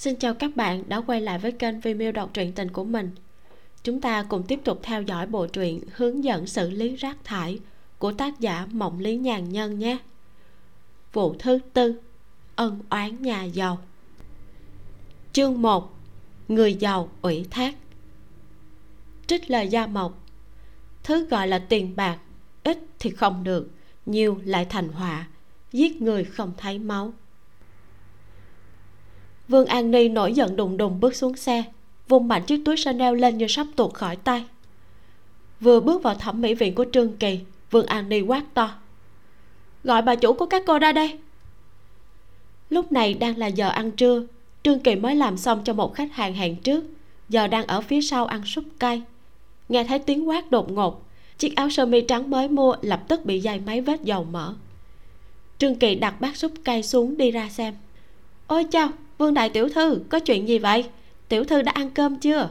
Xin chào các bạn đã quay lại với kênh Vimeo đọc truyện tình của mình. Chúng ta cùng tiếp tục theo dõi bộ truyện Hướng dẫn xử lý rác thải của tác giả Mộng Lý Nhàn Nhân nhé. Vụ thứ tư, Ân oán nhà giàu. Chương 1 Người giàu ủy thác. Trích lời Gia Mộc, Thứ gọi là tiền bạc, Ít thì không được, Nhiều lại thành họa, Giết người không thấy máu vương an ni nổi giận đùng đùng bước xuống xe vung mạnh chiếc túi chanel lên như sắp tuột khỏi tay. Vừa bước vào thẩm mỹ viện của trương kỳ, vương an ni quát to. Gọi bà chủ của các cô ra đây. Lúc này đang là giờ ăn trưa, trương kỳ mới làm xong cho một khách hàng hẹn trước, giờ đang ở phía sau ăn súp cay. Nghe thấy tiếng quát đột ngột, chiếc áo sơ mi trắng mới mua lập tức bị dày mấy vết dầu mỡ. Trương kỳ đặt bát súp cay xuống đi ra xem. Ôi chao vương đại tiểu thư, có chuyện gì vậy? Tiểu thư đã ăn cơm chưa?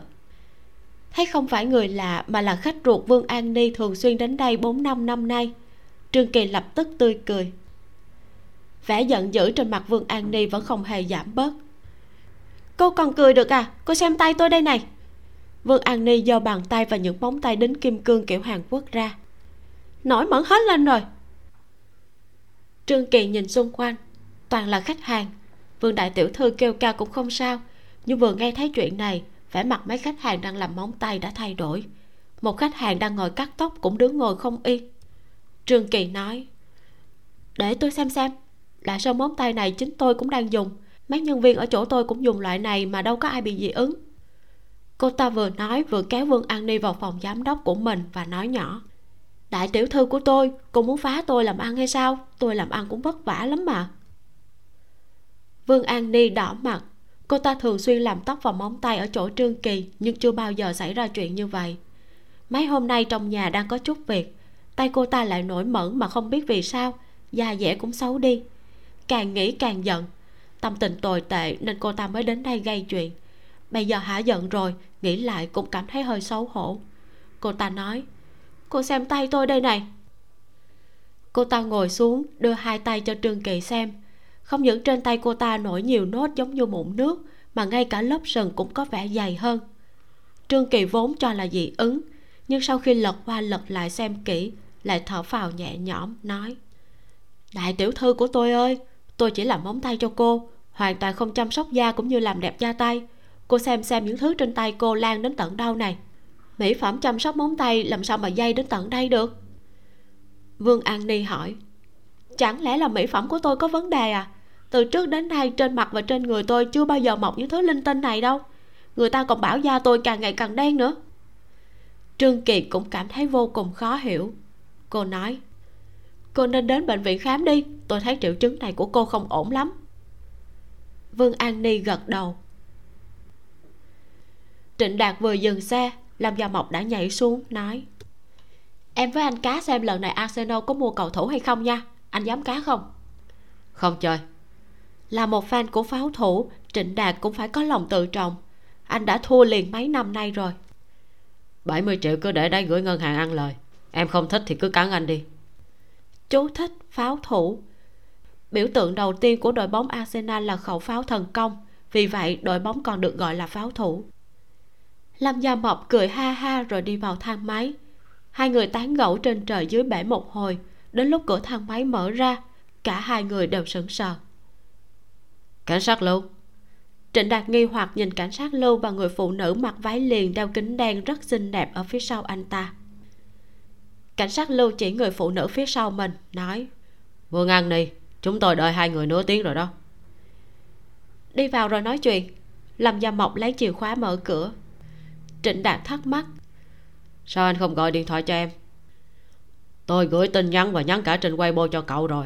Thấy không phải người lạ, mà là khách ruột vương an ni thường xuyên đến đây bốn năm năm nay. Trương kỳ lập tức tươi cười. Vẻ giận dữ trên mặt vương an ni vẫn không hề giảm bớt. Cô còn cười được à? Cô xem tay tôi đây này. Vương an ni giơ bàn tay và những móng tay đính kim cương kiểu hàn quốc ra. Nổi mẩn hết lên rồi. Trương kỳ nhìn xung quanh. Toàn là khách hàng vương đại tiểu thư kêu ca cũng không sao. Nhưng vừa nghe thấy chuyện này, vẻ mặt mấy khách hàng đang làm móng tay đã thay đổi. Một khách hàng đang ngồi cắt tóc cũng đứng ngồi không yên. Trương kỳ nói, để tôi xem xem. Lại sơn móng tay này chính tôi cũng đang dùng. Mấy nhân viên ở chỗ tôi cũng dùng loại này mà đâu có ai bị dị ứng. Cô ta vừa nói vừa kéo vương an ni vào phòng giám đốc của mình và nói nhỏ, đại tiểu thư của tôi, cô muốn phá tôi làm ăn hay sao? Tôi làm ăn cũng vất vả lắm mà vương an ni đỏ mặt. Cô ta thường xuyên làm tóc và móng tay ở chỗ trương kỳ, nhưng chưa bao giờ xảy ra chuyện như vậy. Mấy hôm nay trong nhà đang có chút việc, tay cô ta lại nổi mẩn mà không biết vì sao, da dẻ cũng xấu đi. Càng nghĩ càng giận, tâm tình tồi tệ nên cô ta mới đến đây gây chuyện. Bây giờ hả giận rồi, nghĩ lại cũng cảm thấy hơi xấu hổ. Cô ta nói, cô xem tay tôi đây này. Cô ta ngồi xuống, đưa hai tay cho trương kỳ xem không những trên tay cô ta nổi nhiều nốt giống như mụn nước, mà ngay cả lớp sừng cũng có vẻ dày hơn. Trương kỳ vốn cho là dị ứng, nhưng sau khi lật qua lật lại xem kỹ, lại thở phào nhẹ nhõm, nói, đại tiểu thư của tôi ơi, tôi chỉ làm móng tay cho cô, hoàn toàn không chăm sóc da cũng như làm đẹp da tay. Cô xem xem những thứ trên tay cô lan đến tận đâu này. Mỹ phẩm chăm sóc móng tay làm sao mà dây đến tận đây được? Vương an ni hỏi, chẳng lẽ là mỹ phẩm của tôi có vấn đề à? Từ trước đến nay, trên mặt và trên người tôi chưa bao giờ mọc những thứ linh tinh này đâu. Người ta còn bảo da tôi càng ngày càng đen nữa. Trương kiệt cũng cảm thấy vô cùng khó hiểu. Cô nói, cô nên đến bệnh viện khám đi. Tôi thấy triệu chứng này của cô không ổn lắm. Vương an ni gật đầu. Trịnh đạt vừa dừng xe, lâm gia mộc đã nhảy xuống, nói, em với anh cá xem lần này arsenal có mua cầu thủ hay không nha. Anh dám cá không? Không chơi là một fan của pháo thủ trịnh đạt cũng phải có lòng tự trọng. Anh đã thua liền mấy năm nay rồi. 70 triệu cứ để đấy gửi ngân hàng ăn lời. Em không thích thì cứ cắn anh đi. Chú thích pháo thủ. Biểu tượng đầu tiên của đội bóng arsenal là khẩu pháo thần công vì vậy đội bóng còn được gọi là pháo thủ. Lâm gia mộc cười ha ha rồi đi vào thang máy. Hai người tán gẫu trên trời dưới bể một hồi đến lúc cửa thang máy mở ra cả hai người đều sững sờ cảnh sát lưu trịnh đạt nghi hoặc nhìn cảnh sát lưu và người phụ nữ mặc váy liền đeo kính đen rất xinh đẹp ở phía sau anh ta. Cảnh sát lưu chỉ người phụ nữ phía sau mình, nói, vương an đi, chúng tôi đợi hai người nửa tiếng rồi đó. Đi vào rồi nói chuyện, lâm gia mộc lấy chìa khóa mở cửa. Trịnh đạt thắc mắc, sao anh không gọi điện thoại cho em? Tôi gửi tin nhắn và nhắn cả trên weibo cho cậu rồi.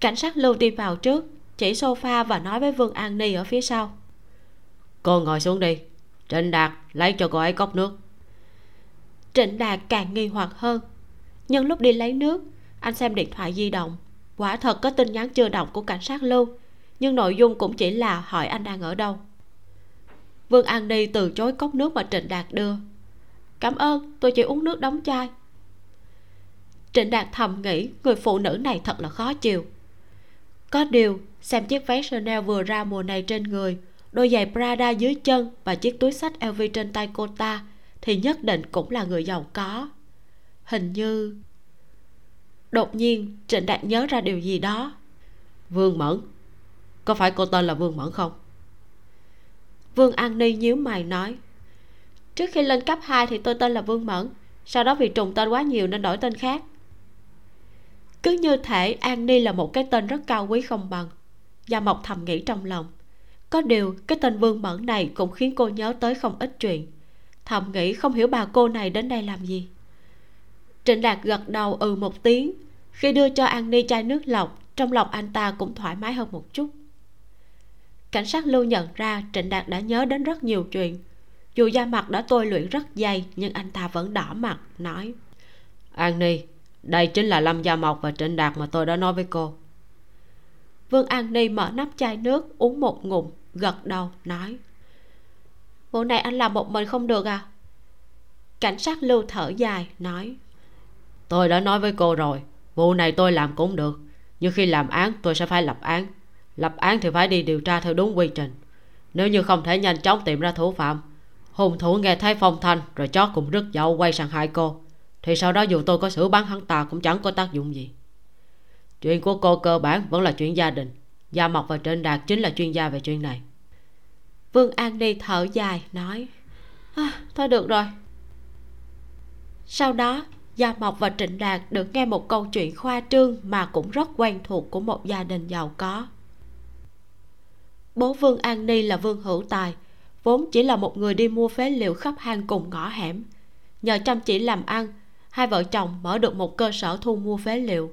Cảnh sát lưu đi vào trước chỉ sofa và nói với vương an ni ở phía sau. Cô ngồi xuống đi. Trịnh đạt lấy cho cô ấy cốc nước. Trịnh đạt càng nghi hoặc hơn. Nhưng lúc đi lấy nước, anh xem điện thoại di động. Quả thật có tin nhắn chưa đọc của cảnh sát lưu, nhưng nội dung cũng chỉ là hỏi anh đang ở đâu. Vương an ni từ chối cốc nước mà trịnh đạt đưa. Cảm ơn, tôi chỉ uống nước đóng chai. Trịnh đạt thầm nghĩ, người phụ nữ này thật là khó chịu có điều xem chiếc váy chanel vừa ra mùa này trên người đôi giày prada dưới chân và chiếc túi sách lv trên tay cô ta thì nhất định cũng là người giàu có. Hình như đột nhiên trịnh đạt nhớ ra điều gì đó. Vương mẫn. Có phải cô tên là vương mẫn không? Vương an ni nhíu mày nói trước khi lên cấp 2 thì tôi tên là vương mẫn sau đó vì trùng tên quá nhiều nên đổi tên khác cứ như thể an ni là một cái tên rất cao quý không bằng. Gia mộc thầm nghĩ trong lòng. Có điều, cái tên vương mẫn này cũng khiến cô nhớ tới không ít chuyện. Thầm nghĩ không hiểu bà cô này đến đây làm gì. Trịnh đạt gật đầu ừ một tiếng. Khi đưa cho an ni chai nước lọc, trong lòng anh ta cũng thoải mái hơn một chút. Cảnh sát lưu nhận ra trịnh đạt đã nhớ đến rất nhiều chuyện. Dù da mặt đã tôi luyện rất dày, nhưng anh ta vẫn đỏ mặt, nói, an ni đây chính là lâm gia mộc và trịnh đạt mà tôi đã nói với cô. Vương an ni mở nắp chai nước, uống một ngụm, gật đầu, nói, vụ này anh làm một mình không được à? Cảnh sát lưu thở dài nói, tôi đã nói với cô rồi, vụ này tôi làm cũng được, nhưng khi làm án tôi sẽ phải lập án. Lập án thì phải đi điều tra theo đúng quy trình. Nếu như không thể nhanh chóng tìm ra thủ phạm, hung thủ nghe thấy phong thanh rồi chó cùng rứt dậu quay sang hại cô thì sau đó dù tôi có xử bắn hắn ta cũng chẳng có tác dụng gì. Chuyện của cô cơ bản vẫn là chuyện gia đình. Gia mộc và trịnh đạt chính là chuyên gia về chuyện này. Vương an đi thở dài nói à, thôi được rồi. Sau đó gia mộc và trịnh đạt được nghe một câu chuyện khoa trương mà cũng rất quen thuộc của một gia đình giàu có. Bố vương an ni là vương hữu tài vốn chỉ là một người đi mua phế liệu khắp hang cùng ngõ hẻm. Nhờ chăm chỉ làm ăn hai vợ chồng mở được một cơ sở thu mua phế liệu.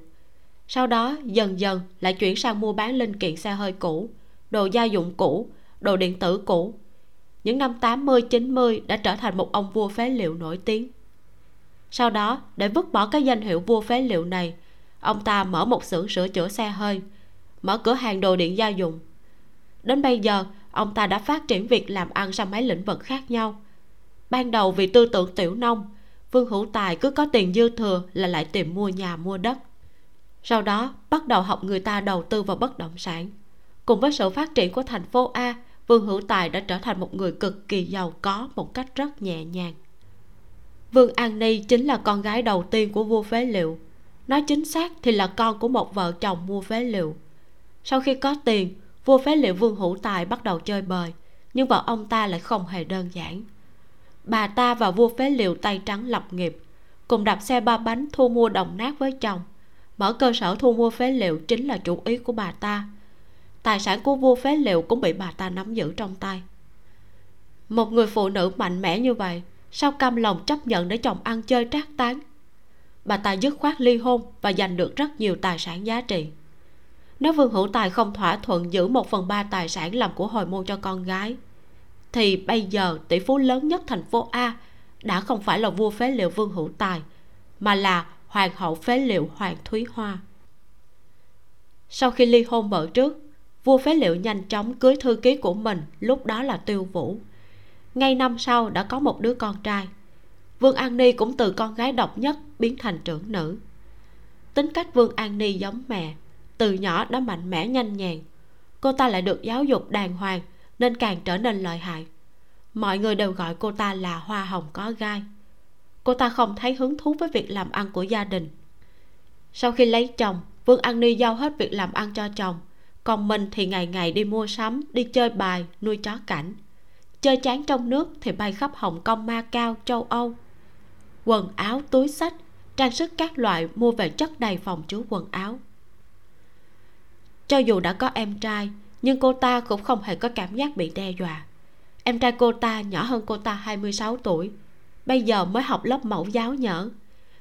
Sau đó, dần dần lại chuyển sang mua bán linh kiện xe hơi cũ, đồ gia dụng cũ, đồ điện tử cũ. Những năm 80 90 đã trở thành một ông vua phế liệu nổi tiếng. Sau đó, để vứt bỏ cái danh hiệu vua phế liệu này, ông ta mở một xưởng sửa chữa xe hơi, mở cửa hàng đồ điện gia dụng. Đến bây giờ, ông ta đã phát triển việc làm ăn sang mấy lĩnh vực khác nhau. Ban đầu vì tư tưởng tiểu nông vương hữu tài cứ có tiền dư thừa là lại tìm mua nhà, mua đất. Sau đó, bắt đầu học người ta đầu tư vào bất động sản. Cùng với sự phát triển của thành phố a, vương hữu tài đã trở thành một người cực kỳ giàu có một cách rất nhẹ nhàng. Vương an ni chính là con gái đầu tiên của vua phế liệu. Nói chính xác thì là con của một vợ chồng mua phế liệu. Sau khi có tiền, vua phế liệu vương hữu tài bắt đầu chơi bời, nhưng vợ ông ta lại không hề đơn giản bà ta và vua phế liệu tay trắng lập nghiệp. Cùng đạp xe ba bánh thu mua đồng nát với chồng. Mở cơ sở thu mua phế liệu chính là chủ ý của bà ta. Tài sản của vua phế liệu cũng bị bà ta nắm giữ trong tay. Một người phụ nữ mạnh mẽ như vậy, sao cam lòng chấp nhận để chồng ăn chơi trác tán? Bà ta dứt khoát ly hôn và giành được rất nhiều tài sản giá trị. Nếu vương hữu tài không thỏa thuận giữ một phần ba tài sản làm của hồi môn cho con gái thì bây giờ tỷ phú lớn nhất thành phố a đã không phải là vua phế liệu vương hữu tài, mà là hoàng hậu phế liệu hoàng thúy hoa. Sau khi ly hôn vợ trước, vua phế liệu nhanh chóng cưới thư ký của mình, lúc đó là tiêu vũ. Ngay năm sau đã có một đứa con trai. Vương an ni cũng từ con gái độc nhất biến thành trưởng nữ. Tính cách vương an ni giống mẹ, từ nhỏ đã mạnh mẽ nhanh nhẹn. Cô ta lại được giáo dục đàng hoàng nên càng trở nên lợi hại. Mọi người đều gọi cô ta là hoa hồng có gai. Cô ta không thấy hứng thú với việc làm ăn của gia đình. Sau khi lấy chồng, vương an ni giao hết việc làm ăn cho chồng. Còn mình thì ngày ngày đi mua sắm, đi chơi bài, nuôi chó cảnh. Chơi chán trong nước thì bay khắp hồng kông ma cao châu âu. Quần áo, túi sách trang sức các loại mua về chất đầy phòng chứa quần áo. Cho dù đã có em trai nhưng cô ta cũng không hề có cảm giác bị đe dọa. Em trai cô ta nhỏ hơn cô ta 26 tuổi, bây giờ mới học lớp mẫu giáo nhở.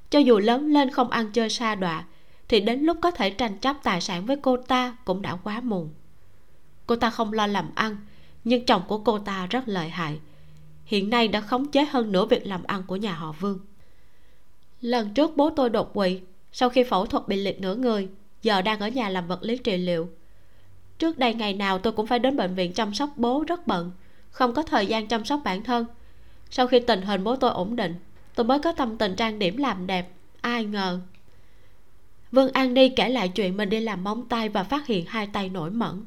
Cho dù lớn lên không ăn chơi xa đọa, thì đến lúc có thể tranh chấp tài sản với cô ta cũng đã quá muộn. Cô ta không lo làm ăn, nhưng chồng của cô ta rất lợi hại. Hiện nay đã khống chế hơn nửa việc làm ăn của nhà họ vương. Lần trước bố tôi đột quỵ, sau khi phẫu thuật bị liệt nửa người, giờ đang ở nhà làm vật lý trị liệu trước đây ngày nào tôi cũng phải đến bệnh viện chăm sóc bố rất bận, không có thời gian chăm sóc bản thân. Sau khi tình hình bố tôi ổn định, tôi mới có tâm tình trang điểm làm đẹp, ai ngờ. Vương an đi kể lại chuyện mình đi làm móng tay và phát hiện hai tay nổi mẩn.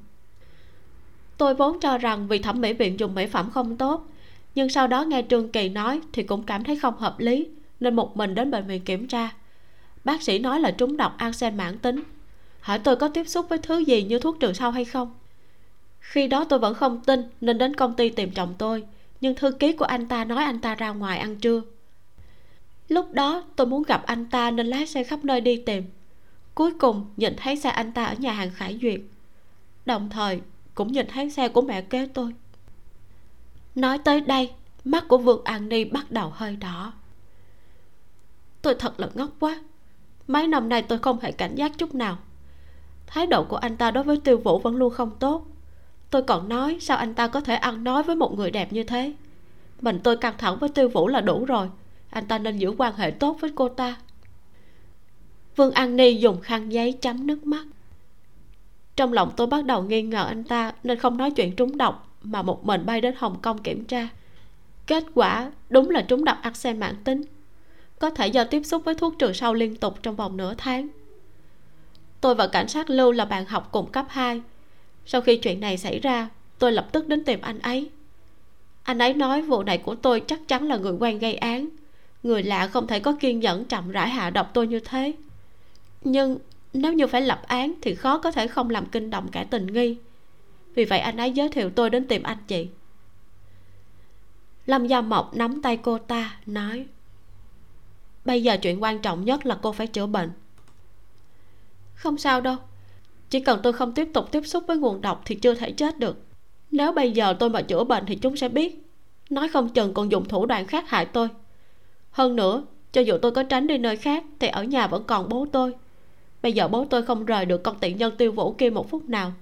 Tôi vốn cho rằng vì thẩm mỹ viện dùng mỹ phẩm không tốt, nhưng sau đó nghe trương kỳ nói thì cũng cảm thấy không hợp lý, nên một mình đến bệnh viện kiểm tra. Bác sĩ nói là trúng độc arsen mãn tính hỏi tôi có tiếp xúc với thứ gì như thuốc trừ sâu hay không? Khi đó tôi vẫn không tin nên đến công ty tìm chồng tôi, nhưng thư ký của anh ta nói anh ta ra ngoài ăn trưa. Lúc đó tôi muốn gặp anh ta nên lái xe khắp nơi đi tìm. Cuối cùng nhìn thấy xe anh ta ở nhà hàng khải duyệt. Đồng thời cũng nhìn thấy xe của mẹ kế tôi. Nói tới đây, mắt của vương an ni bắt đầu hơi đỏ. Tôi thật là ngốc quá. Mấy năm nay tôi không hề cảnh giác chút nào thái độ của anh ta đối với tiêu vũ vẫn luôn không tốt. Tôi còn nói sao anh ta có thể ăn nói với một người đẹp như thế? Mình tôi căng thẳng với tiêu vũ là đủ rồi. Anh ta nên giữ quan hệ tốt với cô ta. Vương an ni dùng khăn giấy chấm nước mắt. Trong lòng tôi bắt đầu nghi ngờ anh ta nên không nói chuyện trúng độc, mà một mình bay đến hồng kông kiểm tra. Kết quả đúng là trúng độc arsen mãn tính có thể do tiếp xúc với thuốc trừ sâu liên tục trong vòng nửa tháng tôi và cảnh sát lưu là bạn học cùng cấp 2 sau khi chuyện này xảy ra, tôi lập tức đến tìm anh ấy. Anh ấy nói vụ này của tôi chắc chắn là người quen gây án. Người lạ không thể có kiên nhẫn chậm rãi hạ độc tôi như thế. Nhưng nếu như phải lập án thì khó có thể không làm kinh động cả tình nghi. Vì vậy anh ấy giới thiệu tôi đến tìm anh chị. Lâm gia mộc nắm tay cô ta, nói, bây giờ chuyện quan trọng nhất là cô phải chữa bệnh không sao đâu. Chỉ cần tôi không tiếp tục tiếp xúc với nguồn độc thì chưa thể chết được. Nếu bây giờ tôi mà chữa bệnh thì chúng sẽ biết. Nói không chừng còn dùng thủ đoạn khác hại tôi. Hơn nữa, cho dù tôi có tránh đi nơi khác thì ở nhà vẫn còn bố tôi. Bây giờ bố tôi không rời được con tiện nhân tiêu vũ kia một phút nào.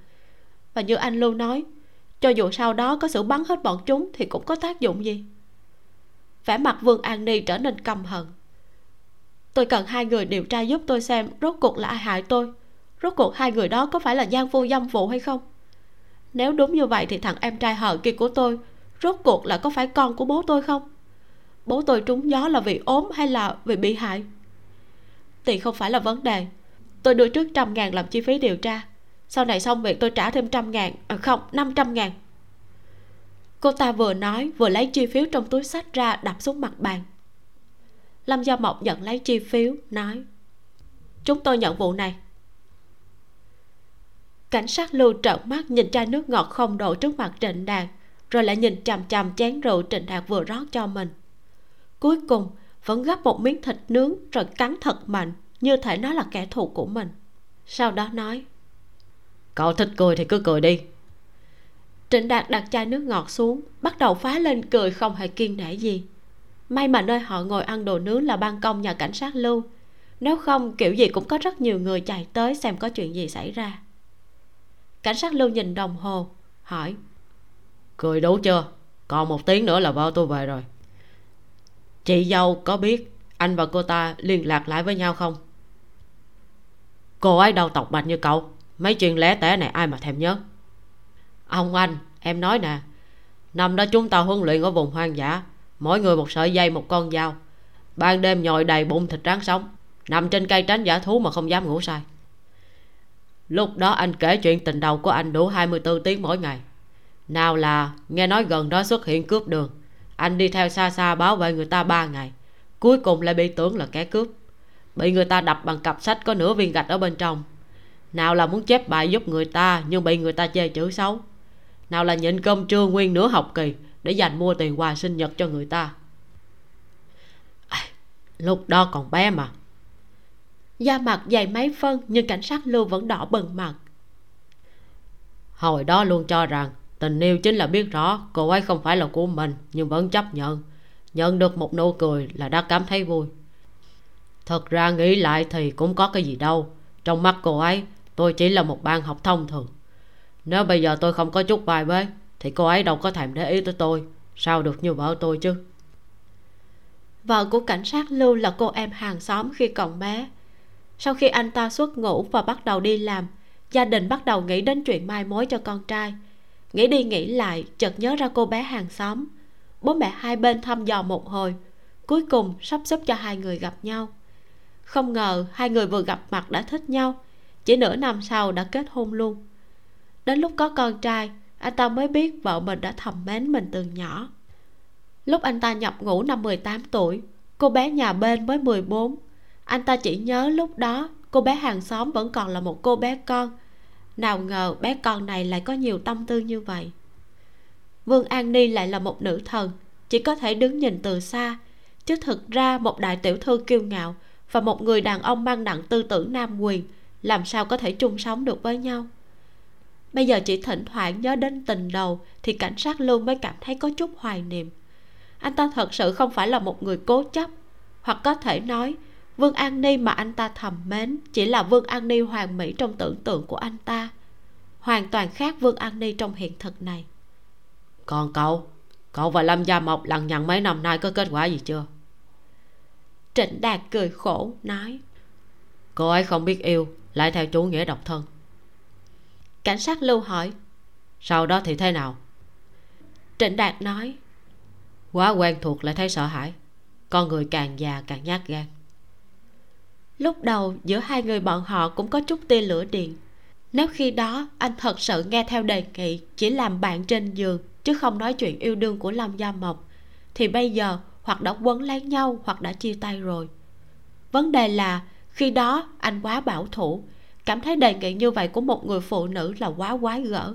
Và như anh lưu nói, cho dù sau đó có sự bắn hết bọn chúng thì cũng có tác dụng gì. Vẻ mặt vương an ni trở nên căm hận tôi cần hai người điều tra giúp tôi xem rốt cuộc là ai hại tôi. Rốt cuộc hai người đó có phải là gian phu dâm phụ hay không? Nếu đúng như vậy thì thằng em trai hờ kia của tôi rốt cuộc là có phải con của bố tôi không? Bố tôi trúng gió là vì ốm hay là vì bị hại? Tiền không phải là vấn đề. Tôi đưa trước trăm ngàn làm chi phí điều tra. Sau này xong việc tôi trả thêm trăm ngàn à không, năm trăm ngàn. Cô ta vừa nói, vừa lấy chi phiếu trong túi sách ra đập xuống mặt bàn lâm gia mộc nhận lấy chi phiếu nói chúng tôi nhận vụ này. Cảnh sát lưu trợn mắt nhìn chai nước ngọt không độ trước mặt trịnh đạt rồi lại nhìn chằm chằm chén rượu trịnh đạt vừa rót cho mình. Cuối cùng vẫn gắp một miếng thịt nướng rồi cắn thật mạnh như thể nó là kẻ thù của mình. Sau đó nói cậu thích cười thì cứ cười đi. Trịnh đạt đặt chai nước ngọt xuống bắt đầu phá lên cười không hề kiên nể gì may mà nơi họ ngồi ăn đồ nướng là ban công nhà cảnh sát lưu. Nếu không, kiểu gì cũng có rất nhiều người chạy tới xem có chuyện gì xảy ra. Cảnh sát lưu nhìn đồng hồ, hỏi. Cười đủ chưa? Còn một tiếng nữa là vợ tôi về rồi. Chị dâu có biết anh và cô ta liên lạc lại với nhau không? Cô ấy đâu tộc bạch như cậu. Mấy chuyện lẻ tẻ này ai mà thèm nhớ? Ông anh, em nói nè. Năm đó chúng ta huấn luyện ở vùng hoang dã mỗi người một sợi dây, một con dao. Ban đêm nhồi đầy bụng thịt rắn sống. Nằm trên cây tránh giả thú mà không dám ngủ say. Lúc đó anh kể chuyện tình đầu của anh đủ 24 tiếng mỗi ngày. Nào là nghe nói gần đó xuất hiện cướp đường. Anh đi theo xa xa bảo vệ người ta ba ngày. Cuối cùng lại bị tưởng là kẻ cướp. Bị người ta đập bằng cặp sách có nửa viên gạch ở bên trong. Nào là muốn chép bài giúp người ta nhưng bị người ta chê chữ xấu. Nào là nhịn cơm trưa nguyên nửa học kỳ để dành mua tiền quà sinh nhật cho người ta. À, lúc đó còn bé mà. Da mặt dày mấy phân nhưng cảnh sát lưu vẫn đỏ bừng mặt hồi đó luôn cho rằng tình yêu chính là biết rõ cô ấy không phải là của mình nhưng vẫn chấp nhận. Nhận được một nụ cười là đã cảm thấy vui. Thật ra nghĩ lại thì cũng có cái gì đâu. Trong mắt cô ấy tôi chỉ là một bạn học thông thường. Nếu bây giờ tôi không có chút bài bế thì cô ấy đâu có thèm để ý tới tôi. Sao được như vợ tôi chứ? Vợ của cảnh sát lưu là cô em hàng xóm khi còn bé. Sau khi anh ta xuất ngũ và bắt đầu đi làm, gia đình bắt đầu nghĩ đến chuyện mai mối cho con trai. Nghĩ đi nghĩ lại, chợt nhớ ra cô bé hàng xóm. Bố mẹ hai bên thăm dò một hồi, cuối cùng sắp xếp cho hai người gặp nhau. Không ngờ hai người vừa gặp mặt đã thích nhau, chỉ nửa năm sau đã kết hôn luôn. Đến lúc có con trai anh ta mới biết vợ mình đã thầm mến mình từ nhỏ. Lúc anh ta nhập ngũ năm 18 tuổi, cô bé nhà bên mới 14 anh ta chỉ nhớ lúc đó cô bé hàng xóm vẫn còn là một cô bé con. Nào ngờ bé con này lại có nhiều tâm tư như vậy. Vương an ni lại là một nữ thần, chỉ có thể đứng nhìn từ xa. Chứ thực ra một đại tiểu thư kiêu ngạo và một người đàn ông mang nặng tư tưởng nam quyền, làm sao có thể chung sống được với nhau? Bây giờ chỉ thỉnh thoảng nhớ đến tình đầu thì cảnh sát lưu mới cảm thấy có chút hoài niệm. Anh ta thật sự không phải là một người cố chấp. Hoặc có thể nói vương an ni mà anh ta thầm mến chỉ là vương an ni hoàn mỹ trong tưởng tượng của anh ta. Hoàn toàn khác vương an ni trong hiện thực này. Còn cậu? Cậu và lâm gia mộc lằng nhằng mấy năm nay có kết quả gì chưa? Trịnh đạt cười khổ nói cô ấy không biết yêu lại theo chủ nghĩa độc thân cảnh sát lưu hỏi, sau đó thì thế nào? Trịnh đạt nói, quá quen thuộc lại thấy sợ hãi, con người càng già càng nhát gan. Lúc đầu, giữa hai người bọn họ cũng có chút tia lửa điện. Nếu khi đó, anh thật sự nghe theo đề nghị chỉ làm bạn trên giường, chứ không nói chuyện yêu đương của lâm gia mộc, thì bây giờ hoặc đã quấn lấy nhau hoặc đã chia tay rồi. Vấn đề là khi đó anh quá bảo thủ cảm thấy đề nghị như vậy của một người phụ nữ là quá quái gở.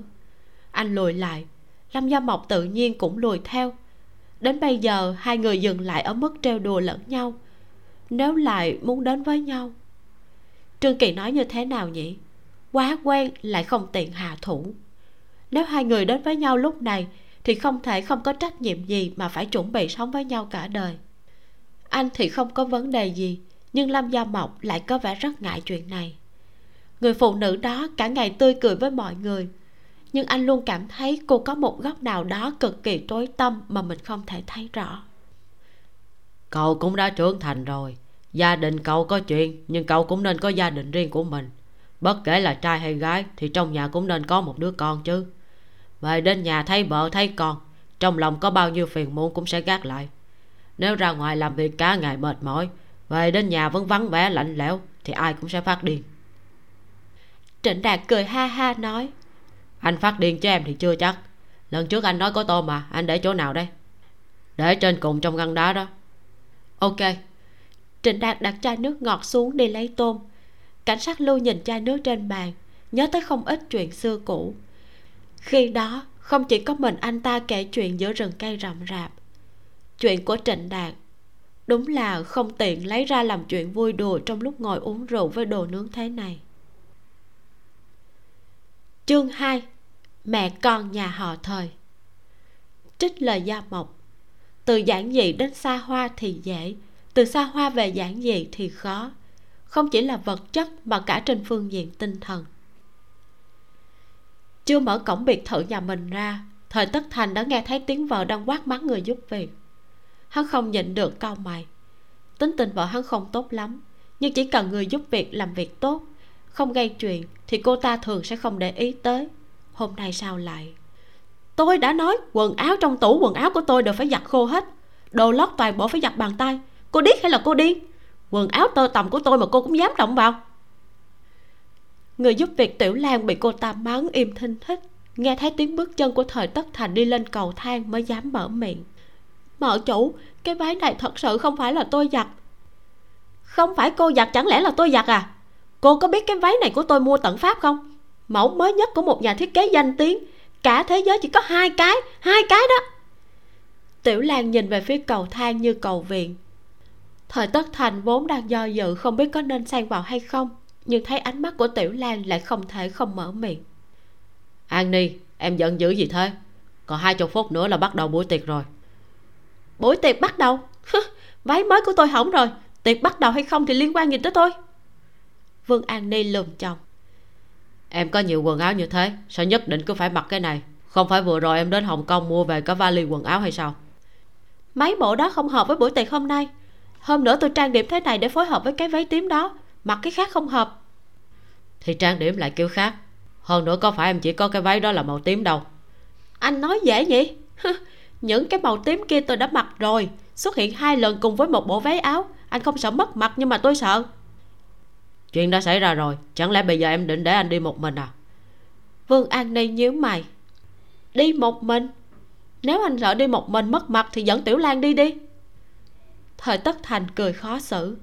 Anh lùi lại. Lâm gia mộc tự nhiên cũng lùi theo. Đến bây giờ, hai người dừng lại ở mức trêu đùa lẫn nhau. Nếu lại muốn đến với nhau. Trương kỳ nói như thế nào nhỉ? Quá quen lại không tiện hạ thủ. Nếu hai người đến với nhau lúc này, thì không thể không có trách nhiệm gì mà phải chuẩn bị sống với nhau cả đời. Anh thì không có vấn đề gì, nhưng lâm gia mộc lại có vẻ rất ngại chuyện này người phụ nữ đó cả ngày tươi cười với mọi người. Nhưng anh luôn cảm thấy cô có một góc nào đó cực kỳ tối tâm mà mình không thể thấy rõ. Cậu cũng đã trưởng thành rồi. Gia đình cậu có chuyện, nhưng cậu cũng nên có gia đình riêng của mình. Bất kể là trai hay gái, thì trong nhà cũng nên có một đứa con chứ. Về đến nhà thấy vợ, thấy con, trong lòng có bao nhiêu phiền muộn cũng sẽ gác lại. Nếu ra ngoài làm việc cả ngày mệt mỏi, về đến nhà vẫn vắng vẻ, lạnh lẽo, thì ai cũng sẽ phát điên trịnh đạt cười ha ha nói. Anh phát điên cho em thì chưa chắc. Lần trước anh nói có tôm mà anh để chỗ nào đây? Để trên cùng trong ngăn đá đó. Ok. Trịnh đạt đặt chai nước ngọt xuống đi lấy tôm. Cảnh sát lưu nhìn chai nước trên bàn nhớ tới không ít chuyện xưa cũ. Khi đó không chỉ có mình anh ta kể chuyện giữa rừng cây rậm rạp. Chuyện của trịnh đạt đúng là không tiện lấy ra làm chuyện vui đùa trong lúc ngồi uống rượu với đồ nướng thế này chương 2 mẹ con nhà họ thời. Trích lời gia mộc. Từ giản dị đến xa hoa thì dễ, từ xa hoa về giản dị thì khó. Không chỉ là vật chất mà cả trên phương diện tinh thần. Chưa mở cổng biệt thự nhà mình ra, thời tất thành đã nghe thấy tiếng vợ đang quát mắng người giúp việc. Hắn không nhịn được cau mày. Tính tình vợ hắn không tốt lắm, nhưng chỉ cần người giúp việc làm việc tốt không gây chuyện thì cô ta thường sẽ không để ý tới. Hôm nay sao lại? Tôi đã nói, quần áo trong tủ quần áo của tôi đều phải giặt khô hết. Đồ lót toàn bộ phải giặt bàn tay. Cô điếc hay là cô điên? Quần áo tơ tầm của tôi mà cô cũng dám động vào. Người giúp việc tiểu lan bị cô ta mắng im thinh thích nghe thấy tiếng bước chân của thời tất thành đi lên cầu thang mới dám mở miệng. Mợ chủ, cái váy này thật sự không phải là tôi giặt. Không phải cô giặt, chẳng lẽ là tôi giặt à? Cô có biết cái váy này của tôi mua tận pháp không? Mẫu mới nhất của một nhà thiết kế danh tiếng. Cả thế giới chỉ có hai cái hai cái đó. Tiểu lan nhìn về phía cầu thang như cầu viện. Thời tất thành vốn đang do dự không biết có nên xen vào hay không nhưng thấy ánh mắt của tiểu lan lại không thể không mở miệng. An ni em giận dữ gì thế? Còn hai chục phút nữa là bắt đầu buổi tiệc rồi. Buổi tiệc bắt đầu? Váy mới của tôi hỏng rồi. Tiệc bắt đầu hay không thì liên quan gì tới tôi vương an ni lườm chồng. Em có nhiều quần áo như thế sao nhất định cứ phải mặc cái này? Không phải vừa rồi em đến hồng kông mua về cả vali quần áo hay sao? Mấy bộ đó không hợp với buổi tiệc hôm nay. Hôm nữa tôi trang điểm thế này để phối hợp với cái váy tím đó. Mặc cái khác không hợp. Thì trang điểm lại kiểu khác. Hơn nữa có phải em chỉ có cái váy đó là màu tím đâu. Anh nói dễ nhỉ? Những cái màu tím kia tôi đã mặc rồi. Xuất hiện hai lần cùng với một bộ váy áo. Anh không sợ mất mặt nhưng mà tôi sợ chuyện đã xảy ra rồi, chẳng lẽ bây giờ em định để anh đi một mình à? Vương an ni nhíu mày. Đi một mình? Nếu anh sợ đi một mình mất mặt thì dẫn tiểu lan đi đi. Thời tất thành cười khó xử.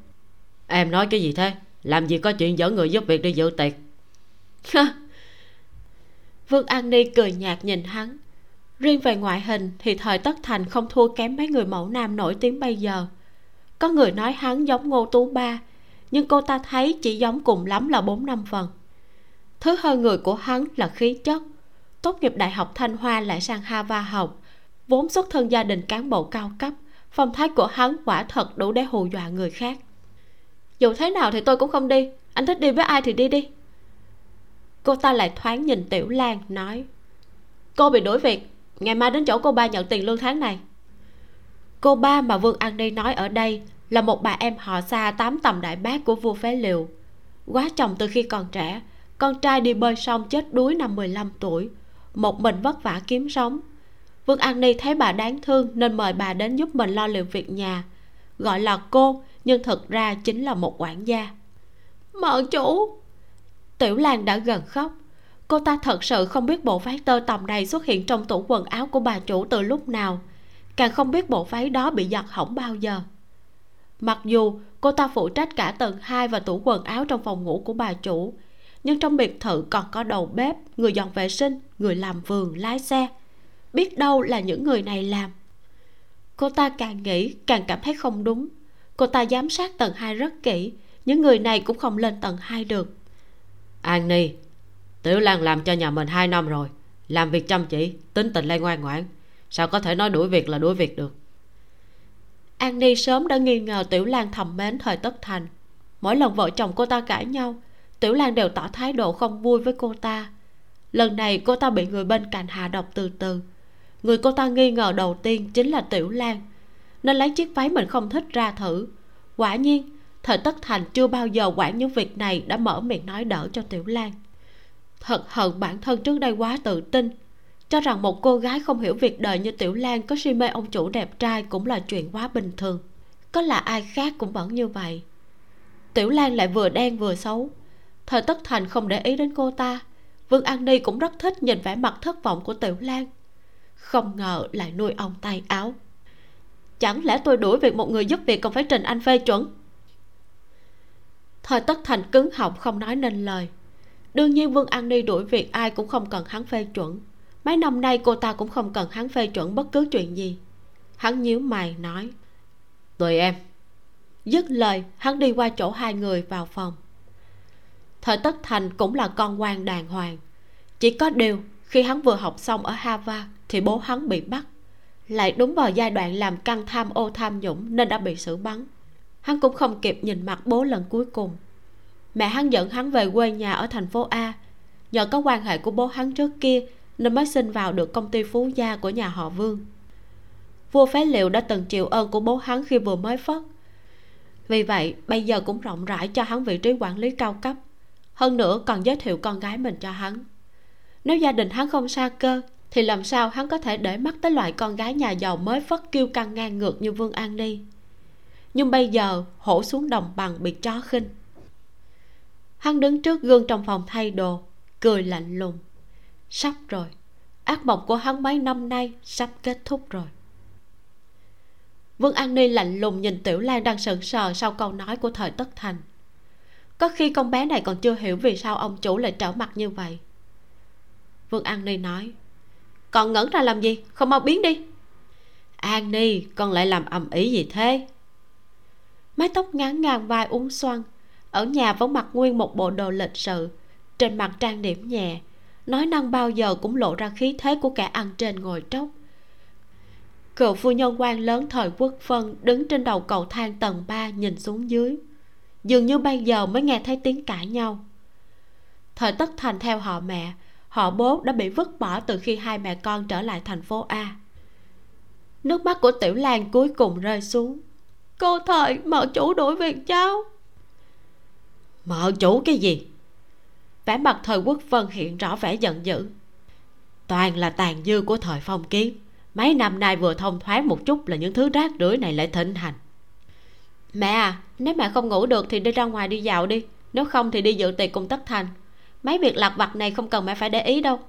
Em nói cái gì thế? Làm gì có chuyện dẫn người giúp việc đi dự tiệc? Vương an ni cười nhạt nhìn hắn. Riêng về ngoại hình thì thời tất thành không thua kém mấy người mẫu nam nổi tiếng bây giờ. Có người nói hắn giống ngô tú ba nhưng cô ta thấy chỉ giống cùng lắm là bốn năm phần. Thứ hơn người của hắn là khí chất. Tốt nghiệp đại học thanh hoa lại sang hava học. Vốn xuất thân gia đình cán bộ cao cấp, phong thái của hắn quả thật đủ để hù dọa người khác. Dù thế nào thì tôi cũng không đi. Anh thích đi với ai thì đi đi. Cô ta lại thoáng nhìn tiểu lan, nói, cô bị đuổi việc. Ngày mai đến chỗ cô ba nhận tiền lương tháng này. Cô ba mà vương an đi nói ở đây là một bà em họ xa tám tầm đại bác của vua phế liều quá chồng từ khi còn trẻ, con trai đi bơi sông chết đuối năm 15 tuổi, một mình vất vả kiếm sống. Vương an ni thấy bà đáng thương nên mời bà đến giúp mình lo liệu việc nhà. Gọi là cô, nhưng thực ra chính là một quản gia. Mợ chủ! Tiểu lan đã gần khóc. Cô ta thật sự không biết bộ váy tơ tầm này xuất hiện trong tủ quần áo của bà chủ từ lúc nào. Càng không biết bộ váy đó bị giặt hỏng bao giờ mặc dù cô ta phụ trách cả tầng 2 và tủ quần áo trong phòng ngủ của bà chủ, nhưng trong biệt thự còn có đầu bếp, người dọn vệ sinh, người làm vườn, lái xe. Biết đâu là những người này làm. Cô ta càng nghĩ càng cảm thấy không đúng. Cô ta giám sát tầng 2 rất kỹ, những người này cũng không lên tầng 2 được. An ni tiểu lan làm cho nhà mình hai năm rồi, làm việc chăm chỉ, tính tình lại ngoan ngoãn. Sao có thể nói đuổi việc là đuổi việc được? An ni sớm đã nghi ngờ tiểu lan thầm mến thời tất thành. Mỗi lần vợ chồng cô ta cãi nhau, tiểu lan đều tỏ thái độ không vui với cô ta. Lần này, cô ta bị người bên cạnh hạ độc từ từ. Người cô ta nghi ngờ đầu tiên chính là tiểu lan, nên lấy chiếc váy mình không thích ra thử. Quả nhiên, thời tất thành chưa bao giờ quản những việc này đã mở miệng nói đỡ cho tiểu lan. Thật hận bản thân trước đây quá tự tin cho rằng một cô gái không hiểu việc đời như tiểu lan có si mê ông chủ đẹp trai cũng là chuyện quá bình thường. Có là ai khác cũng vẫn như vậy. Tiểu lan lại vừa đen vừa xấu. Thời tất thành không để ý đến cô ta. Vương an ni cũng rất thích nhìn vẻ mặt thất vọng của tiểu lan. Không ngờ lại nuôi ông tay áo. Chẳng lẽ tôi đuổi việc một người giúp việc còn phải trình anh phê chuẩn? Thời tất thành cứng họng không nói nên lời. Đương nhiên vương an ni đuổi việc ai cũng không cần hắn phê chuẩn mấy năm nay cô ta cũng không cần hắn phê chuẩn bất cứ chuyện gì. Hắn nhíu mày, nói, tùy em. Dứt lời, hắn đi qua chỗ hai người vào phòng. Thời tất thành cũng là con quan đàng hoàng. Chỉ có điều, khi hắn vừa học xong ở harvard thì bố hắn bị bắt. Lại đúng vào giai đoạn làm căng tham ô tham nhũng nên đã bị xử bắn. Hắn cũng không kịp nhìn mặt bố lần cuối cùng. Mẹ hắn dẫn hắn về quê nhà ở thành phố a. Nhờ có quan hệ của bố hắn trước kia nên mới xin vào được công ty phú gia của nhà họ vương. Vua phế liệu đã từng chịu ơn của bố hắn khi vừa mới phất. Vì vậy, bây giờ cũng rộng rãi cho hắn vị trí quản lý cao cấp. Hơn nữa, còn giới thiệu con gái mình cho hắn. Nếu gia đình hắn không xa cơ, thì làm sao hắn có thể để mắt tới loại con gái nhà giàu mới phất kiêu căng ngang ngược như vương an ni? Nhưng bây giờ, hổ xuống đồng bằng bị chó khinh. Hắn đứng trước gương trong phòng thay đồ, cười lạnh lùng sắp rồi. Ác mộng của hắn mấy năm nay sắp kết thúc rồi. Vương an ni lạnh lùng nhìn tiểu lan đang sững sờ sau câu nói của thời tất thành. Có khi con bé này còn chưa hiểu vì sao ông chủ lại trở mặt như vậy. Vương an ni nói, còn ngẩn ra làm gì? Không mau biến đi. An ni, con lại làm ầm ĩ gì thế? Mái tóc ngắn ngang vai uốn xoăn, ở nhà vẫn mặc nguyên một bộ đồ lịch sự, trên mặt trang điểm nhẹ nói năng bao giờ cũng lộ ra khí thế của kẻ ăn trên ngồi trốc cựu phu nhân quan lớn thời quốc phân đứng trên đầu cầu thang tầng 3 nhìn xuống dưới. Dường như bây giờ mới nghe thấy tiếng cãi nhau. Thời tất thành theo họ mẹ, họ bố đã bị vứt bỏ từ khi hai mẹ con trở lại thành phố a. Nước mắt của tiểu lan cuối cùng rơi xuống. Cô thời mợ chủ đuổi việc cháu. Mợ chủ cái gì? Vẻ mặt thời quốc vân hiện rõ vẻ giận dữ. Toàn là tàn dư của thời phong kiến. Mấy năm nay vừa thông thoáng một chút là những thứ rác rưởi này lại thịnh hành. Mẹ à nếu mẹ không ngủ được thì đi ra ngoài đi dạo đi. Nếu không thì đi dự tiệc cùng tất thành. Mấy việc lặt vặt này không cần mẹ phải để ý đâu.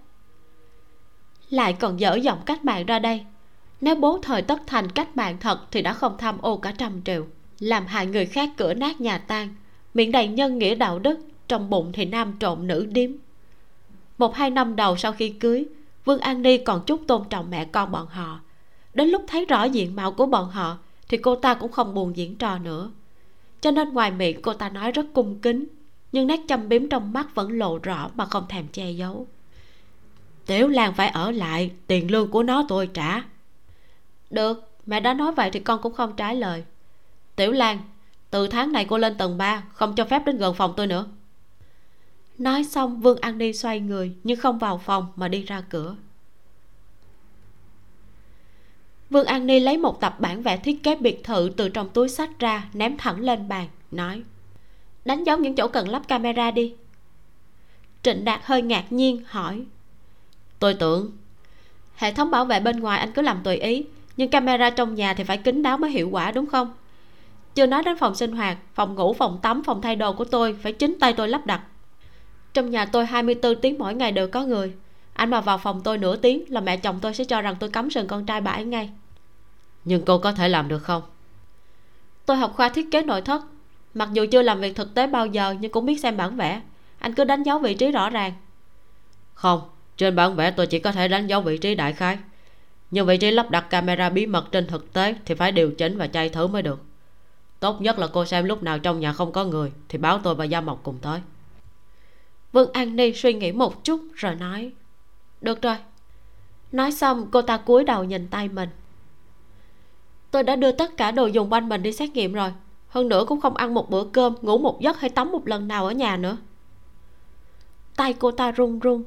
Lại còn dở giọng cách mạng ra đây. Nếu bố thời tất thành cách mạng thật thì đã không tham ô cả trăm triệu làm hại người khác cửa nát nhà tan. Miệng đầy nhân nghĩa đạo đức trong bụng thì nam trộn nữ điếm. Một hai năm đầu sau khi cưới, vương an ni còn chút tôn trọng mẹ con bọn họ. Đến lúc thấy rõ diện mạo của bọn họ thì cô ta cũng không buồn diễn trò nữa. Cho nên ngoài miệng cô ta nói rất cung kính, nhưng nét châm biếm trong mắt vẫn lộ rõ mà không thèm che giấu. Tiểu lan phải ở lại, tiền lương của nó tôi trả. Được, mẹ đã nói vậy thì con cũng không trái lời. Tiểu lan, từ tháng này cô lên tầng 3 không cho phép đến gần phòng tôi nữa nói xong, vương an ni xoay người, nhưng không vào phòng mà đi ra cửa. Vương an ni lấy một tập bản vẽ thiết kế biệt thự từ trong túi sách ra, ném thẳng lên bàn, nói, đánh dấu những chỗ cần lắp camera đi. Trịnh đạt hơi ngạc nhiên, hỏi, tôi tưởng hệ thống bảo vệ bên ngoài anh cứ làm tùy ý, nhưng camera trong nhà thì phải kín đáo mới hiệu quả, đúng không? Chưa nói đến phòng sinh hoạt, phòng ngủ, phòng tắm, phòng thay đồ của tôi, phải chính tay tôi lắp đặt trong nhà tôi 24 tiếng mỗi ngày đều có người. Anh mà vào phòng tôi nửa tiếng là mẹ chồng tôi sẽ cho rằng tôi cắm sừng con trai bà ấy ngay. Nhưng cô có thể làm được không? Tôi học khoa thiết kế nội thất. Mặc dù chưa làm việc thực tế bao giờ nhưng cũng biết xem bản vẽ. Anh cứ đánh dấu vị trí rõ ràng. Không trên bản vẽ tôi chỉ có thể đánh dấu vị trí đại khái. Nhưng vị trí lắp đặt camera bí mật trên thực tế thì phải điều chỉnh và chạy thử mới được. Tốt nhất là cô xem lúc nào trong nhà không có người thì báo tôi và gia mộc cùng tới vương an ni suy nghĩ một chút rồi nói, được rồi. Nói xong, cô ta cúi đầu nhìn tay mình. Tôi đã đưa tất cả đồ dùng quanh mình đi xét nghiệm rồi. Hơn nữa cũng không ăn một bữa cơm, ngủ một giấc hay tắm một lần nào ở nhà nữa. Tay cô ta run run.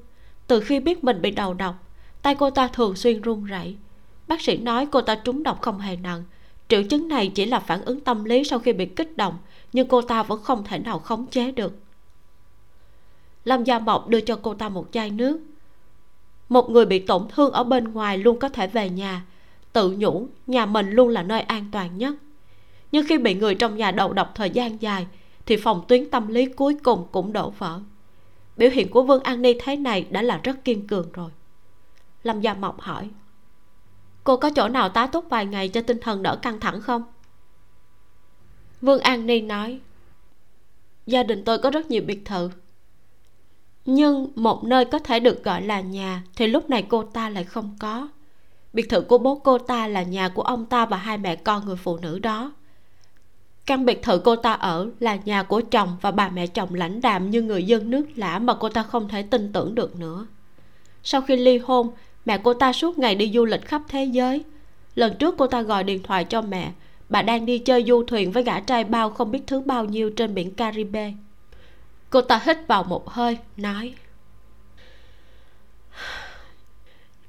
Từ khi biết mình bị đầu độc, tay cô ta thường xuyên run rẩy. Bác sĩ nói cô ta trúng độc không hề nặng. Triệu chứng này chỉ là phản ứng tâm lý sau khi bị kích động, nhưng cô ta vẫn không thể nào khống chế được lâm gia mộc đưa cho cô ta một chai nước. Một người bị tổn thương ở bên ngoài luôn có thể về nhà. Tự nhủ, nhà mình luôn là nơi an toàn nhất. Nhưng khi bị người trong nhà đầu độc thời gian dài, thì phòng tuyến tâm lý cuối cùng cũng đổ vỡ. Biểu hiện của vương an ni thế này đã là rất kiên cường rồi. Lâm gia mộc hỏi, cô có chỗ nào tá túc vài ngày cho tinh thần đỡ căng thẳng không? Vương an ni nói, gia đình tôi có rất nhiều biệt thự nhưng một nơi có thể được gọi là nhà thì lúc này cô ta lại không có. Biệt thự của bố cô ta là nhà của ông ta và hai mẹ con người phụ nữ đó. Căn biệt thự cô ta ở là nhà của chồng và bà mẹ chồng lãnh đạm như người dân nước lã mà cô ta không thể tin tưởng được nữa. Sau khi ly hôn, mẹ cô ta suốt ngày đi du lịch khắp thế giới. Lần trước cô ta gọi điện thoại cho mẹ, bà đang đi chơi du thuyền với gã trai bao không biết thứ bao nhiêu trên biển caribe cô ta hít vào một hơi, nói.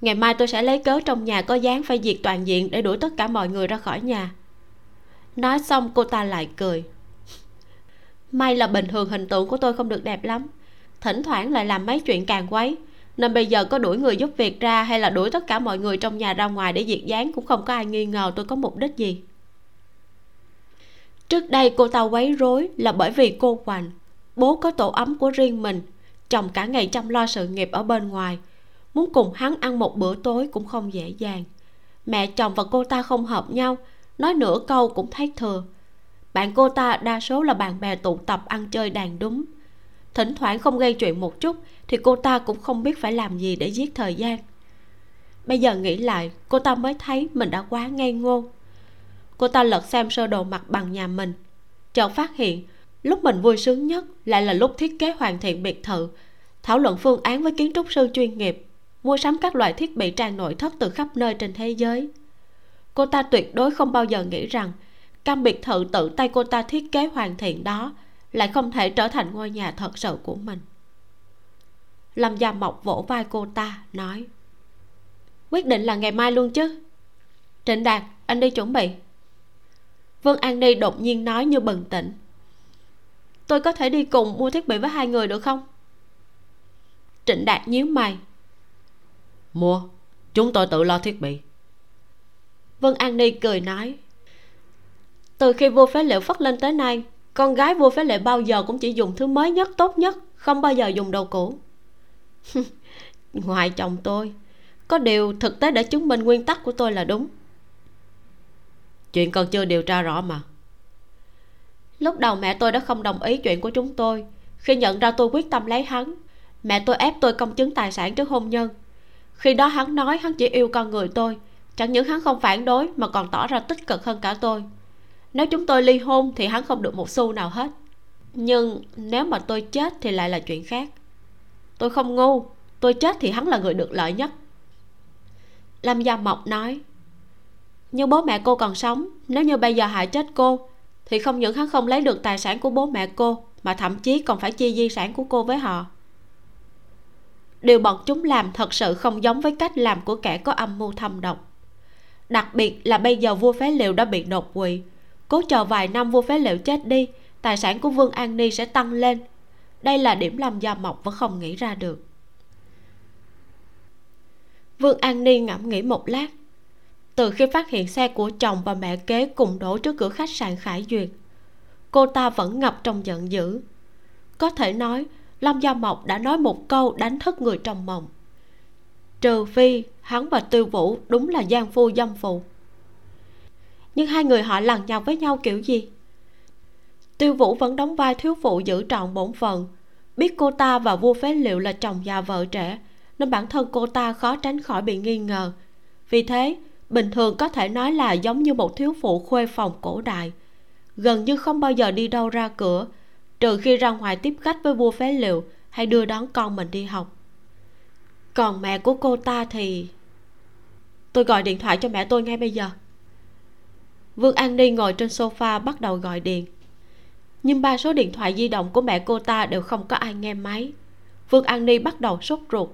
Ngày mai tôi sẽ lấy cớ trong nhà có dáng phải diệt toàn diện để đuổi tất cả mọi người ra khỏi nhà. Nói xong, cô ta lại cười. May là bình thường hình tượng của tôi không được đẹp lắm. Thỉnh thoảng lại làm mấy chuyện càng quấy. Nên bây giờ có đuổi người giúp việc ra hay là đuổi tất cả mọi người trong nhà ra ngoài để diệt gián cũng không có ai nghi ngờ tôi có mục đích gì. Trước đây cô ta quấy rối là bởi vì cô hoành bố có tổ ấm của riêng mình chồng cả ngày chăm lo sự nghiệp ở bên ngoài. Muốn cùng hắn ăn một bữa tối cũng không dễ dàng. Mẹ chồng và cô ta không hợp nhau, nói nửa câu cũng thấy thừa. Bạn cô ta đa số là bạn bè tụ tập ăn chơi đàn đúng. Thỉnh thoảng không gây chuyện một chút thì cô ta cũng không biết phải làm gì để giết thời gian. Bây giờ nghĩ lại, cô ta mới thấy mình đã quá ngây ngô. Cô ta lật xem sơ đồ mặt bằng nhà mình, chợt phát hiện lúc mình vui sướng nhất lại là lúc thiết kế hoàn thiện biệt thự, thảo luận phương án với kiến trúc sư chuyên nghiệp, mua sắm các loại thiết bị trang nội thất từ khắp nơi trên thế giới. Cô ta tuyệt đối không bao giờ nghĩ rằng căn biệt thự tự tay cô ta thiết kế hoàn thiện đó lại không thể trở thành ngôi nhà thật sự của mình. Lâm gia mộc vỗ vai cô ta, nói, quyết định là ngày mai luôn chứ. Trịnh đạt, anh đi chuẩn bị. Vương an ni đột nhiên nói như bừng tỉnh tôi có thể đi cùng mua thiết bị với hai người được không? Trịnh đạt nhíu mày. Mua. Chúng tôi tự lo thiết bị. Vân an ni cười nói. Từ khi vua phế liệu phất lên tới nay con gái vua phế lệ bao giờ cũng chỉ dùng thứ mới nhất tốt nhất không bao giờ dùng đồ cũ. Ngoài chồng tôi có điều thực tế để chứng minh nguyên tắc của tôi là đúng. Chuyện còn chưa điều tra rõ mà lúc đầu mẹ tôi đã không đồng ý chuyện của chúng tôi. Khi nhận ra tôi quyết tâm lấy hắn, mẹ tôi ép tôi công chứng tài sản trước hôn nhân. Khi đó hắn nói hắn chỉ yêu con người tôi. Chẳng những hắn không phản đối mà còn tỏ ra tích cực hơn cả tôi. Nếu chúng tôi ly hôn thì hắn không được một xu nào hết. Nhưng nếu mà tôi chết thì lại là chuyện khác. Tôi không ngu. Tôi chết thì hắn là người được lợi nhất. Lâm gia mộc nói nhưng bố mẹ cô còn sống, nếu như bây giờ hại chết cô thì không những hắn không lấy được tài sản của bố mẹ cô, mà thậm chí còn phải chia di sản của cô với họ. Điều bọn chúng làm thật sự không giống với cách làm của kẻ có âm mưu thâm độc. Đặc biệt là bây giờ vua phế liệu đã bị đột quỵ. Cố chờ vài năm vua phế liệu chết đi, tài sản của vương an ni sẽ tăng lên. Đây là điểm làm gia mộc vẫn không nghĩ ra được. Vương an ni ngẫm nghĩ một lát từ khi phát hiện xe của chồng và mẹ kế cùng đổ trước cửa khách sạn khải duyệt, cô ta vẫn ngập trong giận dữ. Có thể nói, lâm gia mộc đã nói một câu đánh thức người trong mộng. Trừ phi hắn và tiêu vũ đúng là gian phu dâm phụ. Nhưng hai người họ lằn nhau với nhau kiểu gì? Tiêu vũ vẫn đóng vai thiếu phụ giữ trọn bổn phận. Biết cô ta và vua phế liệu là chồng già vợ trẻ, nên bản thân cô ta khó tránh khỏi bị nghi ngờ. Vì thế bình thường có thể nói là giống như một thiếu phụ khuê phòng cổ đại. Gần như không bao giờ đi đâu ra cửa, trừ khi ra ngoài tiếp khách với vua phế liệu hay đưa đón con mình đi học. Còn mẹ của cô ta thì tôi gọi điện thoại cho mẹ tôi ngay bây giờ. Vương an ni ngồi trên sofa bắt đầu gọi điện. Nhưng ba số điện thoại di động của mẹ cô ta đều không có ai nghe máy. Vương an ni bắt đầu sốt ruột.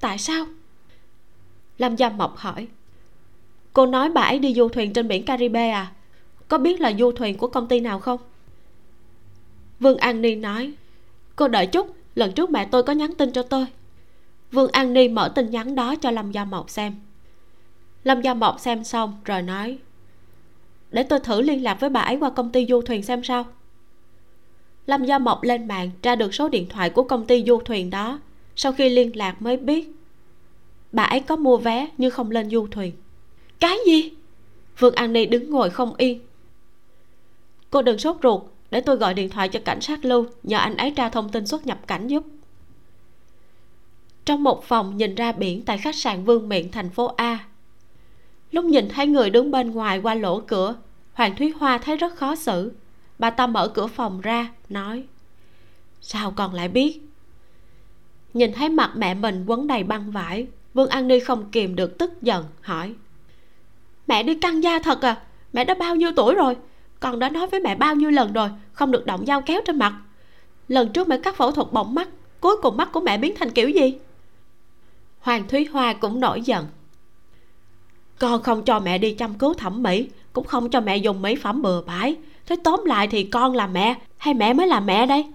Tại sao? Lâm gia mộc hỏi cô nói bà ấy đi du thuyền trên biển caribe à? Có biết là du thuyền của công ty nào không? Vương an ni nói, cô đợi chút, lần trước mẹ tôi có nhắn tin cho tôi. Vương an ni mở tin nhắn đó cho lâm gia mộc xem. Lâm gia mộc xem xong rồi nói, để tôi thử liên lạc với bà ấy qua công ty du thuyền xem sao. Lâm gia mộc lên mạng tra được số điện thoại của công ty du thuyền đó. Sau khi liên lạc mới biết, bà ấy có mua vé nhưng không lên du thuyền cái gì? Vương an ni đứng ngồi không yên. Cô đừng sốt ruột, để tôi gọi điện thoại cho cảnh sát lưu, nhờ anh ấy tra thông tin xuất nhập cảnh giúp. Trong một phòng nhìn ra biển tại khách sạn vương miện, thành phố a. Lúc nhìn thấy người đứng bên ngoài qua lỗ cửa, hoàng thúy hoa thấy rất khó xử. Bà ta mở cửa phòng ra, nói, sao còn lại biết? Nhìn thấy mặt mẹ mình quấn đầy băng vải, vương an ni không kìm được tức giận, hỏi mẹ đi căng da thật à. Mẹ đã bao nhiêu tuổi rồi? Con đã nói với mẹ bao nhiêu lần rồi, không được động dao kéo trên mặt. Lần trước mẹ cắt phẫu thuật bỏng mắt, cuối cùng mắt của mẹ biến thành kiểu gì? Hoàng thúy hoa cũng nổi giận. Con không cho mẹ đi chăm cứu thẩm mỹ, cũng không cho mẹ dùng mỹ phẩm bừa bãi. Thế tóm lại thì con là mẹ, hay mẹ mới là mẹ đây?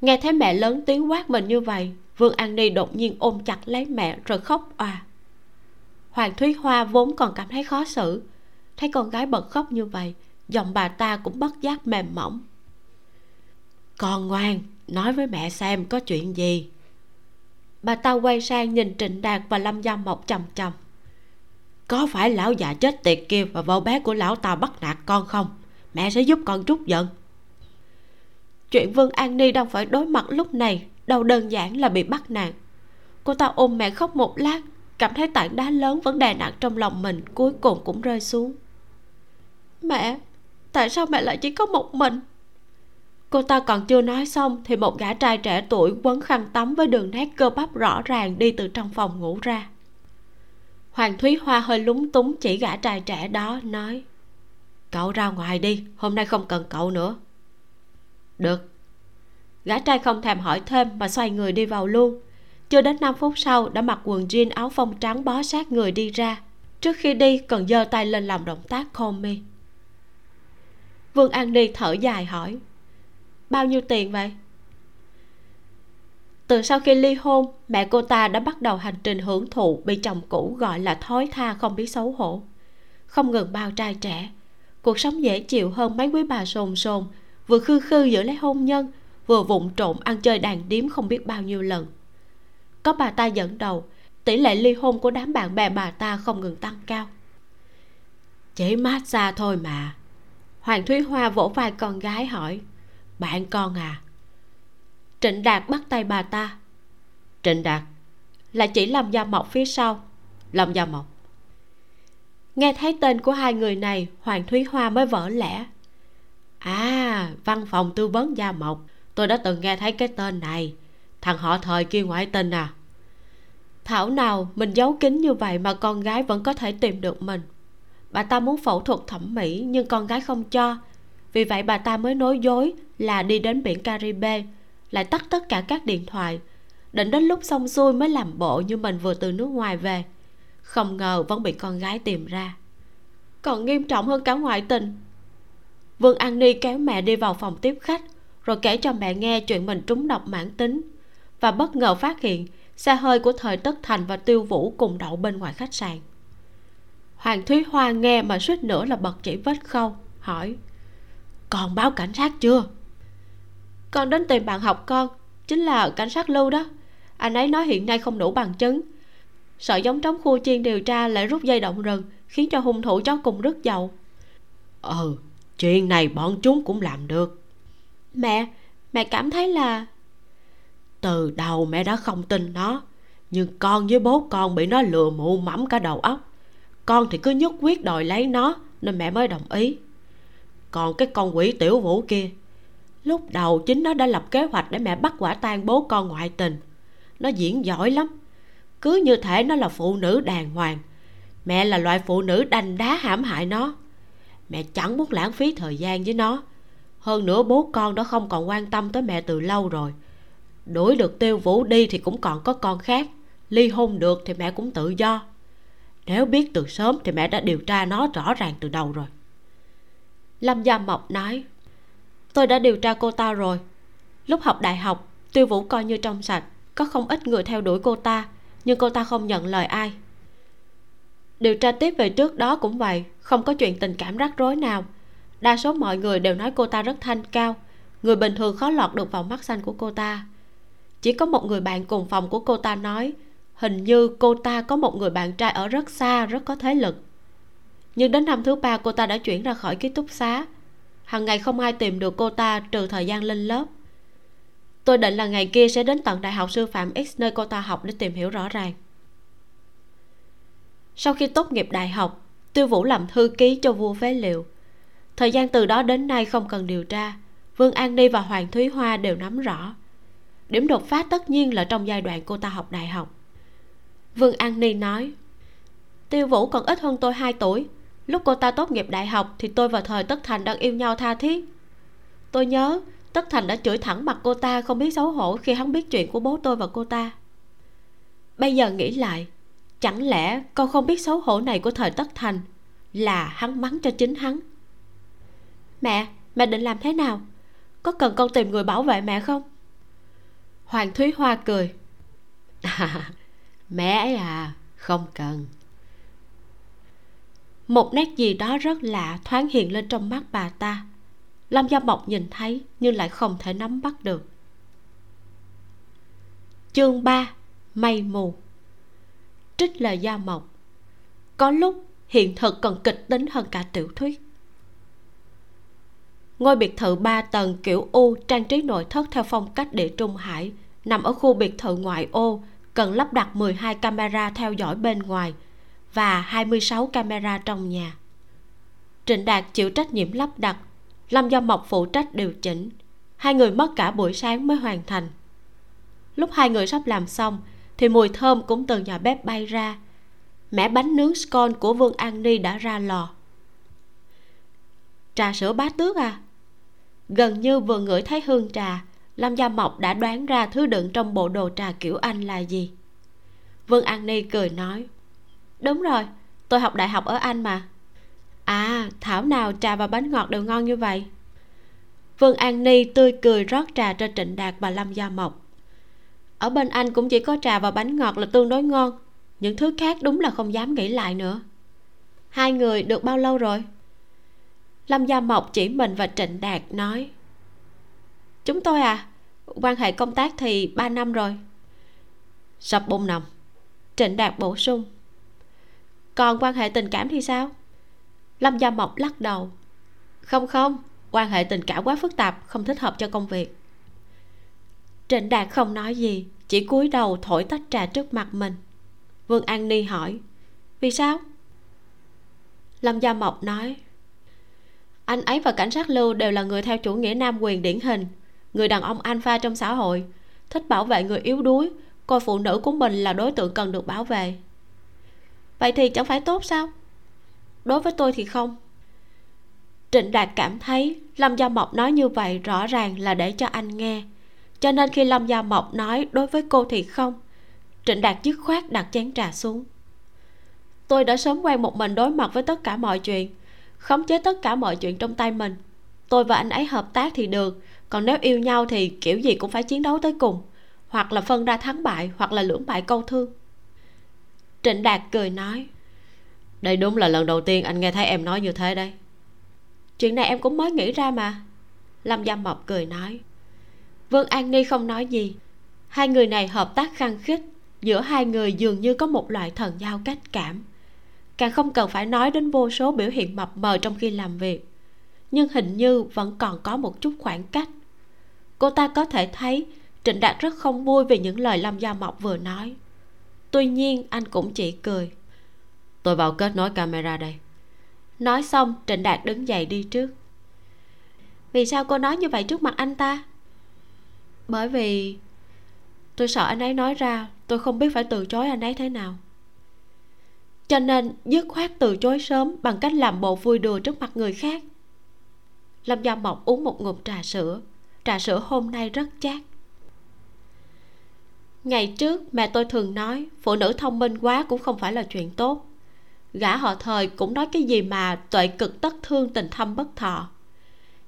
Nghe thấy mẹ lớn tiếng quát mình như vậy, vương an ni đột nhiên ôm chặt lấy mẹ rồi khóc òa hoàng thúy hoa vốn còn cảm thấy khó xử. Thấy con gái bật khóc như vậy, giọng bà ta cũng bất giác mềm mỏng. Con ngoan, nói với mẹ xem có chuyện gì. Bà ta quay sang nhìn trịnh đạt và lâm gia mộc chầm chầm. Có phải lão già chết tiệt kia và vợ bé của lão ta bắt nạt con không? Mẹ sẽ giúp con trút giận. Chuyện vương an ni đang phải đối mặt lúc này đâu đơn giản là bị bắt nạt. Cô ta ôm mẹ khóc một lát cảm thấy tảng đá lớn vẫn đè nặng trong lòng mình cuối cùng cũng rơi xuống. Mẹ, tại sao mẹ lại chỉ có một mình? Cô ta còn chưa nói xong thì một gã trai trẻ tuổi quấn khăn tắm với đường nét cơ bắp rõ ràng đi từ trong phòng ngủ ra. Hoàng thúy hoa hơi lúng túng chỉ gã trai trẻ đó, nói, cậu ra ngoài đi, hôm nay không cần cậu nữa. Được. Gã trai không thèm hỏi thêm mà xoay người đi vào luôn chưa đến 5 phút sau, đã mặc quần jean áo phông trắng bó sát người đi ra. Trước khi đi còn giơ tay lên làm động tác call me vương an ni thở dài hỏi, bao nhiêu tiền vậy? Từ sau khi ly hôn, mẹ cô ta đã bắt đầu hành trình hưởng thụ bị chồng cũ gọi là thói tha không biết xấu hổ. Không ngừng bao trai trẻ, cuộc sống dễ chịu hơn mấy quý bà sồn sồn, vừa khư khư giữ lấy hôn nhân, vừa vụng trộm ăn chơi đàn điếm không biết bao nhiêu lần có bà ta dẫn đầu, tỷ lệ ly hôn của đám bạn bè bà ta không ngừng tăng cao. Chỉ massage thôi mà. Hoàng thúy hoa vỗ vai con gái hỏi, bạn con à? Trịnh đạt bắt tay bà ta. Trịnh đạt, là chỉ lâm gia mộc phía sau. Lâm gia mộc. Nghe thấy tên của hai người này, hoàng thúy hoa mới vỡ lẽ. À văn phòng tư vấn gia mộc, tôi đã từng nghe thấy cái tên này thằng họ thời kia ngoại tình à? Thảo nào mình giấu kín như vậy mà con gái vẫn có thể tìm được mình. Bà ta muốn phẫu thuật thẩm mỹ, nhưng con gái không cho. Vì vậy bà ta mới nói dối là đi đến biển caribe, lại tắt tất cả các điện thoại. Định đến lúc xong xuôi mới làm bộ như mình vừa từ nước ngoài về. Không ngờ vẫn bị con gái tìm ra. Còn nghiêm trọng hơn cả ngoại tình. Vương an ni kéo mẹ đi vào phòng tiếp khách, rồi kể cho mẹ nghe chuyện mình trúng độc mãn tính và bất ngờ phát hiện xe hơi của thời tất thành và tiêu vũ cùng đậu bên ngoài khách sạn. Hoàng thúy hoa nghe mà suýt nữa là bật chỉ vết khâu hỏi còn báo cảnh sát chưa? Con đến tìm bạn học con chính là cảnh sát lưu đó. Anh ấy nói hiện nay không đủ bằng chứng. Sợ giống trống khu chiên điều tra lại rút dây động rừng khiến cho hung thủ chó cùng rứt dầu. Ừ chuyện này bọn chúng cũng làm được. Mẹ mẹ cảm thấy là từ đầu mẹ đã không tin nó, nhưng con với bố con bị nó lừa mụ mẫm cả đầu óc. Con thì cứ nhất quyết đòi lấy nó, nên mẹ mới đồng ý. Còn cái con quỷ tiểu vũ kia, lúc đầu chính nó đã lập kế hoạch để mẹ bắt quả tang bố con ngoại tình. Nó diễn giỏi lắm, cứ như thể nó là phụ nữ đàng hoàng. Mẹ là loại phụ nữ đanh đá hãm hại nó. Mẹ chẳng muốn lãng phí thời gian với nó. Hơn nữa bố con đó không còn quan tâm tới mẹ từ lâu rồi đuổi được tiêu vũ đi thì cũng còn có con khác. Ly hôn được thì mẹ cũng tự do. Nếu biết từ sớm thì mẹ đã điều tra nó rõ ràng từ đầu rồi. Lâm gia mộc nói, tôi đã điều tra cô ta rồi. Lúc học đại học, tiêu vũ coi như trong sạch, có không ít người theo đuổi cô ta, nhưng cô ta không nhận lời ai. Điều tra tiếp về trước đó cũng vậy, không có chuyện tình cảm rắc rối nào. Đa số mọi người đều nói cô ta rất thanh cao, người bình thường khó lọt được vào mắt xanh của cô ta chỉ có một người bạn cùng phòng của cô ta nói, hình như cô ta có một người bạn trai ở rất xa, rất có thế lực. Nhưng đến năm thứ ba, cô ta đã chuyển ra khỏi ký túc xá. Hằng ngày không ai tìm được cô ta trừ thời gian lên lớp. Tôi định là ngày kia sẽ đến tận đại học sư phạm x nơi cô ta học để tìm hiểu rõ ràng. Sau khi tốt nghiệp đại học, tiêu vũ làm thư ký cho vua phế liệu. Thời gian từ đó đến nay không cần điều tra. Vương an ni và hoàng thúy hoa đều nắm rõ điểm đột phá tất nhiên là trong giai đoạn cô ta học đại học. Vương an ni nói, tiêu vũ còn ít hơn tôi 2 tuổi. Lúc cô ta tốt nghiệp đại học thì tôi và thời tất thành đang yêu nhau tha thiết. Tôi nhớ, tất thành đã chửi thẳng mặt cô ta không biết xấu hổ khi hắn biết chuyện của bố tôi và cô ta. Bây giờ nghĩ lại, chẳng lẽ con không biết xấu hổ này của thời tất thành là hắn mắng cho chính hắn? Mẹ mẹ định làm thế nào? Có cần con tìm người bảo vệ mẹ không? Hoàng thúy hoa cười. À, mẹ ấy à không cần. Một nét gì đó rất lạ thoáng hiện lên trong mắt bà ta. Lâm gia mộc nhìn thấy nhưng lại không thể nắm bắt được. Chương 3 mây mù. Trích lời gia mộc. Có lúc hiện thực còn kịch tính hơn cả tiểu thuyết ngôi biệt thự ba tầng kiểu u trang trí nội thất theo phong cách địa trung hải, nằm ở khu biệt thự ngoại ô, cần lắp đặt 12 camera theo dõi bên ngoài và 26 camera trong nhà. Trịnh Đạt chịu trách nhiệm lắp đặt, Lâm Do Mộc phụ trách điều chỉnh. Hai người mất cả buổi sáng mới hoàn thành. Lúc hai người sắp làm xong, Thì mùi thơm cũng từ nhà bếp bay ra. Mẻ bánh nướng scone của Vương An Ni đã ra lò. Trà sữa bá tước à? Gần như vừa ngửi thấy hương trà. Lâm Gia Mộc đã đoán ra thứ đựng trong bộ đồ trà kiểu Anh là gì. Vương An Ni cười nói, đúng rồi, tôi học đại học ở anh mà. À thảo nào trà và bánh ngọt đều ngon như vậy? Vương an ni tươi cười rót trà cho trịnh đạt và lâm gia mộc. Ở bên anh cũng chỉ có trà và bánh ngọt là tương đối ngon, những thứ khác đúng là không dám nghĩ lại nữa. Hai người được bao lâu rồi? Lâm gia mộc chỉ mình và trịnh đạt nói, chúng tôi à quan hệ công tác thì ba năm rồi. Sắp bốn năm trịnh đạt bổ sung, còn quan hệ tình cảm thì sao? Lâm gia mộc lắc đầu, không không, quan hệ tình cảm quá phức tạp, không thích hợp cho công việc. Trịnh đạt không nói gì, chỉ cúi đầu thổi tách trà trước mặt mình. Vương an ni hỏi, vì sao? Lâm gia mộc nói anh ấy và cảnh sát lưu đều là người theo chủ nghĩa nam quyền điển hình, người đàn ông alpha trong xã hội, thích bảo vệ người yếu đuối, coi phụ nữ của mình là đối tượng cần được bảo vệ. Vậy thì chẳng phải tốt sao? Đối với tôi thì không. Trịnh đạt cảm thấy lâm gia mộc nói như vậy rõ ràng là để cho anh nghe. Cho nên khi lâm gia mộc nói đối với cô thì không, trịnh đạt dứt khoát đặt chén trà xuống. Tôi đã sớm quen một mình đối mặt với tất cả mọi chuyện khống chế tất cả mọi chuyện trong tay mình. Tôi và anh ấy hợp tác thì được còn nếu yêu nhau thì kiểu gì cũng phải chiến đấu tới cùng hoặc là phân ra thắng bại hoặc là lưỡng bại câu thương. Trịnh đạt cười nói đây đúng là lần đầu tiên anh nghe thấy em nói như thế đấy. Chuyện này em cũng mới nghĩ ra mà. Lâm gia mộc cười nói vương an ni không nói gì. Hai người này hợp tác khăng khít giữa hai người dường như có một loại thần giao cách cảm càng không cần phải nói đến vô số biểu hiện mập mờ trong khi làm việc. Nhưng hình như vẫn còn có một chút khoảng cách. Cô ta có thể thấy trịnh đạt rất không vui vì những lời lâm gia mộc vừa nói. Tuy nhiên anh cũng chỉ cười. Tôi vào kết nối camera đây. Nói xong trịnh đạt đứng dậy đi trước. Vì sao cô nói như vậy trước mặt anh ta? Bởi vì tôi sợ anh ấy nói ra tôi không biết phải từ chối anh ấy thế nào cho nên, dứt khoát từ chối sớm bằng cách làm bộ vui đùa trước mặt người khác. Lâm gia mộc uống một ngụm trà sữa. Trà sữa hôm nay rất chát. Ngày trước, mẹ tôi thường nói, phụ nữ thông minh quá cũng không phải là chuyện tốt. Gã họ thời cũng nói cái gì mà tuệ cực tất thương tình thâm bất thọ.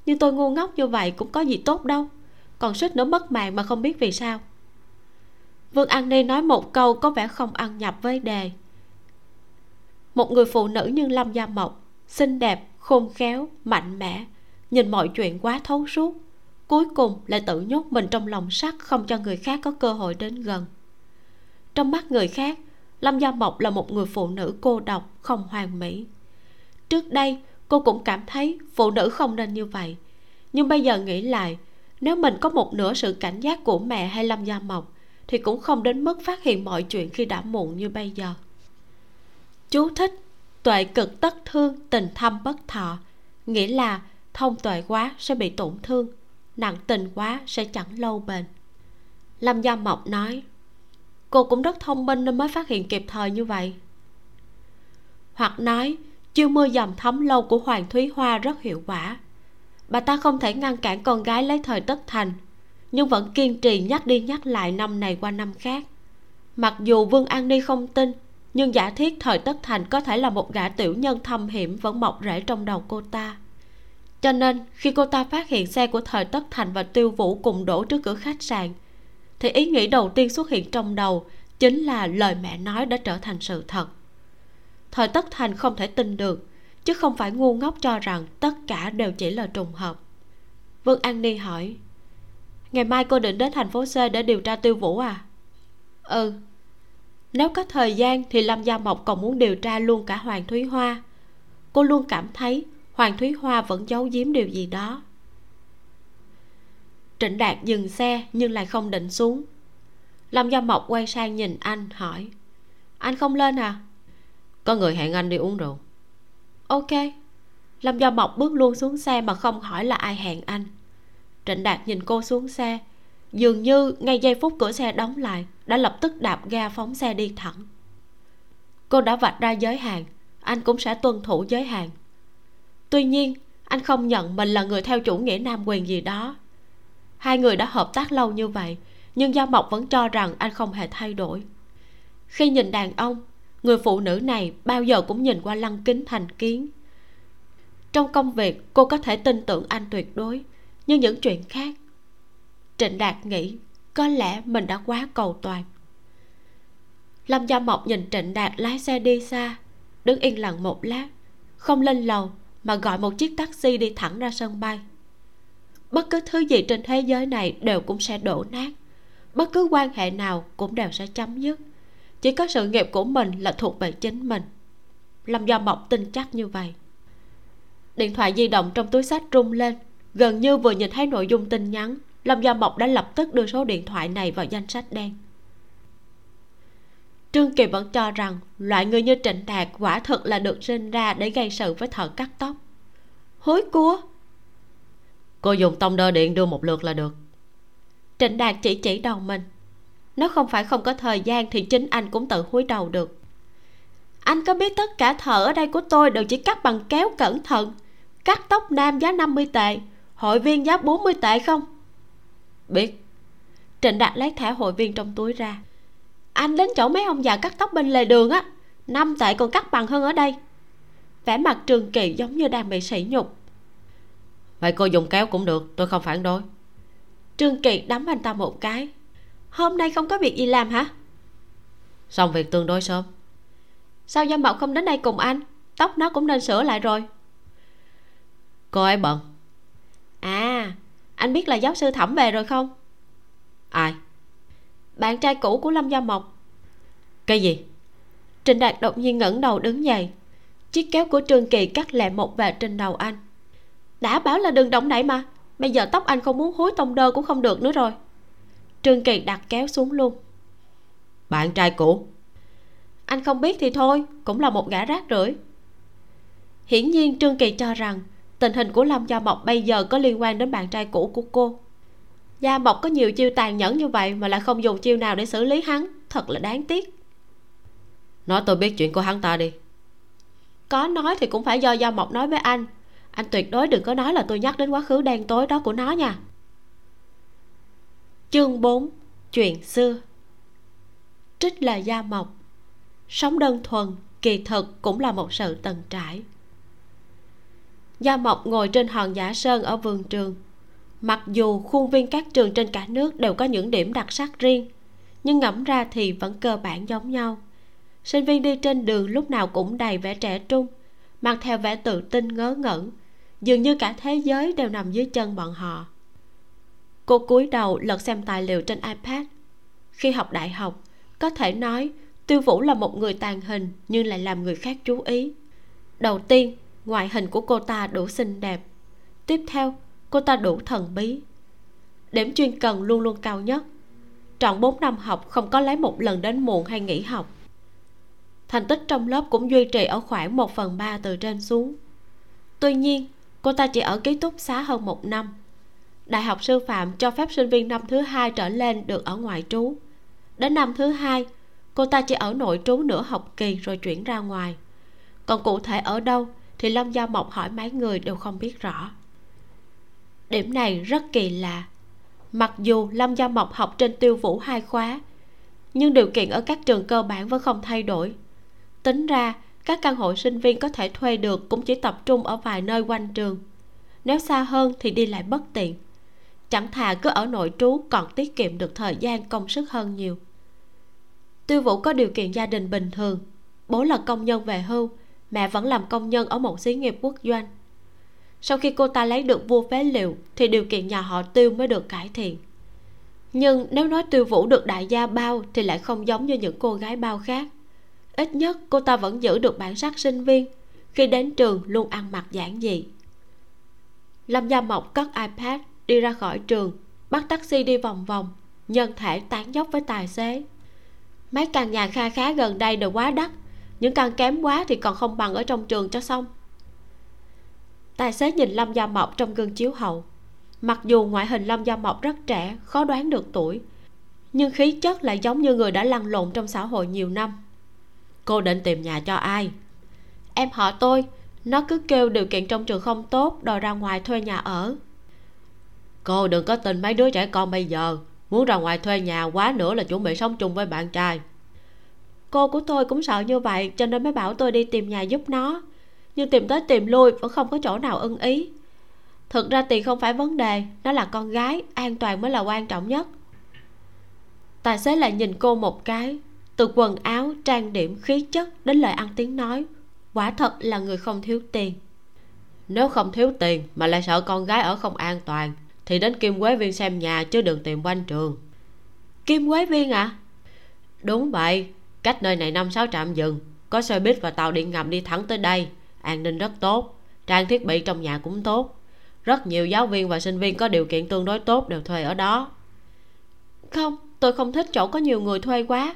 Nhưng tôi ngu ngốc như vậy cũng có gì tốt đâu. Còn suýt nữa mất mạng mà không biết vì sao. Vương an ni nói một câu có vẻ không ăn nhập với đề một người phụ nữ như lâm gia mộc, xinh đẹp, khôn khéo, mạnh mẽ, nhìn mọi chuyện quá thấu suốt. Cuối cùng lại tự nhốt mình trong lòng sắt không cho người khác có cơ hội đến gần. Trong mắt người khác, lâm gia mộc là một người phụ nữ cô độc, không hoàn mỹ. Trước đây, cô cũng cảm thấy phụ nữ không nên như vậy. Nhưng bây giờ nghĩ lại, nếu mình có một nửa sự cảnh giác của mẹ hay lâm gia mộc, thì cũng không đến mức phát hiện mọi chuyện khi đã muộn như bây giờ chú thích, tuệ cực tất thương, tình thâm bất thọ. Nghĩa là, thông tuệ quá sẽ bị tổn thương, nặng tình quá sẽ chẳng lâu bền. Lâm gia mộc nói, cô cũng rất thông minh nên mới phát hiện kịp thời như vậy. Hoặc nói chiêu mưa dầm thấm lâu của hoàng thúy hoa rất hiệu quả. Bà ta không thể ngăn cản con gái lấy thời tất thành, nhưng vẫn kiên trì nhắc đi nhắc lại năm này qua năm khác. Mặc dù vương an ni không tin nhưng giả thiết thời tất thành có thể là một gã tiểu nhân thâm hiểm vẫn mọc rễ trong đầu cô ta. Cho nên, khi cô ta phát hiện xe của thời tất thành và tiêu vũ cùng đổ trước cửa khách sạn, thì ý nghĩ đầu tiên xuất hiện trong đầu chính là lời mẹ nói đã trở thành sự thật. Thời tất thành không thể tin được, chứ không phải ngu ngốc cho rằng tất cả đều chỉ là trùng hợp. Vương an ni hỏi, ngày mai cô định đến thành phố c để điều tra tiêu vũ à? Ừ nếu có thời gian thì lâm gia mộc còn muốn điều tra luôn cả hoàng thúy hoa. Cô luôn cảm thấy hoàng thúy hoa vẫn giấu giếm điều gì đó. Trịnh đạt dừng xe nhưng lại không định xuống. Lâm gia mộc quay sang nhìn anh, hỏi, anh không lên à? Có người hẹn anh đi uống rượu. Ok. Lâm gia mộc bước luôn xuống xe mà không hỏi là ai hẹn anh. Trịnh đạt nhìn cô xuống xe dường như ngay giây phút cửa xe đóng lại, đã lập tức đạp ga phóng xe đi thẳng. Cô đã vạch ra giới hạn, anh cũng sẽ tuân thủ giới hạn. Tuy nhiên, anh không nhận mình là người theo chủ nghĩa nam quyền gì đó. Hai người đã hợp tác lâu như vậy, nhưng Gia mộc vẫn cho rằng anh không hề thay đổi. Khi nhìn đàn ông, người phụ nữ này bao giờ cũng nhìn qua lăng kính thành kiến. Trong công việc, cô có thể tin tưởng anh tuyệt đối, nhưng những chuyện khác trịnh đạt nghĩ có lẽ mình đã quá cầu toàn. Lâm gia mộc nhìn trịnh đạt lái xe đi xa, đứng yên lặng một lát, không lên lầu mà gọi một chiếc taxi đi thẳng ra sân bay. Bất cứ thứ gì trên thế giới này đều cũng sẽ đổ nát. Bất cứ quan hệ nào cũng đều sẽ chấm dứt. Chỉ có sự nghiệp của mình là thuộc về chính mình. Lâm gia mộc tin chắc như vậy. Điện thoại di động trong túi sách rung lên, gần như vừa nhìn thấy nội dung tin nhắn lâm gia mộc đã lập tức đưa số điện thoại này vào danh sách đen. Trương kỳ vẫn cho rằng loại người như trịnh đạt quả thực là được sinh ra để gây sự với thợ cắt tóc. Hối cua. Cô dùng tông đơ điện đưa một lượt là được. Trịnh đạt chỉ chỉ đầu mình. Nếu không phải không có thời gian thì chính anh cũng tự húi đầu được. Anh có biết tất cả thợ ở đây của tôi đều chỉ cắt bằng kéo cẩn thận, cắt tóc nam giá 50 tệ, hội viên giá 40 tệ không? Biết. Trịnh đạt lấy thẻ hội viên trong túi ra. Anh đến chỗ mấy ông già cắt tóc bên lề đường á năm tệ còn cắt bằng hơn ở đây. Vẻ mặt trường kỳ giống như đang bị sỉ nhục. Vậy cô dùng kéo cũng được tôi không phản đối. Trương kỳ đấm anh ta một cái. Hôm nay không có việc gì làm hả? Xong việc tương đối sớm. Sao gia mộc không đến đây cùng anh? Tóc nó cũng nên sửa lại rồi. Cô ấy bận. À anh biết là giáo sư thẩm về rồi không? Ai? Bạn trai cũ của lâm gia mộc. Cái gì? Trịnh đạt đột nhiên ngẩng đầu đứng dậy. Chiếc kéo của trương kỳ cắt lẹ một vệt trên đầu anh. Đã bảo là đừng động đậy mà. Bây giờ tóc anh không muốn hối tông đơ cũng không được nữa rồi. Trương kỳ đặt kéo xuống luôn. Bạn trai cũ. Anh không biết thì thôi, cũng là một gã rác rưởi. Hiển nhiên trương kỳ cho rằng tình hình của lâm gia mộc bây giờ có liên quan đến bạn trai cũ của cô. Gia mộc có nhiều chiêu tàn nhẫn như vậy mà lại không dùng chiêu nào để xử lý hắn. Thật là đáng tiếc. Nói tôi biết chuyện của hắn ta đi. Có nói thì cũng phải do gia mộc nói với anh. Anh tuyệt đối đừng có nói là tôi nhắc đến quá khứ đen tối đó của nó nha. Chương 4 chuyện xưa. Trích là gia mộc. Sống đơn thuần kỳ thực cũng là một sự từng trải gia mộc ngồi trên hòn giả sơn ở vườn trường. Mặc dù khuôn viên các trường trên cả nước đều có những điểm đặc sắc riêng, nhưng ngẫm ra thì vẫn cơ bản giống nhau. Sinh viên đi trên đường lúc nào cũng đầy vẻ trẻ trung, mang theo vẻ tự tin ngớ ngẩn, dường như cả thế giới đều nằm dưới chân bọn họ. Cô cúi đầu lật xem tài liệu trên ipad. Khi học đại học, có thể nói tiêu vũ là một người tàn hình nhưng lại làm người khác chú ý. Đầu tiên ngoại hình của cô ta đủ xinh đẹp. Tiếp theo, cô ta đủ thần bí. Điểm chuyên cần luôn luôn cao nhất. Trọn 4 năm học không có lấy một lần đến muộn hay nghỉ học. Thành tích trong lớp cũng duy trì ở khoảng 1 phần ba từ trên xuống. Tuy nhiên, cô ta chỉ ở ký túc xá hơn một năm. Đại học sư phạm cho phép sinh viên năm thứ hai trở lên được ở ngoại trú. Đến năm thứ hai, cô ta chỉ ở nội trú nửa học kỳ rồi chuyển ra ngoài. Còn cụ thể ở đâu thì lâm gia mộc hỏi mấy người đều không biết rõ. Điểm này rất kỳ lạ. Mặc dù lâm gia mộc học trên tiêu vũ hai khóa, nhưng điều kiện ở các trường cơ bản vẫn không thay đổi. Tính ra, các căn hộ sinh viên có thể thuê được cũng chỉ tập trung ở vài nơi quanh trường. Nếu xa hơn thì đi lại bất tiện. Chẳng thà cứ ở nội trú còn tiết kiệm được thời gian, công sức hơn nhiều. Tiêu vũ có điều kiện gia đình bình thường. Bố là công nhân về hưu mẹ vẫn làm công nhân ở một xí nghiệp quốc doanh. Sau khi cô ta lấy được vua phế liệu, thì điều kiện nhà họ tiêu mới được cải thiện. Nhưng nếu nói tiêu vũ được đại gia bao, thì lại không giống như những cô gái bao khác. Ít nhất, cô ta vẫn giữ được bản sắc sinh viên. Khi đến trường, luôn ăn mặc giản dị. Lâm gia mộc cất ipad, đi ra khỏi trường, bắt taxi đi vòng vòng, nhân thể tán dốc với tài xế. Mấy căn nhà kha khá gần đây đều quá đắt những căn kém quá thì còn không bằng ở trong trường cho xong. Tài xế nhìn lâm gia mộc trong gương chiếu hậu. Mặc dù ngoại hình lâm gia mộc rất trẻ, khó đoán được tuổi, nhưng khí chất lại giống như người đã lăn lộn trong xã hội nhiều năm. Cô định tìm nhà cho ai? Em họ tôi, nó cứ kêu điều kiện trong trường không tốt, đòi ra ngoài thuê nhà ở. Cô đừng có tin mấy đứa trẻ con bây giờ. Muốn ra ngoài thuê nhà quá nữa là chuẩn bị sống chung với bạn trai cô của tôi cũng sợ như vậy, cho nên mới bảo tôi đi tìm nhà giúp nó. Nhưng tìm tới tìm lui, vẫn không có chỗ nào ưng ý. Thực ra tiền không phải vấn đề, nó là con gái, an toàn mới là quan trọng nhất. Tài xế lại nhìn cô một cái, từ quần áo, trang điểm, khí chất đến lời ăn tiếng nói. Quả thật là người không thiếu tiền. Nếu không thiếu tiền mà lại sợ con gái ở không an toàn, thì đến kim quế viên xem nhà chứ đừng tìm quanh trường. Kim quế viên ạ? À? đúng vậy cách nơi này năm sáu trạm dừng. Có xe buýt và tàu điện ngầm đi thẳng tới đây. An ninh rất tốt. Trang thiết bị trong nhà cũng tốt. Rất nhiều giáo viên và sinh viên có điều kiện tương đối tốt đều thuê ở đó. Không, tôi không thích chỗ có nhiều người thuê quá.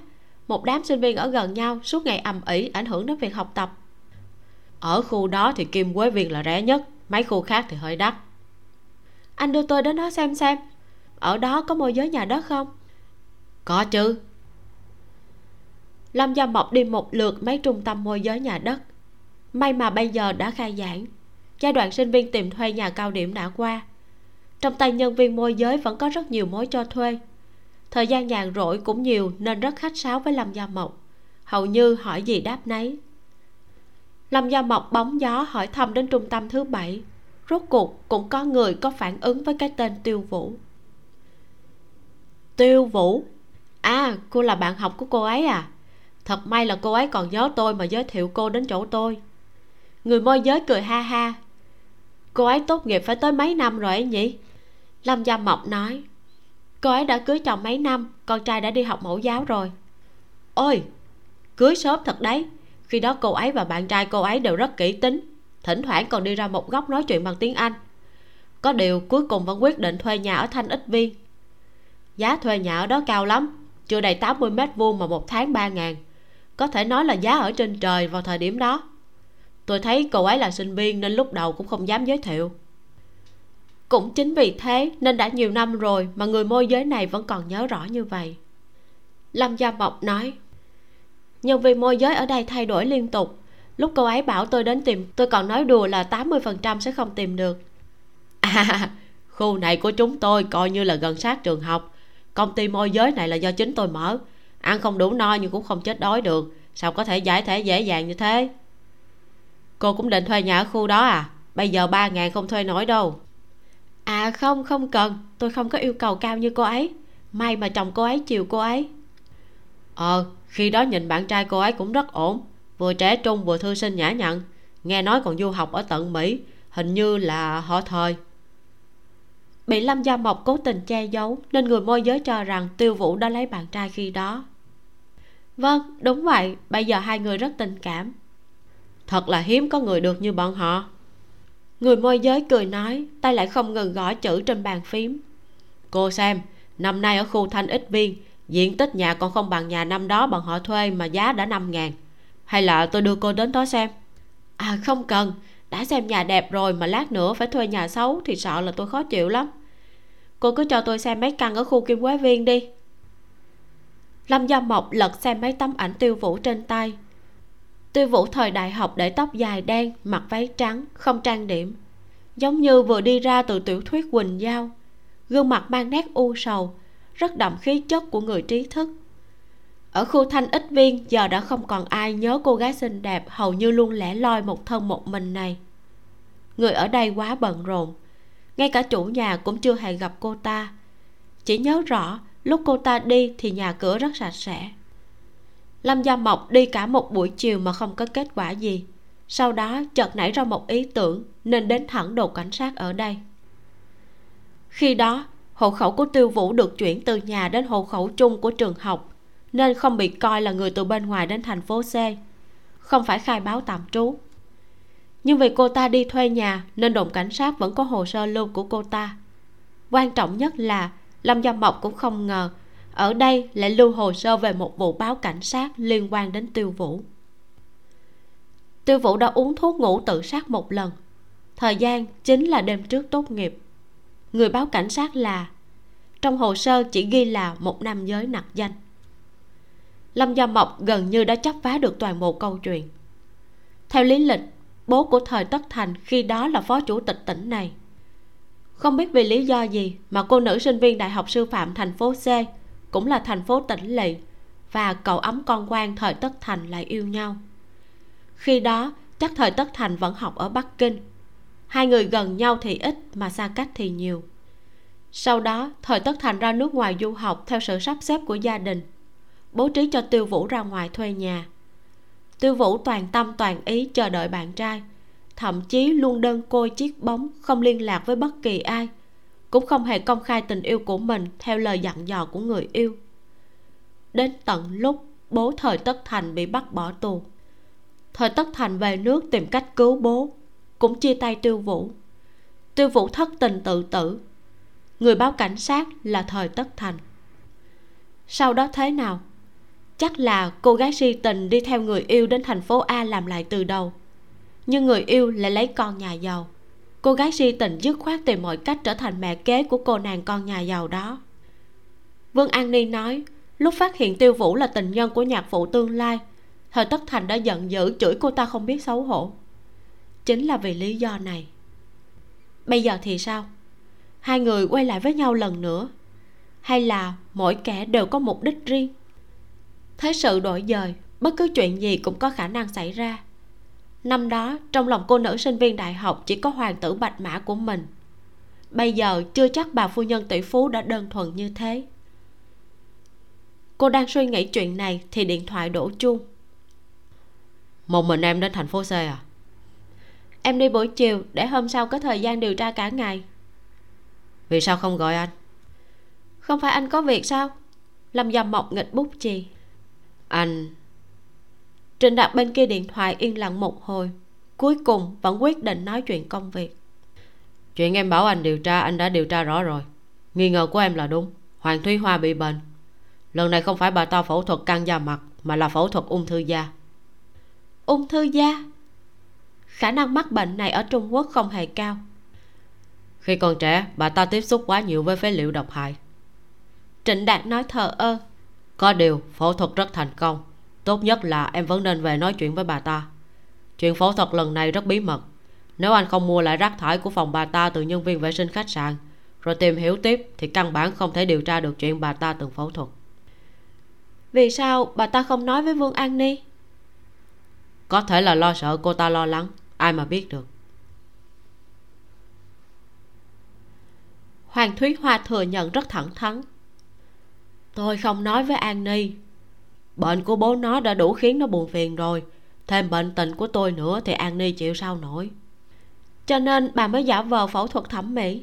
Một đám sinh viên ở gần nhau suốt ngày ầm ĩ ảnh hưởng đến việc học tập. Ở khu đó thì kim quế viên là rẻ nhất, mấy khu khác thì hơi đắt. Anh đưa tôi đến đó xem xem. Ở đó có môi giới nhà đất không? Có chứ lâm gia mộc đi một lượt mấy trung tâm môi giới nhà đất. May mà bây giờ đã khai giảng. Giai đoạn sinh viên tìm thuê nhà cao điểm đã qua. Trong tay nhân viên môi giới vẫn có rất nhiều mối cho thuê. Thời gian nhàn rỗi cũng nhiều nên rất khách sáo với lâm gia mộc. Hầu như hỏi gì đáp nấy. Lâm gia mộc bóng gió hỏi thăm đến trung tâm thứ bảy. Rốt cuộc cũng có người có phản ứng với cái tên tiêu vũ. Tiêu vũ? À cô là bạn học của cô ấy à? Thật may là cô ấy còn nhớ tôi mà giới thiệu cô đến chỗ tôi. Người môi giới cười ha ha. Cô ấy tốt nghiệp phải tới mấy năm rồi ấy nhỉ? Lâm gia mộc nói. Cô ấy đã cưới chồng mấy năm, con trai đã đi học mẫu giáo rồi. Ôi, cưới sớm thật đấy. Khi đó cô ấy và bạn trai cô ấy đều rất kỹ tính, thỉnh thoảng còn đi ra một góc nói chuyện bằng tiếng anh. Có điều cuối cùng vẫn quyết định thuê nhà ở thanh ích viên. Giá thuê nhà ở đó cao lắm, chưa đầy 80 mét vuông mà một tháng ba ngàn có thể nói là giá ở trên trời vào thời điểm đó. Tôi thấy cô ấy là sinh viên nên lúc đầu cũng không dám giới thiệu. Cũng chính vì thế nên đã nhiều năm rồi mà người môi giới này vẫn còn nhớ rõ như vậy. Lâm gia mộc nói, nhân viên môi giới ở đây thay đổi liên tục. Lúc cô ấy bảo tôi đến tìm, tôi còn nói đùa là 80% sẽ không tìm được. À khu này của chúng tôi coi như là gần sát trường học. Công ty môi giới này là do chính tôi mở ăn không đủ no nhưng cũng không chết đói được. Sao có thể giải thể dễ dàng như thế? Cô cũng định thuê nhà ở khu đó à? Bây giờ ba ngàn không thuê nổi đâu. À không không cần. Tôi không có yêu cầu cao như cô ấy. May mà chồng cô ấy chiều cô ấy. Ờ khi đó nhìn bạn trai cô ấy cũng rất ổn. Vừa trẻ trung vừa thư sinh nhã nhặn. Nghe nói còn du học ở tận mỹ. Hình như là họ thời. Bị lâm gia mộc cố tình che giấu nên người môi giới cho rằng tiêu vũ đã lấy bạn trai khi đó vâng đúng vậy. Bây giờ hai người rất tình cảm. Thật là hiếm có người được như bọn họ. Người môi giới cười nói, tay lại không ngừng gõ chữ trên bàn phím. Cô xem, năm nay ở khu thanh ít viên, diện tích nhà còn không bằng nhà năm đó bọn họ thuê mà giá đã năm ngàn. Hay là tôi đưa cô đến đó xem? À không cần. Đã xem nhà đẹp rồi mà lát nữa phải thuê nhà xấu thì sợ là tôi khó chịu lắm. Cô cứ cho tôi xem mấy căn ở khu kim quế viên đi lâm gia mộc lật xem mấy tấm ảnh tiêu vũ trên tay. Tiêu vũ thời đại học để tóc dài đen, mặc váy trắng, không trang điểm. Giống như vừa đi ra từ tiểu thuyết quỳnh giao. Gương mặt mang nét u sầu, rất đậm khí chất của người trí thức. Ở khu thanh ít viên, giờ đã không còn ai nhớ cô gái xinh đẹp hầu như luôn lẻ loi một thân một mình này. Người ở đây quá bận rộn. Ngay cả chủ nhà cũng chưa hề gặp cô ta. Chỉ nhớ rõ lúc cô ta đi thì nhà cửa rất sạch sẽ. Lâm gia mộc đi cả một buổi chiều mà không có kết quả gì. Sau đó, chợt nảy ra một ý tưởng nên đến thẳng đồn cảnh sát ở đây. Khi đó, hộ khẩu của tiêu vũ được chuyển từ nhà đến hộ khẩu chung của trường học, nên không bị coi là người từ bên ngoài đến thành phố C. Không phải khai báo tạm trú. Nhưng vì cô ta đi thuê nhà nên đồn cảnh sát vẫn có hồ sơ lưu của cô ta. Quan trọng nhất là lâm gia mộc cũng không ngờ, ở đây lại lưu hồ sơ về một vụ báo cảnh sát liên quan đến tiêu vũ. Tiêu vũ đã uống thuốc ngủ tự sát một lần. Thời gian chính là đêm trước tốt nghiệp. Người báo cảnh sát là, trong hồ sơ chỉ ghi là một nam giới nặc danh. Lâm gia mộc gần như đã chấp phá được toàn bộ câu chuyện. Theo lý lịch, bố của thời tất thành khi đó là phó chủ tịch tỉnh này không biết vì lý do gì mà cô nữ sinh viên đại học sư phạm thành phố c cũng là thành phố tỉnh lỵ và cậu ấm con quan thời tất thành lại yêu nhau. Khi đó, chắc thời tất thành vẫn học ở bắc kinh. Hai người gần nhau thì ít mà xa cách thì nhiều. Sau đó, thời tất thành ra nước ngoài du học theo sự sắp xếp của gia đình, bố trí cho tiêu vũ ra ngoài thuê nhà. Tiêu vũ toàn tâm toàn ý chờ đợi bạn trai thậm chí luôn đơn côi chiếc bóng, không liên lạc với bất kỳ ai. Cũng không hề công khai tình yêu của mình theo lời dặn dò của người yêu. Đến tận lúc bố thời tất thành bị bắt bỏ tù. Thời tất thành về nước tìm cách cứu bố, cũng chia tay tiêu vũ. Tiêu vũ thất tình tự tử. Người báo cảnh sát là thời tất thành. Sau đó thế nào? Chắc là cô gái si tình đi theo người yêu đến thành phố a làm lại từ đầu nhưng người yêu lại lấy con nhà giàu. Cô gái si tình dứt khoát tìm mọi cách trở thành mẹ kế của cô nàng con nhà giàu đó. Vương an ni nói, lúc phát hiện tiêu vũ là tình nhân của nhạc phụ tương lai, thời tất thành đã giận dữ chửi cô ta không biết xấu hổ. Chính là vì lý do này. Bây giờ thì sao? Hai người quay lại với nhau lần nữa. Hay là mỗi kẻ đều có mục đích riêng? Thế sự đổi dời, bất cứ chuyện gì cũng có khả năng xảy ra năm đó trong lòng cô nữ sinh viên đại học chỉ có hoàng tử bạch mã của mình. Bây giờ chưa chắc bà phu nhân tỷ phú đã đơn thuần như thế. Cô đang suy nghĩ chuyện này thì điện thoại đổ chuông. Một mình em đến thành phố c à? Em đi buổi chiều để hôm sau có thời gian điều tra cả ngày. Vì sao không gọi anh? Không phải anh có việc sao? Lâm dầm mọc nghịch bút chì. Anh trịnh đạt bên kia điện thoại yên lặng một hồi cuối cùng vẫn quyết định nói chuyện công việc. Chuyện em bảo anh điều tra anh đã điều tra rõ rồi. Nghi ngờ của em là đúng. Hoàng thúy hoa bị bệnh. Lần này không phải bà ta phẫu thuật căng da mặt mà là phẫu thuật ung thư da. Ung thư da? Khả năng mắc bệnh này ở trung quốc không hề cao. Khi còn trẻ bà ta tiếp xúc quá nhiều với phế liệu độc hại. Trịnh đạt nói thờ ơ. Có điều phẫu thuật rất thành công tốt nhất là em vẫn nên về nói chuyện với bà ta. Chuyện phẫu thuật lần này rất bí mật. Nếu anh không mua lại rác thải của phòng bà ta từ nhân viên vệ sinh khách sạn rồi tìm hiểu tiếp thì căn bản không thể điều tra được chuyện bà ta từng phẫu thuật. Vì sao bà ta không nói với vương an ni? Có thể là lo sợ cô ta lo lắng ai mà biết được. Hoàng thúy hoa thừa nhận rất thẳng thắn. Tôi không nói với an ni bệnh của bố nó đã đủ khiến nó buồn phiền rồi. Thêm bệnh tình của tôi nữa thì an ni chịu sao nổi. Cho nên bà mới giả vờ phẫu thuật thẩm mỹ.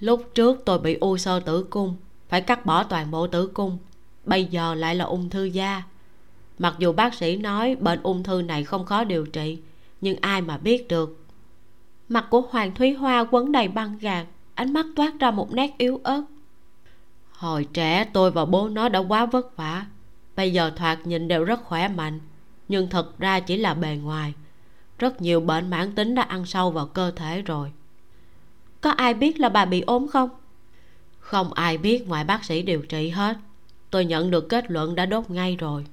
Lúc trước tôi bị u sơ tử cung, phải cắt bỏ toàn bộ tử cung. Bây giờ lại là ung thư da. Mặc dù bác sĩ nói bệnh ung thư này không khó điều trị, nhưng ai mà biết được. Mặt của hoàng thúy hoa quấn đầy băng gạc, ánh mắt toát ra một nét yếu ớt. Hồi trẻ tôi và bố nó đã quá vất vả bây giờ thoạt nhìn đều rất khỏe mạnh, nhưng thật ra chỉ là bề ngoài. Rất nhiều bệnh mãn tính đã ăn sâu vào cơ thể rồi. Có ai biết là bà bị ốm không? Không ai biết ngoài bác sĩ điều trị hết. Tôi nhận được kết luận đã đốt ngay rồi.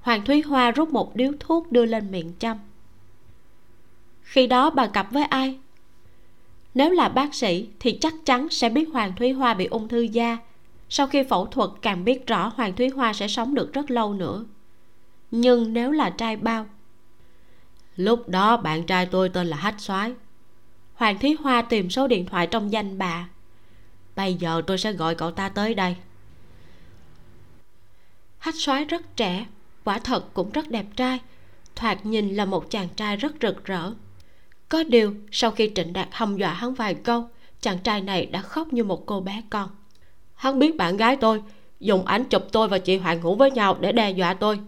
Hoàng thúy hoa rút một điếu thuốc đưa lên miệng chăm. Khi đó bà cặp với ai? Nếu là bác sĩ thì chắc chắn sẽ biết hoàng thúy hoa bị ung thư da sau khi phẫu thuật càng biết rõ hoàng thúy hoa sẽ sống được rất lâu nữa. Nhưng nếu là trai bao? Lúc đó bạn trai tôi tên là hách soái. Hoàng thúy hoa tìm số điện thoại trong danh bà bây giờ tôi sẽ gọi cậu ta tới đây. Hách soái rất trẻ quả thật cũng rất đẹp trai. Thoạt nhìn là một chàng trai rất rực rỡ. Có điều sau khi trịnh đạt hăm dọa hắn vài câu chàng trai này đã khóc như một cô bé con hắn biết bạn gái tôi, dùng ảnh chụp tôi và chị hoàng ngủ với nhau để đe dọa tôi.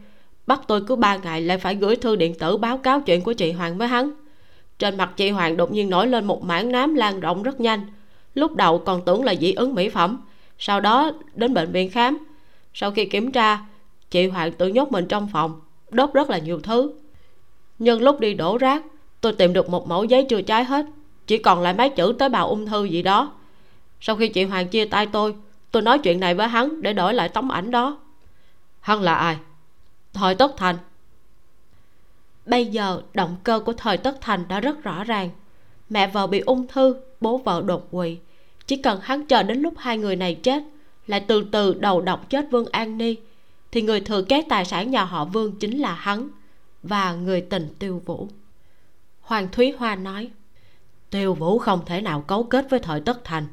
Bắt tôi cứ ba ngày lại phải gửi thư điện tử báo cáo chuyện của chị hoàng với hắn. Trên mặt chị hoàng đột nhiên nổi lên một mảng nám lan rộng rất nhanh. Lúc đầu còn tưởng là dị ứng mỹ phẩm, sau đó đến bệnh viện khám. Sau khi kiểm tra, chị hoàng tự nhốt mình trong phòng, đốt rất là nhiều thứ. Nhưng lúc đi đổ rác, tôi tìm được một mẫu giấy chưa cháy hết, chỉ còn lại mấy chữ tế bào ung thư gì đó. Sau khi chị hoàng chia tay tôi tôi nói chuyện này với hắn để đổi lại tấm ảnh đó. Hắn là ai? Thời tất thành. Bây giờ động cơ của thời tất thành đã rất rõ ràng. Mẹ vợ bị ung thư bố vợ đột quỵ. Chỉ cần hắn chờ đến lúc hai người này chết lại từ từ đầu độc chết vương an ni thì người thừa kế tài sản nhà họ vương chính là hắn và người tình tiêu vũ. Hoàng thúy hoa nói tiêu vũ không thể nào cấu kết với thời tất thành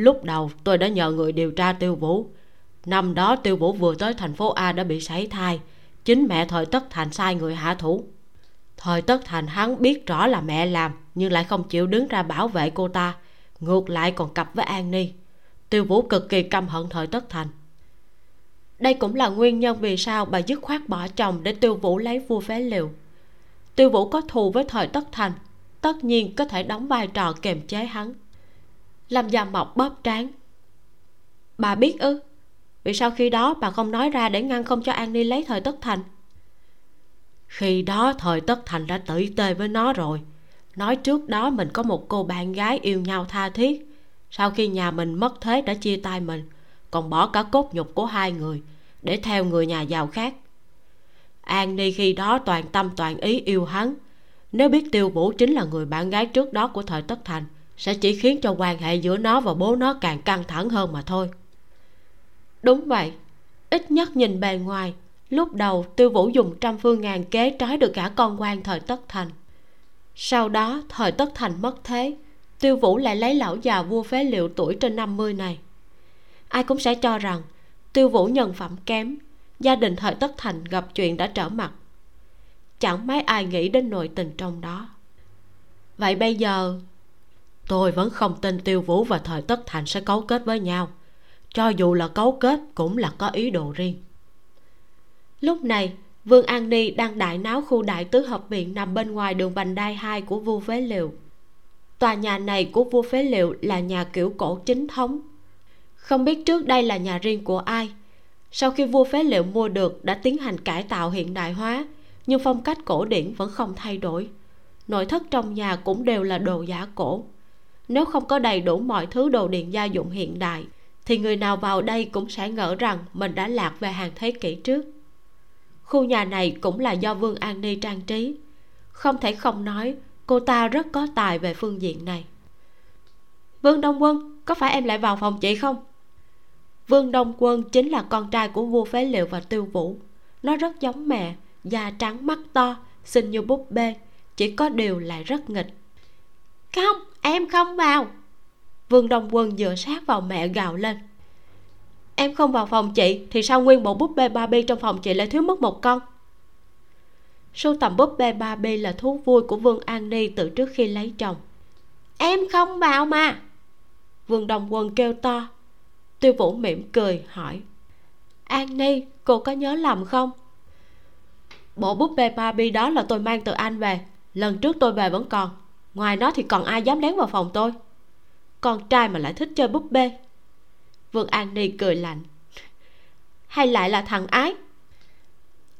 lúc đầu, tôi đã nhờ người điều tra tiêu vũ. Năm đó, tiêu vũ vừa tới thành phố a đã bị sảy thai. Chính mẹ thời tất thành sai người hạ thủ. Thời tất thành hắn biết rõ là mẹ làm, nhưng lại không chịu đứng ra bảo vệ cô ta. Ngược lại còn cặp với an ni. Tiêu vũ cực kỳ căm hận thời tất thành. Đây cũng là nguyên nhân vì sao bà dứt khoát bỏ chồng để tiêu vũ lấy vua phế liệu. Tiêu vũ có thù với thời tất thành, tất nhiên có thể đóng vai trò kềm chế hắn lâm gia mộc bóp trán. Bà biết ư? Vì sao khi đó bà không nói ra để ngăn không cho an ni lấy thời tất thành. Khi đó thời tất thành đã tự tê với nó rồi. Nói trước đó mình có một cô bạn gái yêu nhau tha thiết. Sau khi nhà mình mất thế đã chia tay mình, còn bỏ cả cốt nhục của hai người để theo người nhà giàu khác. An ni khi đó toàn tâm toàn ý yêu hắn. Nếu biết tiêu vũ chính là người bạn gái trước đó của thời tất thành sẽ chỉ khiến cho quan hệ giữa nó và bố nó càng căng thẳng hơn mà thôi. Đúng vậy, ít nhất nhìn bề ngoài, lúc đầu tiêu vũ dùng trăm phương ngàn kế trói được cả con quan thời tất thành. Sau đó, thời tất thành mất thế tiêu vũ lại lấy lão già vua phế liệu tuổi trên 50 này. Ai cũng sẽ cho rằng tiêu vũ nhân phẩm kém, gia đình thời tất thành gặp chuyện đã trở mặt. Chẳng mấy ai nghĩ đến nội tình trong đó. Vậy bây giờ tôi vẫn không tin tiêu vũ và thời tất thành sẽ cấu kết với nhau. Cho dù là cấu kết cũng là có ý đồ riêng. Lúc này, vương an ni đang đại náo khu đại tứ hợp viện nằm bên ngoài đường vành đai hai của vua phế liệu. Tòa nhà này của vua phế liệu là nhà kiểu cổ chính thống. Không biết trước đây là nhà riêng của ai. Sau khi vua phế liệu mua được, đã tiến hành cải tạo hiện đại hóa, nhưng phong cách cổ điển vẫn không thay đổi. Nội thất trong nhà cũng đều là đồ giả cổ nếu không có đầy đủ mọi thứ đồ điện gia dụng hiện đại, thì người nào vào đây cũng sẽ ngỡ rằng mình đã lạc về hàng thế kỷ trước. Khu nhà này cũng là do vương an ni trang trí. Không thể không nói, cô ta rất có tài về phương diện này. Vương đông quân, có phải em lại vào phòng chị không? Vương đông quân chính là con trai của vua phế liệu và tiêu vũ. Nó rất giống mẹ, da trắng mắt to, xinh như búp bê, chỉ có điều lại rất nghịch không, em không vào. Vương đông quân dựa sát vào mẹ gào lên. Em không vào phòng chị, thì sao nguyên bộ búp bê barbie trong phòng chị lại thiếu mất một con? Sưu tầm búp bê barbie là thú vui của vương an ni từ trước khi lấy chồng. Em không vào mà. Vương đồng quân kêu to. Tiêu vũ mỉm cười, hỏi. An ni, cô có nhớ lầm không? Bộ búp bê barbie đó là tôi mang từ anh về. Lần trước tôi về vẫn còn ngoài nó thì còn ai dám lén vào phòng tôi? Con trai mà lại thích chơi búp bê. Vương an ni cười lạnh. Hay lại là thằng ái?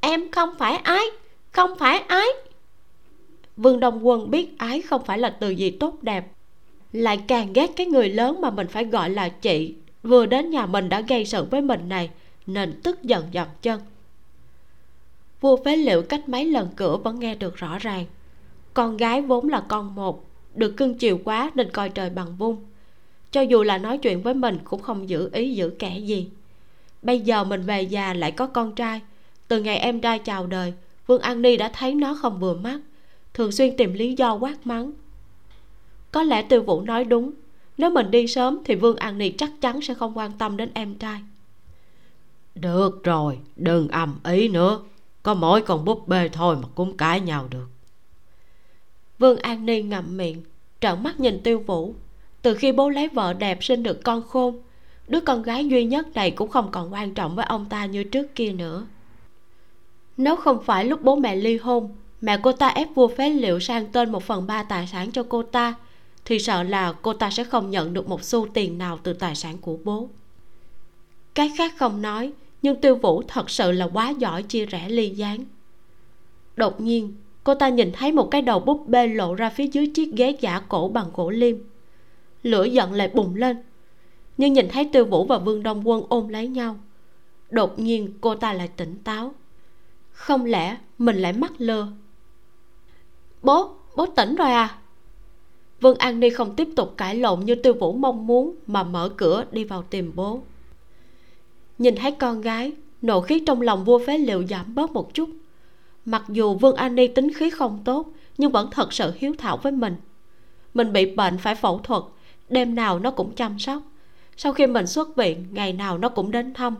Em không phải ái, không phải ái. Vương đông quân biết ái không phải là từ gì tốt đẹp. Lại càng ghét cái người lớn mà mình phải gọi là chị. Vừa đến nhà mình đã gây sự với mình này, nên tức giận dậm chân. Vua phế liệu cách mấy lần cửa vẫn nghe được rõ ràng con gái vốn là con một, được cưng chiều quá nên coi trời bằng vung. Cho dù là nói chuyện với mình cũng không giữ ý giữ kẻ gì. Bây giờ mình về già lại có con trai. Từ ngày em trai chào đời, vương an ni đã thấy nó không vừa mắt, thường xuyên tìm lý do quát mắng. Có lẽ tiêu vũ nói đúng, nếu mình đi sớm thì vương an ni chắc chắn sẽ không quan tâm đến em trai. Được rồi, đừng ầm ý nữa, có mỗi con búp bê thôi mà cũng cãi nhau được vương an ni ngậm miệng, trợn mắt nhìn tiêu vũ. Từ khi bố lấy vợ đẹp sinh được con khôn, đứa con gái duy nhất này cũng không còn quan trọng với ông ta như trước kia nữa. Nếu không phải lúc bố mẹ ly hôn, mẹ cô ta ép vua phế liệu sang tên một phần ba tài sản cho cô ta, thì sợ là cô ta sẽ không nhận được một xu tiền nào từ tài sản của bố. Cái khác không nói, nhưng tiêu vũ thật sự là quá giỏi chia rẽ ly gián. Đột nhiên cô ta nhìn thấy một cái đầu búp bê lộ ra phía dưới chiếc ghế giả cổ bằng gỗ liêm lửa giận lại bùng lên, nhưng nhìn thấy tiêu vũ và vương đông quân ôm lấy nhau, đột nhiên cô ta lại tỉnh táo. Không lẽ mình lại mắc lừa? Bố bố tỉnh rồi à? Vương an ni không tiếp tục cãi lộn như tiêu vũ mong muốn mà mở cửa đi vào tìm bố. Nhìn thấy con gái, nộ khí trong lòng vua phế liệu giảm bớt một chút mặc dù vương an ni tính khí không tốt, nhưng vẫn thật sự hiếu thảo với mình. Mình bị bệnh phải phẫu thuật, đêm nào nó cũng chăm sóc. Sau khi mình xuất viện, ngày nào nó cũng đến thăm.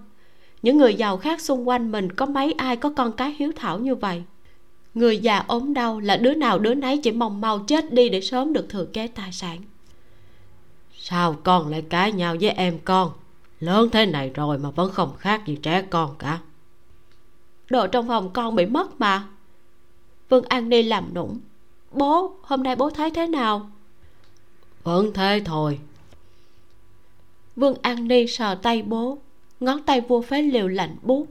Những người giàu khác xung quanh mình có mấy ai có con cái hiếu thảo như vậy? Người già ốm đau là đứa nào đứa nấy chỉ mong mau chết đi để sớm được thừa kế tài sản. Sao con lại cãi nhau với em con? Lớn thế này rồi mà vẫn không khác gì trẻ con cả đồ trong phòng con bị mất mà. Vương an ni làm nũng. Bố hôm nay bố thấy thế nào? Vẫn thế thôi. Vương an ni sờ tay bố. Ngón tay vua phế liều lạnh buốt.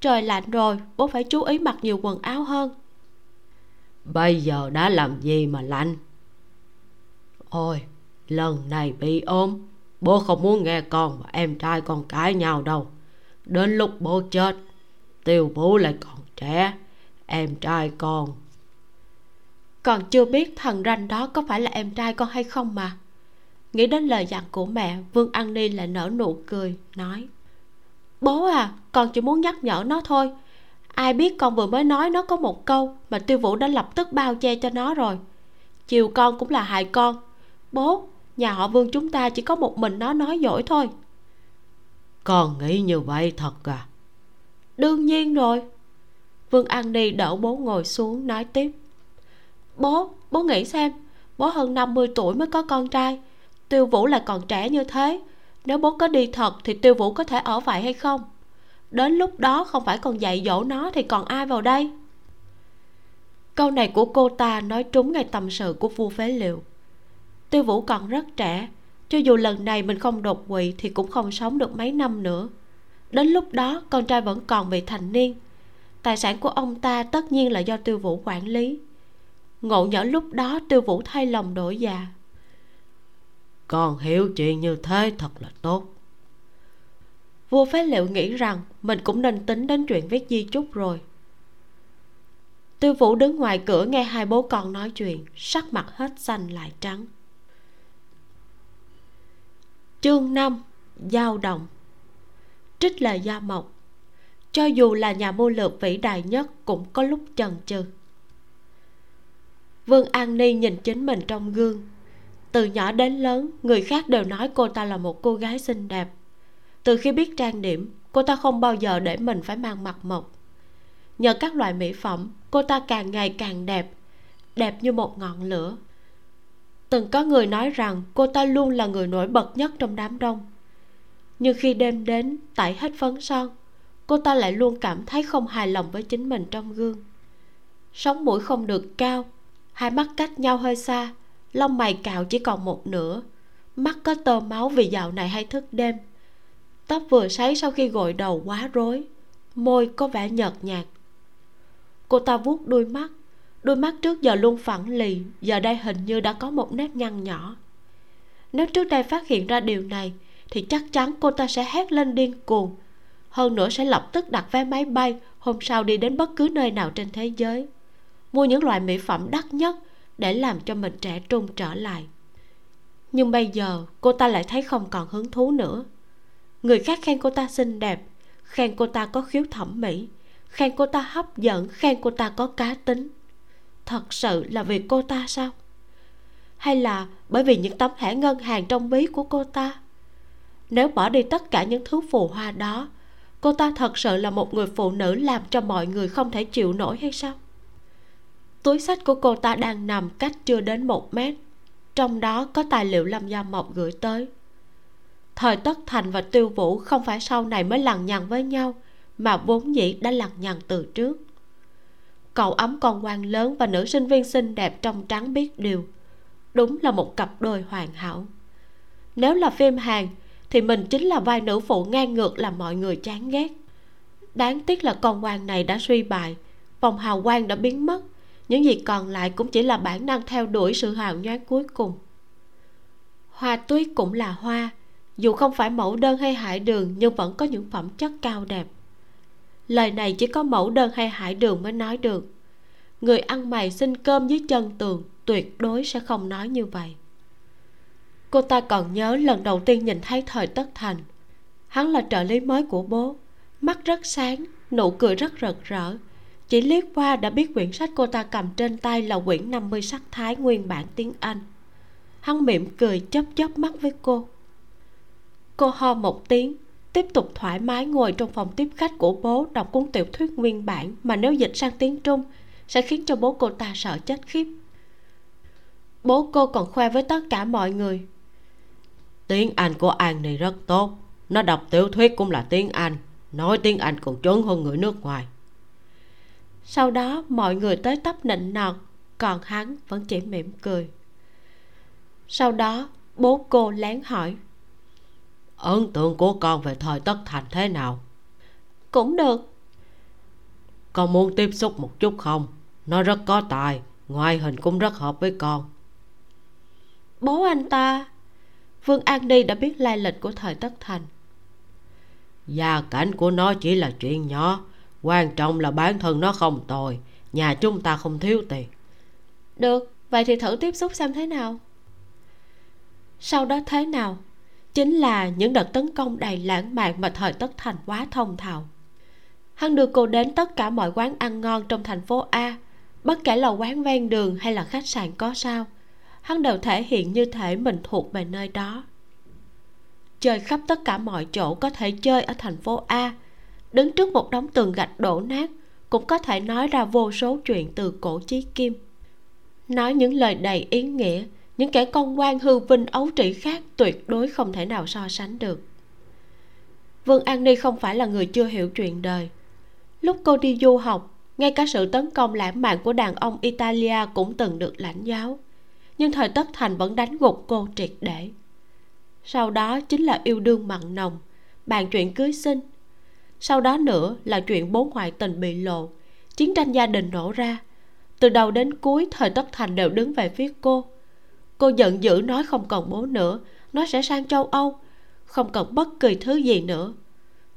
Trời lạnh rồi bố phải chú ý mặc nhiều quần áo hơn. Bây giờ đã làm gì mà lạnh? Ôi lần này bị ốm. Bố không muốn nghe con và em trai con cãi nhau đâu. Đến lúc bố chết tiêu vũ lại còn trẻ. Em trai con. Còn chưa biết thằng ranh đó có phải là em trai con hay không mà. Nghĩ đến lời dặn của mẹ vương an ni lại nở nụ cười nói. Bố à con chỉ muốn nhắc nhở nó thôi. Ai biết con vừa mới nói nó có một câu mà tiêu vũ đã lập tức bao che cho nó rồi. Chiều con cũng là hại con. Bố nhà họ vương chúng ta chỉ có một mình nó nói dỗi thôi. Con nghĩ như vậy thật à đương nhiên rồi. Vương an ni đỡ bố ngồi xuống, nói tiếp. Bố bố nghĩ xem, bố hơn 50 tuổi mới có con trai. Tiêu vũ lại còn trẻ như thế. Nếu bố có đi thật thì tiêu vũ có thể ở vậy hay không? Đến lúc đó không phải còn dạy dỗ nó thì còn ai vào đây? Câu này của cô ta nói trúng ngay tâm sự của vua phế liệu. Tiêu vũ còn rất trẻ, cho dù lần này mình không đột quỵ thì cũng không sống được mấy năm nữa đến lúc đó con trai vẫn còn vị thành niên. Tài sản của ông ta tất nhiên là do tiêu vũ quản lý. Ngộ nhỡ lúc đó tiêu vũ thay lòng đổi dạ. Con hiểu chuyện như thế thật là tốt. Vua phế liệu nghĩ rằng mình cũng nên tính đến chuyện viết di chúc rồi. Tiêu vũ đứng ngoài cửa nghe hai bố con nói chuyện sắc mặt hết xanh lại trắng. Chương 5 Giao động Trích lời Gia Mộc. Cho dù là nhà mưu lược vĩ đại nhất cũng có lúc chần chừ. Vương An Ni nhìn chính mình trong gương. Từ nhỏ đến lớn, Người khác đều nói cô ta là một cô gái xinh đẹp. Từ khi biết trang điểm, Cô ta không bao giờ để mình phải mang mặt mộc. Nhờ các loại mỹ phẩm, Cô ta càng ngày càng đẹp Đẹp như một ngọn lửa. Từng có người nói rằng cô ta luôn là người nổi bật nhất trong đám đông nhưng khi đêm đến tẩy hết phấn son, cô ta lại luôn cảm thấy không hài lòng với chính mình trong gương. Sống mũi không được cao, hai mắt cách nhau hơi xa, lông mày cạo chỉ còn một nửa. Mắt có tơ máu vì dạo này hay thức đêm. Tóc vừa sấy sau khi gội đầu quá rối, môi có vẻ nhợt nhạt. Cô ta vuốt đuôi mắt, đôi mắt trước giờ luôn phẳng lì, giờ đây hình như đã có một nếp nhăn nhỏ. Nếu trước đây phát hiện ra điều này thì chắc chắn cô ta sẽ hét lên điên cuồng. Hơn nữa sẽ lập tức đặt vé máy bay hôm sau đi đến bất cứ nơi nào trên thế giới. Mua những loại mỹ phẩm đắt nhất để làm cho mình trẻ trung trở lại. Nhưng bây giờ, cô ta lại thấy không còn hứng thú nữa. Người khác khen cô ta xinh đẹp, khen cô ta có khiếu thẩm mỹ, khen cô ta hấp dẫn, khen cô ta có cá tính. Thật sự là vì cô ta sao? Hay là bởi vì những tấm thẻ ngân hàng trong ví của cô ta? Nếu bỏ đi tất cả những thứ phù hoa đó cô ta thật sự là một người phụ nữ làm cho mọi người không thể chịu nổi hay sao? Túi sách của cô ta đang nằm cách chưa đến một mét trong đó có tài liệu lâm gia mộc gửi tới. Thời tất thành và tiêu vũ không phải sau này mới lằng nhằng với nhau mà vốn dĩ đã lằng nhằng từ trước. Cậu ấm con quan lớn và nữ sinh viên xinh đẹp trong trắng biết điều đúng là một cặp đôi hoàn hảo. Nếu là phim hàng, thì mình chính là vai nữ phụ ngang ngược làm mọi người chán ghét. Đáng tiếc là con quan này đã suy bại, vòng hào quang đã biến mất, những gì còn lại cũng chỉ là bản năng theo đuổi sự hào nhoáng cuối cùng. Hoa tuyết cũng là hoa, dù không phải mẫu đơn hay hải đường nhưng vẫn có những phẩm chất cao đẹp. Lời này chỉ có mẫu đơn hay hải đường mới nói được. Người ăn mày xin cơm dưới chân tường, tuyệt đối sẽ không nói như vậy cô ta còn nhớ lần đầu tiên nhìn thấy thời tất thành. Hắn là trợ lý mới của bố. Mắt rất sáng, nụ cười rất rực rỡ. Chỉ liếc qua đã biết quyển sách cô ta cầm trên tay là quyển 50 sắc thái nguyên bản tiếng Anh. Hắn mỉm cười chớp chớp mắt với cô. Cô ho một tiếng, tiếp tục thoải mái ngồi trong phòng tiếp khách của bố đọc cuốn tiểu thuyết nguyên bản mà nếu dịch sang tiếng trung sẽ khiến cho bố cô ta sợ chết khiếp. Bố cô còn khoe với tất cả mọi người tiếng anh của an này rất tốt. Nó đọc tiểu thuyết cũng là tiếng anh nói tiếng anh còn chuẩn hơn người nước ngoài. Sau đó mọi người tới tấp nịnh nọt còn hắn vẫn chỉ mỉm cười. Sau đó bố cô lén hỏi ấn tượng của con về thời tất thành thế nào? Cũng được. Con muốn tiếp xúc một chút không? Nó rất có tài ngoại hình cũng rất hợp với con. Bố anh ta vương an đi đã biết lai lịch của thời tất thành. Gia cảnh của nó chỉ là chuyện nhỏ quan trọng là bản thân nó không tồi nhà chúng ta không thiếu tiền. Được vậy thì thử tiếp xúc xem thế nào. Sau đó thế nào? Chính là những đợt tấn công đầy lãng mạn mà thời tất thành quá thông thạo. Hắn đưa cô đến tất cả mọi quán ăn ngon trong thành phố a bất kể là quán ven đường hay là khách sạn có sao hắn đều thể hiện như thể mình thuộc về nơi đó. Chơi khắp tất cả mọi chỗ có thể chơi ở thành phố a. Đứng trước một đống tường gạch đổ nát, cũng có thể nói ra vô số chuyện từ cổ chí kim. Nói những lời đầy ý nghĩa, những kẻ công quan hư vinh ấu trĩ khác tuyệt đối không thể nào so sánh được. Vương an ni không phải là người chưa hiểu chuyện đời. Lúc cô đi du học, ngay cả sự tấn công lãng mạn của đàn ông italia cũng từng được lãnh giáo nhưng thời tất thành vẫn đánh gục cô triệt để. Sau đó chính là yêu đương mặn nồng, bàn chuyện cưới sinh. Sau đó nữa là chuyện bố ngoại tình bị lộ, chiến tranh gia đình nổ ra. Từ đầu đến cuối thời tất thành đều đứng về phía cô. Cô giận dữ nói không còn bố nữa, nó sẽ sang châu âu, không cần bất kỳ thứ gì nữa.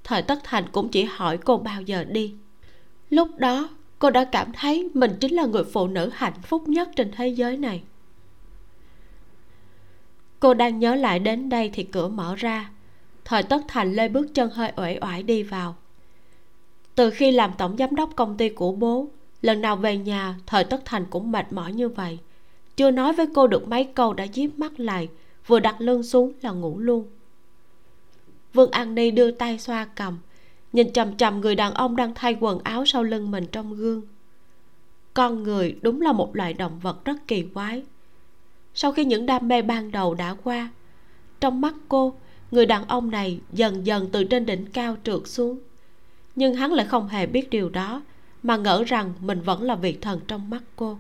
Thời tất thành cũng chỉ hỏi cô bao giờ đi. Lúc đó, cô đã cảm thấy mình chính là người phụ nữ hạnh phúc nhất trên thế giới này cô đang nhớ lại đến đây thì cửa mở ra. Thời tất thành lê bước chân hơi uể oải đi vào. Từ khi làm tổng giám đốc công ty của bố, lần nào về nhà, thời tất thành cũng mệt mỏi như vậy. Chưa nói với cô được mấy câu đã díp mắt lại, vừa đặt lưng xuống là ngủ luôn. Vương an ni đưa tay xoa cầm, nhìn chằm chằm người đàn ông đang thay quần áo sau lưng mình trong gương. Con người đúng là một loại động vật rất kỳ quái sau khi những đam mê ban đầu đã qua. Trong mắt cô người đàn ông này dần dần từ trên đỉnh cao trượt xuống. Nhưng hắn lại không hề biết điều đó mà ngỡ rằng mình vẫn là vị thần trong mắt cô.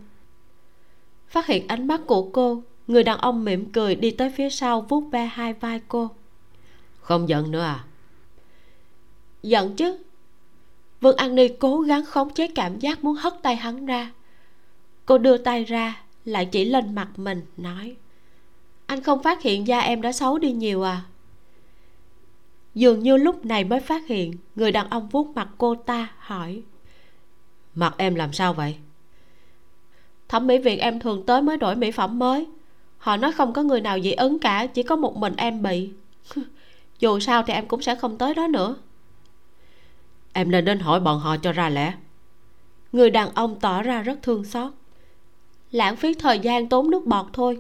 Phát hiện ánh mắt của cô người đàn ông mỉm cười đi tới phía sau vuốt ve hai vai cô. Không giận nữa à? Giận chứ. Vương an ni cố gắng khống chế cảm giác muốn hất tay hắn ra. Cô đưa tay ra lại chỉ lên mặt mình nói anh không phát hiện da em đã xấu đi nhiều à? Dường như lúc này mới phát hiện người đàn ông vuốt mặt cô ta hỏi mặt em làm sao vậy? Thẩm mỹ viện em thường tới mới đổi mỹ phẩm mới. Họ nói không có người nào dị ứng cả chỉ có một mình em bị. Dù sao thì em cũng sẽ không tới đó nữa. Em nên đến hỏi bọn họ cho ra lẽ. Người đàn ông tỏ ra rất thương xót lãng phí thời gian tốn nước bọt thôi.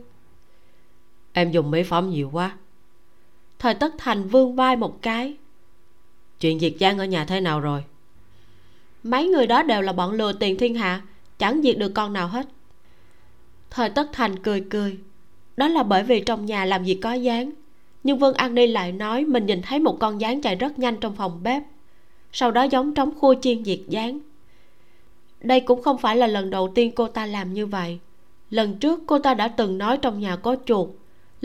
Em dùng mỹ phẩm nhiều quá. Thời tất thành vương vai một cái. Chuyện diệt giang ở nhà thế nào rồi? Mấy người đó đều là bọn lừa tiền thiên hạ chẳng diệt được con nào hết. Thời tất thành cười cười. Đó là bởi vì trong nhà làm gì có dáng. Nhưng vương an ni lại nói mình nhìn thấy một con dáng chạy rất nhanh trong phòng bếp. Sau đó giống trống khua chiên diệt dáng đây cũng không phải là lần đầu tiên cô ta làm như vậy lần trước cô ta đã từng nói trong nhà có chuột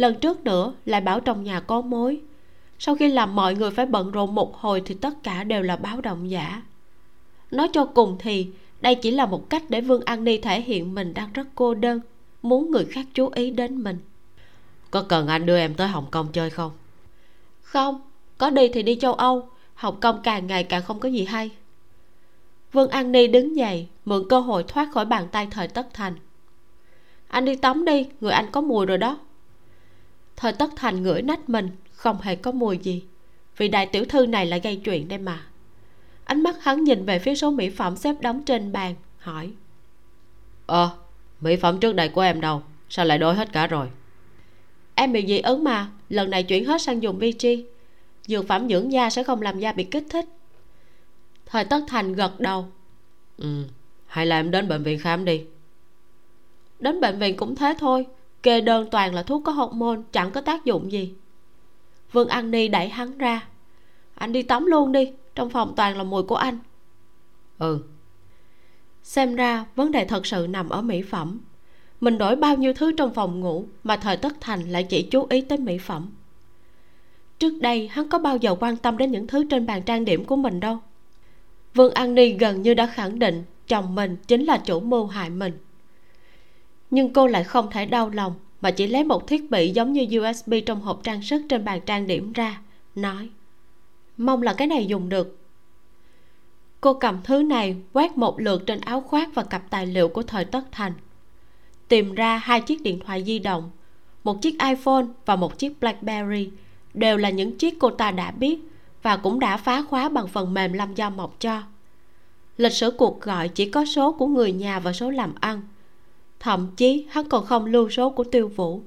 lần trước nữa lại bảo trong nhà có mối. Sau khi làm mọi người phải bận rộn một hồi thì tất cả đều là báo động giả. Nói cho cùng thì đây chỉ là một cách để vương an ni thể hiện mình đang rất cô đơn muốn người khác chú ý đến mình. Có cần anh đưa em tới hồng kông chơi không? Không có đi thì đi châu âu hồng kông càng ngày càng không có gì hay. Vương an ni đứng dậy mượn cơ hội thoát khỏi bàn tay thời tất thành anh đi tắm đi người anh có mùi rồi đó. Thời tất thành ngửi nách mình không hề có mùi gì. Vì đại tiểu thư này lại gây chuyện đây mà. Ánh mắt hắn nhìn về phía số mỹ phẩm xếp đóng trên bàn hỏi. Ờ mỹ phẩm trước đây của em đâu? Sao lại đổi hết cả rồi? Em bị dị ứng mà lần này chuyển hết sang dùng Vichy dược phẩm dưỡng da sẽ không làm da bị kích thích. Thời tất thành gật đầu. Ừ hay là em đến bệnh viện khám đi đến bệnh viện cũng thế thôi kê đơn toàn là thuốc có hormone chẳng có tác dụng gì. Vương an ni đẩy hắn ra. Anh đi tắm luôn đi trong phòng toàn là mùi của anh. Ừ. Xem ra vấn đề thật sự nằm ở mỹ phẩm. Mình đổi bao nhiêu thứ trong phòng ngủ mà thời tất thành lại chỉ chú ý tới mỹ phẩm. Trước đây hắn có bao giờ quan tâm đến những thứ trên bàn trang điểm của mình đâu. Vương an ni gần như đã khẳng định chồng mình chính là chủ mưu hại mình nhưng cô lại không thể đau lòng, mà chỉ lấy một thiết bị giống như usb trong hộp trang sức trên bàn trang điểm ra, nói, mong là cái này dùng được. Cô cầm thứ này, quét một lượt trên áo khoác và cặp tài liệu của thời tất thành. Tìm ra hai chiếc điện thoại di động, một chiếc iphone và một chiếc blackberry, đều là những chiếc cô ta đã biết và cũng đã phá khóa bằng phần mềm lâm do mộc cho. Lịch sử cuộc gọi chỉ có số của người nhà và số làm ăn thậm chí, hắn còn không lưu số của tiêu vũ.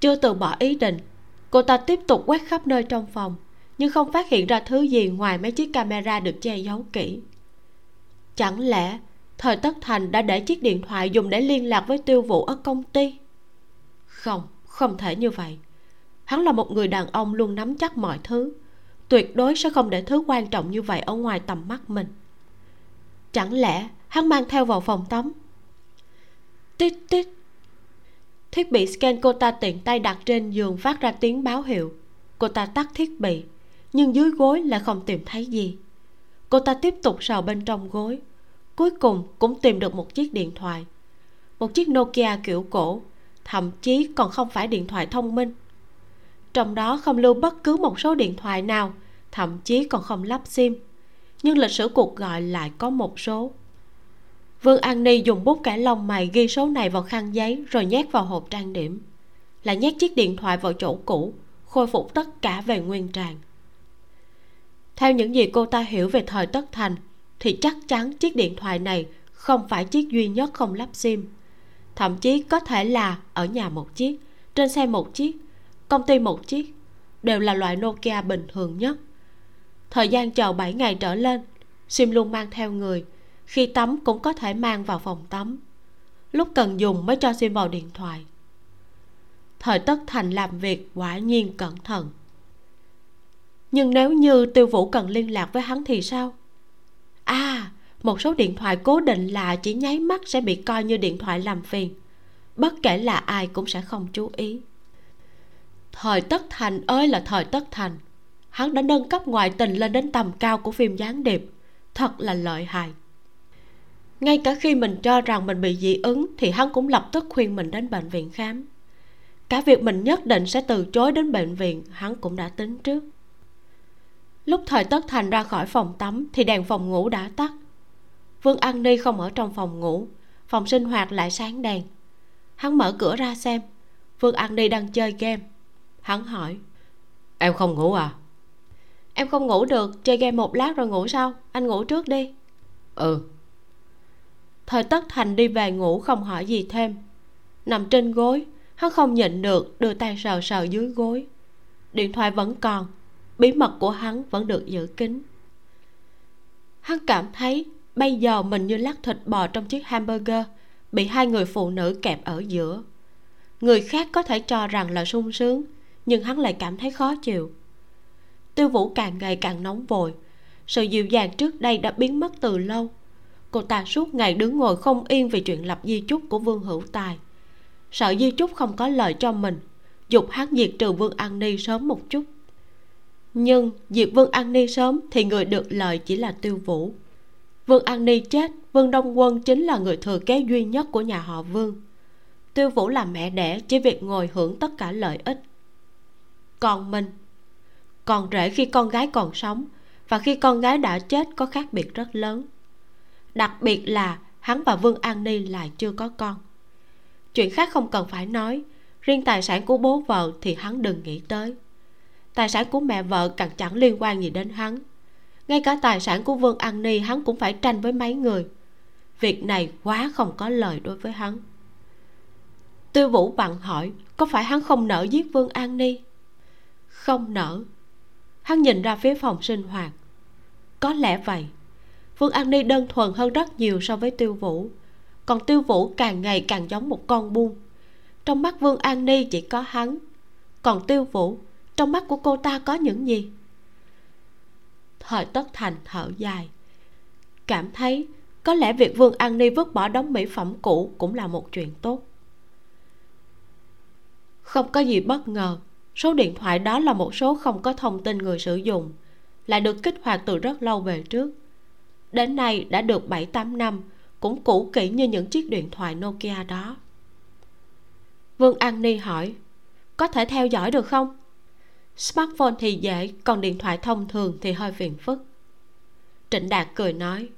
Chưa từ bỏ ý định, cô ta tiếp tục quét khắp nơi trong phòng, nhưng không phát hiện ra thứ gì ngoài mấy chiếc camera được che giấu kỹ. Chẳng lẽ thời tất thành đã để chiếc điện thoại dùng để liên lạc với tiêu vũ ở công ty? Không không thể như vậy. Hắn là một người đàn ông luôn nắm chắc mọi thứ. Tuyệt đối sẽ không để thứ quan trọng như vậy ở ngoài tầm mắt mình. Chẳng lẽ hắn mang theo vào phòng tắm tít tít. Thiết bị scan cô ta tiện tay đặt trên giường phát ra tiếng báo hiệu. Cô ta tắt thiết bị, nhưng dưới gối lại không tìm thấy gì. Cô ta tiếp tục sờ bên trong gối, cuối cùng cũng tìm được một chiếc điện thoại. Một chiếc nokia kiểu cổ, thậm chí còn không phải điện thoại thông minh. Trong đó không lưu bất cứ một số điện thoại nào, thậm chí còn không lắp sim. Nhưng lịch sử cuộc gọi lại có một số vương an ni dùng bút kẻ lông mày ghi số này vào khăn giấy rồi nhét vào hộp trang điểm. Lại nhét chiếc điện thoại vào chỗ cũ, khôi phục tất cả về nguyên trạng. Theo những gì cô ta hiểu về thời tất thành, thì chắc chắn chiếc điện thoại này không phải chiếc duy nhất không lắp sim. Thậm chí có thể là ở nhà một chiếc, trên xe một chiếc, công ty một chiếc, đều là loại nokia bình thường nhất. Thời gian chờ 7 ngày trở lên, sim luôn mang theo người khi tắm cũng có thể mang vào phòng tắm. Lúc cần dùng mới cho sim vào điện thoại. Thời tất thành làm việc quả nhiên cẩn thận. Nhưng nếu như tiêu vũ cần liên lạc với hắn thì sao? À một số điện thoại cố định là chỉ nháy mắt sẽ bị coi như điện thoại làm phiền. Bất kể là ai cũng sẽ không chú ý. Thời tất thành ơi là thời tất thành. Hắn đã nâng cấp ngoại tình lên đến tầm cao của phim gián điệp. Thật là lợi hại ngay cả khi mình cho rằng mình bị dị ứng thì hắn cũng lập tức khuyên mình đến bệnh viện khám. Cả việc mình nhất định sẽ từ chối đến bệnh viện hắn cũng đã tính trước. Lúc thời tất thành ra khỏi phòng tắm thì đèn phòng ngủ đã tắt. Vương an ni không ở trong phòng ngủ phòng sinh hoạt lại sáng đèn. Hắn mở cửa ra xem vương an ni đang chơi game. Hắn hỏi em không ngủ à? Em không ngủ được chơi game một lát rồi ngủ sau anh ngủ trước đi. Ừ thời tất thành đi về ngủ không hỏi gì thêm. Nằm trên gối, hắn không nhịn được đưa tay sờ sờ dưới gối. Điện thoại vẫn còn, bí mật của hắn vẫn được giữ kín. Hắn cảm thấy bây giờ mình như lát thịt bò trong chiếc hamburger, bị hai người phụ nữ kẹp ở giữa. Người khác có thể cho rằng là sung sướng, nhưng hắn lại cảm thấy khó chịu. Tiêu vũ càng ngày càng nóng vội, sự dịu dàng trước đây đã biến mất từ lâu cô ta suốt ngày đứng ngồi không yên vì chuyện lập di chúc của vương hữu tài. Sợ di chúc không có lợi cho mình, dục hắn diệt trừ vương an ni sớm một chút. Nhưng diệt vương an ni sớm thì người được lợi chỉ là tiêu vũ. Vương an ni chết, vương đông quân chính là người thừa kế duy nhất của nhà họ vương. Tiêu vũ là mẹ đẻ, chỉ việc ngồi hưởng tất cả lợi ích. Còn mình, còn rể khi con gái còn sống, và khi con gái đã chết có khác biệt rất lớn đặc biệt là hắn và vương an ni lại chưa có con. Chuyện khác không cần phải nói. Riêng tài sản của bố vợ thì hắn đừng nghĩ tới. Tài sản của mẹ vợ càng chẳng liên quan gì đến hắn. Ngay cả tài sản của vương an ni hắn cũng phải tranh với mấy người. Việc này quá không có lời đối với hắn. Tư vũ vặn hỏi, có phải hắn không nỡ giết vương an ni? Không nỡ. Hắn nhìn ra phía phòng sinh hoạt. Có lẽ vậy vương an ni đơn thuần hơn rất nhiều so với tiêu vũ. Còn tiêu vũ càng ngày càng giống một con buôn. Trong mắt vương an ni chỉ có hắn. Còn tiêu vũ, trong mắt của cô ta có những gì? Thời tất thành thở dài. Cảm thấy có lẽ việc vương an ni vứt bỏ đống mỹ phẩm cũ cũng là một chuyện tốt. Không có gì bất ngờ, số điện thoại đó là một số không có thông tin người sử dụng, lại được kích hoạt từ rất lâu về trước đến nay đã được 7-8 năm, cũng cũ kỹ như những chiếc điện thoại Nokia đó. Vương An Ni hỏi, có thể theo dõi được không? Smartphone thì dễ, còn điện thoại thông thường thì hơi phiền phức. Trịnh đạt cười nói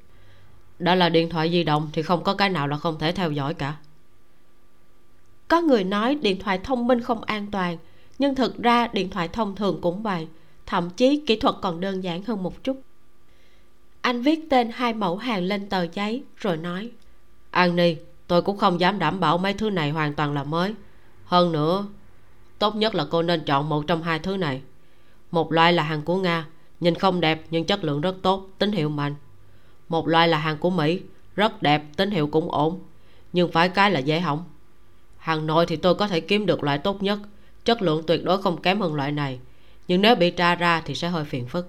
đã là điện thoại di động thì không có cái nào là không thể theo dõi cả. Có người nói điện thoại thông minh không an toàn, nhưng thực ra điện thoại thông thường cũng vậy, thậm chí kỹ thuật còn đơn giản hơn một chút anh viết tên hai mẫu hàng lên tờ giấy, rồi nói, an ni, tôi cũng không dám đảm bảo mấy thứ này hoàn toàn là mới. Hơn nữa, tốt nhất là cô nên chọn một trong hai thứ này. Một loại là hàng của nga, nhìn không đẹp nhưng chất lượng rất tốt, tín hiệu mạnh. Một loại là hàng của mỹ, rất đẹp, tín hiệu cũng ổn, nhưng phải cái là dễ hỏng. Hàng nội thì tôi có thể kiếm được loại tốt nhất, chất lượng tuyệt đối không kém hơn loại này, nhưng nếu bị tra ra thì sẽ hơi phiền phức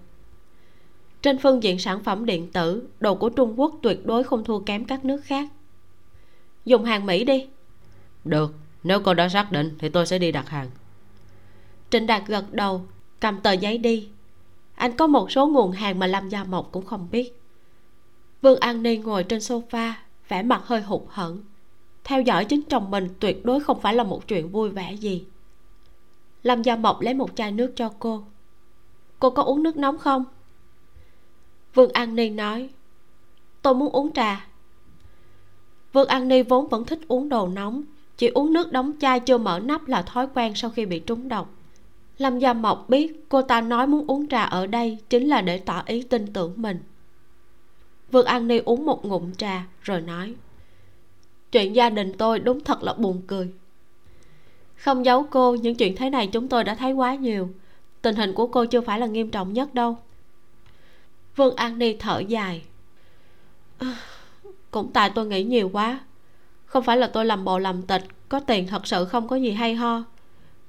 trên phương diện sản phẩm điện tử đồ của trung quốc tuyệt đối không thua kém các nước khác. Dùng hàng mỹ đi. Được nếu cô đã xác định thì tôi sẽ đi đặt hàng. Trịnh đạt gật đầu cầm tờ giấy đi. Anh có một số nguồn hàng mà lâm gia mộc cũng không biết. Vương an ni ngồi trên sofa vẻ mặt hơi hụt hẫng. Theo dõi chính chồng mình tuyệt đối không phải là một chuyện vui vẻ gì. Lâm gia mộc lấy một chai nước cho cô. Cô có uống nước nóng không vương an ni nói, tôi muốn uống trà. Vương an ni vốn vẫn thích uống đồ nóng, chỉ uống nước đóng chai chưa mở nắp là thói quen sau khi bị trúng độc. Lâm gia mộc biết cô ta nói muốn uống trà ở đây chính là để tỏ ý tin tưởng mình. Vương an ni uống một ngụm trà rồi nói, chuyện gia đình tôi đúng thật là buồn cười. Không giấu cô, những chuyện thế này chúng tôi đã thấy quá nhiều. Tình hình của cô chưa phải là nghiêm trọng nhất đâu vương an ni thở dài. Cũng tại tôi nghĩ nhiều quá. Không phải là tôi làm bộ làm tịch, có tiền thật sự không có gì hay ho.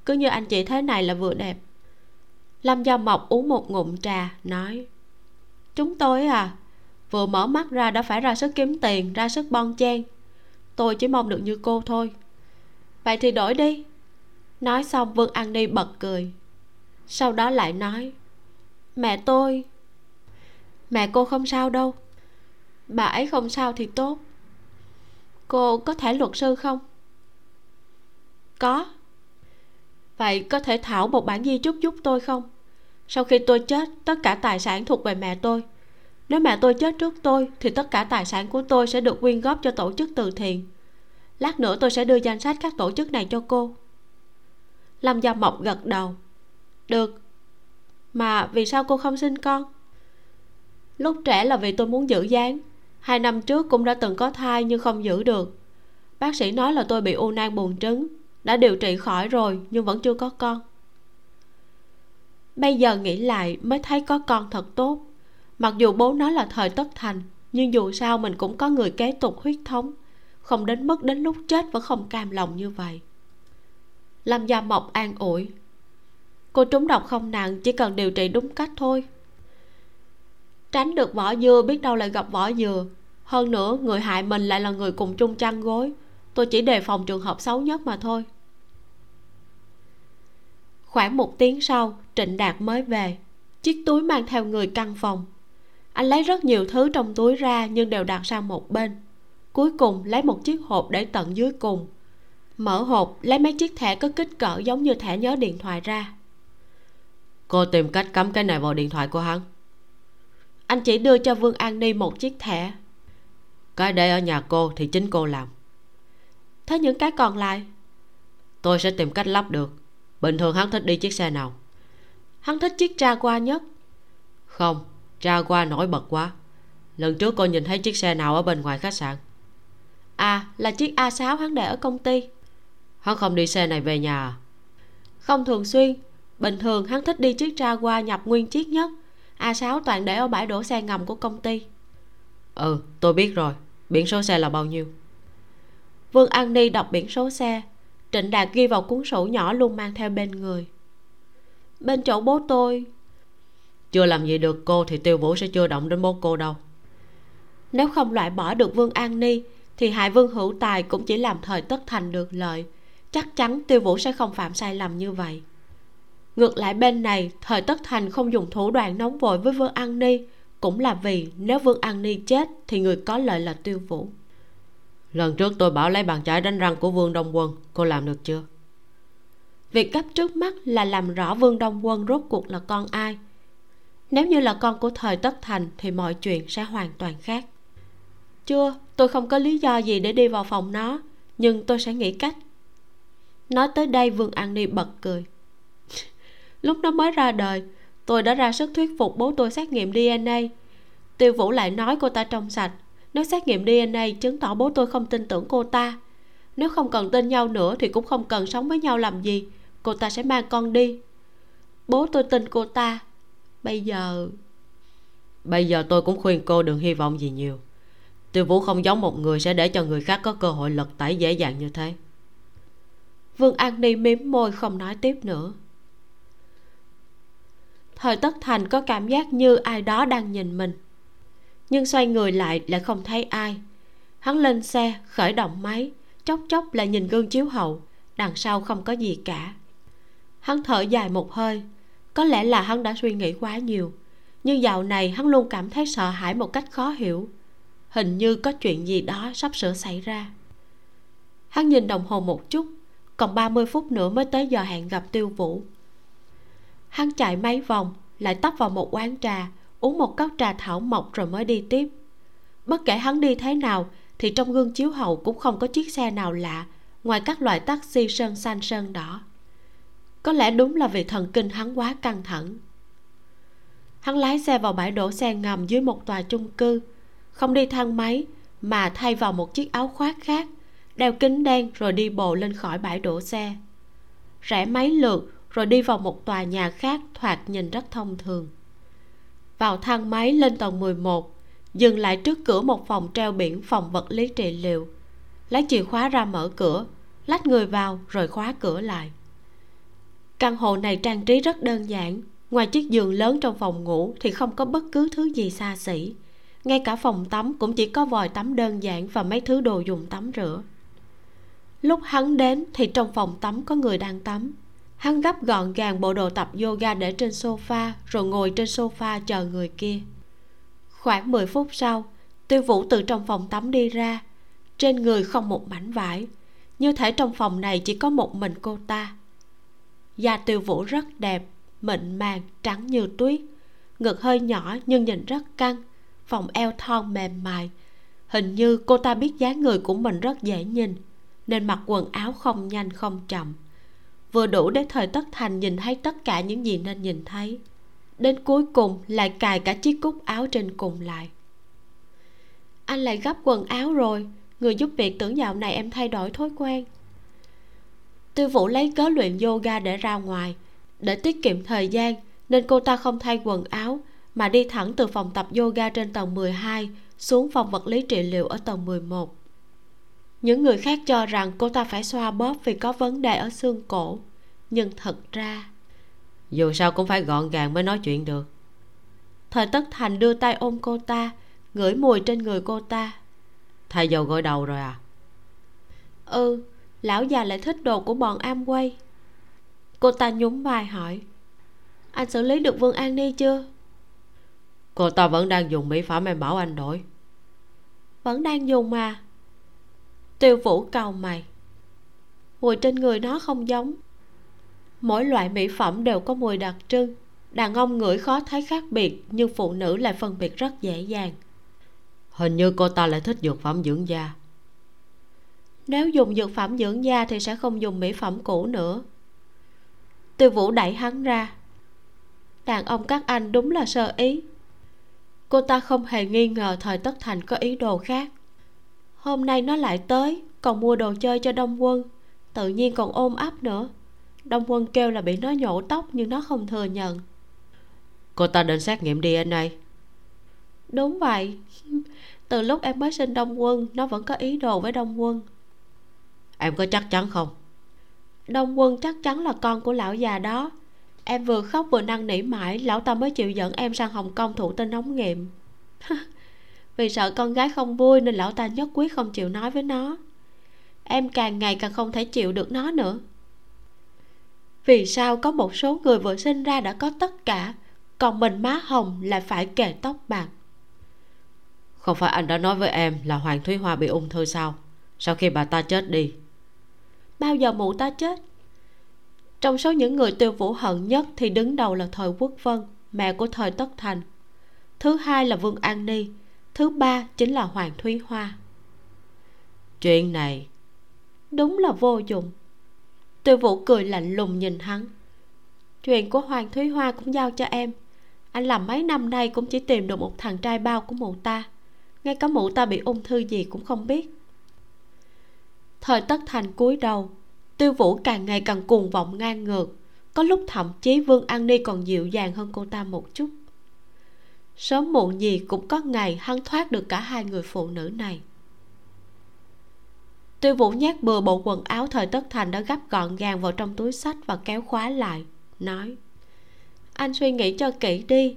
Cứ như anh chị thế này là vừa đẹp. Lâm gia mộc uống một ngụm trà, nói, chúng tôi à vừa mở mắt ra đã phải ra sức kiếm tiền, ra sức bon chen. Tôi chỉ mong được như cô thôi. Vậy thì đổi đi. Nói xong, vương an ni bật cười. Sau đó lại nói, mẹ tôi mẹ cô không sao đâu. Bà ấy không sao thì tốt. Cô có thể luật sư không? Có. Vậy có thể thảo một bản di chúc giúp tôi không? Sau khi tôi chết, tất cả tài sản thuộc về mẹ tôi. Nếu mẹ tôi chết trước tôi, thì tất cả tài sản của tôi sẽ được quyên góp cho tổ chức từ thiện. Lát nữa tôi sẽ đưa danh sách các tổ chức này cho cô. Lâm gia mộc gật đầu. Được. Mà vì sao cô không sinh con? Lúc trẻ là vì tôi muốn giữ dáng. Hai năm trước cũng đã từng có thai nhưng không giữ được. Bác sĩ nói là tôi bị u nang buồng trứng. Đã điều trị khỏi rồi nhưng vẫn chưa có con. Bây giờ nghĩ lại mới thấy có con thật tốt. Mặc dù bố nói là thời tất thành, nhưng dù sao mình cũng có người kế tục huyết thống. Không đến mức đến lúc chết vẫn không cam lòng như vậy. Lâm gia mộc an ủi. Cô trúng độc không nặng, chỉ cần điều trị đúng cách thôi tránh được vỏ dưa biết đâu lại gặp vỏ dừa. Hơn nữa, người hại mình lại là người cùng chung chăn gối. Tôi chỉ đề phòng trường hợp xấu nhất mà thôi. Khoảng một tiếng sau, trịnh đạt mới về. Chiếc túi mang theo người căn phòng. Anh lấy rất nhiều thứ trong túi ra, nhưng đều đặt sang một bên. Cuối cùng, lấy một chiếc hộp để tận dưới cùng. Mở hộp, lấy mấy chiếc thẻ có kích cỡ giống như thẻ nhớ điện thoại ra. Cô tìm cách cắm cái này vào điện thoại của hắn anh chỉ đưa cho vương an ni một chiếc thẻ. Cái để ở nhà cô thì chính cô làm. Thế những cái còn lại? Tôi sẽ tìm cách lắp được. Bình thường hắn thích đi chiếc xe nào? Hắn thích chiếc Jaguar nhất. Không Jaguar nổi bật quá. Lần trước cô nhìn thấy chiếc xe nào ở bên ngoài khách sạn? À là chiếc a 6 hắn để ở công ty. Hắn không đi xe này về nhà à? không thường xuyên. Bình thường hắn thích đi chiếc Jaguar nhập nguyên chiếc nhất a 6 toàn để ở bãi đổ xe ngầm của công ty. Ừ tôi biết rồi. Biển số xe là bao nhiêu? Vương an ni đọc biển số xe. Trịnh đạt ghi vào cuốn sổ nhỏ luôn mang theo bên người. Bên chỗ bố tôi. Chưa làm gì được cô thì tiêu vũ sẽ chưa động đến bố cô đâu. Nếu không loại bỏ được vương an ni thì hại vương hữu tài cũng chỉ làm thời tất thành được lợi. Chắc chắn tiêu vũ sẽ không phạm sai lầm như vậy ngược lại bên này thời tất thành không dùng thủ đoạn nóng vội với vương an ni. Cũng là vì nếu vương an ni chết thì người có lợi là tiêu vũ. Lần trước tôi bảo lấy bàn chải đánh răng của vương đông quân cô làm được chưa? Việc cấp trước mắt là làm rõ vương đông quân rốt cuộc là con ai. Nếu như là con của thời tất thành thì mọi chuyện sẽ hoàn toàn khác. Chưa tôi không có lý do gì để đi vào phòng nó nhưng tôi sẽ nghĩ cách. Nói tới đây vương an ni bật cười lúc nó mới ra đời tôi đã ra sức thuyết phục bố tôi xét nghiệm dna tiêu vũ lại nói cô ta trong sạch. Nếu xét nghiệm dna chứng tỏ bố tôi không tin tưởng cô ta. Nếu không cần tin nhau nữa thì cũng không cần sống với nhau làm gì. Cô ta sẽ mang con đi. Bố tôi tin cô ta. Bây giờ bây giờ tôi cũng khuyên cô đừng hy vọng gì nhiều. Tiêu vũ không giống một người sẽ để cho người khác có cơ hội lật tẩy dễ dàng như thế. Vương an ni mím môi không nói tiếp nữa thời tất thành có cảm giác như ai đó đang nhìn mình. Nhưng xoay người lại lại không thấy ai. Hắn lên xe, khởi động máy, chốc chốc lại nhìn gương chiếu hậu, đằng sau không có gì cả. Hắn thở dài một hơi. Có lẽ là hắn đã suy nghĩ quá nhiều. Nhưng dạo này hắn luôn cảm thấy sợ hãi một cách khó hiểu. Hình như có chuyện gì đó sắp sửa xảy ra. Hắn nhìn đồng hồ một chút, còn 30 phút nữa mới tới giờ hẹn gặp tiêu vũ hắn chạy mấy vòng, lại tấp vào một quán trà, uống một cốc trà thảo mộc rồi mới đi tiếp. Bất kể hắn đi thế nào, thì trong gương chiếu hậu cũng không có chiếc xe nào lạ, ngoài các loại taxi sơn xanh sơn đỏ. Có lẽ đúng là vì thần kinh hắn quá căng thẳng. Hắn lái xe vào bãi đổ xe ngầm dưới một tòa chung cư, không đi thang máy, mà thay vào một chiếc áo khoác khác, đeo kính đen rồi đi bộ lên khỏi bãi đổ xe. Rẽ mấy lượt rồi đi vào một tòa nhà khác thoạt nhìn rất thông thường. Vào thang máy lên tầng 11 dừng lại trước cửa một phòng treo biển phòng vật lý trị liệu. Lấy chìa khóa ra mở cửa, lách người vào rồi khóa cửa lại. Căn hộ này trang trí rất đơn giản, ngoài chiếc giường lớn trong phòng ngủ thì không có bất cứ thứ gì xa xỉ. Ngay cả phòng tắm cũng chỉ có vòi tắm đơn giản và mấy thứ đồ dùng tắm rửa. Lúc hắn đến thì trong phòng tắm có người đang tắm hắn gấp gọn gàng bộ đồ tập yoga để trên sofa, rồi ngồi trên sofa chờ người kia. Khoảng 10 phút sau, tiêu vũ từ trong phòng tắm đi ra. Trên người không một mảnh vải. Như thể trong phòng này chỉ có một mình cô ta. Da tiêu vũ rất đẹp, mịn màng, trắng như tuyết. Ngực hơi nhỏ nhưng nhìn rất căng. Vòng eo thon mềm mại. Hình như cô ta biết dáng người của mình rất dễ nhìn, nên mặc quần áo không nhanh không chậm vừa đủ để thời tất thành nhìn thấy tất cả những gì nên nhìn thấy. Đến cuối cùng lại cài cả chiếc cúc áo trên cùng lại. Anh lại gấp quần áo rồi. Người giúp việc tưởng dạo này em thay đổi thói quen. Tư vũ lấy cớ luyện yoga để ra ngoài. Để tiết kiệm thời gian, nên cô ta không thay quần áo, mà đi thẳng từ phòng tập yoga trên tầng 12 xuống phòng vật lý trị liệu ở tầng 11 những người khác cho rằng cô ta phải xoa bóp vì có vấn đề ở xương cổ. Nhưng thật ra, dù sao cũng phải gọn gàng mới nói chuyện được. Thời tất thành đưa tay ôm cô ta, ngửi mùi trên người cô ta. Thay dầu gội đầu rồi à? Ừ lão già lại thích đồ của bọn am quay cô ta nhún vai hỏi, anh xử lý được vương an ni chưa? Cô ta vẫn đang dùng mỹ phẩm em bảo anh đổi. Vẫn đang dùng mà tiêu vũ cầu mày. Mùi trên người nó không giống. Mỗi loại mỹ phẩm đều có mùi đặc trưng. Đàn ông ngửi khó thấy khác biệt nhưng phụ nữ lại phân biệt rất dễ dàng. Hình như cô ta lại thích dược phẩm dưỡng da. Nếu dùng dược phẩm dưỡng da thì sẽ không dùng mỹ phẩm cũ nữa. Tiêu vũ đẩy hắn ra. Đàn ông các anh đúng là sơ ý. Cô ta không hề nghi ngờ thời tất thành có ý đồ khác hôm nay nó lại tới còn mua đồ chơi cho đông quân. Tự nhiên còn ôm ấp nữa. Đông quân kêu là bị nó nhổ tóc nhưng nó không thừa nhận. Cô ta định xét nghiệm dna đúng vậy. Từ lúc em mới sinh đông quân nó vẫn có ý đồ với đông quân. Em có chắc chắn không? Đông quân chắc chắn là con của lão già đó. Em vừa khóc vừa năn nỉ mãi lão ta mới chịu dẫn em sang hồng kông thụ tinh ống nghiệm vì sợ con gái không vui nên lão ta nhất quyết không chịu nói với nó. Em càng ngày càng không thể chịu được nó nữa. Vì sao có một số người vừa sinh ra đã có tất cả còn mình má hồng lại phải kề tóc bạc? Không phải anh đã nói với em là hoàng thúy hoa bị ung thư sao? Sau khi bà ta chết đi. Bao giờ mụ ta chết? Trong số những người tiêu vũ hận nhất thì đứng đầu là thời quốc vân mẹ của thời tất thành. Thứ hai là vương an ni thứ ba chính là hoàng thúy hoa. Chuyện này đúng là vô dụng. Tiêu vũ cười lạnh lùng nhìn hắn. Chuyện của hoàng thúy hoa cũng giao cho em. Anh làm mấy năm nay cũng chỉ tìm được một thằng trai bao của mụ ta. Ngay cả mụ ta bị ung thư gì cũng không biết. Thời tất thành cúi đầu tiêu vũ càng ngày càng cuồng vọng ngang ngược. Có lúc thậm chí vương an ni còn dịu dàng hơn cô ta một chút sớm muộn gì cũng có ngày hắn thoát được cả hai người phụ nữ này. Tiêu vũ nhét bừa bộ quần áo thời tất thành đã gấp gọn gàng vào trong túi sách và kéo khóa lại, nói, anh suy nghĩ cho kỹ đi,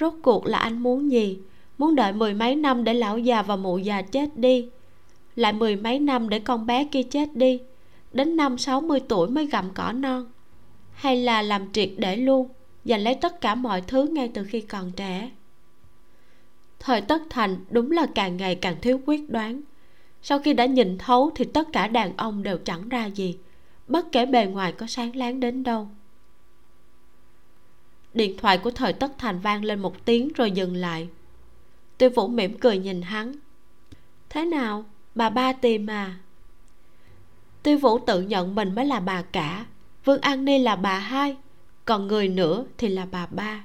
rốt cuộc là anh muốn gì? Muốn đợi mười mấy năm để lão già và mụ già chết đi, lại mười mấy năm để con bé kia chết đi, đến năm sáu mươi tuổi mới gặm cỏ non, hay là làm triệt để luôn giành lấy tất cả mọi thứ ngay từ khi còn trẻ? Thời tất thành đúng là càng ngày càng thiếu quyết đoán. Sau khi đã nhìn thấu thì tất cả đàn ông đều chẳng ra gì. Bất kể bề ngoài có sáng láng đến đâu. Điện thoại của thời tất thành vang lên một tiếng rồi dừng lại. Tiêu vũ mỉm cười nhìn hắn. Thế nào? Bà ba tìm à? Tiêu vũ tự nhận mình mới là bà cả. Vương an ni là bà hai, còn người nữa thì là bà ba.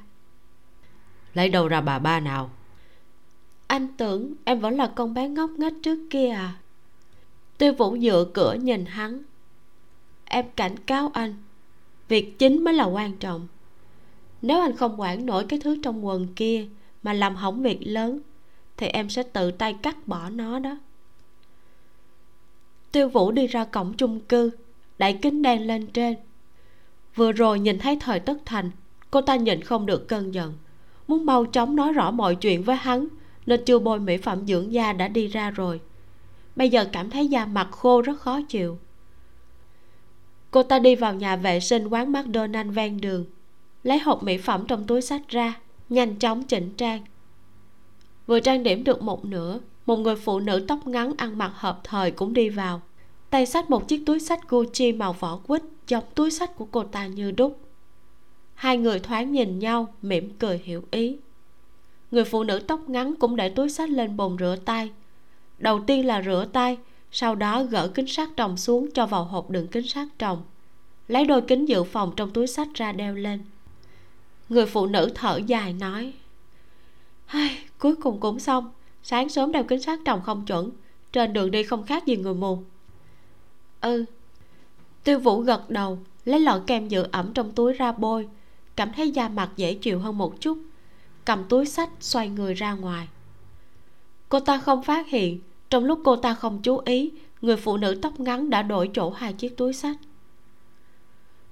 Lấy đâu ra bà ba nào? Anh tưởng em vẫn là con bé ngốc nghếch trước kia à? Tiêu vũ dựa cửa nhìn hắn. Em cảnh cáo anh, việc chính mới là quan trọng. Nếu anh không quản nổi cái thứ trong quần kia mà làm hỏng việc lớn, thì em sẽ tự tay cắt bỏ nó đó. Tiêu vũ đi ra cổng chung cư, đẩy kính đen lên trên. Vừa rồi nhìn thấy thời tất thành, cô ta nhịn không được cơn giận, muốn mau chóng nói rõ mọi chuyện với hắn nên chưa bôi mỹ phẩm dưỡng da đã đi ra rồi. Bây giờ cảm thấy da mặt khô rất khó chịu. Cô ta đi vào nhà vệ sinh quán mcdonald ven đường, lấy hộp mỹ phẩm trong túi sách ra, nhanh chóng chỉnh trang. Vừa trang điểm được một nửa, một người phụ nữ tóc ngắn ăn mặc hợp thời cũng đi vào. Tay xách một chiếc túi sách gucci màu vỏ quýt giống túi sách của cô ta như đúc. Hai người thoáng nhìn nhau, mỉm cười hiểu ý người phụ nữ tóc ngắn cũng để túi sách lên bồn rửa tay. Đầu tiên là rửa tay sau đó gỡ kính sát trồng xuống cho vào hộp đựng kính sát trồng lấy đôi kính dự phòng trong túi sách ra đeo lên. Người phụ nữ thở dài nói Ai, cuối cùng cũng xong. Sáng sớm đeo kính sát trồng không chuẩn trên đường đi không khác gì người mù. Ừ. Tiêu vũ gật đầu lấy lọ kem giữ ẩm trong túi ra bôi. Cảm thấy da mặt dễ chịu hơn một chút cầm túi sách xoay người ra ngoài. Cô ta không phát hiện trong lúc cô ta không chú ý người phụ nữ tóc ngắn đã đổi chỗ hai chiếc túi sách.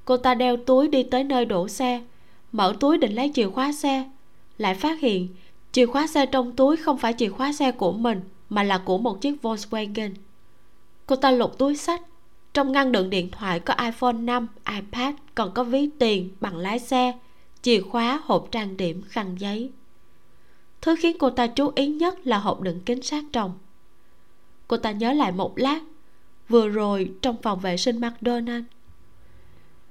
Cô ta đeo túi đi tới nơi đổ xe mở túi định lấy chìa khóa xe lại phát hiện chìa khóa xe trong túi không phải chìa khóa xe của mình mà là của một chiếc volkswagen. Cô ta lục túi sách trong ngăn đựng điện thoại có iphone 5, ipad còn có ví tiền bằng lái xe chìa khóa hộp trang điểm khăn giấy. Thứ khiến cô ta chú ý nhất là hộp đựng kính sát trồng cô ta nhớ lại một lát, vừa rồi trong phòng vệ sinh mcdonald.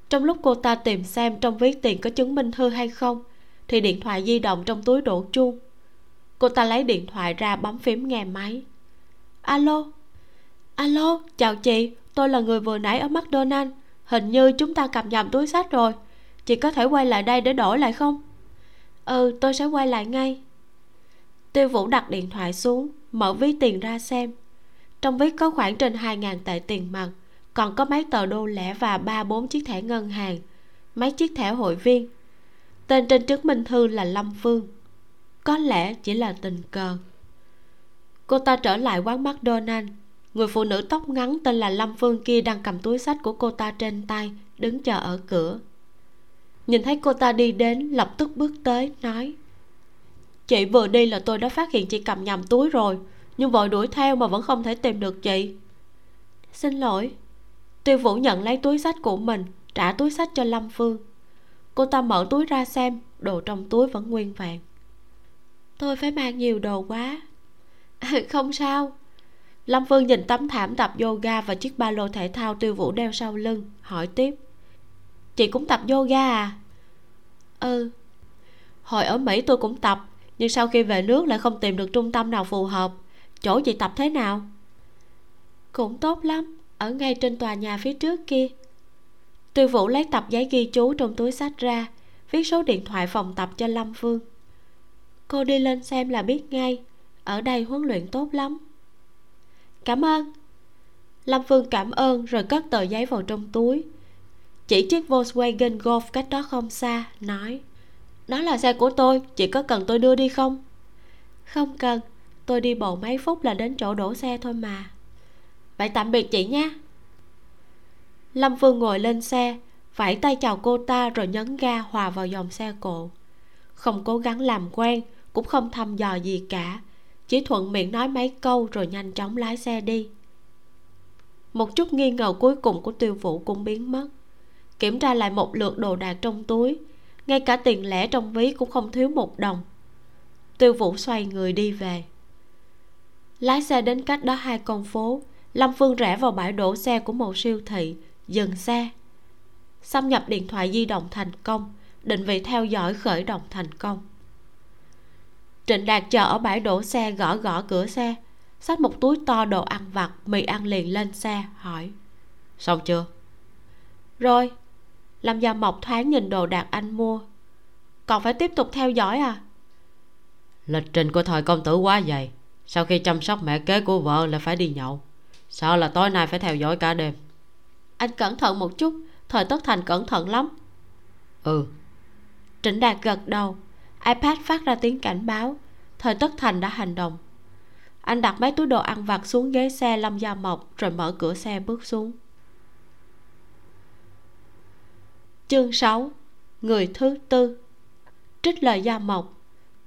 Trong lúc cô ta tìm xem trong ví tiền có chứng minh thư hay không, thì điện thoại di động trong túi đổ chuông. Cô ta lấy điện thoại ra bấm phím nghe máy. Alo? Alo, chào chị, tôi là người vừa nãy ở mcdonald. Hình như chúng ta cầm nhầm túi sách rồi chị có thể quay lại đây để đổi lại không? Ừ tôi sẽ quay lại ngay. Tiêu vũ đặt điện thoại xuống, mở ví tiền ra xem. Trong ví có khoảng trên hai ngàn tệ tiền mặt, còn có mấy tờ đô lẻ và ba, bốn chiếc thẻ ngân hàng, mấy chiếc thẻ hội viên. Tên trên chứng minh thư là lâm phương. Có lẽ chỉ là tình cờ. Cô ta trở lại quán mcdonald người phụ nữ tóc ngắn tên là lâm phương kia đang cầm túi sách của cô ta trên tay, đứng chờ ở cửa nhìn thấy cô ta đi đến, lập tức bước tới, nói, chị, vừa đi là tôi đã phát hiện chị cầm nhầm túi rồi, nhưng vội đuổi theo mà vẫn không thể tìm được chị. Xin lỗi. Tiêu vũ nhận lấy túi sách của mình, trả túi sách cho lâm phương. Cô ta mở túi ra xem, đồ trong túi vẫn nguyên vẹn. Tôi phải mang nhiều đồ quá. Không sao. Lâm phương nhìn tấm thảm tập yoga và chiếc ba lô thể thao tiêu vũ đeo sau lưng, hỏi tiếp chị cũng tập yoga à? Ừ. Hồi ở mỹ tôi cũng tập, nhưng sau khi về nước lại không tìm được trung tâm nào phù hợp. Chỗ chị tập thế nào? Cũng tốt lắm, ở ngay trên tòa nhà phía trước kia. Tiêu vũ lấy tập giấy ghi chú trong túi sách ra, viết số điện thoại phòng tập cho lâm phương. Cô đi lên xem là biết ngay, ở đây huấn luyện tốt lắm. Cảm ơn. Lâm phương cảm ơn rồi cất tờ giấy vào trong túi chỉ chiếc volkswagen golf cách đó không xa, nói, đó là xe của tôi, chị có cần tôi đưa đi không? Không cần, tôi đi bộ mấy phút là đến chỗ đổ xe thôi mà. Vậy tạm biệt chị nha lâm phương ngồi lên xe, vẫy tay chào cô ta rồi nhấn ga hòa vào dòng xe cộ. Không cố gắng làm quen, cũng không thăm dò gì cả, chỉ thuận miệng nói mấy câu rồi nhanh chóng lái xe đi. Một chút nghi ngờ cuối cùng của tiêu vũ cũng biến mất kiểm tra lại một lượt đồ đạc trong túi. Ngay cả tiền lẻ trong ví cũng không thiếu một đồng. Tiêu vũ xoay người đi về. Lái xe đến cách đó hai con phố. Lâm phương rẽ vào bãi đổ xe của một siêu thị. Dừng xe. Xâm nhập điện thoại di động thành công. Định vị theo dõi khởi động thành công. Trịnh đạt chờ ở bãi đổ xe gõ gõ cửa xe. Xách một túi to đồ ăn vặt mì ăn liền lên xe hỏi. Xong chưa? Rồi lâm gia mộc thoáng nhìn đồ đạc anh mua. Còn phải tiếp tục theo dõi à? Lịch trình của thời công tử quá dày. Sau khi chăm sóc mẹ kế của vợ là phải đi nhậu. Sợ là tối nay phải theo dõi cả đêm. Anh cẩn thận một chút thời tất thành cẩn thận lắm. Ừ. Trịnh đạt gật đầu ipad phát ra tiếng cảnh báo thời tất thành đã hành động. Anh đặt mấy túi đồ ăn vặt xuống ghế xe lâm gia mộc rồi mở cửa xe bước xuống chương 6 người thứ tư. Trích lời gia mộc.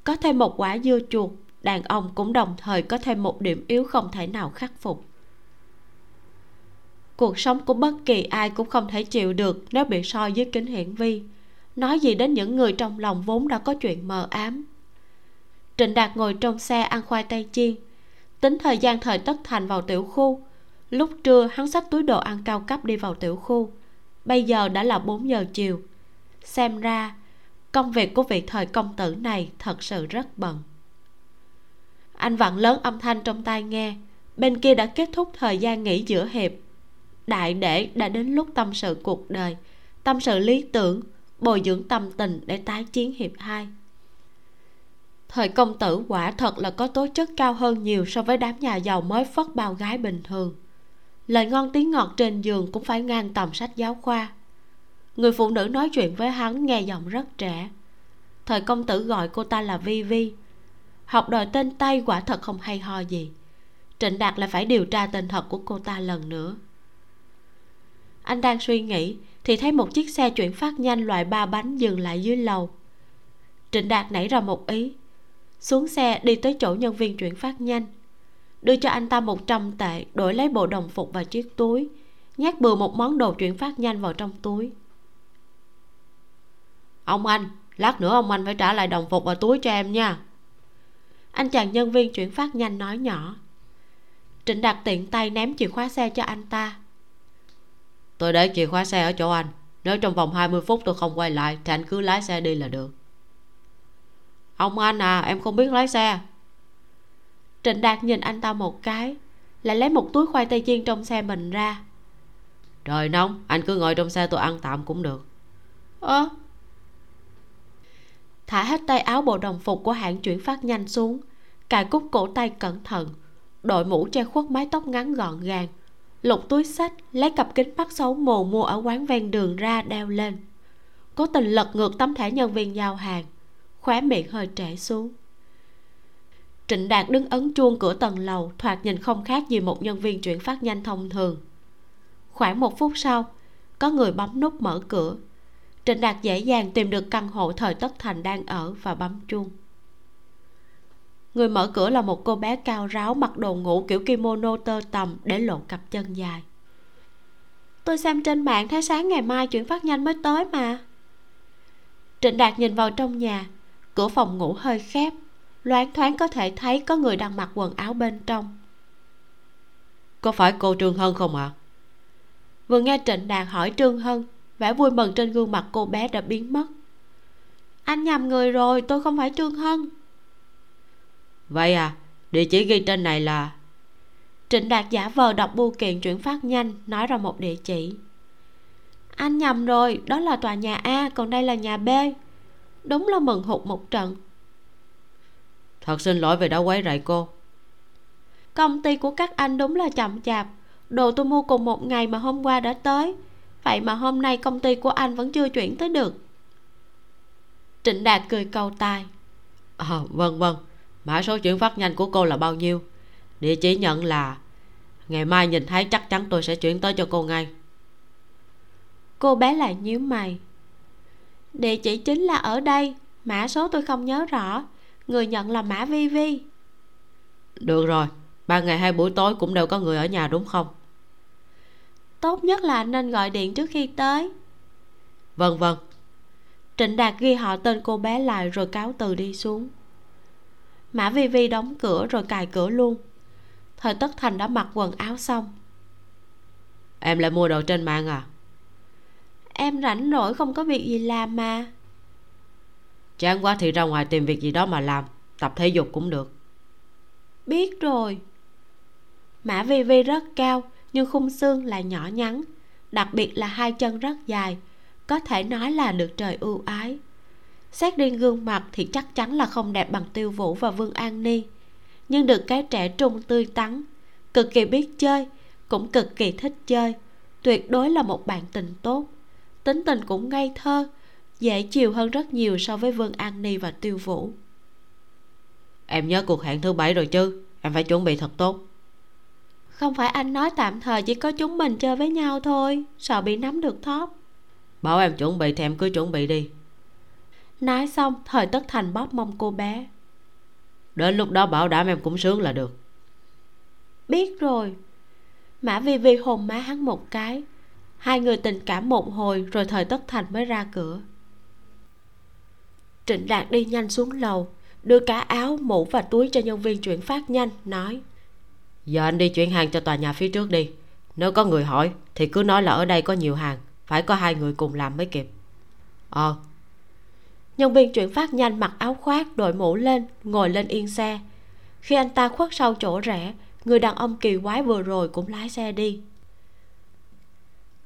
Có thêm một quả dưa chuột, đàn ông cũng đồng thời có thêm một điểm yếu không thể nào khắc phục. Cuộc sống của bất kỳ ai cũng không thể chịu được nếu bị soi dưới kính hiển vi. Nói gì đến những người trong lòng vốn đã có chuyện mờ ám. Trịnh đạt ngồi trong xe ăn khoai tây chiên. Tính thời gian thời tất thành vào tiểu khu. Lúc trưa, hắn xách túi đồ ăn cao cấp đi vào tiểu khu bây giờ đã là 4 giờ chiều. Xem ra, công việc của vị thời công tử này thật sự rất bận. Anh vặn lớn âm thanh trong tai nghe. Bên kia đã kết thúc thời gian nghỉ giữa hiệp. Đại để đã đến lúc tâm sự cuộc đời. Tâm sự lý tưởng, bồi dưỡng tâm tình để tái chiến hiệp hai. Thời công tử quả thật là có tố chất cao hơn nhiều so với đám nhà giàu mới phất bao gái bình thường lời ngon tiếng ngọt trên giường cũng phải ngang tầm sách giáo khoa. Người phụ nữ nói chuyện với hắn nghe giọng rất trẻ. Thời công tử gọi cô ta là vi vi. Học đòi tên tây quả thật không hay ho gì. Trịnh đạt lại phải điều tra tên thật của cô ta lần nữa. Anh đang suy nghĩ thì thấy một chiếc xe chuyển phát nhanh loại ba bánh dừng lại dưới lầu. Trịnh đạt nảy ra một ý. Xuống xe đi tới chỗ nhân viên chuyển phát nhanh đưa cho anh ta một trăm tệ đổi lấy bộ đồng phục và chiếc túi. Nhét bừa một món đồ chuyển phát nhanh vào trong túi. Ông anh lát nữa ông anh phải trả lại đồng phục và túi cho em nha. Anh chàng nhân viên chuyển phát nhanh nói nhỏ. Trịnh đạt tiện tay ném chìa khóa xe cho anh ta. Tôi để chìa khóa xe ở chỗ anh. Nếu trong vòng 20 phút tôi không quay lại thì anh cứ lái xe đi là được. Ông anh à em không biết lái xe trịnh đạt nhìn anh ta một cái lại lấy một túi khoai tây chiên trong xe mình ra. Trời nóng anh cứ ngồi trong xe tôi ăn tạm cũng được. Ơ? Thả hết tay áo bộ đồng phục của hãng chuyển phát nhanh xuống cài cúc cổ tay cẩn thận đội mũ che khuất mái tóc ngắn gọn gàng lục túi sách lấy cặp kính mắt xấu mù mua ở quán ven đường ra đeo lên. Cố tình lật ngược tấm thẻ nhân viên giao hàng khóe miệng hơi trễ xuống trịnh đạt đứng ấn chuông cửa tầng lầu, thoạt nhìn không khác gì một nhân viên chuyển phát nhanh thông thường. Khoảng một phút sau, có người bấm nút mở cửa. Trịnh đạt dễ dàng tìm được căn hộ thời tất thành đang ở và bấm chuông. Người mở cửa là một cô bé cao ráo, mặc đồ ngủ kiểu kimono tơ tằm để lộ cặp chân dài. Tôi xem trên mạng thấy sáng ngày mai chuyển phát nhanh mới tới mà. Trịnh đạt nhìn vào trong nhà, cửa phòng ngủ hơi khép loáng thoáng có thể thấy có người đang mặc quần áo bên trong. Có phải cô trương hân không ạ? À? vừa nghe trịnh đạt hỏi trương hân vẻ vui mừng trên gương mặt cô bé đã biến mất. Anh nhầm người rồi tôi không phải trương hân. Vậy à địa chỉ ghi trên này là? Trịnh đạt giả vờ đọc bưu kiện chuyển phát nhanh nói ra một địa chỉ. Anh nhầm rồi đó là tòa nhà a còn đây là nhà b. Đúng là mừng hụt một trận thật xin lỗi vì đã quấy rầy cô. Công ty của các anh đúng là chậm chạp. Đồ tôi mua cùng một ngày mà hôm qua đã tới. Vậy mà hôm nay công ty của anh vẫn chưa chuyển tới được. Trịnh đạt cười cầu tài. À, vâng vâng. Mã số chuyển phát nhanh của cô là bao nhiêu? Địa chỉ nhận là ngày mai nhìn thấy chắc chắn tôi sẽ chuyển tới cho cô ngay. Cô bé lại nhíu mày. Địa chỉ chính là ở đây. Mã số tôi không nhớ rõ người nhận là mã vi vi. Được rồi ba ngày hai buổi tối cũng đều có người ở nhà đúng không? Tốt nhất là nên gọi điện trước khi tới. Vâng vâng. Trịnh đạt ghi họ tên cô bé lại rồi cáo từ đi xuống. Mã vi vi đóng cửa rồi cài cửa luôn. Thời tất thành đã mặc quần áo xong. Em lại mua đồ trên mạng à? Em rảnh rỗi không có việc gì làm mà chán quá thì ra ngoài tìm việc gì đó mà làm, tập thể dục cũng được. Biết rồi. Mã vi vi rất cao, nhưng khung xương là nhỏ nhắn. Đặc biệt là hai chân rất dài, có thể nói là được trời ưu ái. Xét riêng gương mặt thì chắc chắn là không đẹp bằng tiêu vũ và vương an ni. Nhưng được cái trẻ trung tươi tắn, cực kỳ biết chơi, cũng cực kỳ thích chơi. Tuyệt đối là một bạn tình tốt. Tính tình cũng ngây thơ dễ chiều hơn rất nhiều so với vương an ni và tiêu vũ. Em nhớ cuộc hẹn thứ bảy rồi chứ? Em phải chuẩn bị thật tốt. Không phải anh nói tạm thời chỉ có chúng mình chơi với nhau thôi. Sợ bị nắm được thóp bảo em chuẩn bị thì em cứ chuẩn bị đi. Nói xong thời tất thành bóp mông cô bé. Đến lúc đó bảo đảm em cũng sướng là được. Biết rồi. Mã vi vi hồn má hắn một cái. Hai người tình cảm một hồi rồi thời tất thành mới ra cửa trịnh đạt đi nhanh xuống lầu đưa cả áo mũ và túi cho nhân viên chuyển phát nhanh nói. Giờ anh đi chuyển hàng cho tòa nhà phía trước đi. Nếu có người hỏi thì cứ nói là ở đây có nhiều hàng phải có hai người cùng làm mới kịp. Ờ. Nhân viên chuyển phát nhanh mặc áo khoác đội mũ lên ngồi lên yên xe. Khi anh ta khuất sau chỗ rẽ người đàn ông kỳ quái vừa rồi cũng lái xe đi.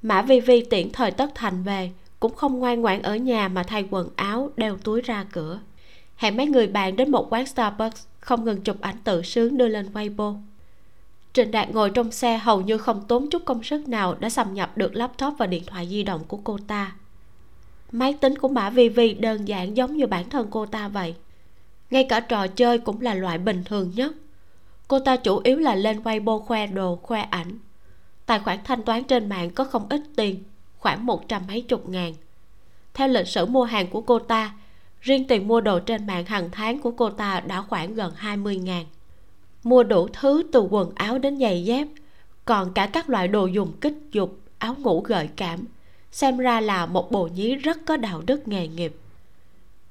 Mã vi vi tiễn thời tất thành về cũng không ngoan ngoãn ở nhà mà thay quần áo, đeo túi ra cửa. Hẹn mấy người bạn đến một quán starbucks, không ngừng chụp ảnh tự sướng đưa lên weibo. Trịnh Đạt ngồi trong xe hầu như không tốn chút công sức nào đã xâm nhập được laptop và điện thoại di động của cô ta. Máy tính của mã vi vi đơn giản giống như bản thân cô ta vậy. Ngay cả trò chơi cũng là loại bình thường nhất. Cô ta chủ yếu là lên weibo khoe đồ, khoe ảnh. Tài khoản thanh toán trên mạng có không ít tiền khoảng một trăm mấy chục ngàn. Theo lịch sử mua hàng của cô ta, riêng tiền mua đồ trên mạng hàng tháng của cô ta đã khoảng gần hai mươi ngàn. Mua đủ thứ từ quần áo đến giày dép, còn cả các loại đồ dùng kích dục, áo ngủ gợi cảm, xem ra là một bồ nhí rất có đạo đức nghề nghiệp.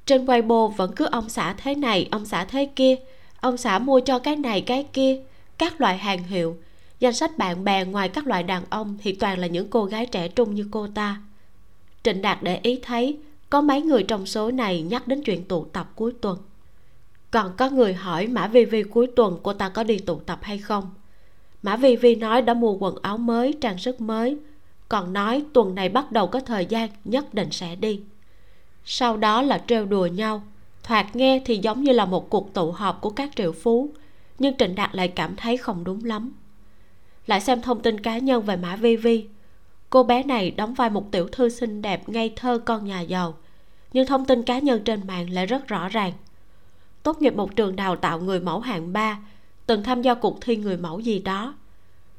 Trên Weibo vẫn cứ ông xã thế này, ông xã thế kia, ông xã mua cho cái này, cái kia, các loại hàng hiệu danh sách bạn bè ngoài các loại đàn ông thì toàn là những cô gái trẻ trung như cô ta. Trịnh đạt để ý thấy, có mấy người trong số này nhắc đến chuyện tụ tập cuối tuần. Còn có người hỏi mã vi vi cuối tuần cô ta có đi tụ tập hay không? Mã vi vi nói đã mua quần áo mới, trang sức mới, còn nói tuần này bắt đầu có thời gian nhất định sẽ đi. Sau đó là trêu đùa nhau, thoạt nghe thì giống như là một cuộc tụ họp của các triệu phú, nhưng trịnh đạt lại cảm thấy không đúng lắm lại xem thông tin cá nhân về mã vi vi. Cô bé này đóng vai một tiểu thư xinh đẹp ngây thơ con nhà giàu. Nhưng thông tin cá nhân trên mạng lại rất rõ ràng. Tốt nghiệp một trường đào tạo người mẫu hạng ba, từng tham gia cuộc thi người mẫu gì đó,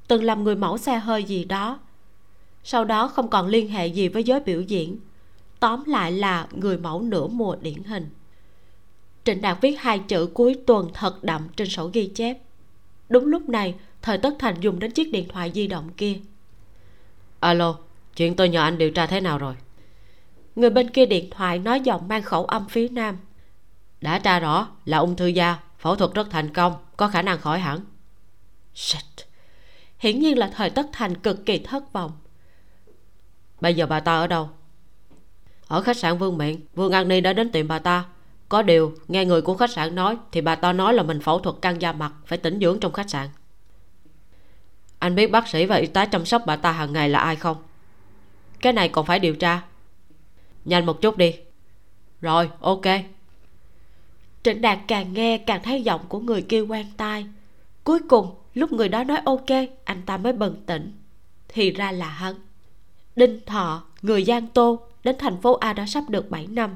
từng làm người mẫu xe hơi gì đó. Sau đó không còn liên hệ gì với giới biểu diễn, tóm lại là người mẫu nửa mùa điển hình. Trịnh đạt viết hai chữ cuối tuần thật đậm trên sổ ghi chép. Đúng lúc này thời tất thành dùng đến chiếc điện thoại di động kia. Alo chuyện tôi nhờ anh điều tra thế nào rồi? Người bên kia điện thoại nói giọng mang khẩu âm phía nam. Đã tra rõ là ung thư da phẫu thuật rất thành công có khả năng khỏi hẳn. Shit. hiển nhiên là thời tất thành cực kỳ thất vọng. Bây giờ bà ta ở đâu? Ở khách sạn vương miện. Vương an ni đã đến tìm bà ta. Có điều nghe người của khách sạn nói thì bà ta nói là mình phẫu thuật căng da mặt phải tĩnh dưỡng trong khách sạn anh biết bác sĩ và y tá chăm sóc bà ta hàng ngày là ai không? Cái này còn phải điều tra. Nhanh một chút đi. Rồi, ok. Trịnh đạt càng nghe càng thấy giọng của người kia quen tai. Cuối cùng, lúc người đó nói ok, anh ta mới bừng tỉnh. Thì ra là hắn. Đinh thọ, người giang tô, đến thành phố a đã sắp được 7 năm.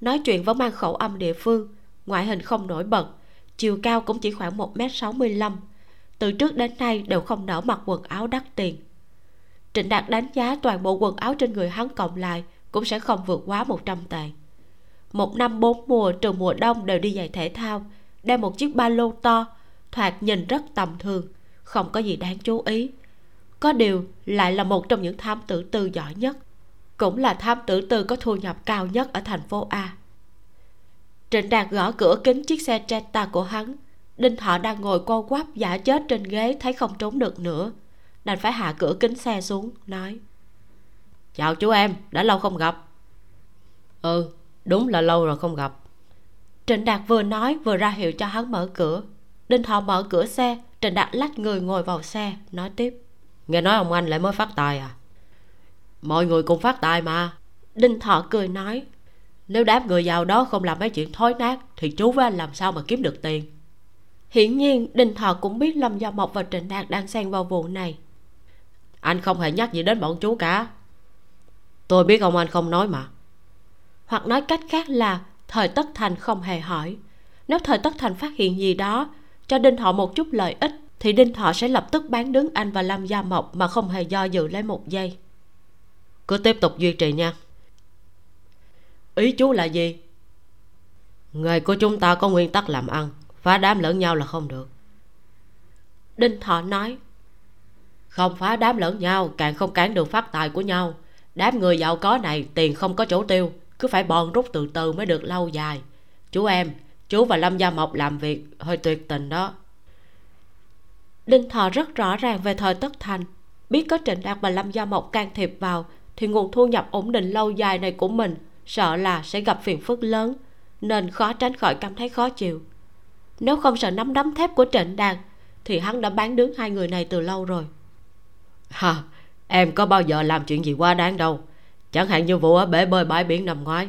Nói chuyện vẫn mang khẩu âm địa phương, ngoại hình không nổi bật, chiều cao cũng chỉ khoảng một m sáu mươi lăm từ trước đến nay đều không nở mặc quần áo đắt tiền. Trịnh đạt đánh giá toàn bộ quần áo trên người hắn cộng lại cũng sẽ không vượt quá 100 tệ. Một năm bốn mùa trừ mùa đông đều đi giày thể thao đeo một chiếc ba lô to, thoạt nhìn rất tầm thường, không có gì đáng chú ý. Có điều lại là một trong những tham tử tư giỏi nhất, cũng là tham tử tư có thu nhập cao nhất ở thành phố a. Trịnh đạt gõ cửa kính chiếc xe jetta của hắn đinh thọ đang ngồi co quắp giả chết trên ghế thấy không trốn được nữa. Đành phải hạ cửa kính xe xuống nói. Chào chú em đã lâu không gặp. Ừ đúng là lâu rồi không gặp. Trịnh đạt vừa nói vừa ra hiệu cho hắn mở cửa. Đinh thọ mở cửa xe trịnh đạt lách người ngồi vào xe nói tiếp. Nghe nói ông anh lại mới phát tài à? Mọi người cùng phát tài mà. Đinh thọ cười nói. Nếu đám người giàu đó không làm mấy chuyện thối nát thì chú với anh làm sao mà kiếm được tiền hiển nhiên đinh thọ cũng biết lâm gia mộc và trịnh đạt đang xen vào vụ này. Anh không hề nhắc gì đến bọn chú cả. Tôi biết ông anh không nói mà. Hoặc nói cách khác là thời tất thành không hề hỏi. Nếu thời tất thành phát hiện gì đó cho đinh thọ một chút lợi ích thì đinh thọ sẽ lập tức bán đứng anh và lâm gia mộc mà không hề do dự lấy một giây. Cứ tiếp tục duy trì nha. Ý chú là gì? Nghề của chúng ta có nguyên tắc làm ăn phá đám lẫn nhau là không được. Đinh thọ nói, không phá đám lẫn nhau, càng không cản được phát tài của nhau. Đám người giàu có này, tiền không có chỗ tiêu, cứ phải bòn rút từ từ mới được lâu dài. Chú em, chú và lâm gia mộc làm việc hơi tuyệt tình đó. Đinh thọ rất rõ ràng về thời tất thành, biết có trịnh đạt và lâm gia mộc can thiệp vào, thì nguồn thu nhập ổn định lâu dài này của mình sợ là sẽ gặp phiền phức lớn, nên khó tránh khỏi cảm thấy khó chịu nếu không sợ nắm đấm thép của trịnh đạt thì hắn đã bán đứng hai người này từ lâu rồi. Hả em có bao giờ làm chuyện gì quá đáng đâu. Chẳng hạn như vụ ở bể bơi bãi biển năm ngoái.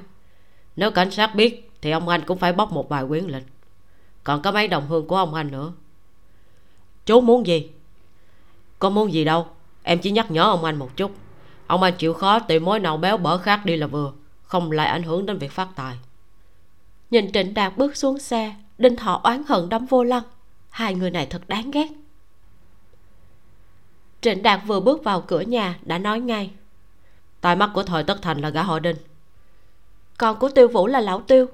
Nếu cảnh sát biết thì ông anh cũng phải bóc một vài quyến lịch. Còn có mấy đồng hương của ông anh nữa. Chú muốn gì? Có muốn gì đâu. Em chỉ nhắc nhở ông anh một chút. Ông anh chịu khó tìm mối nào béo bở khác đi là vừa không lại ảnh hưởng đến việc phát tài. Nhìn trịnh đạt bước xuống xe đinh thọ oán hận đấm vô lăng. Hai người này thật đáng ghét. Trịnh đạt vừa bước vào cửa nhà đã nói ngay. Tai mắt của thời tất thành là gã họ đinh. Còn của tiêu vũ là lão tiêu.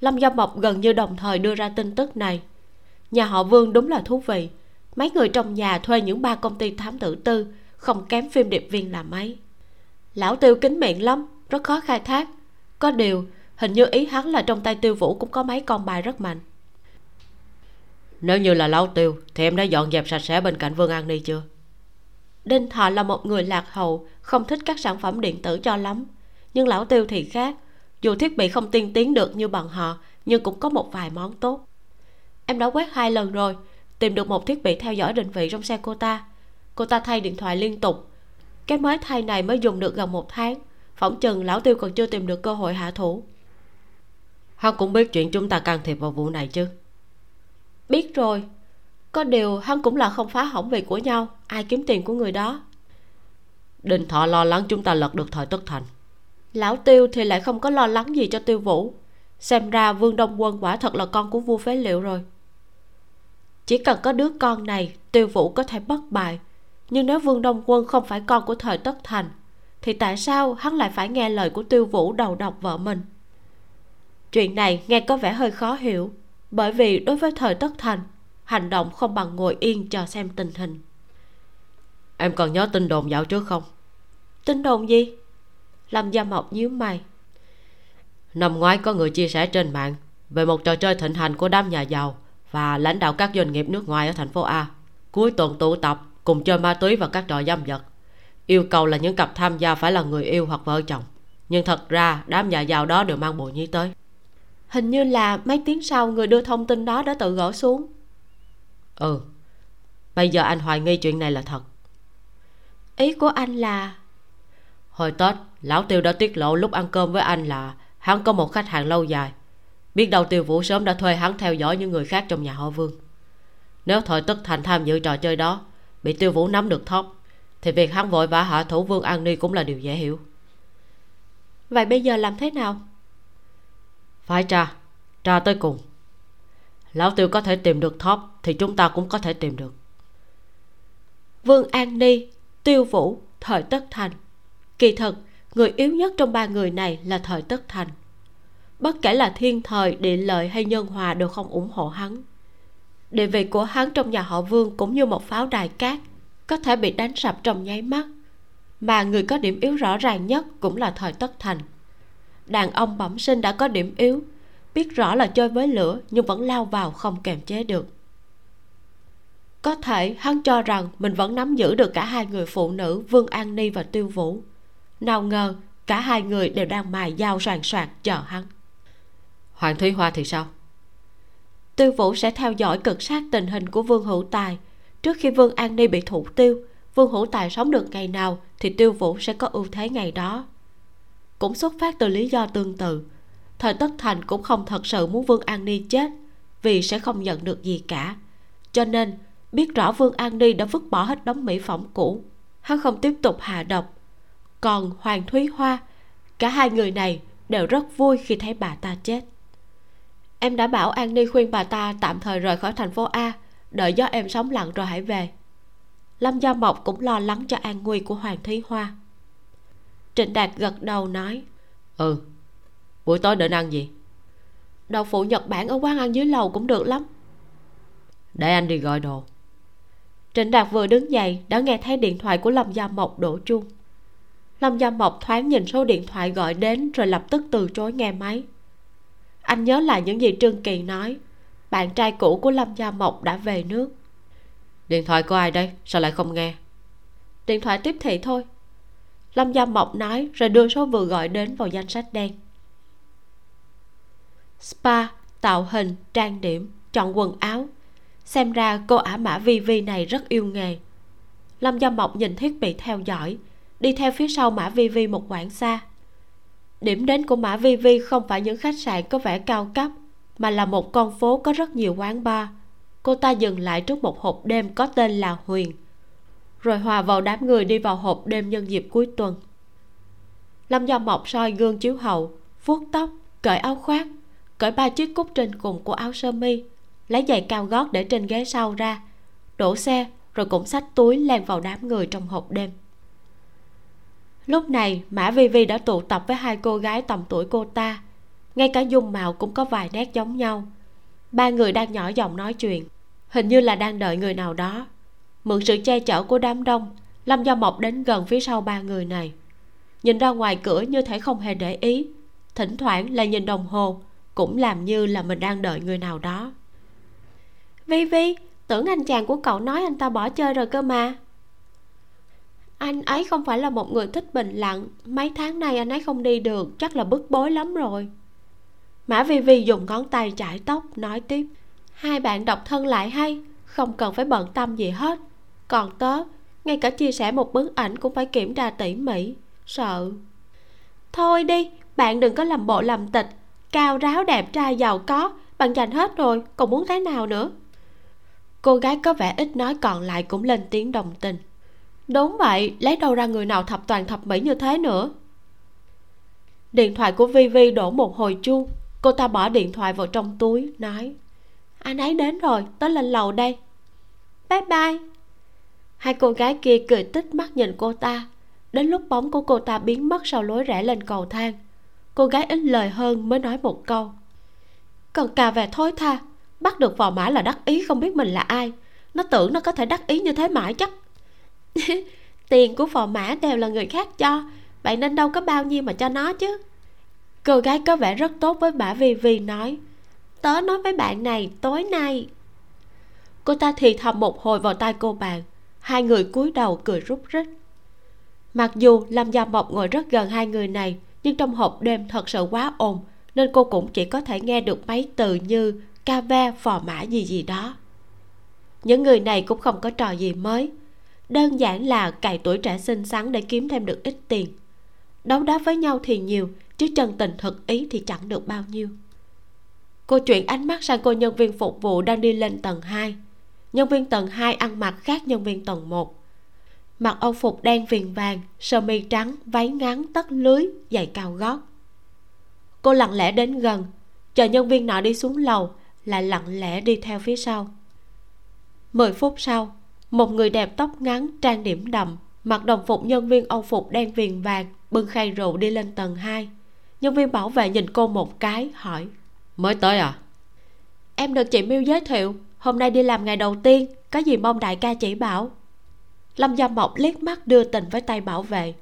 Lâm gia mộc gần như đồng thời đưa ra tin tức này. Nhà họ vương đúng là thú vị. Mấy người trong nhà thuê những ba công ty thám tử tư, không kém phim điệp viên là mấy. Lão tiêu kính miệng lắm, rất khó khai thác. Có điều hình như ý hắn là trong tay tiêu vũ cũng có mấy con bài rất mạnh. Nếu như là lão tiêu thì em đã dọn dẹp sạch sẽ bên cạnh vương an ni chưa? Đinh thọ là một người lạc hậu không thích các sản phẩm điện tử cho lắm. Nhưng lão tiêu thì khác. Dù thiết bị không tiên tiến được như bọn họ nhưng cũng có một vài món tốt. Em đã quét hai lần rồi tìm được một thiết bị theo dõi định vị trong xe cô ta. Cô ta thay điện thoại liên tục. Cái mới thay này mới dùng được gần một tháng. Phỏng chừng lão tiêu còn chưa tìm được cơ hội hạ thủ hắn cũng biết chuyện chúng ta can thiệp vào vụ này chứ. Biết rồi. Có điều hắn cũng là không phá hỏng việc của nhau. Ai kiếm tiền của người đó? Đinh thọ lo lắng chúng ta lật được thời tất thành. Lão tiêu thì lại không có lo lắng gì cho tiêu vũ. Xem ra vương đông quân quả thật là con của vua phế liệu rồi. Chỉ cần có đứa con này tiêu vũ có thể bất bại. Nhưng nếu vương đông quân không phải con của thời tất thành thì tại sao hắn lại phải nghe lời của tiêu vũ đầu độc vợ mình chuyện này nghe có vẻ hơi khó hiểu bởi vì đối với thời tất thành hành động không bằng ngồi yên chờ xem tình hình. Em còn nhớ tin đồn dạo trước không? Tin đồn gì? Lâm gia mộc nhíu mày. Năm ngoái có người chia sẻ trên mạng về một trò chơi thịnh hành của đám nhà giàu và lãnh đạo các doanh nghiệp nước ngoài ở thành phố a. Cuối tuần tụ tập cùng chơi ma túy và các trò dâm vật. Yêu cầu là những cặp tham gia phải là người yêu hoặc vợ chồng. Nhưng thật ra đám nhà giàu đó đều mang bồ nhí tới hình như là mấy tiếng sau người đưa thông tin đó đã tự gỡ xuống. Ừ bây giờ anh hoài nghi chuyện này là thật. Ý của anh là hồi tết lão tiêu đã tiết lộ lúc ăn cơm với anh là hắn có một khách hàng lâu dài. Biết đâu tiêu vũ sớm đã thuê hắn theo dõi những người khác trong nhà họ vương. Nếu thời tất thành tham dự trò chơi đó bị tiêu vũ nắm được thóp thì việc hắn vội vã hạ thủ vương an ni cũng là điều dễ hiểu. Vậy bây giờ làm thế nào phải tra tra tới cùng. Lão tiêu có thể tìm được thóp thì chúng ta cũng có thể tìm được. Vương an ni, tiêu vũ, thời tất thành. Kỳ thật, người yếu nhất trong ba người này là thời tất thành. Bất kể là thiên thời, địa lợi hay nhân hòa đều không ủng hộ hắn. Địa vị của hắn trong nhà họ vương cũng như một pháo đài cát, có thể bị đánh sập trong nháy mắt. Mà người có điểm yếu rõ ràng nhất cũng là thời tất thành đàn ông bẩm sinh đã có điểm yếu. Biết rõ là chơi với lửa nhưng vẫn lao vào không kềm chế được. Có thể hắn cho rằng mình vẫn nắm giữ được cả hai người phụ nữ vương an ni và tiêu vũ. Nào ngờ cả hai người đều đang mài dao soàn soạt chờ hắn. Hoàng thúy hoa thì sao? Tiêu vũ sẽ theo dõi cực sát tình hình của vương hữu tài. Trước khi vương an ni bị thủ tiêu vương hữu tài sống được ngày nào thì tiêu vũ sẽ có ưu thế ngày đó cũng xuất phát từ lý do tương tự. Thời tất thành cũng không thật sự muốn vương an ni chết vì sẽ không nhận được gì cả. Cho nên, biết rõ vương an ni đã vứt bỏ hết đống mỹ phẩm cũ, hắn không tiếp tục hạ độc. Còn hoàng thúy hoa, cả hai người này đều rất vui khi thấy bà ta chết. Em đã bảo an ni khuyên bà ta tạm thời rời khỏi thành phố a, đợi gió em sống lặng rồi hãy về. Lâm gia mộc cũng lo lắng cho an nguy của hoàng thúy hoa trịnh đạt gật đầu nói ừ buổi tối định ăn gì? Đậu phụ nhật bản ở quán ăn dưới lầu cũng được lắm. Để anh đi gọi đồ. Trịnh đạt vừa đứng dậy đã nghe thấy điện thoại của lâm gia mộc đổ chuông. Lâm gia mộc thoáng nhìn số điện thoại gọi đến rồi lập tức từ chối nghe máy. Anh nhớ lại những gì trương kỳ nói bạn trai cũ của lâm gia mộc đã về nước. Điện thoại của ai đây? Sao lại không nghe? Điện thoại tiếp thị thôi lâm gia mộc nói rồi đưa số vừa gọi đến vào danh sách đen. Spa, tạo hình, trang điểm, chọn quần áo. Xem ra cô ả mã vi vi này rất yêu nghề. Lâm gia mộc nhìn thiết bị theo dõi, đi theo phía sau mã vi vi một quãng xa. Điểm đến của mã vi vi không phải những khách sạn có vẻ cao cấp, mà là một con phố có rất nhiều quán bar. Cô ta dừng lại trước một hộp đêm có tên là huyền rồi hòa vào đám người đi vào hộp đêm nhân dịp cuối tuần. Lâm do mộc soi gương chiếu hậu, vuốt tóc, cởi áo khoác, cởi ba chiếc cúc trên cùng của áo sơ mi, lấy giày cao gót để trên ghế sau ra, đổ xe rồi cũng xách túi len vào đám người trong hộp đêm. Lúc này, mã vi vi đã tụ tập với hai cô gái tầm tuổi cô ta. Ngay cả dung mạo cũng có vài nét giống nhau. Ba người đang nhỏ giọng nói chuyện, hình như là đang đợi người nào đó mượn sự che chở của đám đông, lâm gia mộc đến gần phía sau ba người này. Nhìn ra ngoài cửa như thể không hề để ý, thỉnh thoảng lại nhìn đồng hồ, cũng làm như là mình đang đợi người nào đó. Vi vi, tưởng anh chàng của cậu nói anh ta bỏ chơi rồi cơ mà. Anh ấy không phải là một người thích bình lặng, mấy tháng nay anh ấy không đi được, chắc là bức bối lắm rồi. Mã vi vi dùng ngón tay chải tóc, nói tiếp. Hai bạn độc thân lại hay, không cần phải bận tâm gì hết còn tớ, ngay cả chia sẻ một bức ảnh cũng phải kiểm tra tỉ mỉ, sợ. Thôi đi, bạn đừng có làm bộ làm tịch. Cao ráo đẹp trai giàu có bạn dành hết rồi, còn muốn thế nào nữa? Cô gái có vẻ ít nói còn lại cũng lên tiếng đồng tình. Đúng vậy, lấy đâu ra người nào thập toàn thập mỹ như thế nữa? Điện thoại của vi vi đổ một hồi chuông. Cô ta bỏ điện thoại vào trong túi, nói, anh ấy đến rồi, tớ lên lầu đây. Bye bye hai cô gái kia cười tích mắt nhìn cô ta. Đến lúc bóng của cô ta biến mất sau lối rẽ lên cầu thang, cô gái ít lời hơn mới nói một câu. Còn cà về thối tha, bắt được phò mã là đắc ý, không biết mình là ai. Nó tưởng nó có thể đắc ý như thế mãi chắc. Tiền của phò mã đều là người khác cho, vậy nên đâu có bao nhiêu mà cho nó chứ. Cô gái có vẻ rất tốt với bà vi vi nói. Tớ nói với bạn này, tối nay. Cô ta thì thầm một hồi vào tai cô bạn hai người cúi đầu cười rút rít mặc dù lâm gia mộc ngồi rất gần hai người này, nhưng trong hộp đêm thật sự quá ồn, nên cô cũng chỉ có thể nghe được mấy từ như ca ve, phò mã gì gì đó. Những người này cũng không có trò gì mới. Đơn giản là cày tuổi trẻ xinh xắn để kiếm thêm được ít tiền. Đấu đá với nhau thì nhiều, chứ chân tình thực ý thì chẳng được bao nhiêu. Cô chuyển ánh mắt sang cô nhân viên phục vụ đang đi lên tầng 2 nhân viên tầng 2 ăn mặc khác nhân viên tầng 1 mặc âu phục đen viền vàng, sơ mi trắng, váy ngắn tất lưới, giày cao gót. Cô lặng lẽ đến gần, chờ nhân viên nọ đi xuống lầu lại lặng lẽ đi theo phía sau. Mười phút sau, một người đẹp tóc ngắn, trang điểm đậm, mặc đồng phục nhân viên âu phục đen viền vàng, bưng khay rượu đi lên tầng 2 nhân viên bảo vệ nhìn cô một cái, hỏi, mới tới à? Em được chị miêu giới thiệu hôm nay đi làm ngày đầu tiên có gì mong đại ca chỉ bảo. Lâm gia mộc liếc mắt đưa tình với tay bảo vệ.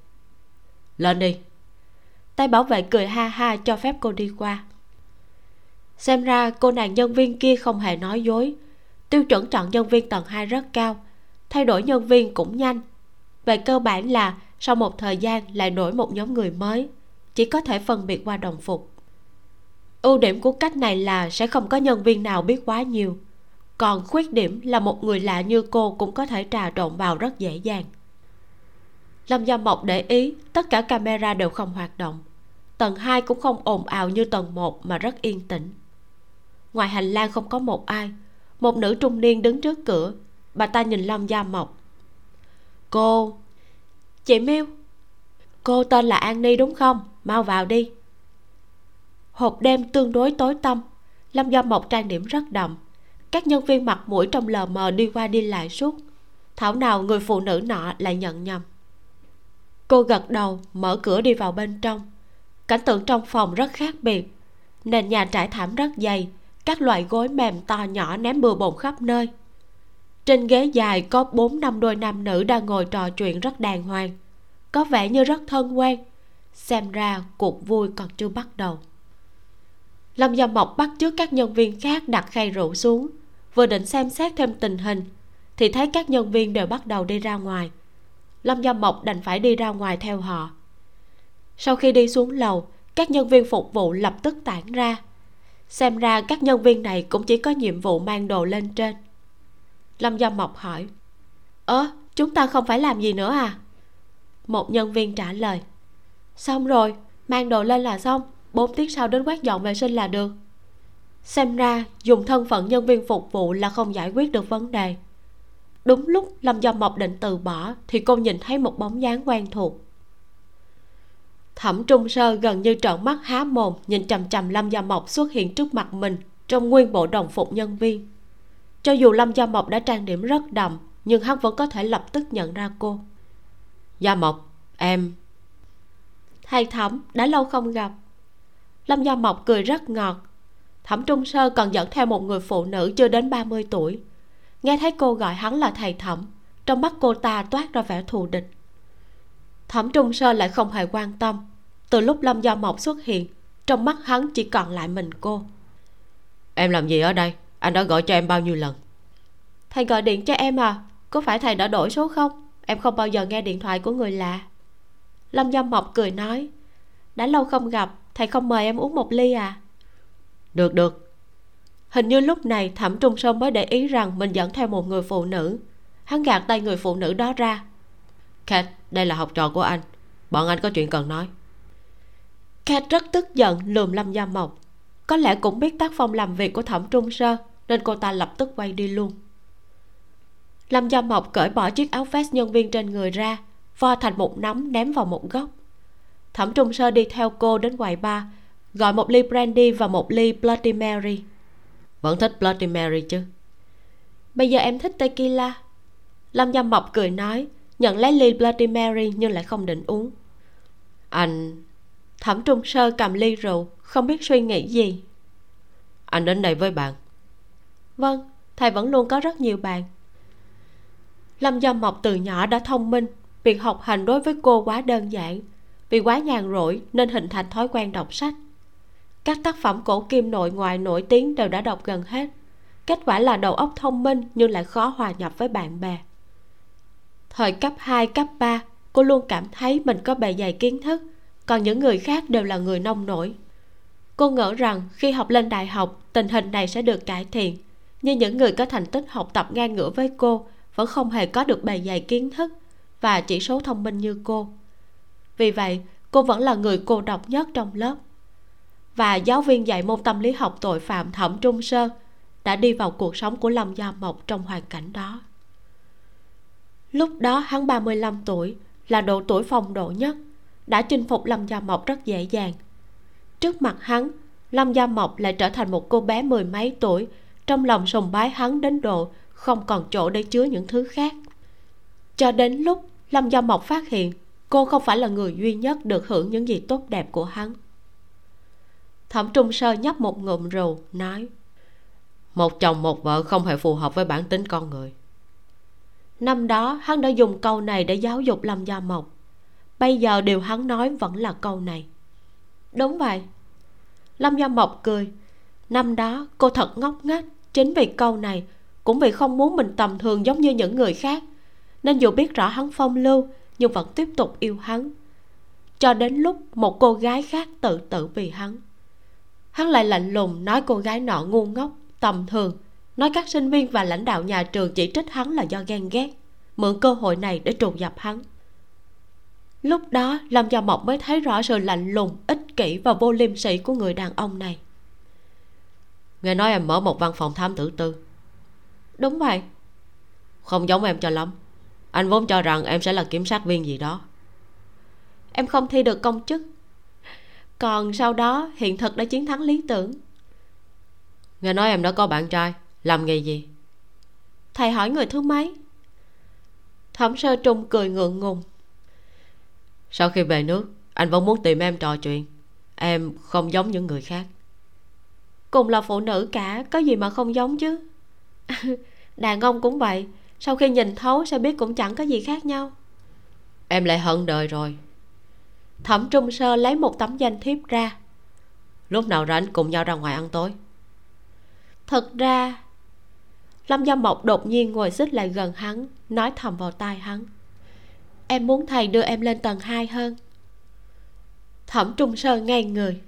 Lên đi. Tay bảo vệ cười ha ha cho phép cô đi qua. Xem ra cô nàng nhân viên kia không hề nói dối. Tiêu chuẩn chọn nhân viên tầng 2 rất cao thay đổi nhân viên cũng nhanh. Về cơ bản là sau một thời gian lại đổi một nhóm người mới chỉ có thể phân biệt qua đồng phục. Ưu điểm của cách này là sẽ không có nhân viên nào biết quá nhiều còn khuyết điểm là một người lạ như cô cũng có thể trà trộn vào rất dễ dàng. Lâm gia mộc để ý, tất cả camera đều không hoạt động. Tầng 2 cũng không ồn ào như tầng 1 mà rất yên tĩnh. Ngoài hành lang không có một ai, một nữ trung niên đứng trước cửa. Bà ta nhìn lâm gia mộc. Cô, chị miêu cô tên là an ni đúng không? Mau vào đi. Hộp đêm tương đối tối tăm, lâm gia mộc trang điểm rất đậm các nhân viên mặt mũi trong lờ mờ đi qua đi lại suốt. Thảo nào người phụ nữ nọ lại nhận nhầm. Cô gật đầu, mở cửa đi vào bên trong. Cảnh tượng trong phòng rất khác biệt. Nền nhà trải thảm rất dày, các loại gối mềm to nhỏ ném bừa bộn khắp nơi. Trên ghế dài có bốn năm đôi nam nữ đang ngồi trò chuyện rất đàng hoàng. Có vẻ như rất thân quen. Xem ra cuộc vui còn chưa bắt đầu lâm gia mộc bắt trước các nhân viên khác đặt khay rượu xuống. Vừa định xem xét thêm tình hình, thì thấy các nhân viên đều bắt đầu đi ra ngoài. Lâm gia mộc đành phải đi ra ngoài theo họ. Sau khi đi xuống lầu, các nhân viên phục vụ lập tức tản ra. Xem ra các nhân viên này cũng chỉ có nhiệm vụ mang đồ lên trên. Lâm gia mộc hỏi, ơ, chúng ta không phải làm gì nữa à? Một nhân viên trả lời, xong rồi, mang đồ lên là xong. 4 tiếng sau đến quét dọn vệ sinh là được. Xem ra, dùng thân phận nhân viên phục vụ là không giải quyết được vấn đề. Đúng lúc lâm gia mộc định từ bỏ, thì cô nhìn thấy một bóng dáng quen thuộc. Thẩm trung sơ gần như trợn mắt há mồm, nhìn chằm chằm lâm gia mộc xuất hiện trước mặt mình, trong nguyên bộ đồng phục nhân viên. Cho dù lâm gia mộc đã trang điểm rất đậm, nhưng hắn vẫn có thể lập tức nhận ra cô. Gia mộc, em thầy thẩm đã lâu không gặp lâm gia mộc cười rất ngọt. Thẩm trung sơ còn dẫn theo một người phụ nữ chưa đến 30 tuổi. Nghe thấy cô gọi hắn là thầy thẩm trong mắt cô ta toát ra vẻ thù địch. Thẩm trung sơ lại không hề quan tâm. Từ lúc lâm gia mộc xuất hiện trong mắt hắn chỉ còn lại mình cô. Em làm gì ở đây? Anh đã gọi cho em bao nhiêu lần? Thầy gọi điện cho em à. Có phải thầy đã đổi số không? Em không bao giờ nghe điện thoại của người lạ. Lâm gia mộc cười nói đã lâu không gặp thầy không mời em uống một ly à? Được được. Hình như lúc này thẩm trung sơn mới để ý rằng mình dẫn theo một người phụ nữ. Hắn gạt tay người phụ nữ đó ra. Kate đây là học trò của anh. Bọn anh có chuyện cần nói. Kate rất tức giận lườm lâm gia mộc. Có lẽ cũng biết tác phong làm việc của thẩm trung sơ nên cô ta lập tức quay đi luôn. Lâm gia mộc cởi bỏ chiếc áo vest nhân viên trên người ra vo thành một nắm ném vào một góc thẩm trung sơ đi theo cô đến quầy bar gọi một ly brandy và một ly bloody mary. Vẫn thích bloody mary chứ? Bây giờ em thích tequila. Lâm gia mộc cười nói nhận lấy ly bloody mary nhưng lại không định uống. Anh? Thẩm trung sơ cầm ly rượu không biết suy nghĩ gì. Anh đến đây với bạn. Vâng thầy vẫn luôn có rất nhiều bạn. Lâm do mộc từ nhỏ đã thông minh việc học hành đối với cô quá đơn giản vì quá nhàn rỗi nên hình thành thói quen đọc sách. Các tác phẩm cổ kim nội ngoại nổi tiếng đều đã đọc gần hết. Kết quả là đầu óc thông minh nhưng lại khó hòa nhập với bạn bè. Thời cấp 2, cấp 3 cô luôn cảm thấy mình có bề dày kiến thức còn những người khác đều là người nông nổi. Cô ngỡ rằng khi học lên đại học tình hình này sẽ được cải thiện nhưng những người có thành tích học tập ngang ngửa với cô vẫn không hề có được bề dày kiến thức và chỉ số thông minh như cô vì vậy, cô vẫn là người cô độc nhất trong lớp. Và giáo viên dạy môn tâm lý học tội phạm thẩm trung sơn đã đi vào cuộc sống của lâm gia mộc trong hoàn cảnh đó. Lúc đó hắn 35 tuổi, là độ tuổi phong độ nhất, đã chinh phục lâm gia mộc rất dễ dàng. Trước mặt hắn, lâm gia mộc lại trở thành một cô bé mười mấy tuổi, trong lòng sùng bái hắn đến độ không còn chỗ để chứa những thứ khác. Cho đến lúc lâm gia mộc phát hiện cô không phải là người duy nhất được hưởng những gì tốt đẹp của hắn. Thẩm trung sơ nhấp một ngụm rượu nói một chồng một vợ không hề phù hợp với bản tính con người. Năm đó hắn đã dùng câu này để giáo dục lâm gia mộc. Bây giờ điều hắn nói vẫn là câu này. Đúng vậy. Lâm gia mộc cười. Năm đó cô thật ngốc nghếch. Chính vì câu này cũng vì không muốn mình tầm thường giống như những người khác nên dù biết rõ hắn phong lưu nhưng vẫn tiếp tục yêu hắn. Cho đến lúc một cô gái khác tự tử vì hắn. Hắn lại lạnh lùng nói cô gái nọ ngu ngốc tầm thường. Nói các sinh viên và lãnh đạo nhà trường chỉ trích hắn là do ghen ghét mượn cơ hội này để trù dập hắn. Lúc đó lâm gia mộc mới thấy rõ sự lạnh lùng ích kỷ và vô liêm sỉ của người đàn ông này. Nghe nói em mở một văn phòng thám tử tư. Đúng vậy. Không giống em cho lắm anh vốn cho rằng em sẽ là kiểm sát viên gì đó. Em không thi được công chức. Còn sau đó, hiện thực đã chiến thắng lý tưởng. Nghe nói em đã có bạn trai. Làm nghề gì? Thầy hỏi người thứ mấy? Thẩm sơ trung cười ngượng ngùng. Sau khi về nước, anh vẫn muốn tìm em trò chuyện. Em không giống những người khác. Cùng là phụ nữ cả, có gì mà không giống chứ? Đàn ông cũng vậy sau khi nhìn thấu sẽ biết cũng chẳng có gì khác nhau. Em lại hận đời rồi. Thẩm trung sơ lấy một tấm danh thiếp ra. Lúc nào rảnh cùng nhau ra ngoài ăn tối. Thật ra lâm gia mộc đột nhiên ngồi xích lại gần hắn nói thầm vào tai hắn. Em muốn thầy đưa em lên tầng 2 hơn. Thẩm trung sơ ngay người.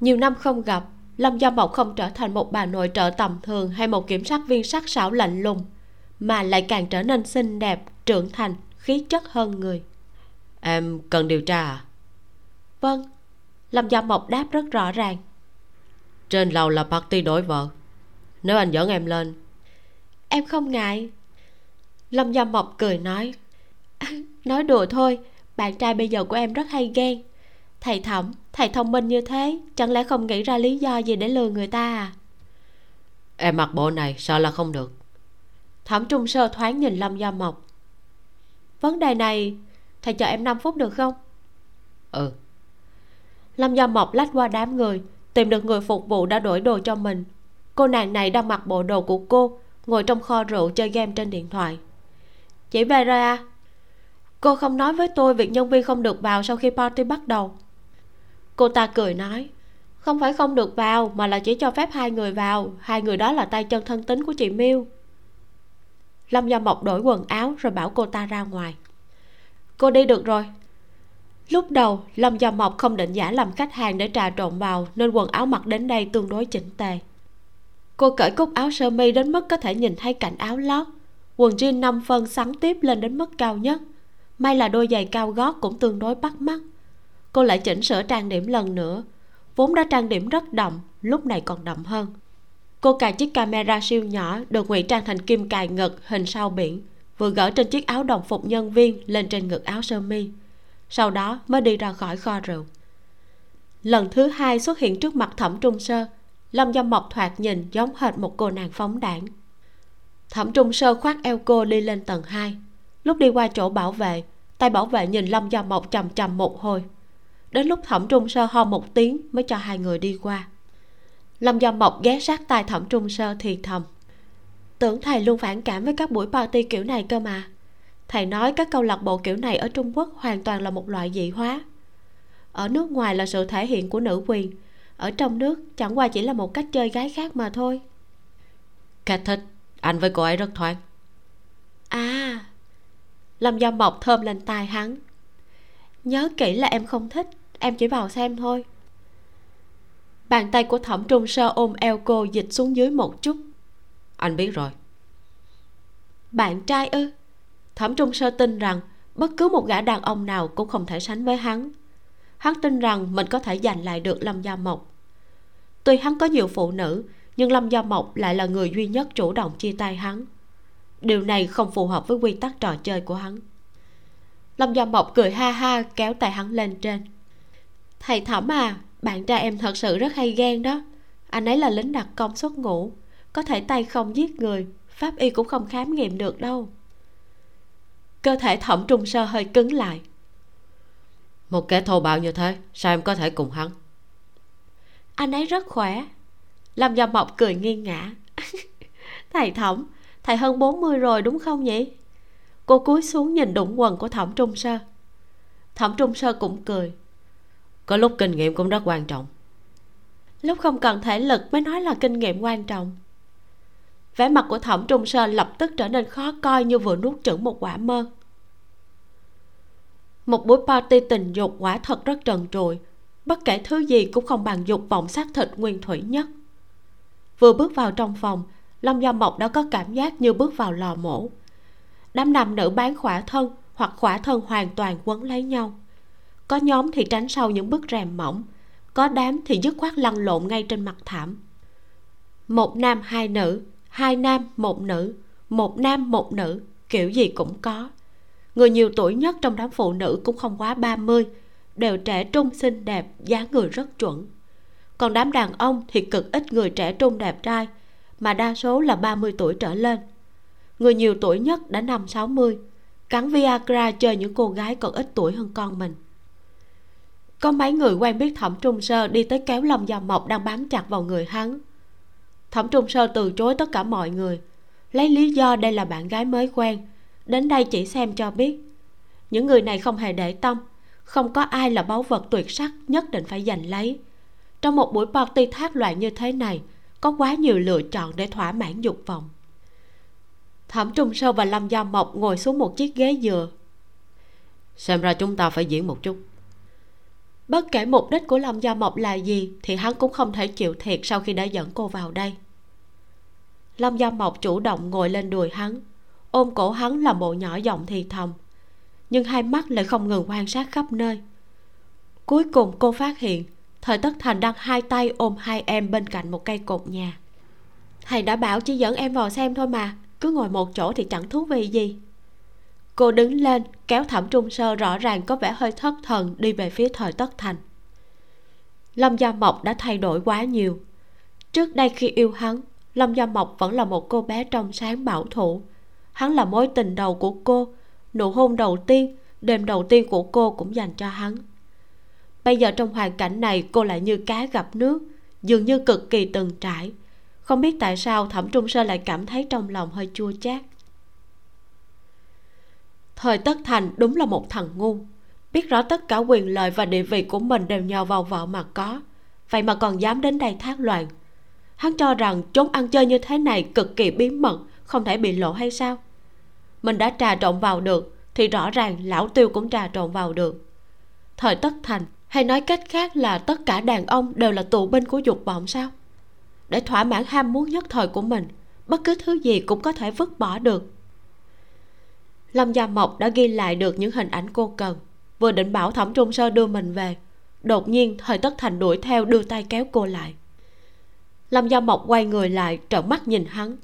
Nhiều năm không gặp lâm gia mộc không trở thành một bà nội trợ tầm thường hay một kiểm sát viên sắc sảo lạnh lùng mà lại càng trở nên xinh đẹp trưởng thành khí chất hơn người. Em cần điều tra à? Vâng lâm gia mộc đáp rất rõ ràng. Trên lầu là party đổi vợ. Nếu anh dẫn em lên. Em không ngại. Lâm gia mộc cười nói. Nói đùa thôi bạn trai bây giờ của em rất hay ghen. Thầy thẩm thầy thông minh như thế chẳng lẽ không nghĩ ra lý do gì để lừa người ta à? Em mặc bộ này sợ là không được thẩm trung sơ thoáng nhìn lâm gia mộc. Vấn đề này thầy chờ em 5 phút được không? Ừ. Lâm gia mộc lách qua đám người tìm được người phục vụ đã đổi đồ cho mình. Cô nàng này đang mặc bộ đồ của cô ngồi trong kho rượu chơi game trên điện thoại. Chị về rồi à? Cô không nói với tôi việc nhân viên không được vào sau khi party bắt đầu. Cô ta cười nói không phải không được vào mà là chỉ cho phép hai người vào. Hai người đó là tay chân thân tính của chị miêu lâm gia mộc đổi quần áo rồi bảo cô ta ra ngoài. Cô đi được rồi. Lúc đầu, lâm gia mộc không định giả làm khách hàng để trà trộn vào, nên quần áo mặc đến đây tương đối chỉnh tề. Cô cởi cúc áo sơ mi đến mức có thể nhìn thấy cạnh áo lót. Quần jean 5 phân sắn tiếp lên đến mức cao nhất. May là đôi giày cao gót cũng tương đối bắt mắt. Cô lại chỉnh sửa trang điểm lần nữa. Vốn đã trang điểm rất đậm, lúc này còn đậm hơn cô cài chiếc camera siêu nhỏ được ngụy trang thành kim cài ngực, hình sao biển, vừa gỡ trên chiếc áo đồng phục nhân viên lên trên ngực áo sơ mi. Sau đó mới đi ra khỏi kho rượu. Lần thứ hai xuất hiện trước mặt thẩm trung sơ, lâm dâm mộc thoạt nhìn giống hệt một cô nàng phóng đảng. Thẩm trung sơ khoác eo cô đi lên tầng 2 lúc đi qua chỗ bảo vệ, tay bảo vệ nhìn lâm do mộc chằm chằm một hồi. Đến lúc thẩm trung sơ ho một tiếng mới cho hai người đi qua lâm gia mộc ghé sát tai thẩm trung sơ thì thầm. Tưởng thầy luôn phản cảm với các buổi party kiểu này cơ mà. Thầy nói các câu lạc bộ kiểu này ở trung quốc hoàn toàn là một loại dị hóa. Ở nước ngoài là sự thể hiện của nữ quyền. Ở trong nước chẳng qua chỉ là một cách chơi gái khác mà thôi. Cat thích anh với cô ấy rất thoáng. À lâm gia mộc thơm lên tai hắn. Nhớ kỹ là em không thích em chỉ vào xem thôi bàn tay của thẩm trung sơ ôm eo cô dịch xuống dưới một chút. Anh biết rồi. Bạn trai ư? Thẩm trung sơ tin rằng bất cứ một gã đàn ông nào cũng không thể sánh với hắn. Hắn tin rằng mình có thể giành lại được lâm gia mộc. Tuy hắn có nhiều phụ nữ nhưng lâm gia mộc lại là người duy nhất chủ động chia tay hắn. Điều này không phù hợp với quy tắc trò chơi của hắn. Lâm gia mộc cười ha ha kéo tay hắn lên trên. Thầy thẩm à bạn trai em thật sự rất hay ghen đó. Anh ấy là lính đặc công xuất ngũ. Có thể tay không giết người pháp y cũng không khám nghiệm được đâu. Cơ thể thẩm trung sơ hơi cứng lại. Một kẻ thô bạo như thế sao em có thể cùng hắn? Anh ấy rất khỏe. Lâm gia mộc cười nghiêng ngã thầy thẩm thầy hơn 40 rồi đúng không nhỉ? Cô cúi xuống nhìn đụng quần của thẩm trung sơ. Thẩm trung sơ cũng cười có lúc kinh nghiệm cũng rất quan trọng. Lúc không cần thể lực mới nói là kinh nghiệm quan trọng. Vẻ mặt của thẩm trung sơ lập tức trở nên khó coi như vừa nuốt chửng một quả mơ. Một buổi party tình dục quả thật rất trần trụi, bất kể thứ gì cũng không bằng dục vọng xác thịt nguyên thủy nhất. Vừa bước vào trong phòng long gia mộc đã có cảm giác như bước vào lò mổ. Đám nam nữ bán khỏa thân hoặc khỏa thân hoàn toàn quấn lấy nhau có nhóm thì tránh sau những bức rèm mỏng, có đám thì dứt khoát lăn lộn ngay trên mặt thảm. Một nam, hai nữ, hai nam, một nữ, một nam, một nữ, kiểu gì cũng có. Người nhiều tuổi nhất trong đám phụ nữ cũng không quá 30 đều trẻ trung, xinh đẹp, dáng người rất chuẩn. Còn đám đàn ông thì cực ít người trẻ trung, đẹp trai, mà đa số là 30 tuổi trở lên. Người nhiều tuổi nhất đã năm 60 cắn Viagra chơi những cô gái còn ít tuổi hơn con mình có mấy người quen biết thẩm trung sơ đi tới kéo lâm gia mộc đang bám chặt vào người hắn. Thẩm trung sơ từ chối tất cả mọi người, lấy lý do đây là bạn gái mới quen, đến đây chỉ xem cho biết. Những người này không hề để tâm, không có ai là báu vật tuyệt sắc nhất định phải giành lấy. Trong một buổi party thác loạn như thế này, có quá nhiều lựa chọn để thỏa mãn dục vọng. Thẩm trung sơ và lâm gia mộc ngồi xuống một chiếc ghế dừa xem ra chúng ta phải diễn một chút bất kể mục đích của lâm gia mộc là gì, thì hắn cũng không thể chịu thiệt sau khi đã dẫn cô vào đây. Lâm gia mộc chủ động ngồi lên đùi hắn, ôm cổ hắn làm bộ nhỏ giọng thì thầm, nhưng hai mắt lại không ngừng quan sát khắp nơi. Cuối cùng cô phát hiện, thời tất thành đang hai tay ôm hai em bên cạnh một cây cột nhà. Thầy đã bảo chỉ dẫn em vào xem thôi mà, cứ ngồi một chỗ thì chẳng thú vị gì cô đứng lên, kéo thẩm trung sơ rõ ràng có vẻ hơi thất thần đi về phía thời tất thành. Lâm gia mộc đã thay đổi quá nhiều. Trước đây khi yêu hắn, lâm gia mộc vẫn là một cô bé trong sáng bảo thủ. Hắn là mối tình đầu của cô, nụ hôn đầu tiên, đêm đầu tiên của cô cũng dành cho hắn. Bây giờ trong hoàn cảnh này, cô lại như cá gặp nước, dường như cực kỳ từng trải. Không biết tại sao thẩm trung sơ lại cảm thấy trong lòng hơi chua chát thời tất thành đúng là một thằng ngu. Biết rõ tất cả quyền lợi và địa vị của mình đều nhờ vào vợ mà có. Vậy mà còn dám đến đây thác loạn. Hắn cho rằng chốn ăn chơi như thế này cực kỳ bí mật, không thể bị lộ hay sao? Mình đã trà trộn vào được, thì rõ ràng lão tiêu cũng trà trộn vào được. Thời tất thành, hay nói cách khác là tất cả đàn ông đều là tù binh của dục vọng sao? Để thỏa mãn ham muốn nhất thời của mình, bất cứ thứ gì cũng có thể vứt bỏ được lâm gia mộc đã ghi lại được những hình ảnh cô cần vừa định bảo thẩm trung sơ đưa mình về đột nhiên thời tất thành đuổi theo đưa tay kéo cô lại. Lâm gia mộc quay người lại trợn mắt nhìn hắn.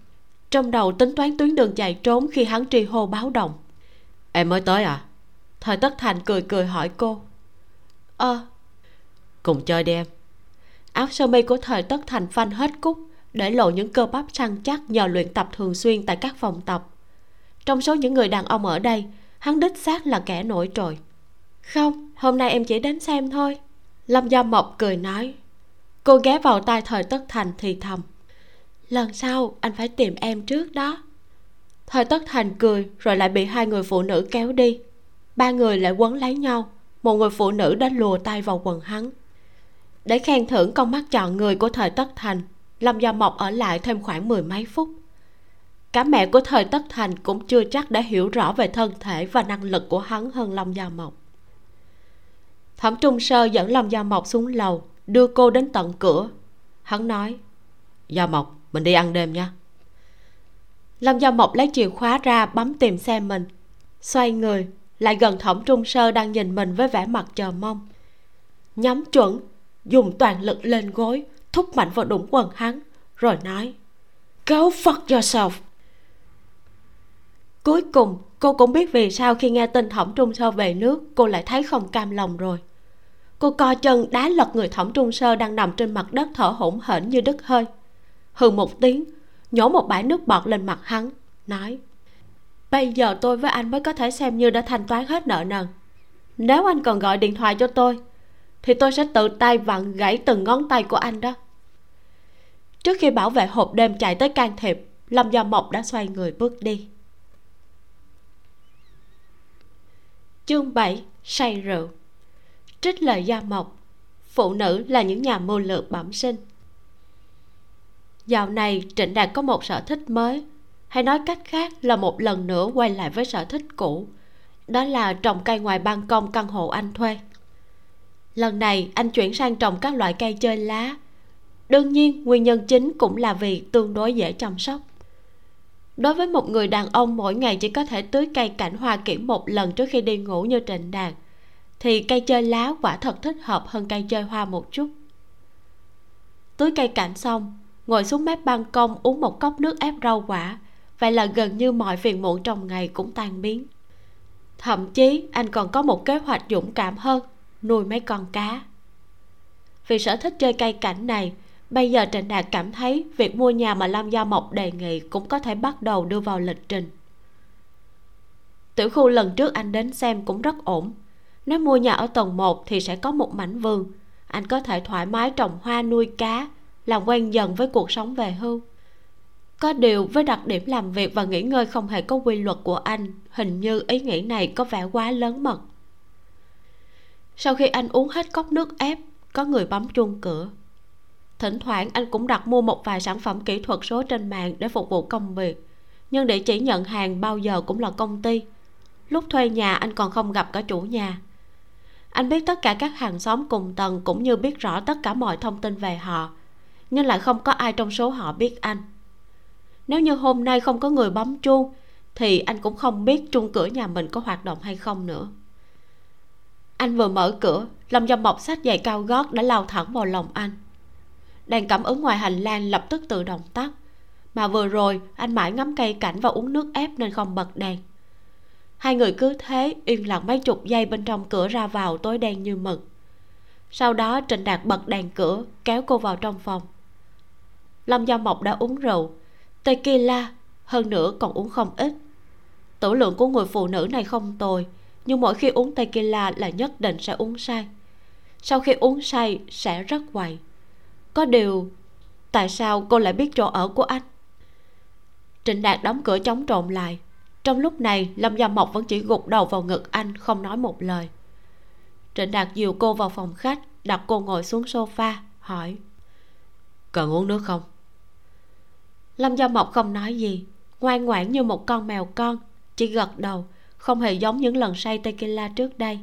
Trong đầu tính toán tuyến đường chạy trốn khi hắn tri hô báo động. Em mới tới à? Thời tất thành cười cười hỏi cô. Ơ à, cùng chơi đi em. Áo sơ mi của thời tất thành phanh hết cúc để lộ những cơ bắp săn chắc nhờ luyện tập thường xuyên tại các phòng tập trong số những người đàn ông ở đây, hắn đích xác là kẻ nổi trội. Không, hôm nay em chỉ đến xem thôi. Lâm gia mộc cười nói. Cô ghé vào tai thời tất thành thì thầm. Lần sau, anh phải tìm em trước đó. Thời tất thành cười rồi lại bị hai người phụ nữ kéo đi. Ba người lại quấn lấy nhau. Một người phụ nữ đã lùa tay vào quần hắn. Để khen thưởng con mắt chọn người của thời tất thành, lâm gia mộc ở lại thêm khoảng mười mấy phút cả mẹ của thời tất thành cũng chưa chắc đã hiểu rõ về thân thể và năng lực của hắn hơn lâm gia mộc. Thẩm trung sơ dẫn lâm gia mộc xuống lầu, đưa cô đến tận cửa. Hắn nói, gia mộc, mình đi ăn đêm nha. Lâm gia mộc lấy chìa khóa ra bấm tìm xe mình, xoay người, lại gần thẩm trung sơ đang nhìn mình với vẻ mặt chờ mong. Nhắm chuẩn dùng toàn lực lên gối, thúc mạnh vào đũng quần hắn, rồi nói, go fuck yourself cuối cùng, cô cũng biết vì sao khi nghe tin thẩm trung sơ về nước, cô lại thấy không cam lòng rồi. Cô co chân đá lật người thẩm trung sơ đang nằm trên mặt đất thở hổn hển như đứt hơi. Hừ một tiếng, nhổ một bãi nước bọt lên mặt hắn, nói, bây giờ tôi với anh mới có thể xem như đã thanh toán hết nợ nần. Nếu anh còn gọi điện thoại cho tôi, thì tôi sẽ tự tay vặn gãy từng ngón tay của anh đó. Trước khi bảo vệ hộp đêm chạy tới can thiệp, lâm gia mộc đã xoay người bước đi. Chương 7 say rượu. Trích lời gia mộc, phụ nữ là những nhà mưu lược bẩm sinh. Dạo này, trịnh đạt có một sở thích mới, hay nói cách khác là một lần nữa quay lại với sở thích cũ, đó là trồng cây ngoài ban công căn hộ anh thuê. Lần này, anh chuyển sang trồng các loại cây chơi lá. Đương nhiên, nguyên nhân chính cũng là vì tương đối dễ chăm sóc đối với một người đàn ông, mỗi ngày chỉ có thể tưới cây cảnh hoa kiển một lần trước khi đi ngủ như trịnh đàn. Thì cây chơi lá quả thật thích hợp hơn cây chơi hoa một chút. Tưới cây cảnh xong, ngồi xuống mép ban công uống một cốc nước ép rau quả. Vậy là gần như mọi phiền muộn trong ngày cũng tan biến. Thậm chí, anh còn có một kế hoạch dũng cảm hơn, nuôi mấy con cá. Vì sở thích chơi cây cảnh này bây giờ trịnh đạt cảm thấy việc mua nhà mà lam gia mộc đề nghị cũng có thể bắt đầu đưa vào lịch trình. Tiểu khu lần trước anh đến xem cũng rất ổn. Nếu mua nhà ở tầng 1 thì sẽ có một mảnh vườn. Anh có thể thoải mái trồng hoa nuôi cá, làm quen dần với cuộc sống về hưu. Có điều với đặc điểm làm việc và nghỉ ngơi không hề có quy luật của anh, hình như ý nghĩ này có vẻ quá lớn mật. Sau khi anh uống hết cốc nước ép, có người bấm chuông cửa thỉnh thoảng anh cũng đặt mua một vài sản phẩm kỹ thuật số trên mạng để phục vụ công việc. Nhưng địa chỉ nhận hàng bao giờ cũng là công ty. Lúc thuê nhà, anh còn không gặp cả chủ nhà. Anh biết tất cả các hàng xóm cùng tầng cũng như biết rõ tất cả mọi thông tin về họ, nhưng lại không có ai trong số họ biết anh. Nếu như hôm nay không có người bấm chuông, thì anh cũng không biết chuông cửa nhà mình có hoạt động hay không nữa. Anh vừa mở cửa lâm dâm mọc sách giày cao gót đã lao thẳng vào lòng anh đèn cảm ứng ngoài hành lang lập tức tự động tắt. Mà vừa rồi, anh mãi ngắm cây cảnh và uống nước ép nên không bật đèn. Hai người cứ thế, yên lặng mấy chục giây bên trong cửa ra vào tối đen như mực. Sau đó, trịnh đạt bật đèn cửa, kéo cô vào trong phòng. Lâm gia mộc đã uống rượu, tequila, hơn nữa còn uống không ít. Tử lượng của người phụ nữ này không tồi, nhưng mỗi khi uống tequila là nhất định sẽ uống say. Sau khi uống say, sẽ rất quậy có điều, tại sao cô lại biết chỗ ở của anh? Trịnh đạt đóng cửa chống trộm lại. Trong lúc này, lâm gia mộc vẫn chỉ gục đầu vào ngực anh, không nói một lời. Trịnh đạt dìu cô vào phòng khách, đặt cô ngồi xuống sofa, hỏi, cần uống nước không? Lâm gia mộc không nói gì, ngoan ngoãn như một con mèo con, chỉ gật đầu, không hề giống những lần say tequila trước đây.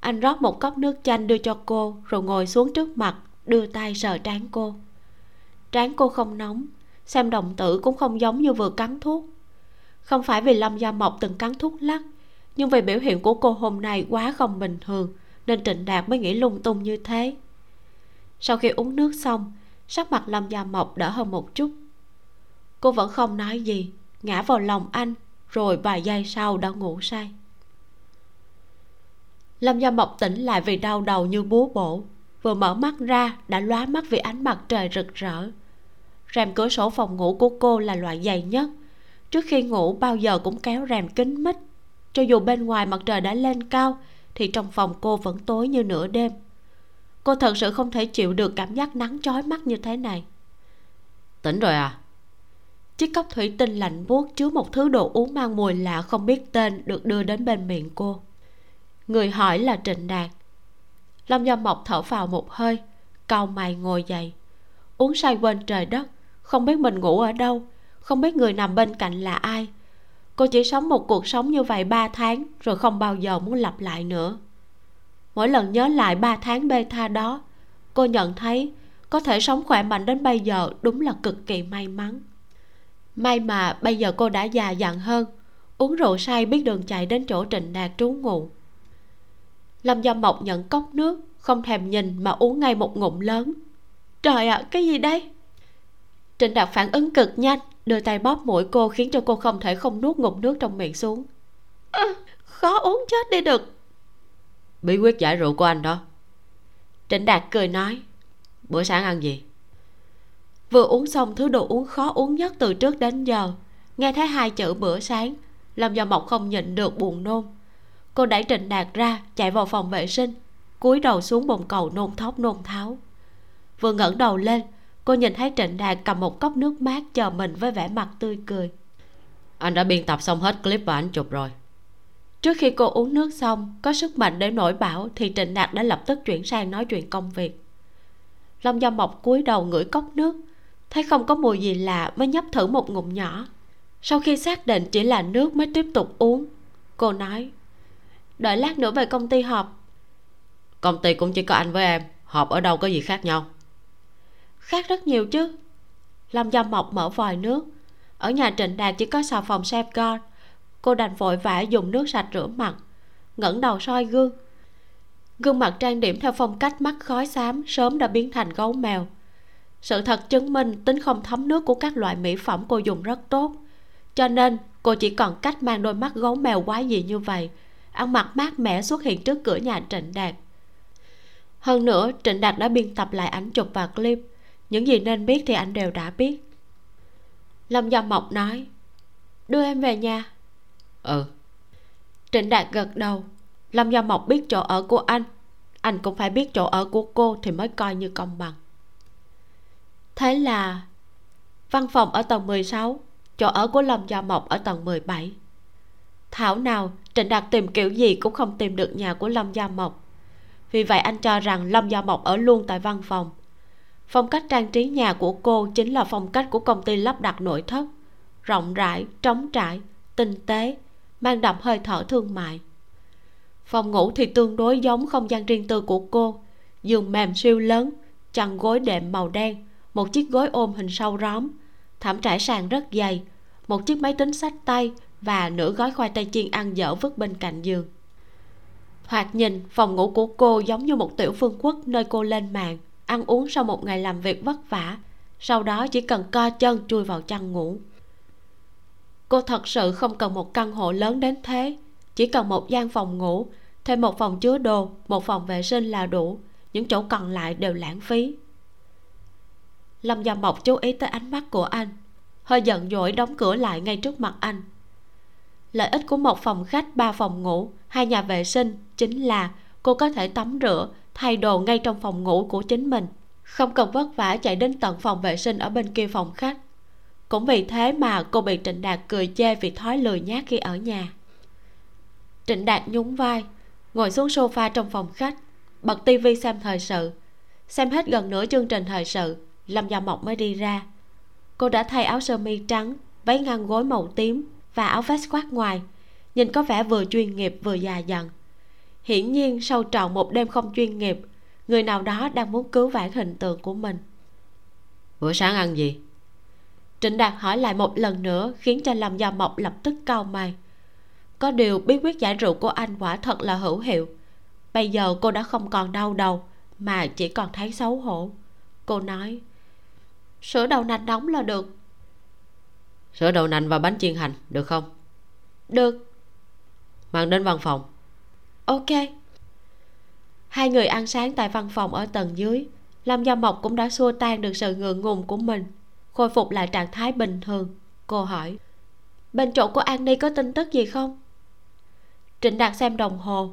Anh rót một cốc nước chanh đưa cho cô, rồi ngồi xuống trước mặt đưa tay sờ trán cô. Trán cô không nóng, xem động tử cũng không giống như vừa cắn thuốc. Không phải vì lâm gia mộc từng cắn thuốc lắc, nhưng vì biểu hiện của cô hôm nay quá không bình thường, nên trịnh đạt mới nghĩ lung tung như thế. Sau khi uống nước xong, sắc mặt lâm gia mộc đỡ hơn một chút. Cô vẫn không nói gì, ngã vào lòng anh, rồi vài giây sau đã ngủ say. Lâm gia mộc tỉnh lại vì đau đầu như búa bổ vừa mở mắt ra đã lóa mắt vì ánh mặt trời rực rỡ. Rèm cửa sổ phòng ngủ của cô là loại dày nhất. Trước khi ngủ bao giờ cũng kéo rèm kín mít. Cho dù bên ngoài mặt trời đã lên cao thì trong phòng cô vẫn tối như nửa đêm. Cô thật sự không thể chịu được cảm giác nắng chói mắt như thế này. Tỉnh rồi à? Chiếc cốc thủy tinh lạnh buốt chứa một thứ đồ uống mang mùi lạ không biết tên được đưa đến bên miệng cô. Người hỏi là trịnh đạt lâm do mộc thở vào một hơi, cau mày ngồi dậy. Uống say quên trời đất, không biết mình ngủ ở đâu, không biết người nằm bên cạnh là ai. Cô chỉ sống một cuộc sống như vậy ba tháng, rồi không bao giờ muốn lặp lại nữa. Mỗi lần nhớ lại ba tháng bê tha đó, cô nhận thấy có thể sống khỏe mạnh đến bây giờ đúng là cực kỳ may mắn. May mà bây giờ cô đã già dặn hơn, uống rượu say biết đường chạy đến chỗ trịnh đạt trú ngụ lâm gia mộc nhận cốc nước không thèm nhìn mà uống ngay một ngụm lớn. Trời ạ à, cái gì đây? Trịnh đạt phản ứng cực nhanh đưa tay bóp mũi cô khiến cho cô không thể không nuốt ngụm nước trong miệng xuống. À, khó uống chết đi được. Bí quyết giải rượu của anh đó. Trịnh đạt cười nói bữa sáng ăn gì? Vừa uống xong thứ đồ uống khó uống nhất từ trước đến giờ. Nghe thấy hai chữ bữa sáng làm cho mộc không nhịn được buồn nôn cô đẩy trịnh đạt ra chạy vào phòng vệ sinh cúi đầu xuống bồn cầu nôn thóc nôn tháo. Vừa ngẩng đầu lên cô nhìn thấy trịnh đạt cầm một cốc nước mát chờ mình với vẻ mặt tươi cười. Anh đã biên tập xong hết clip và ảnh chụp rồi. Trước khi cô uống nước xong có sức mạnh để nổi bão thì trịnh đạt đã lập tức chuyển sang nói chuyện công việc. Long do mộc cúi đầu ngửi cốc nước thấy không có mùi gì lạ mới nhấp thử một ngụm nhỏ. Sau khi xác định chỉ là nước mới tiếp tục uống cô nói đợi lát nữa về công ty họp. Công ty cũng chỉ có anh với em. Họp ở đâu có gì khác nhau. Khác rất nhiều chứ. Lâm gia mộc mở vòi nước. Ở nhà trịnh đạt chỉ có xà phòng safeguard cô đành vội vã dùng nước sạch rửa mặt ngẩng đầu soi gương. Gương mặt trang điểm theo phong cách mắt khói xám sớm đã biến thành gấu mèo. Sự thật chứng minh tính không thấm nước của các loại mỹ phẩm cô dùng rất tốt. Cho nên cô chỉ còn cách mang đôi mắt gấu mèo quái dị như vậy ăn mặc mát mẻ xuất hiện trước cửa nhà trịnh đạt. Hơn nữa trịnh đạt đã biên tập lại ảnh chụp và clip. Những gì nên biết thì anh đều đã biết. Lâm gia mộc nói đưa em về nhà. Ừ. Trịnh đạt gật đầu. Lâm gia mộc biết chỗ ở của anh. Anh cũng phải biết chỗ ở của cô thì mới coi như công bằng. Thế là văn phòng ở tầng 16 chỗ ở của lâm gia mộc ở tầng 17 thảo nào, trịnh đạt tìm kiểu gì cũng không tìm được nhà của lâm gia mộc. Vì vậy anh cho rằng lâm gia mộc ở luôn tại văn phòng. Phong cách trang trí nhà của cô chính là phong cách của công ty lắp đặt nội thất. Rộng rãi, trống trải, tinh tế, mang đậm hơi thở thương mại. Phòng ngủ thì tương đối giống không gian riêng tư của cô. Giường mềm siêu lớn, chăn gối đệm màu đen, một chiếc gối ôm hình sâu róm. Thảm trải sàn rất dày, một chiếc máy tính sách tay và nửa gói khoai tây chiên ăn dở vứt bên cạnh giường. Thoạt nhìn, phòng ngủ của cô giống như một tiểu phương quốc nơi cô lên mạng, ăn uống sau một ngày làm việc vất vả, sau đó chỉ cần co chân chui vào chăn ngủ. Cô thật sự không cần một căn hộ lớn đến thế, chỉ cần một gian phòng ngủ, thêm một phòng chứa đồ, một phòng vệ sinh là đủ, những chỗ còn lại đều lãng phí. Lâm gia mộc chú ý tới ánh mắt của anh, hơi giận dỗi đóng cửa lại ngay trước mặt anh lợi ích của một phòng khách, ba phòng ngủ, hai nhà vệ sinh chính là cô có thể tắm rửa, thay đồ ngay trong phòng ngủ của chính mình, không cần vất vả chạy đến tận phòng vệ sinh ở bên kia phòng khách. Cũng vì thế mà cô bị trịnh đạt cười chê vì thói lười nhác khi ở nhà. Trịnh đạt nhún vai, ngồi xuống sofa trong phòng khách, bật tivi xem thời sự. Xem hết gần nửa chương trình thời sự, lâm gia mộc mới đi ra. Cô đã thay áo sơ mi trắng, váy ngăn gối màu tím và áo vest khoác ngoài nhìn có vẻ vừa chuyên nghiệp vừa già dặn. Hiển nhiên sau trọn một đêm không chuyên nghiệp người nào đó đang muốn cứu vãn hình tượng của mình. Bữa sáng ăn gì? Trịnh đạt hỏi lại một lần nữa khiến cho lâm gia mộc lập tức cau mày. Có điều bí quyết giải rượu của anh quả thật là hữu hiệu. Bây giờ cô đã không còn đau đầu mà chỉ còn thấy xấu hổ. Cô nói sữa đậu nành nóng là được sữa đậu nành và bánh chiên hành được không? Được. Mang đến văn phòng. Ok. Hai người ăn sáng tại văn phòng ở tầng dưới. Lâm gia mộc cũng đã xua tan được sự ngượng ngùng của mình khôi phục lại trạng thái bình thường. Cô hỏi bên chỗ của an ni có tin tức gì không? Trịnh đạt xem đồng hồ.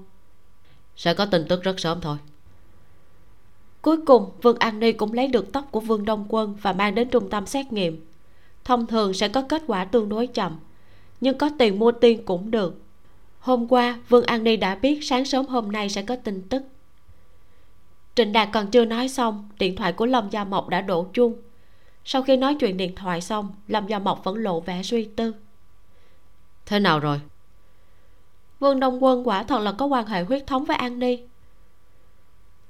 Sẽ có tin tức rất sớm thôi. Cuối cùng vương an ni cũng lấy được tóc của vương đông quân và mang đến trung tâm xét nghiệm thông thường sẽ có kết quả tương đối chậm nhưng có tiền mua tiên cũng được. Hôm qua vương an ni đã biết sáng sớm hôm nay sẽ có tin tức. Trịnh đạt còn chưa nói xong điện thoại của lâm gia mộc đã đổ chuông. Sau khi nói chuyện điện thoại xong lâm gia mộc vẫn lộ vẻ suy tư. Thế nào rồi? Vương đông quân quả thật là có quan hệ huyết thống với an ni.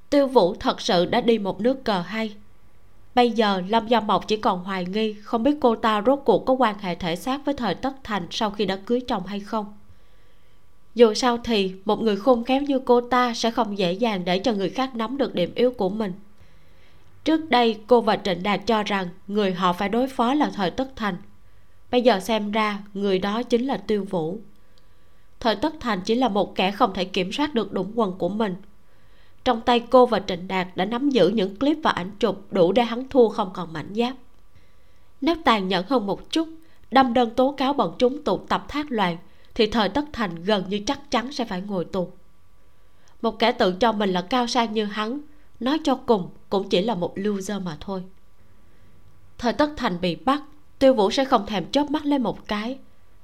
Tiêu vũ thật sự đã đi một nước cờ hay bây giờ, lâm gia mộc chỉ còn hoài nghi không biết cô ta rốt cuộc có quan hệ thể xác với thời tất thành sau khi đã cưới chồng hay không. Dù sao thì, một người khôn khéo như cô ta sẽ không dễ dàng để cho người khác nắm được điểm yếu của mình. Trước đây, cô và trịnh đạt cho rằng người họ phải đối phó là thời tất thành. Bây giờ xem ra, người đó chính là tiêu vũ. Thời tất thành chỉ là một kẻ không thể kiểm soát được đụng quần của mình trong tay cô và trịnh đạt đã nắm giữ những clip và ảnh chụp đủ để hắn thua không còn mảnh giáp. Nếu tàn nhẫn hơn một chút, đâm đơn tố cáo bọn chúng tụ tập thác loạn, thì thời tất thành gần như chắc chắn sẽ phải ngồi tù. Một kẻ tự cho mình là cao sang như hắn, nói cho cùng cũng chỉ là một loser mà thôi. Thời tất thành bị bắt, tiêu vũ sẽ không thèm chớp mắt lên một cái.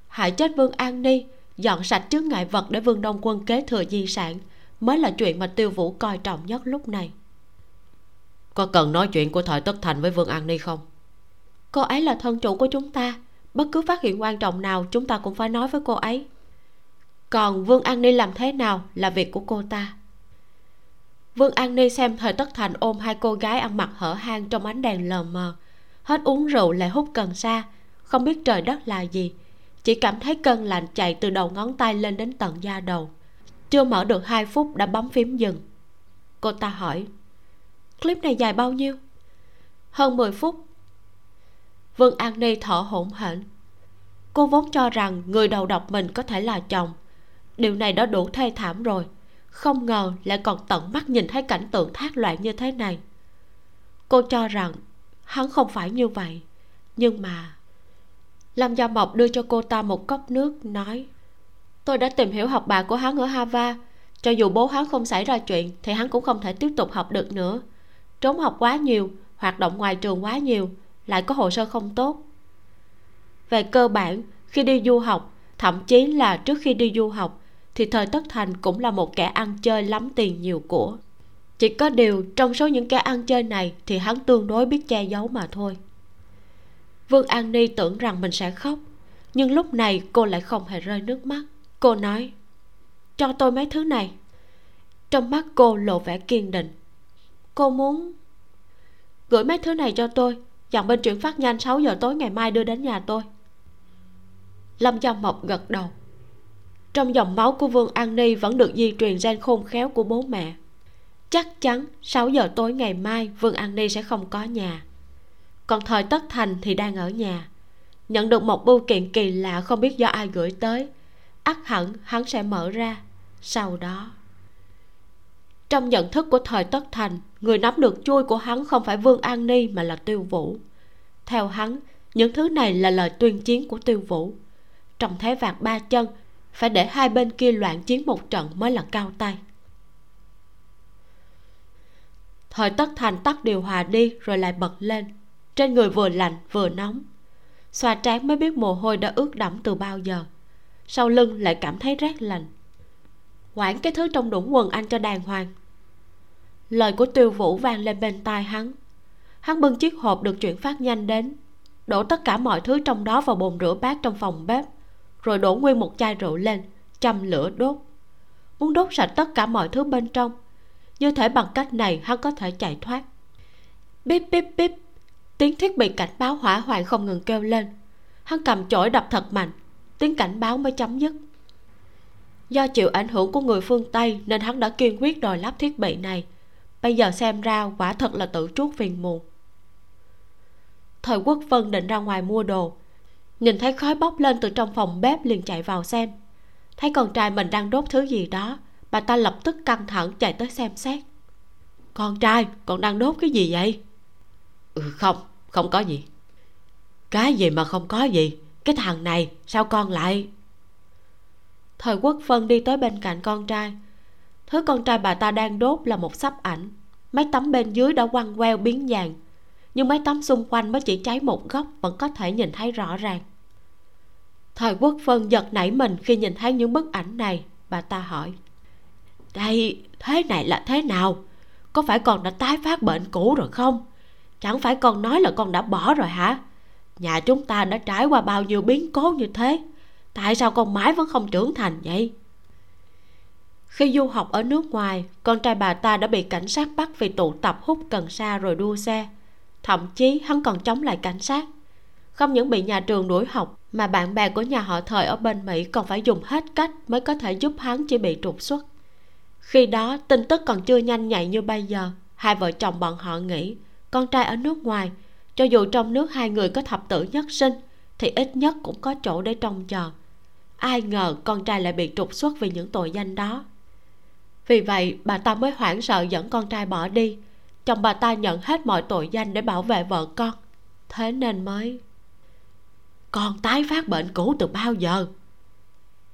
Hại chết vương an ni, dọn sạch trước ngại vật để vương đông quân kế thừa di sản mới là chuyện mà tiêu vũ coi trọng nhất lúc này. Có cần nói chuyện của thời tất thành với vương an ni không? Cô ấy là thân chủ của chúng ta. Bất cứ phát hiện quan trọng nào chúng ta cũng phải nói với cô ấy. Còn vương an ni làm thế nào là việc của cô ta? Vương an ni xem thời tất thành ôm hai cô gái ăn mặc hở hang trong ánh đèn lờ mờ hết uống rượu lại hút cần sa không biết trời đất là gì chỉ cảm thấy cơn lạnh chạy từ đầu ngón tay lên đến tận da đầu chưa mở được hai phút đã bấm phím dừng. Cô ta hỏi, clip này dài bao nhiêu? Hơn 10 phút. Vương an ni thở hổn hển. Cô vốn cho rằng người đầu độc mình có thể là chồng. Điều này đã đủ thê thảm rồi. Không ngờ lại còn tận mắt nhìn thấy cảnh tượng thác loạn như thế này. Cô cho rằng hắn không phải như vậy. Nhưng mà lâm gia mộc đưa cho cô ta một cốc nước, nói tôi đã tìm hiểu học bà của hắn ở hava cho dù bố hắn không xảy ra chuyện, thì hắn cũng không thể tiếp tục học được nữa. Trốn học quá nhiều, hoạt động ngoài trường quá nhiều, lại có hồ sơ không tốt. Về cơ bản, khi đi du học, thậm chí là trước khi đi du học, thì thời tất thành cũng là một kẻ ăn chơi lắm tiền nhiều của. Chỉ có điều trong số những kẻ ăn chơi này thì hắn tương đối biết che giấu mà thôi. Vương an ni tưởng rằng mình sẽ khóc, nhưng lúc này cô lại không hề rơi nước mắt cô nói, cho tôi mấy thứ này. Trong mắt cô lộ vẻ kiên định. Cô muốn gửi mấy thứ này cho tôi, dặn bên chuyển phát nhanh 6 giờ tối ngày mai đưa đến nhà tôi. Lâm giao mộc gật đầu. Trong dòng máu của vương an ni vẫn được di truyền gen khôn khéo của bố mẹ. Chắc chắn 6 giờ tối ngày mai vương an ni sẽ không có nhà. Còn thời tất thành thì đang ở nhà. Nhận được một bưu kiện kỳ lạ không biết do ai gửi tới ắt hẳn, hắn sẽ mở ra. Sau đó, trong nhận thức của thời tất thành, người nắm được chui của hắn không phải vương an ni mà là tiêu vũ. Theo hắn, những thứ này là lời tuyên chiến của tiêu vũ. Trong thế vạt ba chân, phải để hai bên kia loạn chiến một trận mới là cao tay. Thời tất thành tắt điều hòa đi rồi lại bật lên. Trên người vừa lạnh vừa nóng, xoa trán mới biết mồ hôi đã ướt đẫm từ bao giờ sau lưng lại cảm thấy rét lạnh. Quản cái thứ trong đũng quần anh cho đàng hoàng. Lời của tiêu vũ vang lên bên tai hắn. Hắn bưng chiếc hộp được chuyển phát nhanh đến, đổ tất cả mọi thứ trong đó vào bồn rửa bát trong phòng bếp, rồi đổ nguyên một chai rượu lên, châm lửa đốt. Muốn đốt sạch tất cả mọi thứ bên trong, như thể bằng cách này hắn có thể chạy thoát. Bíp bíp bíp, tiếng thiết bị cảnh báo hỏa hoạn không ngừng kêu lên. Hắn cầm chổi đập thật mạnh tiếng cảnh báo mới chấm dứt. Do chịu ảnh hưởng của người phương tây nên hắn đã kiên quyết đòi lắp thiết bị này. Bây giờ xem ra quả thật là tự chuốc phiền muộn. Thời quốc vân định ra ngoài mua đồ. Nhìn thấy khói bốc lên từ trong phòng bếp liền chạy vào xem. Thấy con trai mình đang đốt thứ gì đó bà ta lập tức căng thẳng chạy tới xem xét. Con trai con đang đốt cái gì vậy? Ừ không không có gì. Cái gì mà không có gì cái thằng này, sao con lại? Thời quốc phân đi tới bên cạnh con trai. Thứ con trai bà ta đang đốt là một sắp ảnh. Mấy tấm bên dưới đã quăng queo biến dạng nhưng mấy tấm xung quanh mới chỉ cháy một góc, vẫn có thể nhìn thấy rõ ràng. Thời quốc phân giật nảy mình khi nhìn thấy những bức ảnh này, bà ta hỏi. Đây, thế này là thế nào? Có phải con đã tái phát bệnh cũ rồi không? Chẳng phải con nói là con đã bỏ rồi hả? Nhà chúng ta đã trải qua bao nhiêu biến cố như thế? Tại sao con mãi vẫn không trưởng thành vậy? Khi du học ở nước ngoài, con trai bà ta đã bị cảnh sát bắt vì tụ tập hút cần sa rồi đua xe. Thậm chí hắn còn chống lại cảnh sát. Không những bị nhà trường đuổi học, mà bạn bè của nhà họ thời ở bên mỹ còn phải dùng hết cách mới có thể giúp hắn chỉ bị trục xuất. Khi đó, tin tức còn chưa nhanh nhạy như bây giờ. Hai vợ chồng bọn họ nghĩ, con trai ở nước ngoài cho dù trong nước hai người có thập tử nhất sinh, thì ít nhất cũng có chỗ để trông chờ. Ai ngờ con trai lại bị trục xuất vì những tội danh đó. Vì vậy, bà ta mới hoảng sợ dẫn con trai bỏ đi. Chồng bà ta nhận hết mọi tội danh để bảo vệ vợ con. Thế nên mới, con tái phát bệnh cũ từ bao giờ?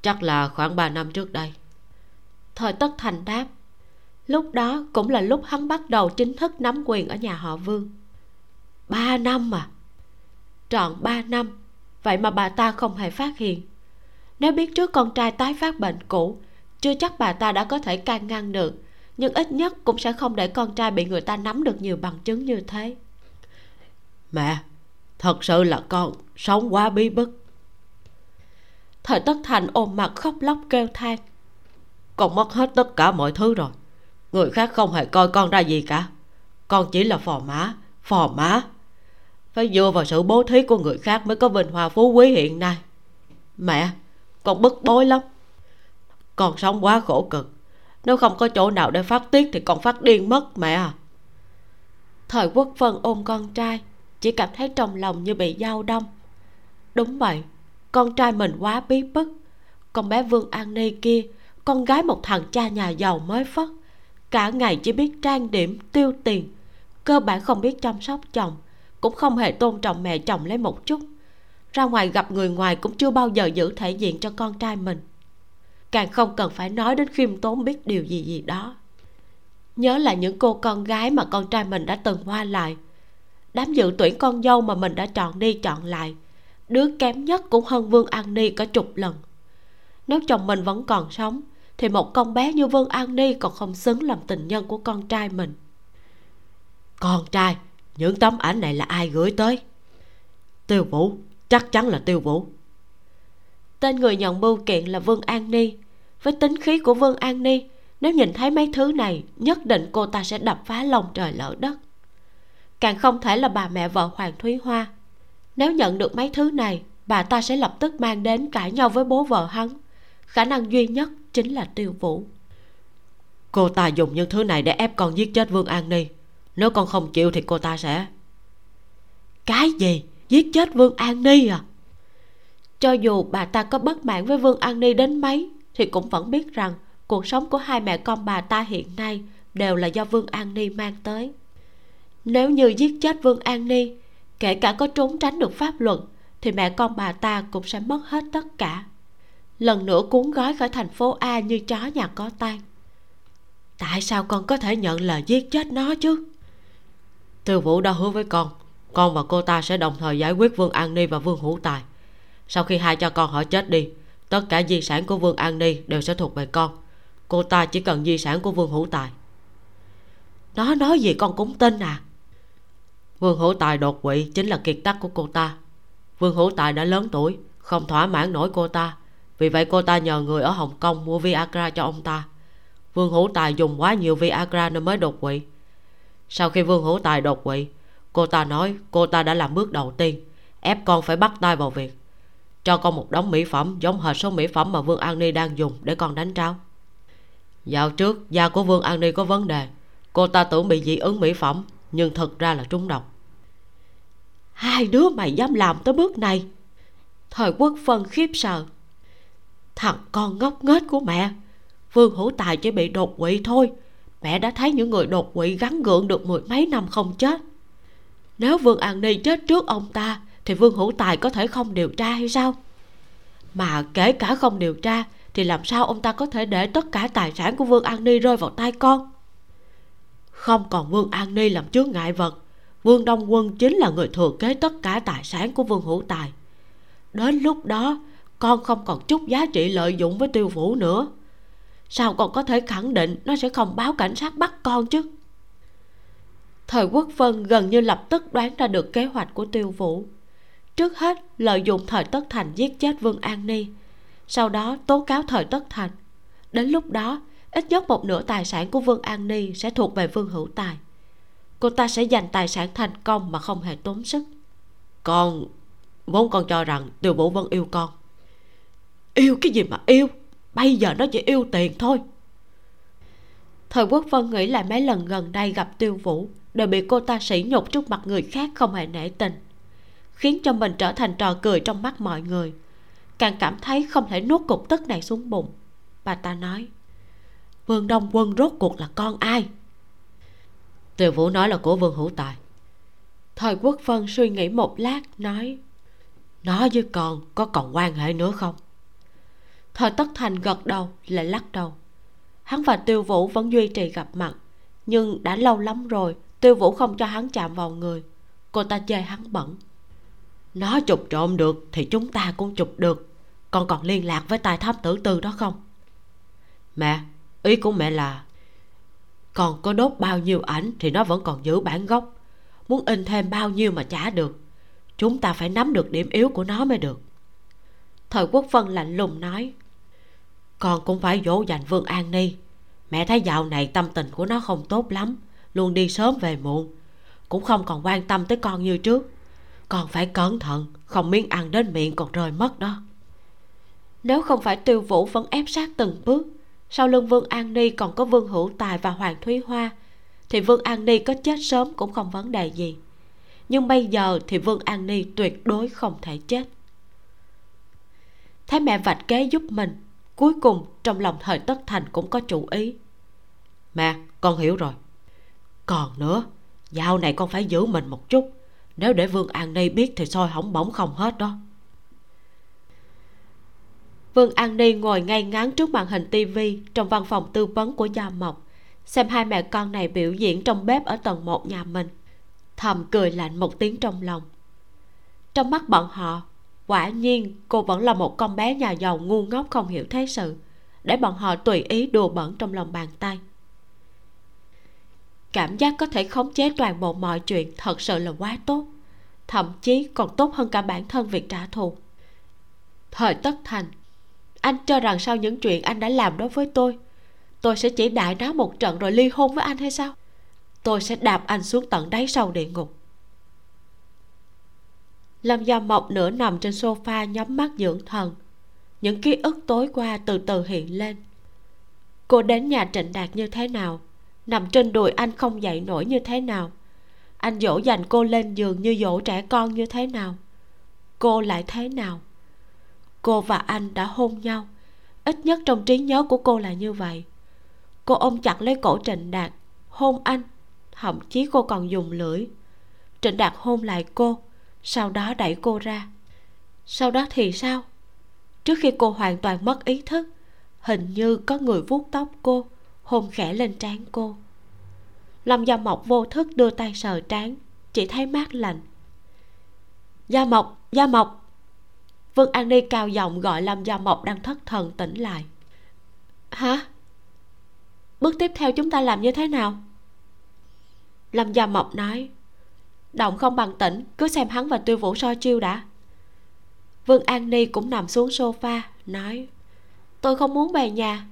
Chắc là khoảng ba năm trước đây. Thời tất thành đáp, lúc đó cũng là lúc hắn bắt đầu chính thức nắm quyền ở nhà họ vương ba năm à trọn ba năm. Vậy mà bà ta không hề phát hiện. Nếu biết trước con trai tái phát bệnh cũ chưa chắc bà ta đã có thể can ngăn được nhưng ít nhất cũng sẽ không để con trai bị người ta nắm được nhiều bằng chứng như thế. Mẹ thật sự là con sống quá bí bức. Thời tất thành ôm mặt khóc lóc kêu than. Con mất hết tất cả mọi thứ rồi. Người khác không hề coi con ra gì cả. Con chỉ là phò má phò má phải dựa vào sự bố thí của người khác mới có vinh hoa phú quý hiện nay. Mẹ, con bức bối lắm. Con sống quá khổ cực. Nếu không có chỗ nào để phát tiết thì con phát điên mất, mẹ. À thời quốc vân ôm con trai, chỉ cảm thấy trong lòng như bị dao đông đúng vậy, con trai mình quá bí bức. Con bé vương an ni kia, con gái một thằng cha nhà giàu mới phất. Cả ngày chỉ biết trang điểm, tiêu tiền, cơ bản không biết chăm sóc chồng cũng không hề tôn trọng mẹ chồng lấy một chút. Ra ngoài gặp người ngoài cũng chưa bao giờ giữ thể diện cho con trai mình. Càng không cần phải nói đến khiêm tốn biết điều gì gì đó. Nhớ lại những cô con gái mà con trai mình đã từng hoa lại. Đám dự tuyển con dâu mà mình đã chọn đi chọn lại, đứa kém nhất cũng hơn vương an ni cả chục lần. Nếu chồng mình vẫn còn sống, thì một con bé như vương an ni còn không xứng làm tình nhân của con trai mình. Con trai những tấm ảnh này là ai gửi tới? Tiêu vũ, chắc chắn là tiêu vũ. Tên người nhận bưu kiện là vương an ni. Với tính khí của vương an ni, nếu nhìn thấy mấy thứ này, nhất định cô ta sẽ đập phá lòng trời lỡ đất. Càng không thể là bà mẹ vợ hoàng thúy hoa. Nếu nhận được mấy thứ này, bà ta sẽ lập tức mang đến cãi nhau với bố vợ hắn. Khả năng duy nhất chính là tiêu vũ. Cô ta dùng những thứ này để ép con giết chết vương an ni nếu con không chịu thì cô ta sẽ cái gì? Giết chết vương an ni à? Cho dù bà ta có bất mãn với vương an ni đến mấy, thì cũng vẫn biết rằng cuộc sống của hai mẹ con bà ta hiện nay đều là do vương an ni mang tới. Nếu như giết chết vương an ni, kể cả có trốn tránh được pháp luật, thì mẹ con bà ta cũng sẽ mất hết tất cả. Lần nữa cuốn gói khỏi thành phố a như chó nhà có tan tại sao con có thể nhận lời giết chết nó chứ? Tiêu vũ đã hứa với con con và cô ta sẽ đồng thời giải quyết vương an ni và vương hữu tài. Sau khi hai cha con họ chết đi, tất cả di sản của vương an ni đều sẽ thuộc về con. Cô ta chỉ cần di sản của vương hữu tài. Nó nói gì con cũng tin à? Vương hữu tài đột quỵ chính là kiệt tác của cô ta. Vương hữu tài đã lớn tuổi, không thỏa mãn nổi cô ta. Vì vậy cô ta nhờ người ở hồng kông mua viagra cho ông ta. Vương hữu tài dùng quá nhiều viagra nên mới đột quỵ sau khi vương hữu tài đột quỵ, cô ta nói cô ta đã làm bước đầu tiên, ép con phải bắt tay vào việc cho con một đống mỹ phẩm giống hệt số mỹ phẩm mà vương an ni đang dùng để con đánh tráo. dạo trước, da của vương an ni có vấn đề, cô ta tưởng bị dị ứng mỹ phẩm, nhưng thật ra là trúng độc. Hai đứa mày dám làm tới bước này. Thời quốc phân khiếp sợ. Thằng con ngốc nghếch của mẹ, vương hữu tài chỉ bị đột quỵ thôi mẹ đã thấy những người đột quỵ gắn gượng được mười mấy năm không chết. Nếu vương an ni chết trước ông ta, thì vương hữu tài có thể không điều tra hay sao? Mà kể cả không điều tra, thì làm sao ông ta có thể để tất cả tài sản của vương an ni rơi vào tay con? Không còn vương an ni làm chướng ngại vật, vương đông quân chính là người thừa kế tất cả tài sản của vương hữu tài. Đến lúc đó, con không còn chút giá trị lợi dụng với tiêu vũ nữa sao con có thể khẳng định nó sẽ không báo cảnh sát bắt con chứ? Thời quốc vân gần như lập tức đoán ra được kế hoạch của tiêu vũ. Trước hết, lợi dụng thời tất thành giết chết vương an ni. Sau đó, tố cáo thời tất thành. Đến lúc đó, ít nhất một nửa tài sản của vương an ni sẽ thuộc về vương hữu tài. Cô ta sẽ giành tài sản thành công mà không hề tốn sức. Con vốn con cho rằng tiêu vũ vẫn yêu con. Yêu cái gì mà yêu? Bây giờ nó chỉ yêu tiền thôi. Thời quốc vân nghĩ lại mấy lần gần đây gặp tiêu vũ đều bị cô ta sỉ nhục trước mặt người khác không hề nể tình khiến cho mình trở thành trò cười trong mắt mọi người càng cảm thấy không thể nuốt cục tức này xuống bụng. Bà ta nói vương đông quân rốt cuộc là con ai? Tiêu vũ nói là của vương hữu tài. Thời quốc vân suy nghĩ một lát nói nó với con có còn quan hệ nữa không thời tất thành gật đầu lại lắc đầu. Hắn và tiêu vũ vẫn duy trì gặp mặt, nhưng đã lâu lắm rồi, tiêu vũ không cho hắn chạm vào người. Cô ta chê hắn bẩn. Nó chụp trộm được thì chúng ta cũng chụp được. Con còn liên lạc với tài thám tử tư đó không? Mẹ, ý của mẹ là còn có đốt bao nhiêu ảnh thì nó vẫn còn giữ bản gốc. Muốn in thêm bao nhiêu mà trả được. Chúng ta phải nắm được điểm yếu của nó mới được. Thời quốc vân lạnh lùng nói con cũng phải dỗ dành vương an ni mẹ thấy dạo này tâm tình của nó không tốt lắm, luôn đi sớm về muộn. Cũng không còn quan tâm tới con như trước. Con phải cẩn thận, không miếng ăn đến miệng còn rơi mất đó. Nếu không phải tiêu vũ vẫn ép sát từng bước, sau lưng vương an ni còn có vương hữu tài và hoàng thúy hoa, thì vương an ni có chết sớm cũng không vấn đề gì. Nhưng bây giờ thì vương an ni tuyệt đối không thể chết. Thấy mẹ vạch kế giúp mình cuối cùng, trong lòng thời tất thành cũng có chủ ý. Mẹ, con hiểu rồi. Còn nữa dạo này con phải giữ mình một chút. Nếu để vương an ni biết thì soi hỏng bỏng không hết đó. Vương an ni ngồi ngay ngắn trước màn hình tivi trong văn phòng tư vấn của gia mộc, xem hai mẹ con này biểu diễn trong bếp ở tầng một nhà mình. Thầm cười lạnh một tiếng trong lòng. Trong mắt bọn họ quả nhiên, cô vẫn là một con bé nhà giàu ngu ngốc không hiểu thế sự, để bọn họ tùy ý đùa bẩn trong lòng bàn tay. Cảm giác có thể khống chế toàn bộ mọi chuyện thật sự là quá tốt, thậm chí còn tốt hơn cả bản thân việc trả thù. Thời tất thành, anh cho rằng sau những chuyện anh đã làm đối với tôi tôi sẽ chỉ đại nó một trận rồi ly hôn với anh hay sao? Tôi sẽ đạp anh xuống tận đáy sâu địa ngục lâm gia mộc nửa nằm trên sofa nhắm mắt dưỡng thần. Những ký ức tối qua từ từ hiện lên. Cô đến nhà trịnh đạt như thế nào? Nằm trên đùi anh không dậy nổi như thế nào? Anh dỗ dành cô lên giường như dỗ trẻ con như thế nào? Cô lại thế nào? Cô và anh đã hôn nhau. Ít nhất trong trí nhớ của cô là như vậy. Cô ôm chặt lấy cổ trịnh đạt. Hôn anh. Thậm chí cô còn dùng lưỡi. Trịnh đạt hôn lại cô sau đó đẩy cô ra. Sau đó thì sao? Trước khi cô hoàn toàn mất ý thức, hình như có người vuốt tóc cô, hôn khẽ lên trán cô. Lâm gia mộc vô thức đưa tay sờ trán, chỉ thấy mát lạnh. Gia mộc gia mộc! Vương an ni cao giọng gọi lâm gia mộc đang thất thần tỉnh lại. Hả? Bước tiếp theo chúng ta làm như thế nào? Lâm gia mộc nói động không bằng tỉnh, cứ xem hắn và tiêu vũ so chiêu đã. Vương an ni cũng nằm xuống sofa, nói, tôi không muốn về nhà.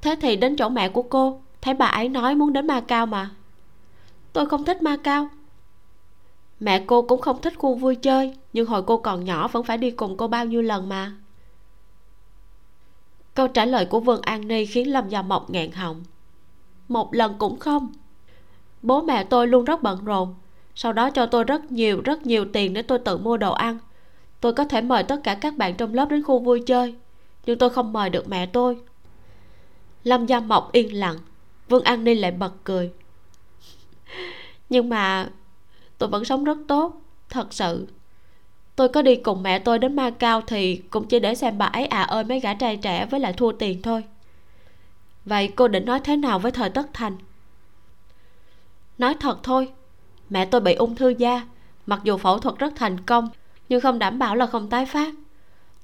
Thế thì đến chỗ mẹ của cô, thấy bà ấy nói muốn đến ma cao mà. Tôi không thích ma cao. Mẹ cô cũng không thích khu vui chơi, nhưng hồi cô còn nhỏ vẫn phải đi cùng cô bao nhiêu lần mà. Câu trả lời của vương an ni khiến lâm gia mộc nghẹn họng. Một lần cũng không. Bố mẹ tôi luôn rất bận rộn sau đó cho tôi rất nhiều rất nhiều tiền để tôi tự mua đồ ăn. Tôi có thể mời tất cả các bạn trong lớp đến khu vui chơi, nhưng tôi không mời được mẹ tôi. Lâm gia mộc yên lặng, vương an ni lại bật cười. Nhưng mà tôi vẫn sống rất tốt, thật sự. Tôi có đi cùng mẹ tôi đến ma cao thì cũng chỉ để xem bà ấy à ơi mấy gã trai trẻ với lại thua tiền thôi. Vậy cô định nói thế nào với thời tất thành? Nói thật thôi mẹ tôi bị ung thư da. Mặc dù phẫu thuật rất thành công, nhưng không đảm bảo là không tái phát.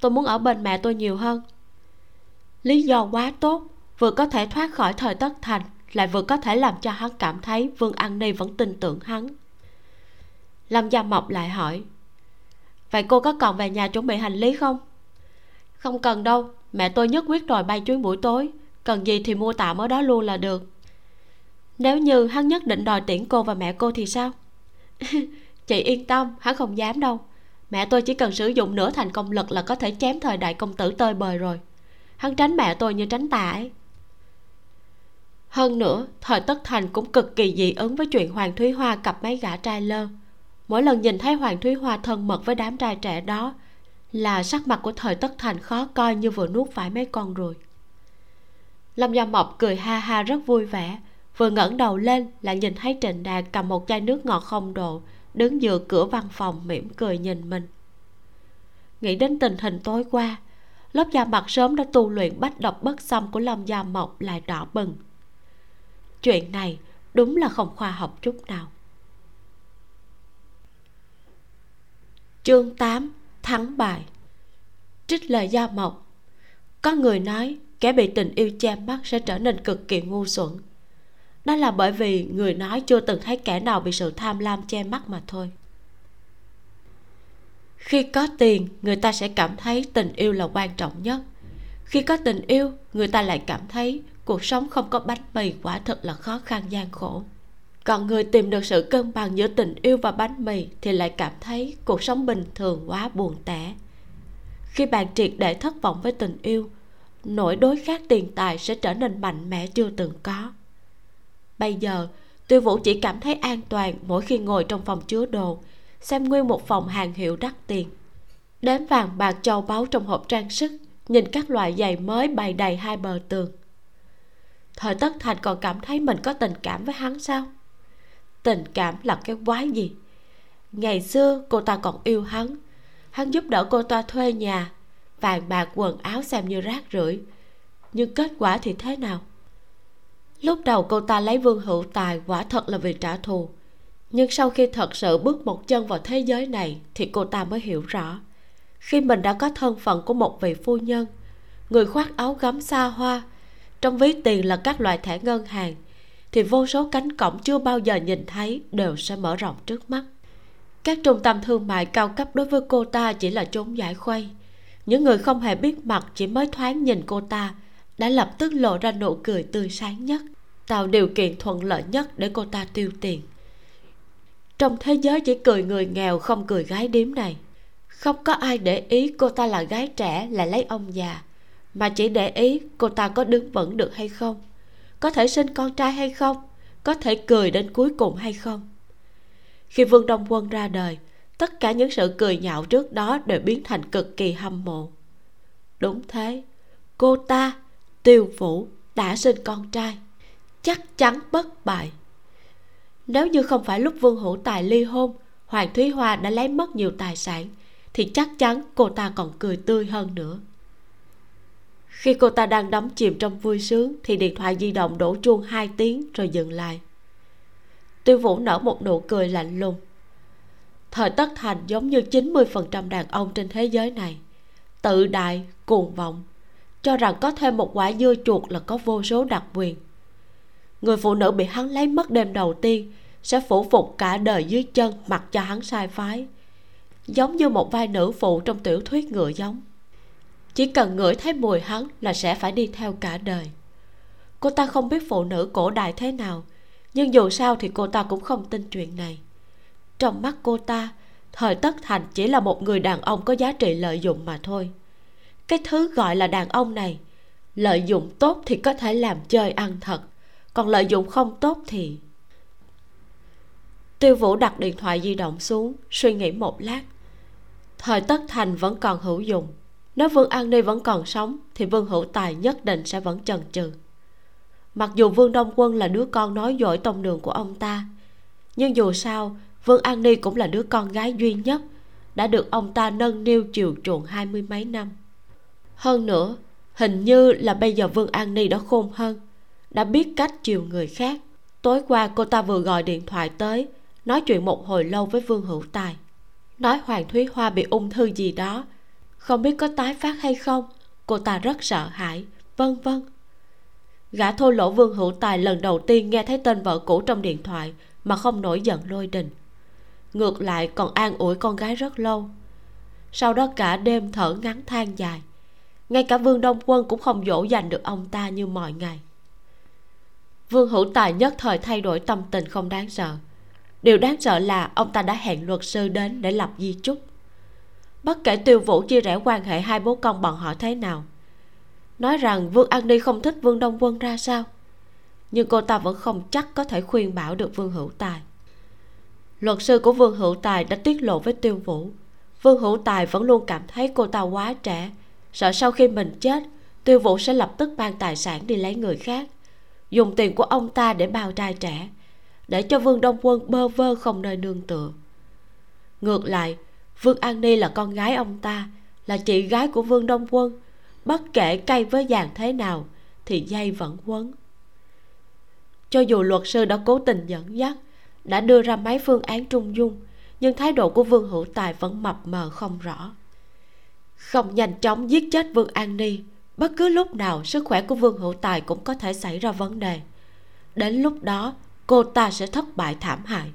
Tôi muốn ở bên mẹ tôi nhiều hơn. Lý do quá tốt, vừa có thể thoát khỏi thời tất thành, lại vừa có thể làm cho hắn cảm thấy vương an ni vẫn tin tưởng hắn. Lâm gia mộc lại hỏi, vậy cô có còn về nhà chuẩn bị hành lý không? Không cần đâu, mẹ tôi nhất quyết rồi bay chuyến buổi tối, cần gì thì mua tạm ở đó luôn là được nếu như hắn nhất định đòi tiễn cô và mẹ cô thì sao? Chị yên tâm, hắn không dám đâu. Mẹ tôi chỉ cần sử dụng nửa thành công lực là có thể chém thời đại công tử tơi bời rồi. Hắn tránh mẹ tôi như tránh tà ấy. Hơn nữa, thời tất thành cũng cực kỳ dị ứng với chuyện hoàng thúy hoa cặp mấy gã trai lơ. Mỗi lần nhìn thấy hoàng thúy hoa thân mật với đám trai trẻ đó, là sắc mặt của thời tất thành khó coi như vừa nuốt phải mấy con ruồi. Lâm gia mộc cười ha ha rất vui vẻ vừa ngẩng đầu lên là nhìn thấy trịnh đạt cầm một chai nước ngọt không độ, đứng dựa cửa văn phòng mỉm cười nhìn mình. Nghĩ đến tình hình tối qua, lớp da mặt sớm đã tu luyện bách độc bất xâm của lâm gia mộc lại đỏ bừng. Chuyện này đúng là không khoa học chút nào. Chương 8 thắng bài trích lời gia mộc. Có người nói kẻ bị tình yêu che mắt sẽ trở nên cực kỳ ngu xuẩn đó là bởi vì người nói chưa từng thấy kẻ nào bị sự tham lam che mắt mà thôi. Khi có tiền, người ta sẽ cảm thấy tình yêu là quan trọng nhất. Khi có tình yêu, người ta lại cảm thấy cuộc sống không có bánh mì quả thật là khó khăn gian khổ. Còn người tìm được sự cân bằng giữa tình yêu và bánh mì thì lại cảm thấy cuộc sống bình thường quá buồn tẻ. Khi bạn triệt để thất vọng với tình yêu, nỗi đối khát tiền tài sẽ trở nên mạnh mẽ chưa từng có bây giờ, tiêu vũ chỉ cảm thấy an toàn mỗi khi ngồi trong phòng chứa đồ, xem nguyên một phòng hàng hiệu đắt tiền. Đếm vàng bạc châu báu trong hộp trang sức, nhìn các loại giày mới bày đầy hai bờ tường. Thời tất thành còn cảm thấy mình có tình cảm với hắn sao? Tình cảm là cái quái gì? Ngày xưa cô ta còn yêu hắn. Hắn giúp đỡ cô ta thuê nhà, vàng bạc quần áo xem như rác rưởi. Nhưng kết quả thì thế nào? Lúc đầu cô ta lấy vương hữu tài quả thật là vì trả thù. Nhưng sau khi thật sự bước một chân vào thế giới này thì cô ta mới hiểu rõ. Khi mình đã có thân phận của một vị phu nhân, người khoác áo gấm xa hoa, trong ví tiền là các loại thẻ ngân hàng, thì vô số cánh cổng chưa bao giờ nhìn thấy đều sẽ mở rộng trước mắt. Các trung tâm thương mại cao cấp đối với cô ta chỉ là chốn giải khuây. Những người không hề biết mặt chỉ mới thoáng nhìn cô ta đã lập tức lộ ra nụ cười tươi sáng nhất. Tạo điều kiện thuận lợi nhất để cô ta tiêu tiền. Trong thế giới chỉ cười người nghèo không cười gái điếm này, không có ai để ý cô ta là gái trẻ lại lấy ông già. Mà chỉ để ý cô ta có đứng vững được hay không, có thể sinh con trai hay không, có thể cười đến cuối cùng hay không. Khi vương đông quân ra đời, tất cả những sự cười nhạo trước đó đều biến thành cực kỳ hâm mộ. Đúng thế, cô ta tiêu vũ đã sinh con trai. Chắc chắn bất bại. Nếu như không phải lúc vương hữu tài ly hôn, hoàng thúy hoa đã lấy mất nhiều tài sản, thì chắc chắn cô ta còn cười tươi hơn nữa. Khi cô ta đang đắm chìm trong vui sướng, thì điện thoại di động đổ chuông hai tiếng rồi dừng lại. Tiêu vũ nở một nụ cười lạnh lùng. Thời tất thành giống như 90% đàn ông trên thế giới này, tự đại, cuồng vọng cho rằng có thêm một quả dưa chuột là có vô số đặc quyền. Người phụ nữ bị hắn lấy mất đêm đầu tiên, sẽ phủ phục cả đời dưới chân mặc cho hắn sai phái, giống như một vai nữ phụ trong tiểu thuyết ngựa giống. Chỉ cần ngửi thấy mùi hắn là sẽ phải đi theo cả đời. Cô ta không biết phụ nữ cổ đại thế nào, nhưng dù sao thì cô ta cũng không tin chuyện này. Trong mắt cô ta, thời tất thành chỉ là một người đàn ông có giá trị lợi dụng mà thôi cái thứ gọi là đàn ông này, lợi dụng tốt thì có thể làm chơi ăn thật, còn lợi dụng không tốt thì tiêu vũ đặt điện thoại di động xuống, suy nghĩ một lát. Thời tất thành vẫn còn hữu dụng. Nếu vương an ni vẫn còn sống, thì vương hữu tài nhất định sẽ vẫn chần chừ. Mặc dù vương đông quân là đứa con nói dỗi tông đường của ông ta, nhưng dù sao, vương an ni cũng là đứa con gái duy nhất đã được ông ta nâng niu chiều chuộng hai mươi mấy năm hơn nữa, hình như là bây giờ vương an ni đã khôn hơn, đã biết cách chiều người khác. Tối qua cô ta vừa gọi điện thoại tới, nói chuyện một hồi lâu với vương hữu tài. Nói hoàng thúy hoa bị ung thư gì đó, không biết có tái phát hay không, cô ta rất sợ hãi, vân vân. Gã thô lỗ vương hữu tài lần đầu tiên nghe thấy tên vợ cũ trong điện thoại mà không nổi giận lôi đình. Ngược lại còn an ủi con gái rất lâu. Sau đó cả đêm thở ngắn than dài ngay cả vương đông quân cũng không dỗ dành được ông ta như mọi ngày. Vương hữu tài nhất thời thay đổi tâm tình không đáng sợ. Điều đáng sợ là ông ta đã hẹn luật sư đến để lập di chúc. Bất kể tiêu vũ chia rẽ quan hệ hai bố con bọn họ thế nào, nói rằng vương an ni không thích vương đông quân ra sao, nhưng cô ta vẫn không chắc có thể khuyên bảo được vương hữu tài. Luật sư của vương hữu tài đã tiết lộ với tiêu vũ. Vương hữu tài vẫn luôn cảm thấy cô ta quá trẻ sợ sau khi mình chết, tiêu vũ sẽ lập tức mang tài sản đi lấy người khác. Dùng tiền của ông ta để bao trai trẻ, để cho vương đông quân bơ vơ không nơi nương tựa. Ngược lại, vương an ni là con gái ông ta, là chị gái của vương đông quân. Bất kể cay với vàng thế nào, thì dây vẫn quấn. Cho dù luật sư đã cố tình dẫn dắt, đã đưa ra mấy phương án trung dung, nhưng thái độ của vương hữu tài vẫn mập mờ không rõ không nhanh chóng giết chết vương an ni, bất cứ lúc nào sức khỏe của vương hữu tài cũng có thể xảy ra vấn đề. Đến lúc đó, cô ta sẽ thất bại thảm hại.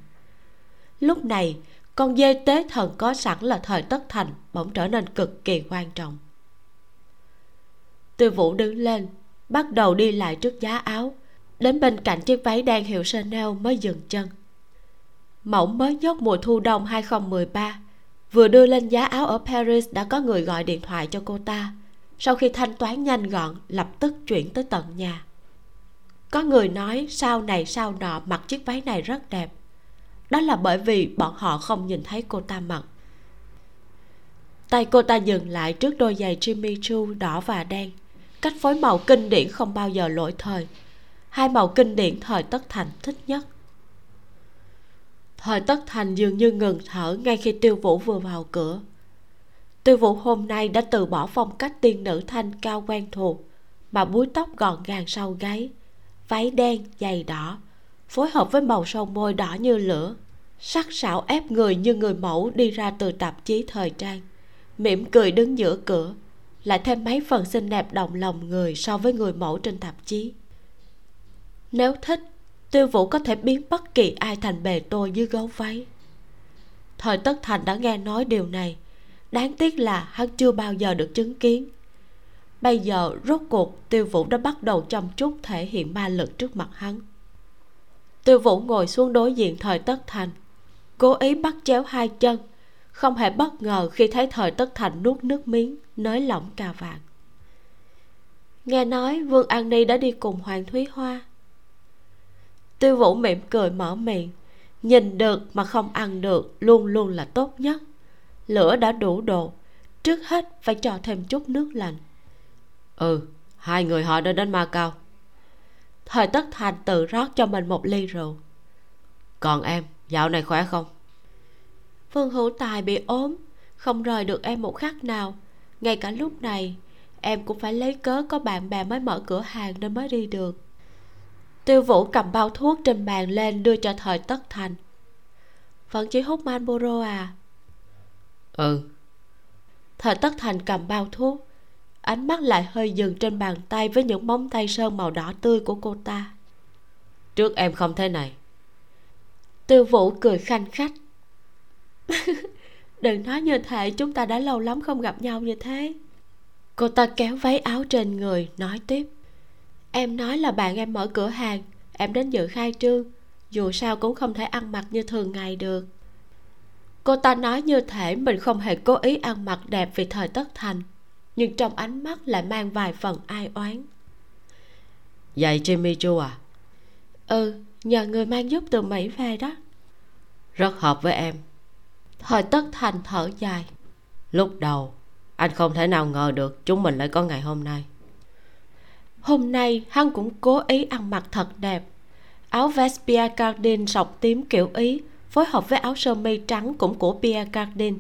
Lúc này, con dê tế thần có sẵn là thời tất thành bỗng trở nên cực kỳ quan trọng. Tư vũ đứng lên, bắt đầu đi lại trước giá áo. Đến bên cạnh chiếc váy đen hiệu chanel mới dừng chân. Mỏng mới nhất mùa thu đông 2013 vừa đưa lên giá áo ở Paris đã có người gọi điện thoại cho cô ta. Sau khi thanh toán nhanh gọn, lập tức chuyển tới tận nhà. Có người nói, sau này, sau nọ, mặc chiếc váy này rất đẹp. Đó là bởi vì bọn họ không nhìn thấy cô ta mặc. Tay cô ta dừng lại trước đôi giày Jimmy Choo đỏ và đen. Cách phối màu kinh điển không bao giờ lỗi thời. Hai màu kinh điển thời tất thành thích nhất thời tất thành dường như ngừng thở ngay khi tiêu vũ vừa vào cửa. Tiêu vũ hôm nay đã từ bỏ phong cách tiên nữ thanh cao quen thuộc, mà búi tóc gọn gàng sau gáy, váy đen dày đỏ, phối hợp với màu son môi đỏ như lửa, sắc sảo ép người như người mẫu đi ra từ tạp chí thời trang, mỉm cười đứng giữa cửa, lại thêm mấy phần xinh đẹp động lòng người so với người mẫu trên tạp chí. Nếu thích tiêu vũ có thể biến bất kỳ ai thành bề tôi dưới gấu váy. Thời tất thành đã nghe nói điều này. Đáng tiếc là hắn chưa bao giờ được chứng kiến. Bây giờ rốt cuộc tiêu vũ đã bắt đầu chăm chút thể hiện ma lực trước mặt hắn. Tiêu vũ ngồi xuống đối diện thời tất thành, cố ý bắt chéo hai chân, không hề bất ngờ khi thấy thời tất thành nuốt nước miếng, nới lỏng cà vạt. Nghe nói vương an ni đã đi cùng hoàng thúy hoa tiêu vũ mỉm cười mở miệng. Nhìn được mà không ăn được luôn luôn là tốt nhất. Lửa đã đủ độ. Trước hết phải cho thêm chút nước lạnh. Ừ hai người họ đã đến ma cao. Thời tất thành tự rót cho mình một ly rượu. Còn em dạo này khỏe không? Phương hữu tài bị ốm không rời được em một khắc nào. Ngay cả lúc này em cũng phải lấy cớ có bạn bè mới mở cửa hàng nên mới đi được tiêu vũ cầm bao thuốc trên bàn lên đưa cho thời tất thành. Vẫn chỉ hút Marlboro à? Ừ. Thời tất thành cầm bao thuốc. Ánh mắt lại hơi dừng trên bàn tay với những móng tay sơn màu đỏ tươi của cô ta. Trước em không thế này. Tiêu vũ cười khanh khách. Đừng nói như thế chúng ta đã lâu lắm không gặp nhau như thế. Cô ta kéo váy áo trên người nói tiếp em nói là bạn em mở cửa hàng. Em đến dự khai trương. Dù sao cũng không thể ăn mặc như thường ngày được. Cô ta nói như thể mình không hề cố ý ăn mặc đẹp vì thời tất thành nhưng trong ánh mắt lại mang vài phần ai oán. Vậy Jimmy Choo à? Ừ nhờ người mang giúp từ Mỹ về đó. Rất hợp với em. Thời tất thành thở dài. Lúc đầu Anh không thể nào ngờ được Chúng mình lại có ngày hôm nay Hôm nay, hắn cũng cố ý ăn mặc thật đẹp. Áo vest Pierre Cardin sọc tím kiểu Ý, Phối hợp với áo sơ mi trắng cũng của Pierre Cardin.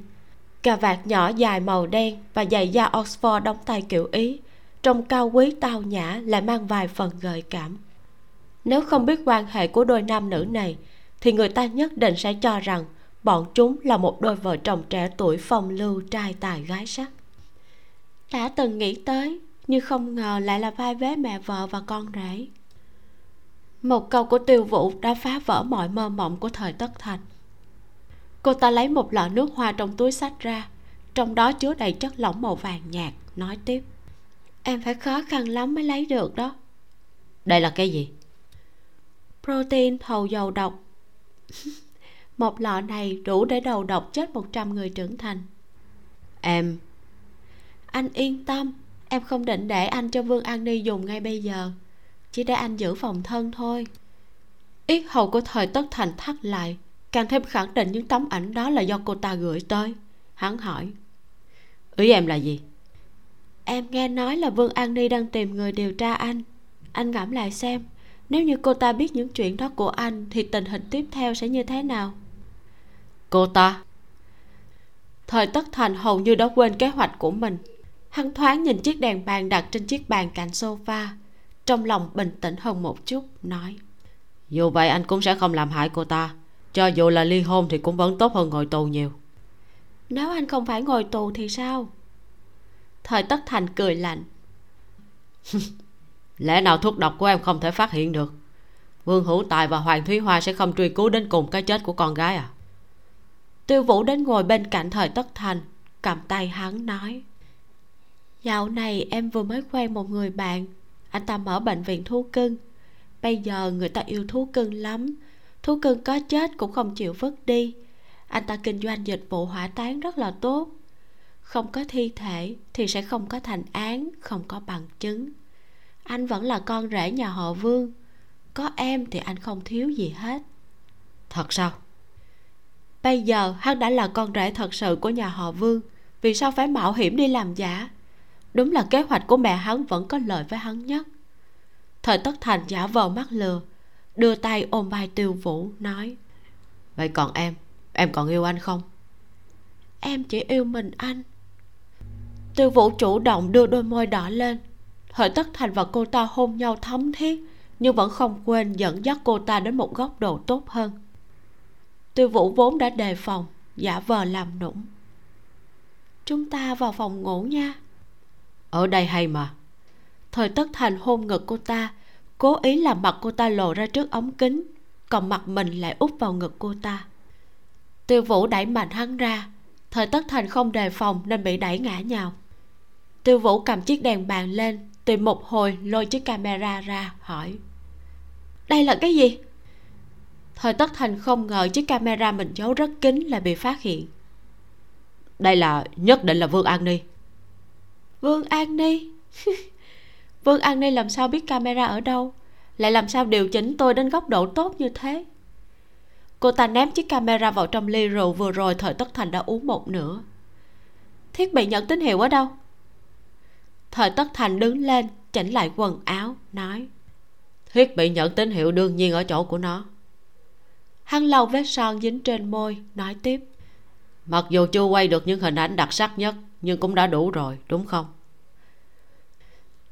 Cà vạt nhỏ dài màu đen và giày da oxford đóng tay kiểu ý, trông cao quý tao nhã lại mang vài phần gợi cảm. Nếu không biết quan hệ của đôi nam nữ này, thì người ta nhất định sẽ cho rằng bọn chúng là một đôi vợ chồng trẻ tuổi phong lưu trai tài gái sắc. Đã từng nghĩ tới nhưng không ngờ lại là vai vế mẹ vợ và con rể. Một câu của tiêu vũ đã phá vỡ mọi mơ mộng của thời tất thành. Cô ta lấy một lọ nước hoa trong túi sách ra trong đó chứa đầy chất lỏng màu vàng nhạt nói tiếp. Em phải khó khăn lắm mới lấy được đó. Đây là cái gì? Protein hầu dầu độc. Một lọ này đủ để đầu độc chết 100 người trưởng thành. Em. Anh yên tâm em không định để anh cho vương an ni dùng ngay bây giờ. Chỉ để anh giữ phòng thân thôi. Yết hầu của thời tất thành thắt lại. Càng thêm khẳng định những tấm ảnh đó là do cô ta gửi tới. Hắn hỏi ý em là gì? Em nghe nói là vương an ni đang tìm người điều tra anh. Anh ngẫm lại xem nếu như cô ta biết những chuyện đó của anh thì tình hình tiếp theo sẽ như thế nào? Cô ta? Thời tất thành hầu như đã quên kế hoạch của mình hắn thoáng nhìn chiếc đèn bàn đặt trên chiếc bàn cạnh sofa. Trong lòng bình tĩnh hơn một chút nói. Dù vậy anh cũng sẽ không làm hại cô ta. Cho dù là ly hôn thì cũng vẫn tốt hơn ngồi tù nhiều. Nếu anh không phải ngồi tù thì sao? Thời tất thành cười lạnh. Lẽ nào thuốc độc của em không thể phát hiện được? Vương hữu tài và hoàng thúy hoa sẽ không truy cứu đến cùng cái chết của con gái à? Tiêu vũ đến ngồi bên cạnh thời tất thành cầm tay hắn nói dạo này em vừa mới quen một người bạn. Anh ta mở bệnh viện thú cưng. Bây giờ người ta yêu thú cưng lắm. Thú cưng có chết cũng không chịu vứt đi. Anh ta kinh doanh dịch vụ hỏa táng rất là tốt. Không có thi thể thì sẽ không có thành án không có bằng chứng. Anh vẫn là con rể nhà họ vương. Có em thì anh không thiếu gì hết. Thật sao? Bây giờ hắn đã là con rể thật sự của nhà họ vương. Vì sao phải mạo hiểm đi làm giả đúng là kế hoạch của mẹ hắn vẫn có lợi với hắn nhất. Thời tất thành giả vờ mắt lừa đưa tay ôm vai tiêu vũ nói vậy còn em? Em còn yêu anh không? Em chỉ yêu mình anh. Tiêu vũ chủ động đưa đôi môi đỏ lên. Thời tất thành và cô ta hôn nhau thấm thiết nhưng vẫn không quên dẫn dắt cô ta đến một góc độ tốt hơn. Tiêu vũ vốn đã đề phòng giả vờ làm nũng. Chúng ta vào phòng ngủ nha ở đây hay mà. Thời tất thành hôn ngực cô ta, cố ý làm mặt cô ta lộ ra trước ống kính, còn mặt mình lại úp vào ngực cô ta. Tiêu vũ đẩy mạnh hắn ra, thời tất thành không đề phòng nên bị đẩy ngã nhào. Tiêu vũ cầm chiếc đèn bàn lên, tìm một hồi lôi chiếc camera ra, hỏi. Đây là cái gì? Thời tất thành không ngờ chiếc camera mình giấu rất kín lại bị phát hiện. Đây là, nhất định là vương an ni vương an ni. Vương an ni làm sao biết camera ở đâu? Lại làm sao điều chỉnh tôi đến góc độ tốt như thế? Cô ta ném chiếc camera vào trong ly rượu vừa rồi, thời tất thành đã uống một nửa. Thiết bị nhận tín hiệu ở đâu? Thời tất thành đứng lên, chỉnh lại quần áo, nói. Thiết bị nhận tín hiệu đương nhiên ở chỗ của nó. Hắn lau vết son dính trên môi, nói tiếp. Mặc dù chưa quay được những hình ảnh đặc sắc nhất nhưng cũng đã đủ rồi đúng không?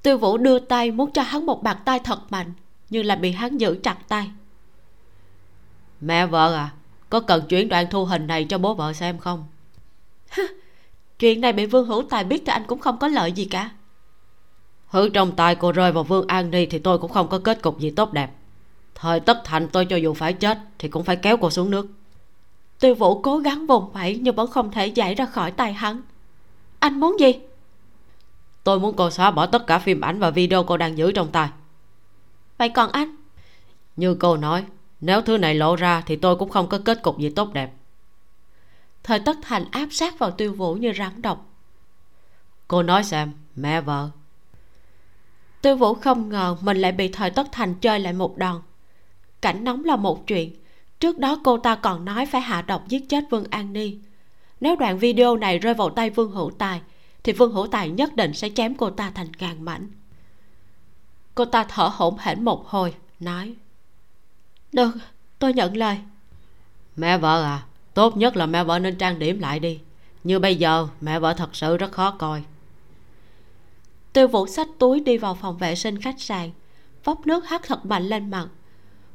Tiêu vũ đưa tay muốn cho hắn một bàn tay thật mạnh nhưng lại bị hắn giữ chặt tay. Mẹ vợ à có cần chuyển đoạn thu hình này cho bố vợ xem không? Chuyện này bị vương hữu tài biết thì anh cũng không có lợi gì cả. Hữu trong tay cô rơi vào vương an đi thì tôi cũng không có kết cục gì tốt đẹp. Thời tất thành tôi cho dù phải chết thì cũng phải kéo cô xuống nước. Tiêu vũ cố gắng vùng vẫy nhưng vẫn không thể giải ra khỏi tay hắn anh muốn gì? Tôi muốn cô xóa bỏ tất cả phim ảnh và video cô đang giữ trong tay. Vậy còn anh? Như cô nói nếu thứ này lộ ra thì tôi cũng không có kết cục gì tốt đẹp. Thời tất thành áp sát vào tiêu vũ như rắn độc. Cô nói xem mẹ vợ. Tiêu vũ không ngờ mình lại bị thời tất thành chơi lại một đòn. Cảnh nóng là một chuyện trước đó cô ta còn nói phải hạ độc giết chết vương an ni nếu đoạn video này rơi vào tay vương hữu tài thì vương hữu tài nhất định sẽ chém cô ta thành ngàn mảnh. Cô ta thở hổn hển một hồi nói được tôi nhận lời. Mẹ vợ à tốt nhất là mẹ vợ nên trang điểm lại đi. Như bây giờ mẹ vợ thật sự rất khó coi. Tiêu vũ xách túi đi vào phòng vệ sinh khách sạn vốc nước hắt thật mạnh lên mặt.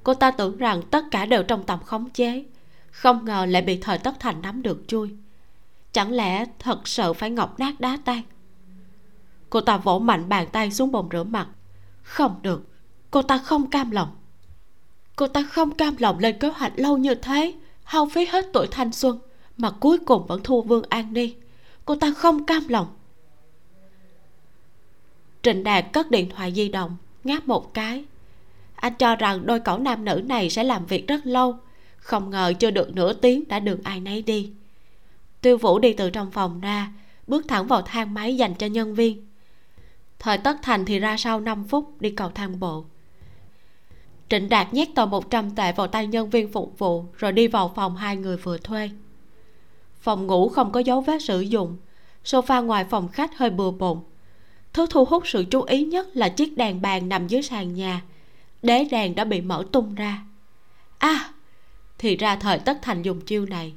Cô ta tưởng rằng tất cả đều trong tầm khống chế không ngờ lại bị thời tất thành nắm được chui chẳng lẽ thật sự phải ngọc nát đá tan? Cô ta vỗ mạnh bàn tay xuống bồn rửa mặt. Không được, cô ta không cam lòng. Cô ta không cam lòng lên kế hoạch lâu như thế, hao phí hết tuổi thanh xuân, mà cuối cùng vẫn thua vương an ni. Cô ta không cam lòng. Trịnh đạt cất điện thoại di động, ngáp một cái. Anh cho rằng đôi cẩu nam nữ này sẽ làm việc rất lâu. Không ngờ chưa được nửa tiếng đã được ai nấy đi tiêu vũ đi từ trong phòng ra, bước thẳng vào thang máy dành cho nhân viên. Thời tất thành thì ra sau 5 phút đi cầu thang bộ. Trịnh đạt nhét tờ 100 tệ vào tay nhân viên phục vụ rồi đi vào phòng hai người vừa thuê. Phòng ngủ không có dấu vết sử dụng, sofa ngoài phòng khách hơi bừa bộn. Thứ thu hút sự chú ý nhất là chiếc đèn bàn nằm dưới sàn nhà, đế đèn đã bị mở tung ra. À thì ra thời tất thành dùng chiêu này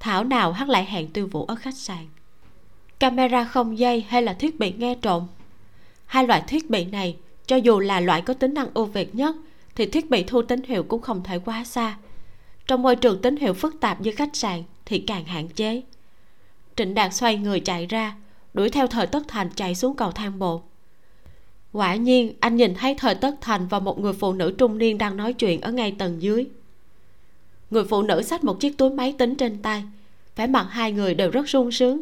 thảo nào hắn lại hẹn tiêu vũ ở khách sạn? Camera không dây hay là thiết bị nghe trộm? Hai loại thiết bị này, cho dù là loại có tính năng ưu việt nhất, thì thiết bị thu tín hiệu cũng không thể quá xa. Trong môi trường tín hiệu phức tạp như khách sạn thì càng hạn chế. Trịnh đạt xoay người chạy ra, đuổi theo thời tất thành chạy xuống cầu thang bộ. Quả nhiên, anh nhìn thấy thời tất thành và một người phụ nữ trung niên đang nói chuyện ở ngay tầng dưới người phụ nữ xách một chiếc túi máy tính trên tay. Vẻ mặt hai người đều rất sung sướng.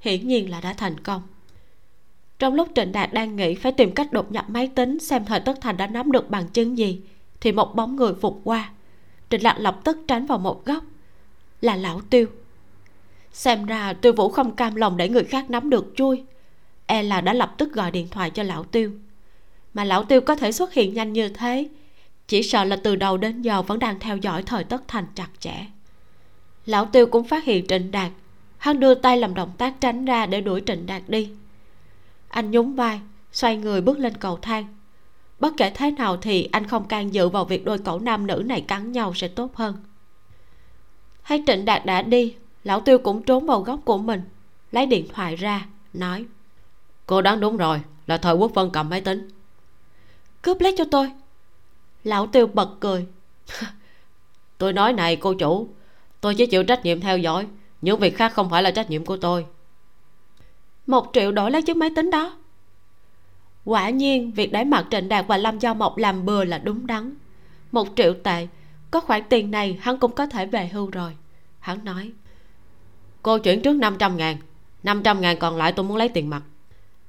Hiển nhiên là đã thành công. Trong lúc trịnh đạt đang nghĩ phải tìm cách đột nhập máy tính xem thời tất thành đã nắm được bằng chứng gì, thì một bóng người phục qua. Trịnh đạt lập tức tránh vào một góc. Là lão tiêu. Xem ra tiêu vũ không cam lòng để người khác nắm được chui. E là đã lập tức gọi điện thoại cho lão tiêu. Mà lão tiêu có thể xuất hiện nhanh như thế chỉ sợ là từ đầu đến giờ vẫn đang theo dõi thời tất thành chặt chẽ. Lão tiêu cũng phát hiện trịnh đạt. Hắn đưa tay làm động tác tránh ra để đuổi trịnh đạt đi. Anh nhún vai xoay người bước lên cầu thang. Bất kể thế nào thì anh không can dự vào việc đôi cậu nam nữ này cắn nhau sẽ tốt hơn. Thấy trịnh đạt đã đi lão tiêu cũng trốn vào góc của mình lấy điện thoại ra nói cô đoán đúng rồi là thời quốc vân cầm máy tính. Cướp lấy cho tôi lão tiêu bật cười. tôi nói này cô chủ. Tôi chỉ chịu trách nhiệm theo dõi. Những việc khác không phải là trách nhiệm của tôi. Một triệu đổi lấy chiếc máy tính đó. Quả nhiên việc để mặt trịnh đạt và lâm giao mộc làm bừa là đúng đắn. Một triệu tệ có khoản tiền này hắn cũng có thể về hưu rồi. Hắn nói cô chuyển trước 500 ngàn. 500 ngàn còn lại tôi muốn lấy tiền mặt.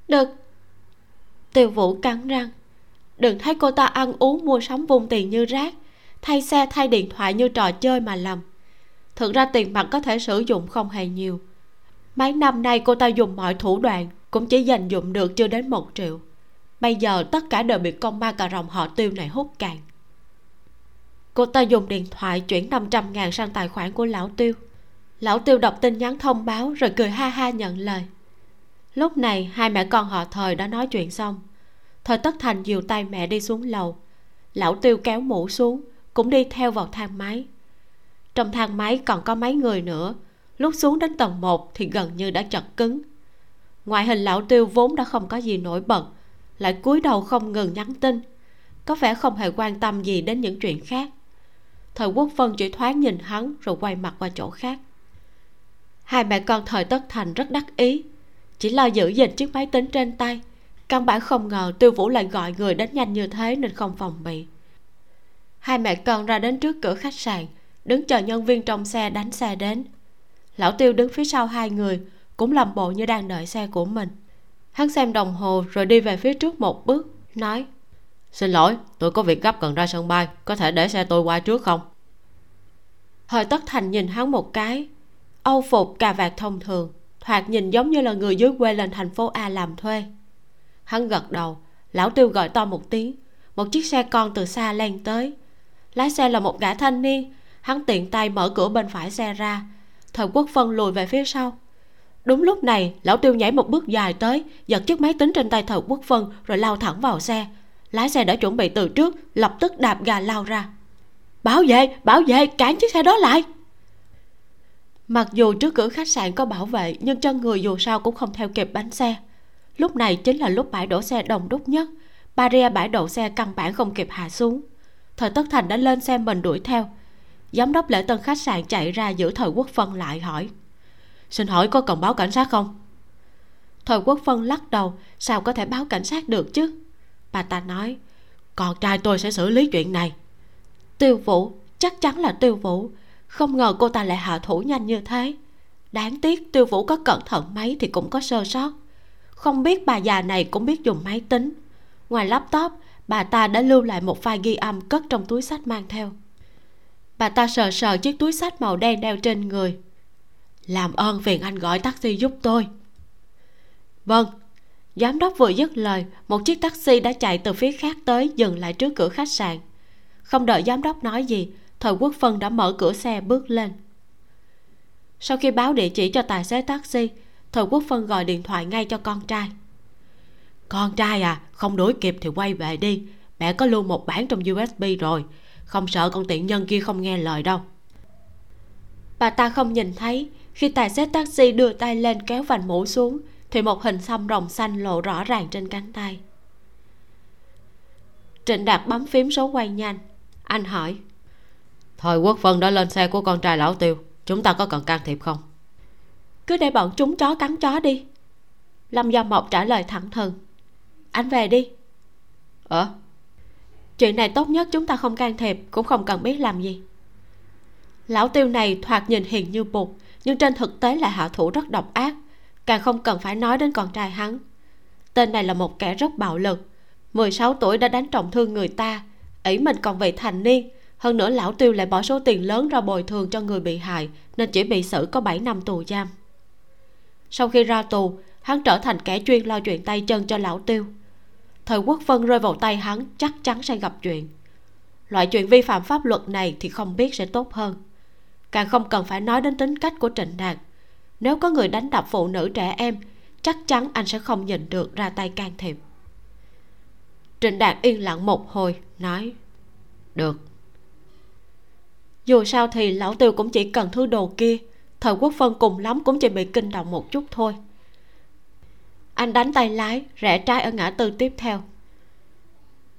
Được. Tiêu vũ cắn răng đừng thấy cô ta ăn uống mua sắm vung tiền như rác, thay xe, thay điện thoại như trò chơi mà lầm thực ra tiền mặt có thể sử dụng không hề nhiều. Mấy năm nay cô ta dùng mọi thủ đoạn, cũng chỉ dành dụng được chưa đến một triệu. Bây giờ tất cả đều bị con ma cà rồng họ tiêu này hút cạn. Cô ta dùng điện thoại chuyển 500 ngàn sang tài khoản của lão tiêu. Lão tiêu đọc tin nhắn thông báo rồi cười ha ha nhận lời. Lúc này hai mẹ con họ thời đã nói chuyện xong thời tất thành dìu tay mẹ đi xuống lầu. Lão tiêu kéo mũ xuống, cũng đi theo vào thang máy. Trong thang máy còn có mấy người nữa. Lúc xuống đến tầng 1 thì gần như đã chật cứng. Ngoại hình lão tiêu vốn đã không có gì nổi bật, lại cúi đầu không ngừng nhắn tin. Có vẻ không hề quan tâm gì đến những chuyện khác. Thời quốc phân chỉ thoáng nhìn hắn rồi quay mặt qua chỗ khác. Hai mẹ con thời tất thành rất đắc ý, chỉ lo giữ gìn chiếc máy tính trên tay căn bản không ngờ tiêu vũ lại gọi người đến nhanh như thế nên không phòng bị. Hai mẹ con ra đến trước cửa khách sạn đứng chờ nhân viên trong xe đánh xe đến. Lão tiêu đứng phía sau hai người cũng làm bộ như đang đợi xe của mình. Hắn xem đồng hồ rồi đi về phía trước một bước nói xin lỗi tôi có việc gấp cần ra sân bay có thể để xe tôi qua trước không? Thời tất thành nhìn hắn một cái âu phục cà vạt thông thường thoạt nhìn giống như là người dưới quê lên thành phố a làm thuê hắn gật đầu. Lão tiêu gọi to một tiếng. Một chiếc xe con từ xa len tới. Lái xe là một gã thanh niên. Hắn tiện tay mở cửa bên phải xe ra. Thời quốc phân lùi về phía sau. Đúng lúc này, lão tiêu nhảy một bước dài tới, giật chiếc máy tính trên tay thời quốc phân rồi lao thẳng vào xe. Lái xe đã chuẩn bị từ trước, lập tức đạp gà lao ra. Bảo vệ bảo vệ, cản chiếc xe đó lại. Mặc dù trước cửa khách sạn có bảo vệ, nhưng chân người dù sao cũng không theo kịp bánh xe lúc này chính là lúc bãi đổ xe đông đúc nhất. Barrier bãi đậu xe căn bản không kịp hạ xuống. Thời tất thành đã lên xe mình đuổi theo. Giám đốc lễ tân khách sạn chạy ra giữ thời quốc phân lại hỏi, xin hỏi có cần báo cảnh sát không? Thời quốc phân lắc đầu, sao có thể báo cảnh sát được chứ? Bà ta nói, con trai tôi sẽ xử lý chuyện này. Tiêu vũ, chắc chắn là tiêu vũ. Không ngờ cô ta lại hạ thủ nhanh như thế. Đáng tiếc tiêu vũ có cẩn thận mấy thì cũng có sơ sót không biết bà già này cũng biết dùng máy tính. Ngoài laptop, bà ta đã lưu lại một file ghi âm cất trong túi sách mang theo. Bà ta sờ sờ chiếc túi sách màu đen đeo trên người. Làm ơn phiền anh gọi taxi giúp tôi. Vâng giám đốc vừa dứt lời, một chiếc taxi đã chạy từ phía khác tới dừng lại trước cửa khách sạn. Không đợi giám đốc nói gì, thời quốc phân đã mở cửa xe bước lên. Sau khi báo địa chỉ cho tài xế taxi thời quốc phân gọi điện thoại ngay cho con trai. Con trai à không đuổi kịp thì quay về đi. Mẹ có lưu một bản trong usb rồi. Không sợ con tiện nhân kia không nghe lời đâu. Bà ta không nhìn thấy. Khi tài xế taxi đưa tay lên kéo vành mũ xuống, thì một hình xăm rồng xanh lộ rõ ràng trên cánh tay. Trịnh đạt bấm phím số quay nhanh. Anh hỏi thời quốc Phân đã lên xe của con trai lão tiêu, chúng ta có cần can thiệp không? Cứ để bọn chúng chó cắn chó đi. Lâm do mộc trả lời thẳng thừng. Anh về đi. Ờ chuyện này tốt nhất chúng ta không can thiệp cũng không cần biết làm gì. Lão tiêu này thoạt nhìn hiền như bụt nhưng trên thực tế là hạ thủ rất độc ác. Càng không cần phải nói đến con trai hắn. Tên này là một kẻ rất bạo lực. 16 tuổi đã đánh trọng thương người ta ấy mình còn vị thành niên. Hơn nữa lão tiêu lại bỏ số tiền lớn ra bồi thường cho người bị hại nên chỉ bị xử có 7 năm tù giam sau khi ra tù, hắn trở thành kẻ chuyên lo chuyện tay chân cho lão tiêu. Thời quốc vân rơi vào tay hắn, chắc chắn sẽ gặp chuyện. Loại chuyện vi phạm pháp luật này thì không biết sẽ tốt hơn. Càng không cần phải nói đến tính cách của trịnh đạt. Nếu có người đánh đập phụ nữ trẻ em, chắc chắn anh sẽ không nhìn được ra tay can thiệp. Trịnh đạt yên lặng một hồi, nói, được. Dù sao thì lão tiêu cũng chỉ cần thứ đồ kia thời quốc phân cùng lắm cũng chỉ bị kinh động một chút thôi. Anh đánh tay lái, rẽ trái ở ngã tư tiếp theo.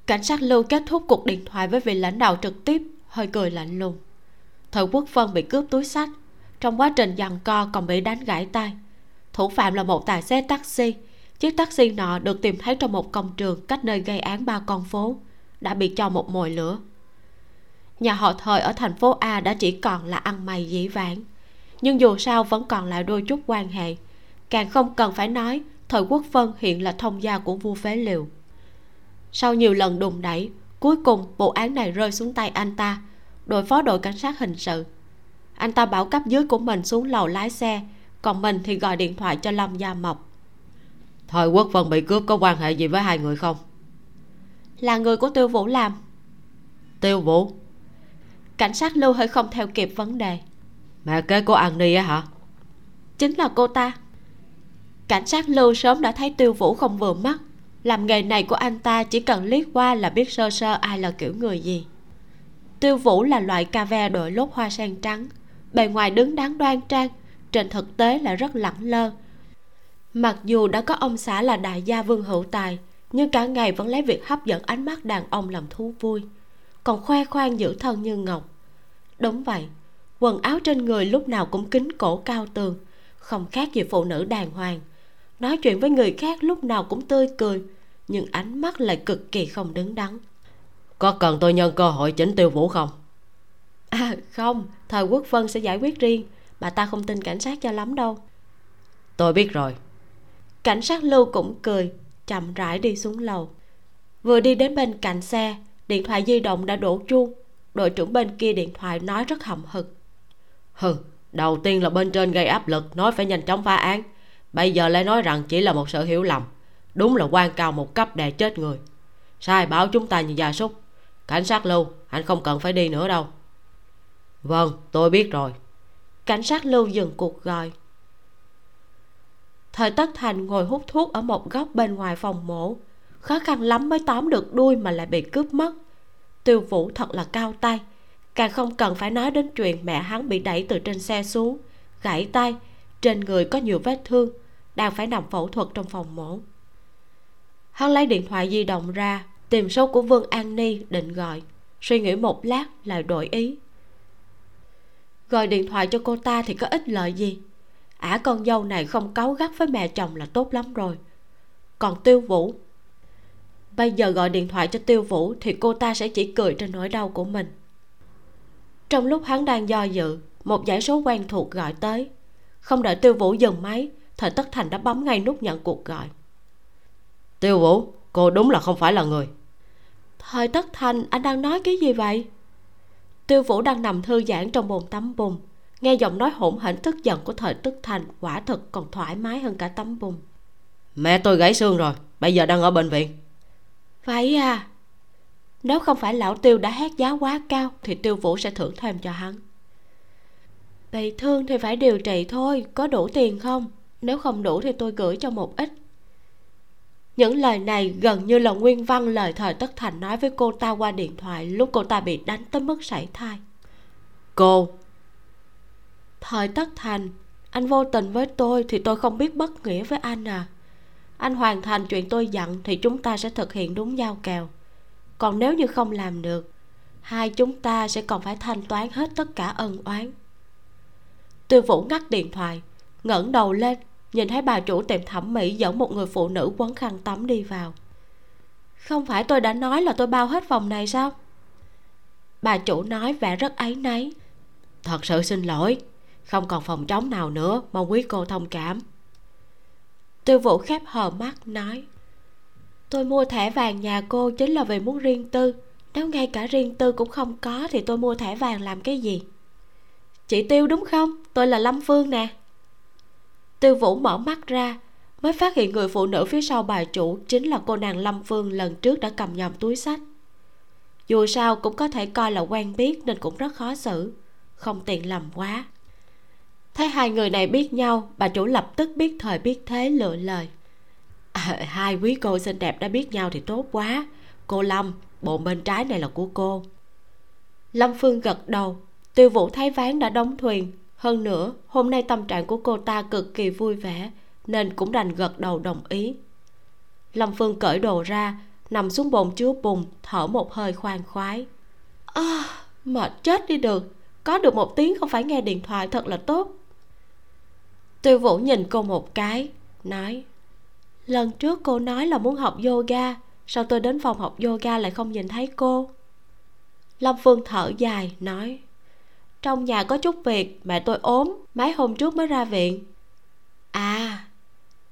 Cảnh sát lưu kết thúc cuộc điện thoại với vị lãnh đạo trực tiếp, hơi cười lạnh lùng. Thời quốc phân bị cướp túi sách, trong quá trình giằng co còn bị đánh gãy tay. Thủ phạm là một tài xế taxi, chiếc taxi nọ được tìm thấy trong một công trường cách nơi gây án ba con phố, đã bị cho một mồi lửa. Nhà họ thời ở thành phố a đã chỉ còn là ăn mày dĩ vãng nhưng dù sao vẫn còn lại đôi chút quan hệ. Càng không cần phải nói thời quốc vân hiện là thông gia của vua phế liều sau nhiều lần đùng đẩy cuối cùng vụ án này rơi xuống tay anh ta đội phó đội cảnh sát hình sự. Anh ta bảo cấp dưới của mình xuống lầu lái xe còn mình thì gọi điện thoại cho lâm gia mộc. Thời quốc vân bị cướp có quan hệ gì với hai người không? Là người của tiêu vũ làm. Tiêu vũ? Cảnh sát lưu hơi không theo kịp vấn đề mẹ kế của an ni á hả? Chính là cô ta. Cảnh sát lưu sớm đã thấy tiêu vũ không vừa mắt. Làm nghề này của anh ta chỉ cần liếc qua là biết sơ sơ ai là kiểu người gì. Tiêu vũ là loại cà ve đội lốt hoa sen trắng. Bề ngoài đứng đáng đoan trang, trên thực tế là rất lẳng lơ. Mặc dù đã có ông xã là đại gia vương hữu tài, nhưng cả ngày vẫn lấy việc hấp dẫn ánh mắt đàn ông làm thú vui. Còn khoe khoang giữ thân như ngọc. Đúng vậy quần áo trên người lúc nào cũng kính cổ cao tường không khác gì phụ nữ đàng hoàng. Nói chuyện với người khác lúc nào cũng tươi cười nhưng ánh mắt lại cực kỳ không đứng đắn. Có cần tôi nhân cơ hội chỉnh tiêu vũ không? À không thời quốc vân sẽ giải quyết riêng bà ta không tin cảnh sát cho lắm đâu. Tôi biết rồi. Cảnh sát lưu cũng cười chậm rãi đi xuống lầu. Vừa đi đến bên cạnh xe điện thoại di động đã đổ chuông. Đội trưởng bên kia điện thoại nói rất hậm hực hừ, đầu tiên là bên trên gây áp lực, nói phải nhanh chóng phá án. Bây giờ lại nói rằng chỉ là một sự hiểu lầm. Đúng là quan cao một cấp đè chết người. Sai bảo chúng ta như gia súc. Cảnh sát lưu, anh không cần phải đi nữa đâu. Vâng tôi biết rồi. Cảnh sát lưu dừng cuộc gọi. Thời tất thành ngồi hút thuốc ở một góc bên ngoài phòng mổ. Khó khăn lắm mới tóm được đuôi mà lại bị cướp mất. Tiêu vũ thật là cao tay càng không cần phải nói đến chuyện mẹ hắn bị đẩy từ trên xe xuống, gãy tay, trên người có nhiều vết thương, đang phải nằm phẫu thuật trong phòng mổ. Hắn lấy điện thoại di động ra, tìm số của vương an ni định gọi, suy nghĩ một lát lại đổi ý. Gọi điện thoại cho cô ta thì có ích lợi gì? Ả con dâu này không cáu gắt với mẹ chồng là tốt lắm rồi. Còn tiêu vũ? Bây giờ gọi điện thoại cho tiêu vũ thì cô ta sẽ chỉ cười trên nỗi đau của mình trong lúc hắn đang do dự một dãy số quen thuộc gọi tới. Không đợi tiêu vũ dừng máy thời tất thành đã bấm ngay nút nhận cuộc gọi. Tiêu vũ cô đúng là không phải là người. Thời tất thành anh đang nói cái gì vậy? Tiêu vũ đang nằm thư giãn trong bồn tắm bùn nghe giọng nói hỗn hển tức giận của thời tức thành quả thực còn thoải mái hơn cả tắm bùn. Mẹ tôi gãy xương rồi bây giờ đang ở bệnh viện. Vậy à nếu không phải lão tiêu đã hét giá quá cao, thì tiêu vũ sẽ thưởng thêm cho hắn. Bị thương thì phải điều trị thôi, có đủ tiền không? Nếu không đủ thì tôi gửi cho một ít. Những lời này gần như là nguyên văn lời thời tất thành nói với cô ta qua điện thoại lúc cô ta bị đánh tới mức sảy thai. Cô! Thời tất thành, anh vô tình với tôi thì tôi không biết bất nghĩa với anh à. Anh hoàn thành chuyện tôi dặn thì chúng ta sẽ thực hiện đúng giao kèo còn nếu như không làm được, hai chúng ta sẽ còn phải thanh toán hết tất cả ân oán. Tiêu vũ ngắt điện thoại, ngẩng đầu lên, nhìn thấy bà chủ tiệm thẩm mỹ dẫn một người phụ nữ quấn khăn tắm đi vào. Không phải tôi đã nói là tôi bao hết phòng này sao? Bà chủ nói vẻ rất áy náy. Thật sự xin lỗi, không còn phòng trống nào nữa mong quý cô thông cảm. Tiêu vũ khép hờ mắt, nói tôi mua thẻ vàng nhà cô chính là vì muốn riêng tư. Nếu ngay cả riêng tư cũng không có thì tôi mua thẻ vàng làm cái gì? Chị tiêu đúng không? Tôi là lâm phương nè. Tiêu vũ mở mắt ra, mới phát hiện người phụ nữ phía sau bà chủ chính là cô nàng lâm phương lần trước đã cầm nhầm túi sách. Dù sao cũng có thể coi là quen biết nên cũng rất khó xử. Không tiện lầm quá. Thấy hai người này biết nhau, bà chủ lập tức biết thời biết thế lựa lời à, hai quý cô xinh đẹp đã biết nhau thì tốt quá. Cô lâm bộ bên trái này là của cô. Lâm phương gật đầu. Tiêu vũ thấy ván đã đóng thuyền hơn nữa hôm nay tâm trạng của cô ta cực kỳ vui vẻ nên cũng đành gật đầu đồng ý. Lâm phương cởi đồ ra nằm xuống bồn chứa bùn thở một hơi khoan khoái. À, mệt chết đi được. Có được một tiếng không phải nghe điện thoại thật là tốt. Tiêu vũ nhìn cô một cái nói lần trước cô nói là muốn học yoga, sao tôi đến phòng học yoga lại không nhìn thấy cô? Lâm phương thở dài, nói, trong nhà có chút việc, mẹ tôi ốm, mấy hôm trước mới ra viện. À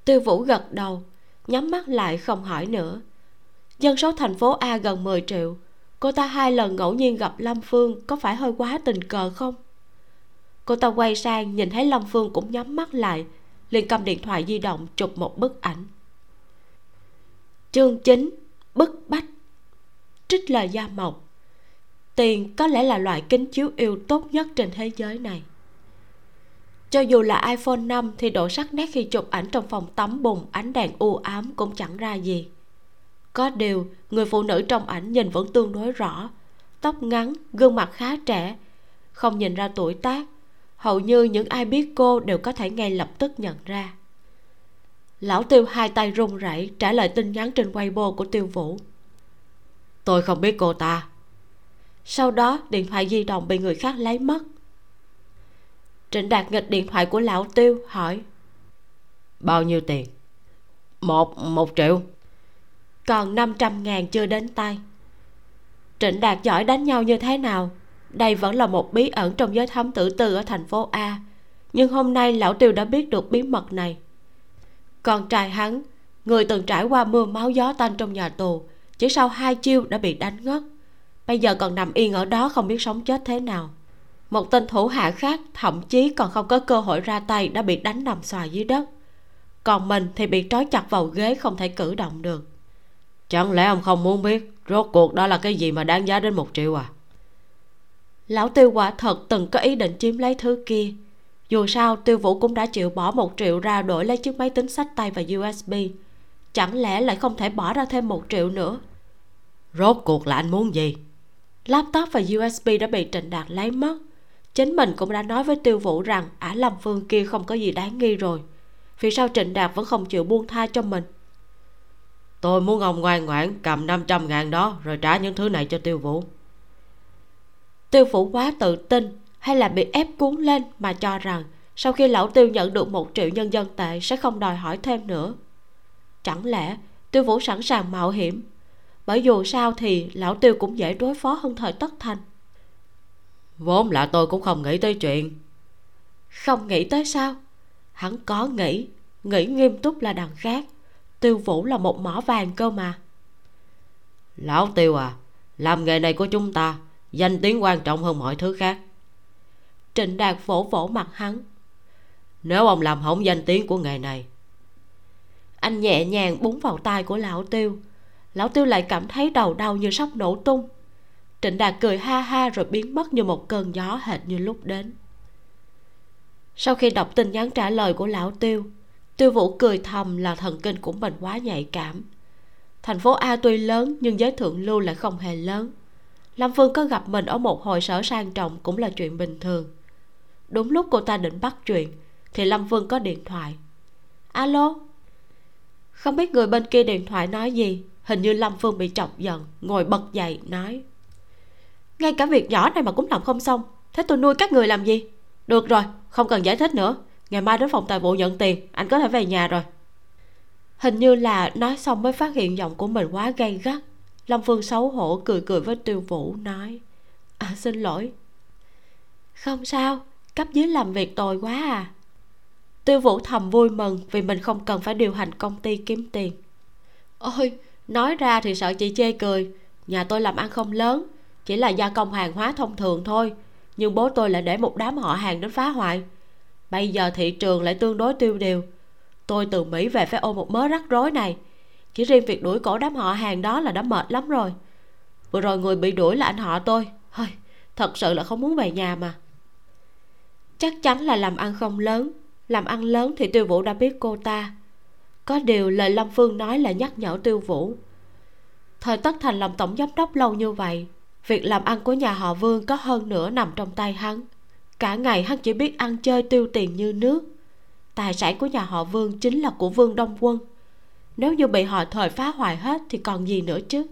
tiêu vũ gật đầu, nhắm mắt lại không hỏi nữa. Dân số thành phố a gần 10 triệu, cô ta hai lần ngẫu nhiên gặp lâm phương có phải hơi quá tình cờ không? Cô ta quay sang nhìn thấy lâm phương cũng nhắm mắt lại, liền cầm điện thoại di động chụp một bức ảnh chương 9 bức bách, trích lời gia mộc. Tiền có lẽ là loại kính chiếu yêu tốt nhất trên thế giới này. Cho dù là iphone 5 thì độ sắc nét khi chụp ảnh trong phòng tắm bùng ánh đèn u ám cũng chẳng ra gì. Có điều, người phụ nữ trong ảnh nhìn vẫn tương đối rõ. Tóc ngắn, gương mặt khá trẻ, không nhìn ra tuổi tác. Hầu như những ai biết cô đều có thể ngay lập tức nhận ra lão tiêu hai tay run rẩy trả lời tin nhắn trên weibo của tiêu vũ. Tôi không biết cô ta. Sau đó điện thoại di động bị người khác lấy mất. Trịnh đạt nghịch điện thoại của lão tiêu hỏi. Bao nhiêu tiền? Một một triệu. Còn 500 ngàn chưa đến tay. Trịnh đạt giỏi đánh nhau như thế nào? Đây vẫn là một bí ẩn trong giới thám tử tư ở thành phố a. Nhưng hôm nay lão tiêu đã biết được bí mật này con trai hắn người từng trải qua mưa máu gió tanh trong nhà tù chỉ sau hai chiêu đã bị đánh ngất. Bây giờ còn nằm yên ở đó không biết sống chết thế nào. Một tên thủ hạ khác thậm chí còn không có cơ hội ra tay đã bị đánh nằm xòa dưới đất. Còn mình thì bị trói chặt vào ghế không thể cử động được. Chẳng lẽ ông không muốn biết rốt cuộc đó là cái gì mà đáng giá đến một triệu à? Lão tiêu quả thật từng có ý định chiếm lấy thứ kia dù sao tiêu vũ cũng đã chịu bỏ một triệu ra đổi lấy chiếc máy tính sách tay và usb chẳng lẽ lại không thể bỏ ra thêm một triệu nữa? Rốt cuộc là anh muốn gì? Laptop và usb đã bị trịnh đạt lấy mất. Chính mình cũng đã nói với tiêu vũ rằng ả lâm phương kia không có gì đáng nghi rồi. Vì sao trịnh đạt vẫn không chịu buông tha cho mình? Tôi muốn ông ngoan ngoãn cầm 500 ngàn đó rồi trả những thứ này cho tiêu vũ. Tiêu vũ quá tự tin hay là bị ép cuốn lên mà cho rằng sau khi lão tiêu nhận được một triệu nhân dân tệ sẽ không đòi hỏi thêm nữa. Chẳng lẽ tiêu vũ sẵn sàng mạo hiểm? Bởi dù sao thì lão tiêu cũng dễ đối phó hơn thời tất thành. Vốn là tôi cũng không nghĩ tới chuyện. Không nghĩ tới sao? Hắn có nghĩ nghĩ nghiêm túc là đằng khác. Tiêu vũ là một mỏ vàng cơ mà. Lão tiêu à làm nghề này của chúng ta danh tiếng quan trọng hơn mọi thứ khác trịnh đạt vỗ vỗ mặt hắn. Nếu ông làm hỏng danh tiếng của nghề này. Anh nhẹ nhàng búng vào tai của lão tiêu. Lão tiêu lại cảm thấy đầu đau như sắp nổ tung. Trịnh đạt cười ha ha rồi biến mất như một cơn gió hệt như lúc đến. Sau khi đọc tin nhắn trả lời của lão tiêu tiêu vũ cười thầm là thần kinh của mình quá nhạy cảm. Thành phố a tuy lớn nhưng giới thượng lưu lại không hề lớn. Lâm phương có gặp mình ở một hội sở sang trọng cũng là chuyện bình thường đúng lúc cô ta định bắt chuyện, thì lâm vương có điện thoại. Alo? Không biết người bên kia điện thoại nói gì, hình như lâm phương bị chọc giận, ngồi bật dậy, nói. Ngay cả việc nhỏ này mà cũng làm không xong, thế tôi nuôi các người làm gì? Được rồi, không cần giải thích nữa. Ngày mai đến phòng tài vụ nhận tiền, anh có thể về nhà rồi. Hình như là nói xong mới phát hiện giọng của mình quá gay gắt. Lâm phương xấu hổ cười cười với tiêu vũ, nói. À xin lỗi. Không sao cấp dưới làm việc tồi quá à. Tiêu vũ thầm vui mừng vì mình không cần phải điều hành công ty kiếm tiền. Ôi, nói ra thì sợ chị chê cười. Nhà tôi làm ăn không lớn, chỉ là gia công hàng hóa thông thường thôi. Nhưng bố tôi lại để một đám họ hàng đến phá hoại. Bây giờ thị trường lại tương đối tiêu điều. Tôi từ mỹ về phải ôm một mớ rắc rối này. Chỉ riêng việc đuổi cổ đám họ hàng đó là đã mệt lắm rồi. Vừa rồi người bị đuổi là anh họ tôi. Hơi thật sự là không muốn về nhà mà chắc chắn là làm ăn không lớn. Làm ăn lớn thì tiêu vũ đã biết cô ta. Có điều lời lâm phương nói là nhắc nhở tiêu vũ. Thời tất thành làm tổng giám đốc lâu như vậy, việc làm ăn của nhà họ vương có hơn nữa nằm trong tay hắn. Cả ngày hắn chỉ biết ăn chơi tiêu tiền như nước. Tài sản của nhà họ vương chính là của vương đông quân. Nếu như bị họ thời phá hoại hết thì còn gì nữa chứ?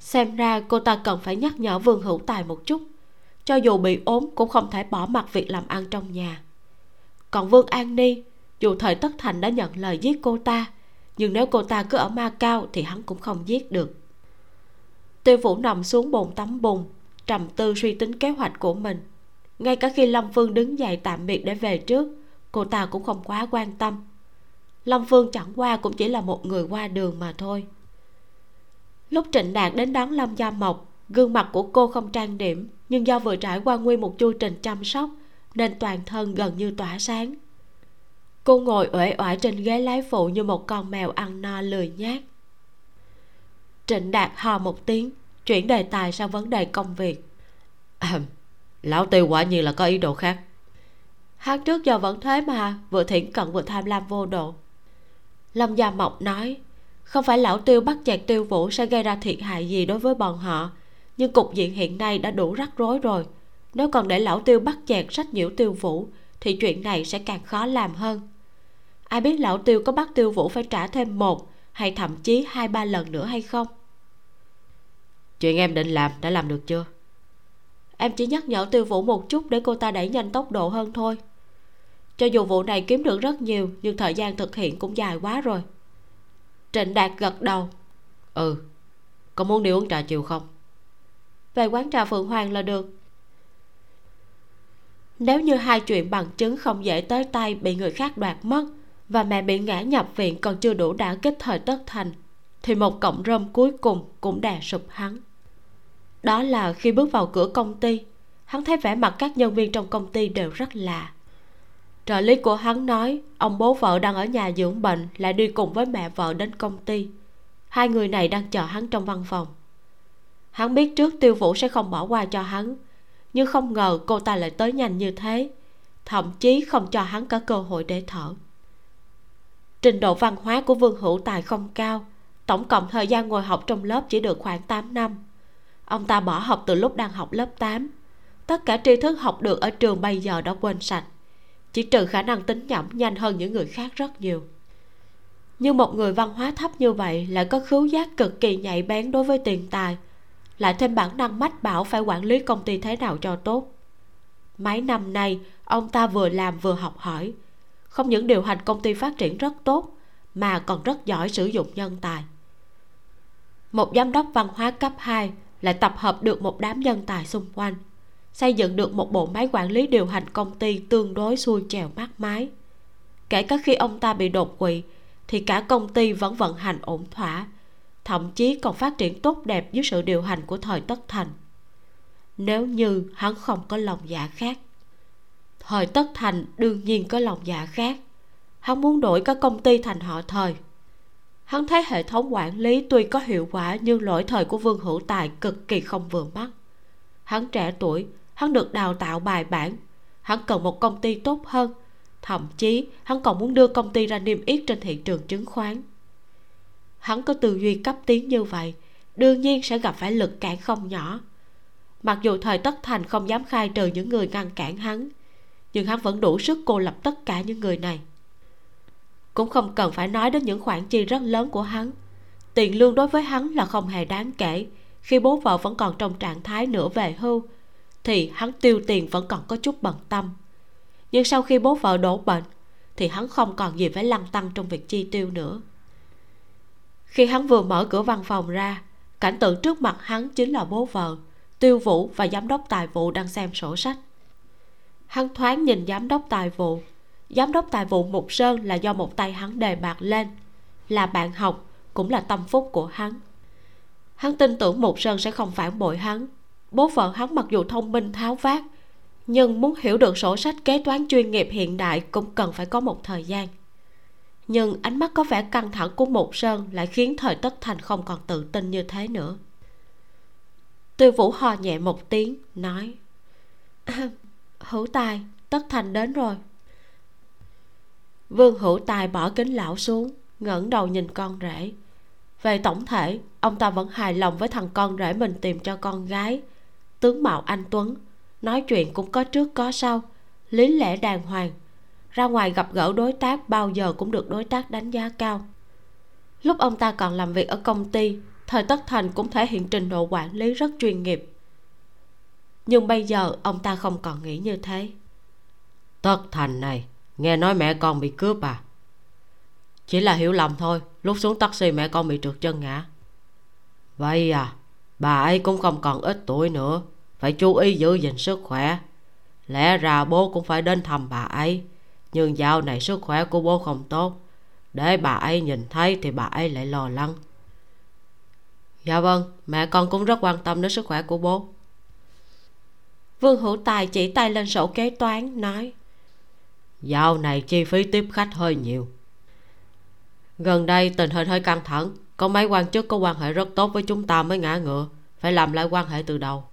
Xem ra cô ta cần phải nhắc nhở vương hữu tài một chút cho dù bị ốm cũng không thể bỏ mặc việc làm ăn trong nhà. Còn vương an ni, dù thời tất thành đã nhận lời giết cô ta, nhưng nếu cô ta cứ ở ma cao thì hắn cũng không giết được. Tiêu vũ nằm xuống bồn tắm bùn, trầm tư suy tính kế hoạch của mình. Ngay cả khi lâm phương đứng dậy tạm biệt để về trước, cô ta cũng không quá quan tâm. Lâm phương chẳng qua cũng chỉ là một người qua đường mà thôi. Lúc trịnh đạt đến đón lâm gia mộc, gương mặt của cô không trang điểm nhưng do vừa trải qua nguyên một chu trình chăm sóc nên toàn thân gần như tỏa sáng. Cô ngồi uể oải trên ghế lái phụ như một con mèo ăn no lười nhác. Trịnh đạt hò một tiếng chuyển đề tài sang vấn đề công việc. À, lão tiêu quả nhiên là có ý đồ khác. Hắn trước giờ vẫn thế mà vừa thiển cận vừa tham lam vô độ. Lâm gia mộc nói không phải lão tiêu bắt chẹt tiêu vũ sẽ gây ra thiệt hại gì đối với bọn họ nhưng cục diện hiện nay đã đủ rắc rối rồi. Nếu còn để lão tiêu bắt chẹt sách nhiễu tiêu vũ thì chuyện này sẽ càng khó làm hơn. Ai biết lão tiêu có bắt tiêu vũ phải trả thêm một hay thậm chí hai ba lần nữa hay không? Chuyện em định làm đã làm được chưa? Em chỉ nhắc nhở tiêu vũ một chút để cô ta đẩy nhanh tốc độ hơn thôi. Cho dù vụ này kiếm được rất nhiều nhưng thời gian thực hiện cũng dài quá rồi. Trịnh đạt gật đầu. Ừ. Có muốn đi uống trà chiều không về quán trà phượng hoàng là được. Nếu như hai chuyện bằng chứng không dễ tới tay bị người khác đoạt mất và mẹ bị ngã nhập viện còn chưa đủ đã kích thời tất thành, thì một cộng rơm cuối cùng cũng đè sụp hắn. Đó là khi bước vào cửa công ty, hắn thấy vẻ mặt các nhân viên trong công ty đều rất lạ. Trợ lý của hắn nói ông bố vợ đang ở nhà dưỡng bệnh lại đi cùng với mẹ vợ đến công ty. Hai người này đang chờ hắn trong văn phòng hắn biết trước tiêu vũ sẽ không bỏ qua cho hắn, nhưng không ngờ cô ta lại tới nhanh như thế, thậm chí không cho hắn có cơ hội để thở. Trình độ văn hóa của vương hữu tài không cao, tổng cộng thời gian ngồi học trong lớp chỉ được khoảng 8 năm. Ông ta bỏ học từ lúc đang học lớp 8 tất cả tri thức học được ở trường bây giờ đã quên sạch, chỉ trừ khả năng tính nhẩm nhanh hơn những người khác rất nhiều. Nhưng một người văn hóa thấp như vậy lại có khứu giác cực kỳ nhạy bén đối với tiền tài lại thêm bản năng mách bảo phải quản lý công ty thế nào cho tốt. Mấy năm nay, ông ta vừa làm vừa học hỏi. Không những điều hành công ty phát triển rất tốt, mà còn rất giỏi sử dụng nhân tài. Một giám đốc văn hóa cấp 2 lại tập hợp được một đám nhân tài xung quanh, xây dựng được một bộ máy quản lý điều hành công ty tương đối xuôi chèo mát mái. Kể cả khi ông ta bị đột quỵ, thì cả công ty vẫn vận hành ổn thỏa thậm chí còn phát triển tốt đẹp dưới sự điều hành của thời tất thành. Nếu như hắn không có lòng dạ khác, thời tất thành đương nhiên có lòng dạ khác. Hắn muốn đổi các công ty thành họ thời. Hắn thấy hệ thống quản lý tuy có hiệu quả nhưng lỗi thời của vương hữu tài cực kỳ không vừa mắt. Hắn trẻ tuổi, hắn được đào tạo bài bản, hắn cần một công ty tốt hơn. Thậm chí, hắn còn muốn đưa công ty ra niêm yết trên thị trường chứng khoán hắn có tư duy cấp tiến như vậy, đương nhiên sẽ gặp phải lực cản không nhỏ. Mặc dù thời tất thành không dám khai trừ những người ngăn cản hắn, nhưng hắn vẫn đủ sức cô lập tất cả những người này. Cũng không cần phải nói đến những khoản chi rất lớn của hắn. Tiền lương đối với hắn là không hề đáng kể. Khi bố vợ vẫn còn trong trạng thái nửa về hưu, thì hắn tiêu tiền vẫn còn có chút bận tâm. Nhưng sau khi bố vợ đổ bệnh, thì hắn không còn gì phải lăn tăng trong việc chi tiêu nữa khi hắn vừa mở cửa văn phòng ra, cảnh tượng trước mặt hắn chính là bố vợ, tiêu vũ và giám đốc tài vụ đang xem sổ sách. Hắn thoáng nhìn giám đốc tài vụ. Giám đốc tài vụ mục sơn là do một tay hắn đề bạc lên, là bạn học, cũng là tâm phúc của hắn. Hắn tin tưởng mục sơn sẽ không phản bội hắn. Bố vợ hắn mặc dù thông minh tháo vát, nhưng muốn hiểu được sổ sách kế toán chuyên nghiệp hiện đại cũng cần phải có một thời gian nhưng ánh mắt có vẻ căng thẳng của mục sơn lại khiến thời tất thành không còn tự tin như thế nữa. Tiêu vũ ho nhẹ một tiếng, nói hữu tài, tất thành đến rồi. Vương hữu tài bỏ kính lão xuống, ngẩng đầu nhìn con rể. Về tổng thể, ông ta vẫn hài lòng với thằng con rể mình tìm cho con gái. Tướng mạo anh tuấn, nói chuyện cũng có trước có sau, lý lẽ đàng hoàng ra ngoài gặp gỡ đối tác bao giờ cũng được đối tác đánh giá cao. Lúc ông ta còn làm việc ở công ty, thời tất thành cũng thể hiện trình độ quản lý rất chuyên nghiệp. Nhưng bây giờ ông ta không còn nghĩ như thế. Tất thành này, nghe nói mẹ con bị cướp à? Chỉ là hiểu lầm thôi, lúc xuống taxi mẹ con bị trượt chân ngã. Vậy à bà ấy cũng không còn ít tuổi nữa, phải chú ý giữ gìn sức khỏe. Lẽ ra bố cũng phải đến thăm bà ấy nhưng dạo này sức khỏe của bố không tốt. Để bà ấy nhìn thấy thì bà ấy lại lo lắng. Dạ vâng mẹ con cũng rất quan tâm đến sức khỏe của bố. Vương hữu tài chỉ tay lên sổ kế toán, nói, dạo này chi phí tiếp khách hơi nhiều. Gần đây tình hình hơi căng thẳng, có mấy quan chức có quan hệ rất tốt với chúng ta mới ngã ngựa, phải làm lại quan hệ từ đầu.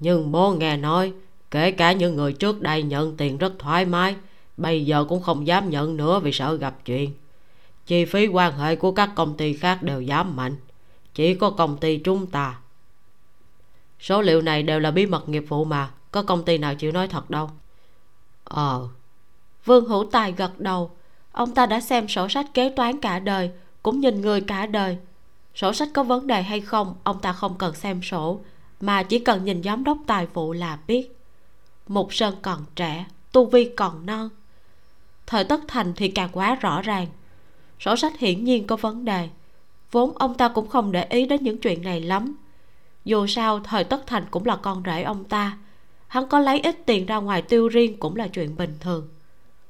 Nhưng bố nghe nói, kể cả những người trước đây nhận tiền rất thoải mái bây giờ cũng không dám nhận nữa vì sợ gặp chuyện. Chi phí quan hệ của các công ty khác đều giảm mạnh. Chỉ có công ty chúng ta. Số liệu này đều là bí mật nghiệp vụ mà. Có công ty nào chịu nói thật đâu? Ờ. Vương hữu tài gật đầu. Ông ta đã xem sổ sách kế toán cả đời, cũng nhìn người cả đời. Sổ sách có vấn đề hay không, ông ta không cần xem sổ, mà chỉ cần nhìn giám đốc tài vụ là biết. Mục sơn còn trẻ, tu vi còn non thời tất thành thì càng quá rõ ràng. Sổ sách hiển nhiên có vấn đề. Vốn ông ta cũng không để ý đến những chuyện này lắm. Dù sao, thời tất thành cũng là con rể ông ta. Hắn có lấy ít tiền ra ngoài tiêu riêng cũng là chuyện bình thường.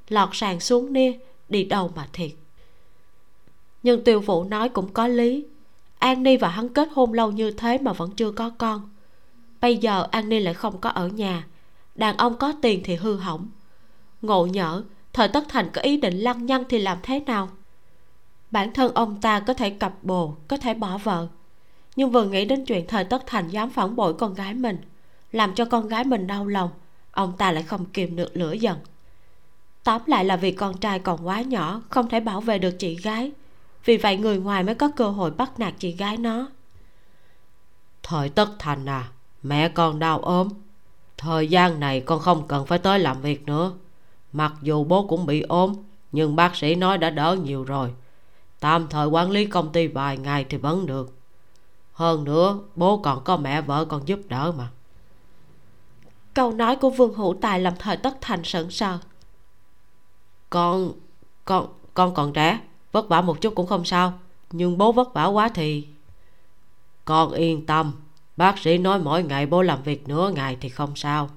Lọt sàn xuống nia đi đâu mà thiệt. Nhưng tiêu vũ nói cũng có lý. An ni và hắn kết hôn lâu như thế mà vẫn chưa có con. Bây giờ an ni lại không có ở nhà. Đàn ông có tiền thì hư hỏng. Ngộ nhỡ thời tất thành có ý định lăng nhăng thì làm thế nào? Bản thân ông ta có thể cặp bồ, có thể bỏ vợ. Nhưng vừa nghĩ đến chuyện thời tất thành dám phản bội con gái mình, làm cho con gái mình đau lòng, ông ta lại không kìm được lửa giận. Tóm lại là vì con trai còn quá nhỏ, không thể bảo vệ được chị gái. Vì vậy người ngoài mới có cơ hội bắt nạt chị gái nó. Thời tất thành à mẹ con đau ốm. Thời gian này con không cần phải tới làm việc nữa mặc dù bố cũng bị ốm nhưng bác sĩ nói đã đỡ nhiều rồi. Tạm thời quản lý công ty vài ngày thì vẫn được. Hơn nữa bố còn có mẹ vợ còn giúp đỡ mà. Câu nói của vương hữu tài làm thời tất thành sững sờ. Con con con còn trẻ vất vả một chút cũng không sao nhưng bố vất vả quá thì con yên tâm. Bác sĩ nói mỗi ngày bố làm việc nửa ngày thì không sao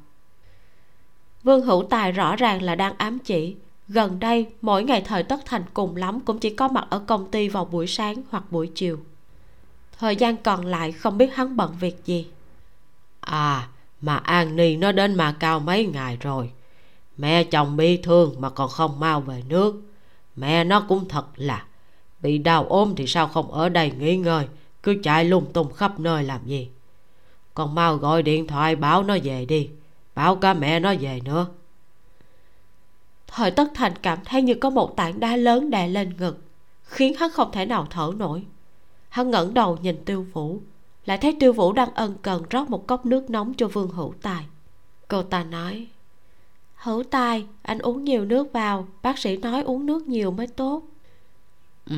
vương hữu tài rõ ràng là đang ám chỉ. Gần đây, mỗi ngày thời tất thành cùng lắm cũng chỉ có mặt ở công ty vào buổi sáng hoặc buổi chiều. Thời gian còn lại không biết hắn bận việc gì. À mà an ni nó đến mà cao mấy ngày rồi. Mẹ chồng bị thương mà còn không mau về nước. Mẹ nó cũng thật là bị đau ốm thì sao không ở đây nghỉ ngơi, cứ chạy lung tung khắp nơi làm gì. Con mau gọi điện thoại báo nó về đi báo cả mẹ nó về nữa. Thời tất thành cảm thấy như có một tảng đá lớn đè lên ngực khiến hắn không thể nào thở nổi. Hắn ngẩng đầu nhìn tiêu vũ lại thấy tiêu vũ đang ân cần rót một cốc nước nóng cho vương hữu tài. Cô ta nói hữu tài anh uống nhiều nước vào bác sĩ nói uống nước nhiều mới tốt. Ừ.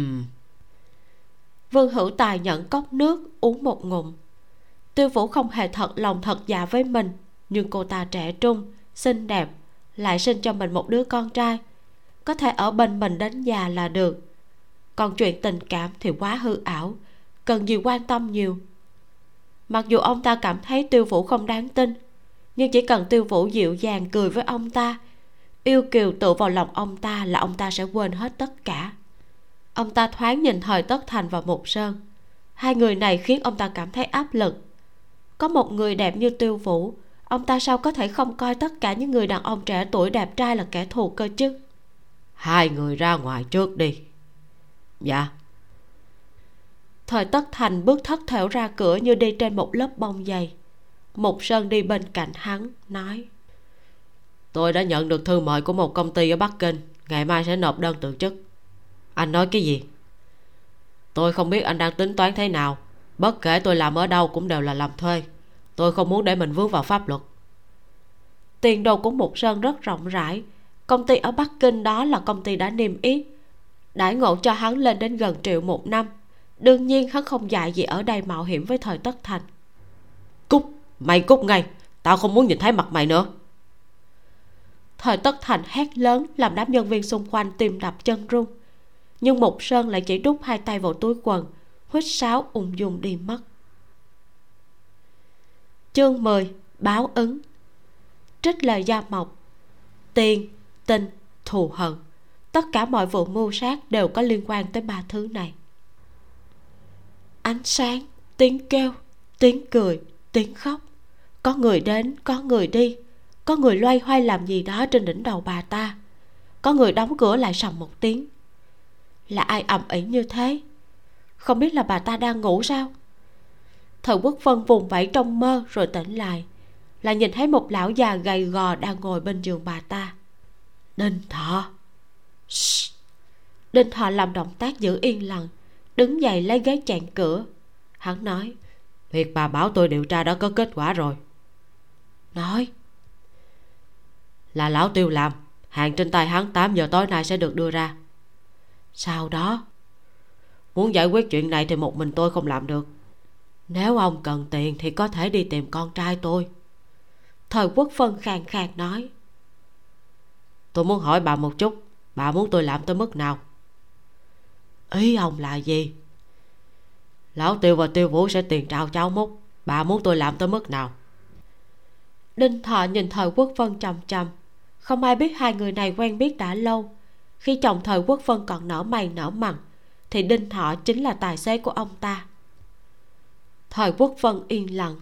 Vương hữu tài nhận cốc nước uống một ngụm. Tiêu vũ không hề thật lòng thật dạ với mình nhưng cô ta trẻ trung, xinh đẹp, lại sinh cho mình một đứa con trai. Có thể ở bên mình đến già là được. Còn chuyện tình cảm thì quá hư ảo, cần gì quan tâm nhiều. Mặc dù ông ta cảm thấy tiêu vũ không đáng tin, nhưng chỉ cần tiêu vũ dịu dàng cười với ông ta, yêu kiều tựa vào lòng ông ta là ông ta sẽ quên hết tất cả. Ông ta thoáng nhìn thời tất thành và mục sơn. Hai người này khiến ông ta cảm thấy áp lực. Có một người đẹp như tiêu vũ ông ta sao có thể không coi tất cả những người đàn ông trẻ tuổi đẹp trai là kẻ thù cơ chứ? Hai người ra ngoài trước đi. Dạ. Thời tất thành bước thất thểu ra cửa như đi trên một lớp bông dày. Mục sơn đi bên cạnh hắn nói. Tôi đã nhận được thư mời của một công ty ở bắc kinh. Ngày mai sẽ nộp đơn từ chức. Anh nói cái gì? Tôi không biết anh đang tính toán thế nào. Bất kể tôi làm ở đâu cũng đều là làm thuê tôi không muốn để mình vướng vào pháp luật. Tiền đồ của mục sơn rất rộng rãi. Công ty ở bắc kinh đó là công ty đã niêm yết. Đãi ngộ cho hắn lên đến gần triệu một năm. Đương nhiên hắn không dạy gì ở đây mạo hiểm với thời tất thành. Cút! Mày cút ngay! Tao không muốn nhìn thấy mặt mày nữa. Thời tất thành hét lớn, làm đám nhân viên xung quanh tìm đập chân run. Nhưng mục sơn lại chỉ đút hai tay vào túi quần, huýt sáo ung dung đi mất chương 10 báo ứng. Trích lời gia mộc. Tiền, tình, thù hận. Tất cả mọi vụ mưu sát đều có liên quan tới ba thứ này. Ánh sáng, tiếng kêu, tiếng cười, tiếng khóc. Có người đến, có người đi. Có người loay hoay làm gì đó trên đỉnh đầu bà ta. Có người đóng cửa lại sầm một tiếng. Là ai ầm ĩ như thế? Không biết là bà ta đang ngủ sao? Thời quốc vân vùng vẫy trong mơ rồi tỉnh lại là nhìn thấy một lão già gầy gò đang ngồi bên giường bà ta. Đinh thọ. Shh. đinh thọ làm động tác giữ yên lặng đứng dậy lấy ghế chặn cửa. Hắn nói việc bà bảo tôi điều tra đã có kết quả rồi. Nói là lão tiêu làm hàng trên tay hắn 8 giờ tối nay sẽ được đưa ra. Sau đó muốn giải quyết chuyện này thì một mình tôi không làm được nếu ông cần tiền thì có thể đi tìm con trai tôi. Thời quốc phân khàn khàn nói. Tôi muốn hỏi bà một chút. Bà muốn tôi làm tới mức nào? Ý ông là gì? Lão tiêu và tiêu vũ sẽ tiền trao cháu múc bà muốn tôi làm tới mức nào? Đinh thọ nhìn thời quốc Phân trầm trầm không ai biết hai người này quen biết đã lâu. Khi chồng thời quốc Phân còn nở mày nở mặt thì đinh thọ chính là tài xế của ông ta thời quốc vân yên lặng.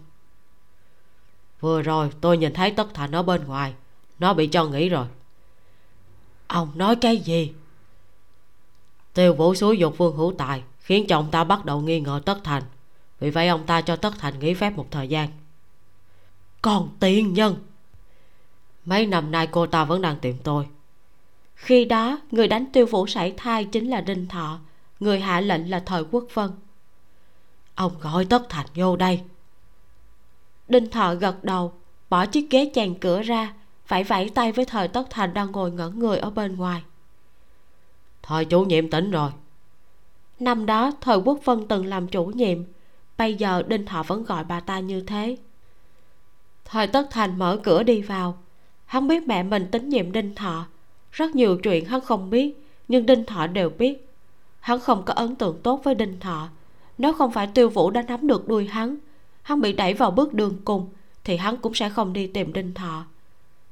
Vừa rồi tôi nhìn thấy tất thành ở bên ngoài, nó bị cho nghỉ rồi. Ông nói cái gì? Tiêu vũ xúi dục vương hữu tài, khiến cho ông ta bắt đầu nghi ngờ tất thành. Vì vậy ông ta cho tất thành nghỉ phép một thời gian. Còn tiền nhân? Mấy năm nay cô ta vẫn đang tìm tôi. Khi đó, người đánh tiêu vũ sảy thai chính là đinh thọ, người hạ lệnh là thời quốc vân ông gọi tất thành vô đây. Đinh thọ gật đầu bỏ chiếc ghế chèn cửa ra phải vẫy tay với thời tất thành đang ngồi ngẩn người ở bên ngoài. Thời chủ nhiệm tỉnh rồi. Năm đó thời quốc vân từng làm chủ nhiệm bây giờ đinh thọ vẫn gọi bà ta như thế. Thời tất thành mở cửa đi vào. Hắn biết mẹ mình tín nhiệm đinh thọ. Rất nhiều chuyện hắn không biết nhưng đinh thọ đều biết. Hắn không có ấn tượng tốt với đinh thọ nếu không phải tiêu vũ đã nắm được đuôi hắn hắn bị đẩy vào bước đường cùng, thì hắn cũng sẽ không đi tìm đinh thọ.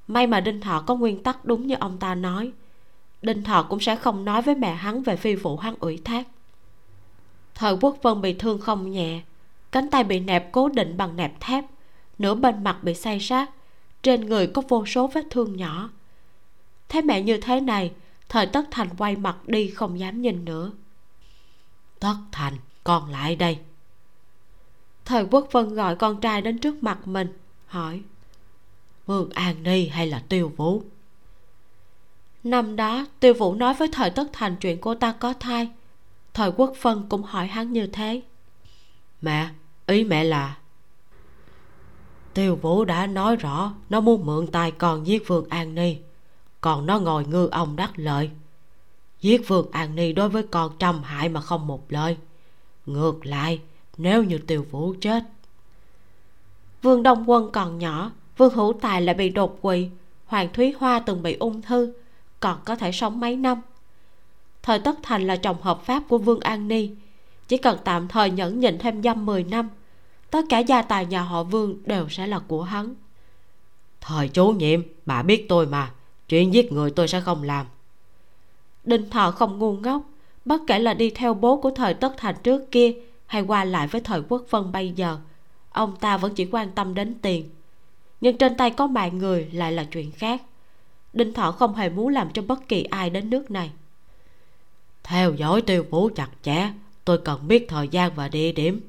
May mà đinh thọ có nguyên tắc đúng như ông ta nói. Đinh thọ cũng sẽ không nói với mẹ hắn về phi vụ hắn ủy thác. Thời quốc vân bị thương không nhẹ, cánh tay bị nẹp cố định bằng nẹp thép, nửa bên mặt bị say sát, trên người có vô số vết thương nhỏ. Thấy mẹ như thế này, thời tất thành quay mặt đi không dám nhìn nữa. Tất thành? Con lại đây. Thời quốc vân gọi con trai đến trước mặt mình hỏi vương an ni hay là tiêu vũ? Năm đó tiêu vũ nói với thời tất thành chuyện cô ta có thai. Thời quốc vân cũng hỏi hắn như thế. Mẹ ý mẹ là tiêu vũ đã nói rõ nó muốn mượn tay con giết vương an ni còn nó ngồi ngư ông đắc lợi. Giết vương an ni đối với con trăm hại mà không một lời ngược lại nếu như tiêu vũ chết. Vương đông quân còn nhỏ vương hữu tài lại bị đột quỵ. Hoàng thúy hoa từng bị ung thư còn có thể sống mấy năm. Thời tất thành là chồng hợp pháp của vương an ni. Chỉ cần tạm thời nhẫn nhịn thêm dăm mười năm tất cả gia tài nhà họ vương đều sẽ là của hắn. Thời chú nhiệm bà biết tôi mà chuyện giết người tôi sẽ không làm. Đinh thọ không ngu ngốc bất kể là đi theo bố của thời tất thành trước kia hay qua lại với thời quốc vân bây giờ ông ta vẫn chỉ quan tâm đến tiền. Nhưng trên tay có mạng người lại là chuyện khác. Đinh thọ không hề muốn làm cho bất kỳ ai đến nước này. Theo dõi tiêu vũ chặt chẽ tôi cần biết thời gian và địa điểm.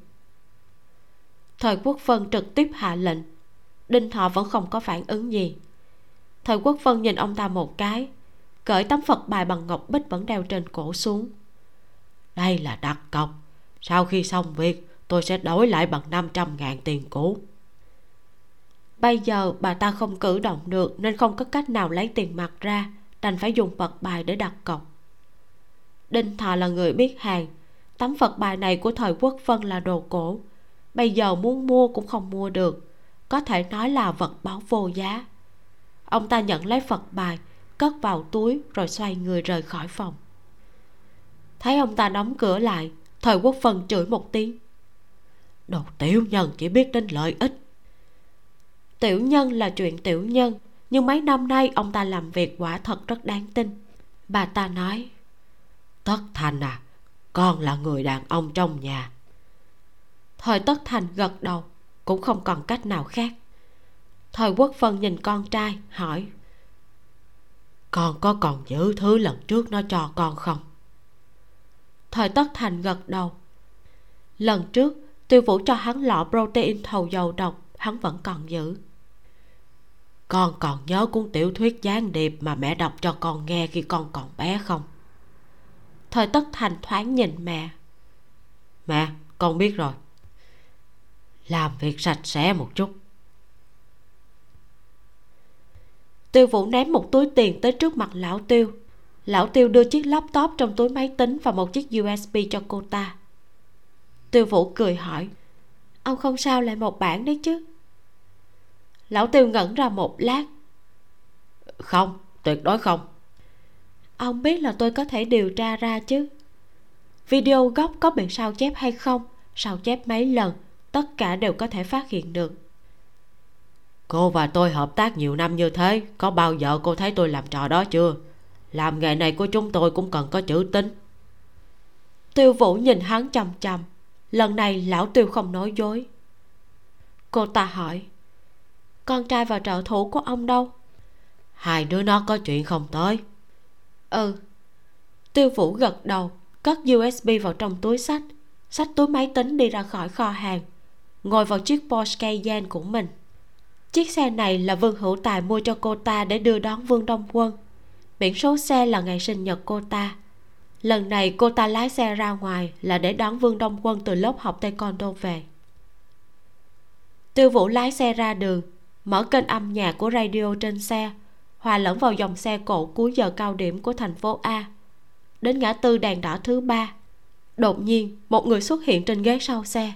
Thời quốc vân trực tiếp hạ lệnh. Đinh thọ vẫn không có phản ứng gì. Thời quốc vân nhìn ông ta một cái cởi tấm phật bài bằng ngọc bích vẫn đeo trên cổ xuống đây là đặt cọc sau khi xong việc, tôi sẽ đổi lại bằng 500 ngàn tiền cũ. Bây giờ bà ta không cử động được nên không có cách nào lấy tiền mặt ra, đành phải dùng vật bài để đặt cọc. Đinh thọ là người biết hàng. Tấm vật bài này của thời quốc vân là đồ cổ. Bây giờ muốn mua cũng không mua được. Có thể nói là vật báo vô giá. Ông ta nhận lấy vật bài, cất vào túi rồi xoay người rời khỏi phòng thấy ông ta đóng cửa lại, thời quốc phân chửi một tiếng. Đồ tiểu nhân chỉ biết đến lợi ích. Tiểu nhân là chuyện tiểu nhân, nhưng mấy năm nay ông ta làm việc quả thật rất đáng tin. Bà ta nói, tất thành à con là người đàn ông trong nhà. Thời tất thành gật đầu, cũng không còn cách nào khác. Thời quốc phân nhìn con trai, hỏi, con có còn giữ thứ lần trước nó cho con không? Thời tất thành gật đầu. Lần trước, tiêu vũ cho hắn lọ protein thầu dầu độc, hắn vẫn còn giữ. Con còn nhớ cuốn tiểu thuyết gián điệp mà mẹ đọc cho con nghe khi con còn bé không? Thời tất thành thoáng nhìn mẹ. Mẹ, con biết rồi. Làm việc sạch sẽ một chút. Tiêu vũ ném một túi tiền tới trước mặt lão tiêu lão tiêu đưa chiếc laptop trong túi máy tính và một chiếc usb cho cô ta. Tiêu vũ cười hỏi, ông không sao lại một bản đấy chứ? Lão tiêu ngẩn ra một lát. Không, tuyệt đối không. Ông biết là tôi có thể điều tra ra chứ? Video gốc có bị sao chép hay không? Sao chép mấy lần? Tất cả đều có thể phát hiện được. Cô và tôi hợp tác nhiều năm như thế, có bao giờ cô thấy tôi làm trò đó chưa? Làm nghề này của chúng tôi cũng cần có chữ tín. Tiêu vũ nhìn hắn chằm chằm. Lần này lão tiêu không nói dối. Cô ta hỏi, con trai và trợ thủ của ông đâu? Hai đứa nó có chuyện không tới. Ừ. Tiêu vũ gật đầu, cất usb vào trong túi sách. Sách túi máy tính đi ra khỏi kho hàng, ngồi vào chiếc Porsche Cayenne của mình. Chiếc xe này là vương hữu tài mua cho cô ta để đưa đón vương đông quân biển số xe là ngày sinh nhật cô ta. Lần này cô ta lái xe ra ngoài là để đón vương đông quân từ lớp học taekwondo về. Tiêu vũ lái xe ra đường, mở kênh âm nhạc của radio trên xe, hòa lẫn vào dòng xe cộ cuối giờ cao điểm của thành phố a. Đến ngã tư đèn đỏ thứ ba, đột nhiên một người xuất hiện trên ghế sau xe.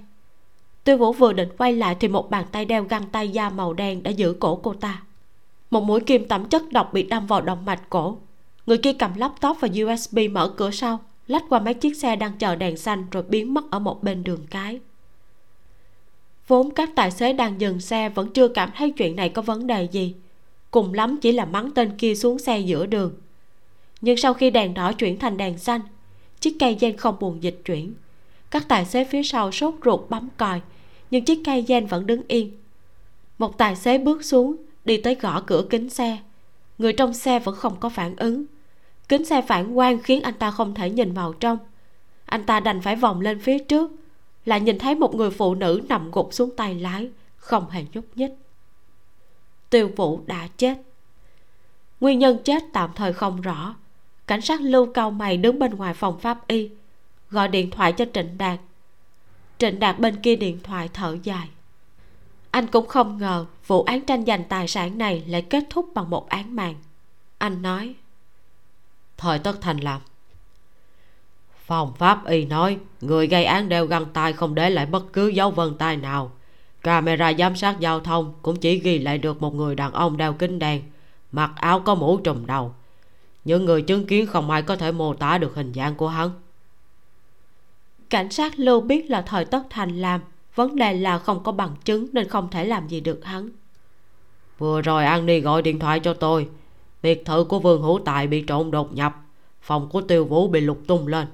Tiêu vũ vừa định quay lại thì một bàn tay đeo găng tay da màu đen đã giữ cổ cô ta một mũi kim tẩm chất độc bị đâm vào động mạch cổ. Người kia cầm laptop và usb mở cửa sau, lách qua mấy chiếc xe đang chờ đèn xanh rồi biến mất ở một bên đường cái. Vốn các tài xế đang dừng xe vẫn chưa cảm thấy chuyện này có vấn đề gì. Cùng lắm chỉ là mắng tên kia xuống xe giữa đường. Nhưng sau khi đèn đỏ chuyển thành đèn xanh, chiếc cây gen không buồn dịch chuyển. Các tài xế phía sau sốt ruột bấm còi, nhưng chiếc cây gen vẫn đứng yên. Một tài xế bước xuống đi tới gõ cửa kính xe. Người trong xe vẫn không có phản ứng. Kính xe phản quang khiến anh ta không thể nhìn vào trong. Anh ta đành phải vòng lên phía trước là nhìn thấy một người phụ nữ nằm gục xuống tay lái, không hề nhúc nhích. Tiêu vũ đã chết. Nguyên nhân chết tạm thời không rõ. Cảnh sát lưu cao mày đứng bên ngoài phòng pháp y, gọi điện thoại cho trịnh đạt. Trịnh đạt bên kia điện thoại thở dài. Anh cũng không ngờ vụ án tranh giành tài sản này lại kết thúc bằng một án mạng. Anh nói thời tất thành làm. Phòng pháp y nói người gây án đeo găng tay không để lại bất cứ dấu vân tay nào. Camera giám sát giao thông cũng chỉ ghi lại được một người đàn ông đeo kính đen mặc áo có mũ trùm đầu. Những người chứng kiến không ai có thể mô tả được hình dạng của hắn. Cảnh sát lưu biết là thời tất thành làm vấn đề là không có bằng chứng nên không thể làm gì được hắn. Vừa rồi an ni gọi điện thoại cho tôi. Biệt thự của vương hữu tài bị trộn đột nhập. Phòng của tiêu vũ bị lục tung lên.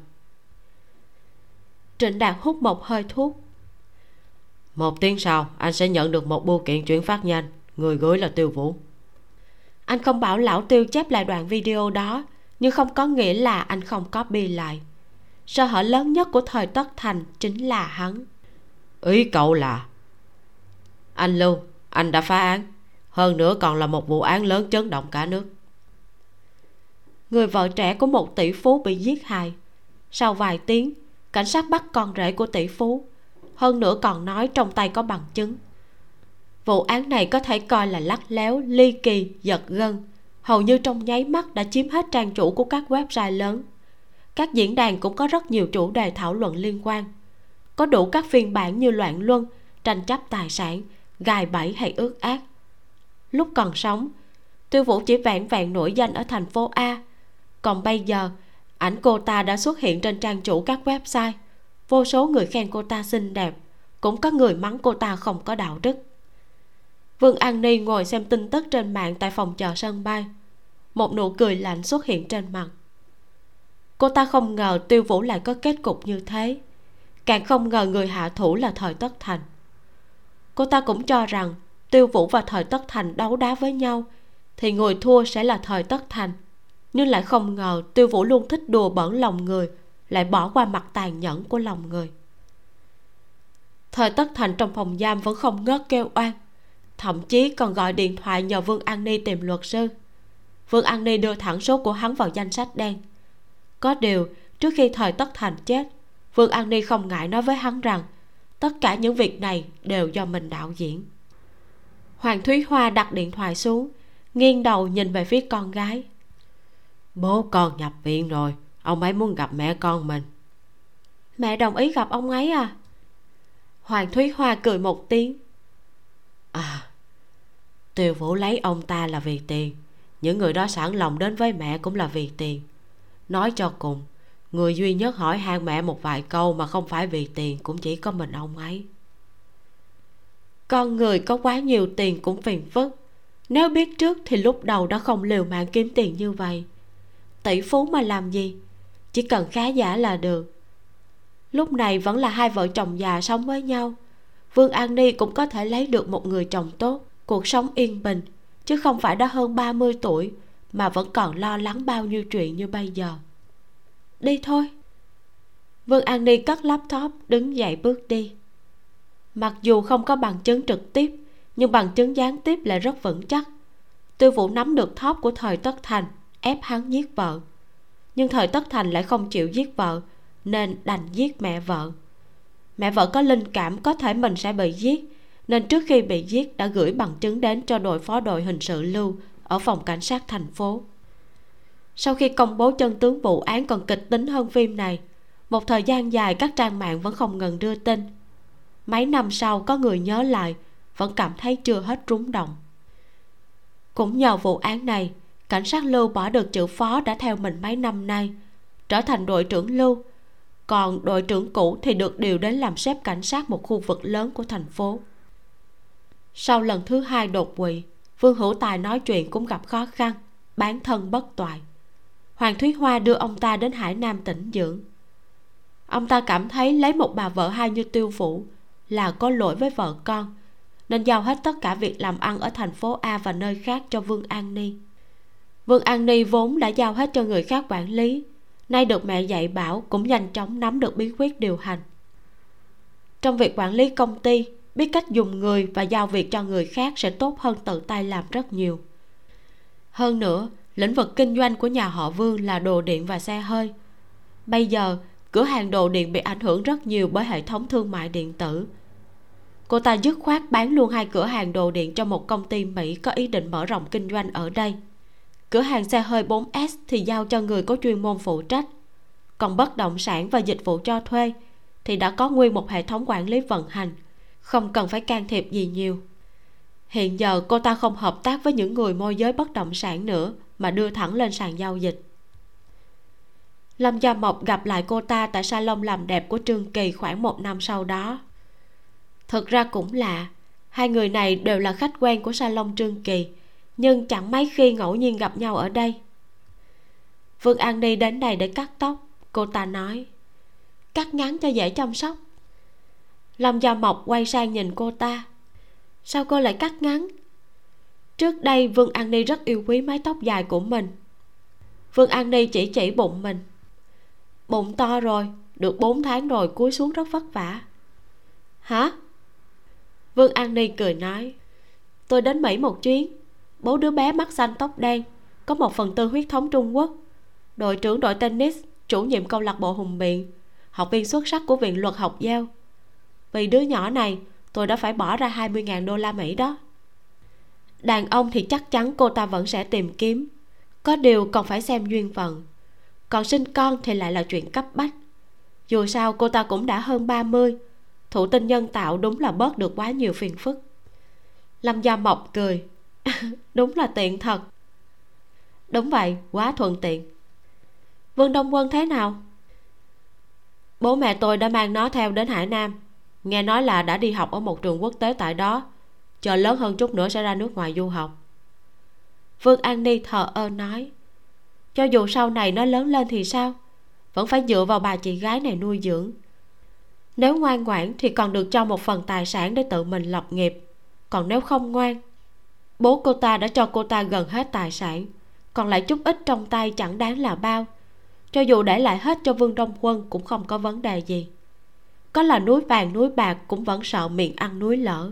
Trịnh đạt hút một hơi thuốc. Một tiếng sau anh sẽ nhận được một bưu kiện chuyển phát nhanh. Người gửi là tiêu vũ. Anh không bảo lão tiêu chép lại đoạn video đó nhưng không có nghĩa là anh không copy lại. Sơ hở lớn nhất của thời tất thành chính là hắn ý cậu là, anh lưu, anh đã phá án. Hơn nữa còn là một vụ án lớn chấn động cả nước. Người vợ trẻ của một tỷ phú bị giết hại. Sau vài tiếng, cảnh sát bắt con rể của tỷ phú. Hơn nữa còn nói trong tay có bằng chứng. Vụ án này có thể coi là lắc léo, ly kỳ, giật gân. Hầu như trong nháy mắt đã chiếm hết trang chủ của các website lớn. Các diễn đàn cũng có rất nhiều chủ đề thảo luận liên quan có đủ các phiên bản như loạn luân, tranh chấp tài sản, gài bẫy hay ước ác. Lúc còn sống, tiêu vũ chỉ vẹn vẹn nổi danh ở thành phố a. Còn bây giờ, ảnh cô ta đã xuất hiện trên trang chủ các website. Vô số người khen cô ta xinh đẹp, cũng có người mắng cô ta không có đạo đức. Vương an ni ngồi xem tin tức trên mạng tại phòng chờ sân bay. Một nụ cười lạnh xuất hiện trên mặt. Cô ta không ngờ tiêu vũ lại có kết cục như thế càng không ngờ người hạ thủ là thời tất thành. Cô ta cũng cho rằng tiêu vũ và thời tất thành đấu đá với nhau, thì người thua sẽ là thời tất thành. Nhưng lại không ngờ tiêu vũ luôn thích đùa bẩn lòng người, lại bỏ qua mặt tàn nhẫn của lòng người. Thời tất thành trong phòng giam vẫn không ngớt kêu oan, thậm chí còn gọi điện thoại nhờ vương an ni tìm luật sư. Vương an ni đưa thẳng số của hắn vào danh sách đen. Có điều, trước khi thời tất thành chết vương an ni không ngại nói với hắn rằng, tất cả những việc này đều do mình đạo diễn. Hoàng thúy hoa đặt điện thoại xuống, nghiêng đầu nhìn về phía con gái. Bố con nhập viện rồi, ông ấy muốn gặp mẹ con mình. Mẹ đồng ý gặp ông ấy à? Hoàng thúy hoa cười một tiếng. À tiêu vũ lấy ông ta là vì tiền, những người đó sẵn lòng đến với mẹ cũng là vì tiền. Nói cho cùng người duy nhất hỏi han mẹ một vài câu mà không phải vì tiền, cũng chỉ có mình ông ấy. Con người có quá nhiều tiền cũng phiền phức. Nếu biết trước thì lúc đầu đã không liều mạng kiếm tiền như vậy. Tỷ phú mà làm gì? Chỉ cần khá giả là được. Lúc này vẫn là hai vợ chồng già sống với nhau. Vương an ni cũng có thể lấy được một người chồng tốt, cuộc sống yên bình, chứ không phải đã hơn 30 tuổi mà vẫn còn lo lắng bao nhiêu chuyện như bây giờ đi thôi. Vương an ni cất laptop, đứng dậy bước đi. Mặc dù không có bằng chứng trực tiếp, nhưng bằng chứng gián tiếp lại rất vững chắc. Tiêu vũ nắm được thóp của thời tất thành, ép hắn giết vợ. Nhưng thời tất thành lại không chịu giết vợ, nên đành giết mẹ vợ. Mẹ vợ có linh cảm, có thể mình sẽ bị giết, nên trước khi bị giết đã gửi bằng chứng đến cho đội phó đội hình sự lưu ở phòng cảnh sát thành phố sau khi công bố chân tướng vụ án còn kịch tính hơn phim này, một thời gian dài các trang mạng vẫn không ngừng đưa tin. Mấy năm sau, có người nhớ lại, vẫn cảm thấy chưa hết rúng động. Cũng nhờ vụ án này, cảnh sát lưu bỏ được chữ phó đã theo mình mấy năm nay, trở thành đội trưởng lưu. Còn đội trưởng cũ thì được điều đến làm sếp cảnh sát một khu vực lớn của thành phố. Sau lần thứ hai đột quỵ, vương hữu tài nói chuyện cũng gặp khó khăn, bán thân bất toại hoàng thúy hoa đưa ông ta đến hải nam tỉnh dưỡng. Ông ta cảm thấy lấy một bà vợ hai như tiêu phủ là có lỗi với vợ con, nên giao hết tất cả việc làm ăn ở thành phố a và nơi khác cho vương an ni. Vương an ni vốn đã giao hết cho người khác quản lý, nay được mẹ dạy bảo cũng nhanh chóng nắm được bí quyết điều hành. Trong việc quản lý công ty, biết cách dùng người và giao việc cho người khác sẽ tốt hơn tự tay làm rất nhiều. Hơn nữa lĩnh vực kinh doanh của nhà họ vương là đồ điện và xe hơi. Bây giờ, cửa hàng đồ điện bị ảnh hưởng rất nhiều bởi hệ thống thương mại điện tử. Cô ta dứt khoát bán luôn hai cửa hàng đồ điện cho một công ty mỹ có ý định mở rộng kinh doanh ở đây. Cửa hàng xe hơi 4S thì giao cho người có chuyên môn phụ trách. Còn bất động sản và dịch vụ cho thuê thì đã có nguyên một hệ thống quản lý vận hành, không cần phải can thiệp gì nhiều. Hiện giờ cô ta không hợp tác với những người môi giới bất động sản nữa mà đưa thẳng lên sàn giao dịch. Lâm gia mộc gặp lại cô ta tại salon làm đẹp của trương kỳ khoảng một năm sau đó. Thực ra cũng lạ hai người này đều là khách quen của salon trương kỳ, nhưng chẳng mấy khi ngẫu nhiên gặp nhau ở đây. Vương an đi đến đây để cắt tóc, cô ta nói. Cắt ngắn cho dễ chăm sóc. Lâm gia mộc quay sang nhìn cô ta. Sao cô lại cắt ngắn? Trước đây, vương an ni rất yêu quý mái tóc dài của mình. Vương an ni chỉ chỉ bụng mình. Bụng to rồi, được 4 tháng rồi cúi xuống rất vất vả. Hả? Vương an ni cười nói, tôi đến mỹ một chuyến. Bố đứa bé mắt xanh tóc đen, có một phần tư huyết thống trung quốc. Đội trưởng đội tennis, chủ nhiệm câu lạc bộ hùng biện, học viên xuất sắc của viện luật học giao vì đứa nhỏ này, tôi đã phải bỏ ra 20.000 đô la Mỹ đó đàn ông thì chắc chắn cô ta vẫn sẽ tìm kiếm. Có điều còn phải xem duyên phận. Còn sinh con thì lại là chuyện cấp bách. Dù sao cô ta cũng đã hơn 30 thụ tinh nhân tạo đúng là bớt được quá nhiều phiền phức. Lâm gia mộc cười. đúng là tiện thật. Đúng vậy, quá thuận tiện. Vương đông quân thế nào? Bố mẹ tôi đã mang nó theo đến hải nam. Nghe nói là đã đi học ở một trường quốc tế tại đó chờ lớn hơn chút nữa sẽ ra nước ngoài du học. Vương an ni thờ ơ nói, cho dù sau này nó lớn lên thì sao? Vẫn phải dựa vào bà chị gái này nuôi dưỡng. Nếu ngoan ngoãn thì còn được cho một phần tài sản để tự mình lập nghiệp. Còn nếu không ngoan, bố cô ta đã cho cô ta gần hết tài sản. Còn lại chút ít trong tay chẳng đáng là bao. Cho dù để lại hết cho vương đông quân cũng không có vấn đề gì. Có là núi vàng núi bạc cũng vẫn sợ miệng ăn núi lở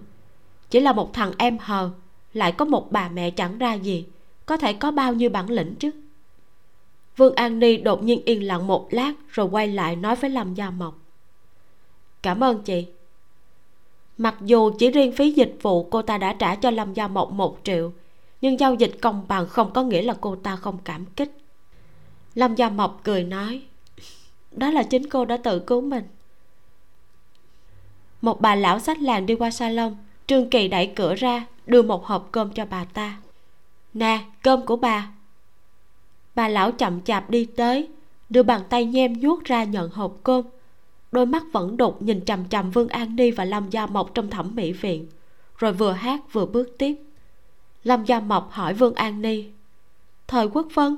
chỉ là một thằng em hờ, lại có một bà mẹ chẳng ra gì, có thể có bao nhiêu bản lĩnh chứ? Vương an ni đột nhiên yên lặng một lát rồi quay lại nói với lâm gia mộc. Cảm ơn chị. Mặc dù chỉ riêng phí dịch vụ cô ta đã trả cho lâm gia mộc một triệu, nhưng giao dịch công bằng không có nghĩa là cô ta không cảm kích. Lâm gia mộc cười nói, đó là chính cô đã tự cứu mình. Một bà lão sách làng đi qua salon trương kỳ đẩy cửa ra, đưa một hộp cơm cho bà ta. Nè, cơm của bà. Bà lão chậm chạp đi tới, đưa bàn tay nhem nhuốc ra nhận hộp cơm. Đôi mắt vẫn đục nhìn chằm chằm vương an ni và lâm gia mộc trong thẩm mỹ viện, rồi vừa hát vừa bước tiếp. Lâm gia mộc hỏi vương an ni, thời quốc vân?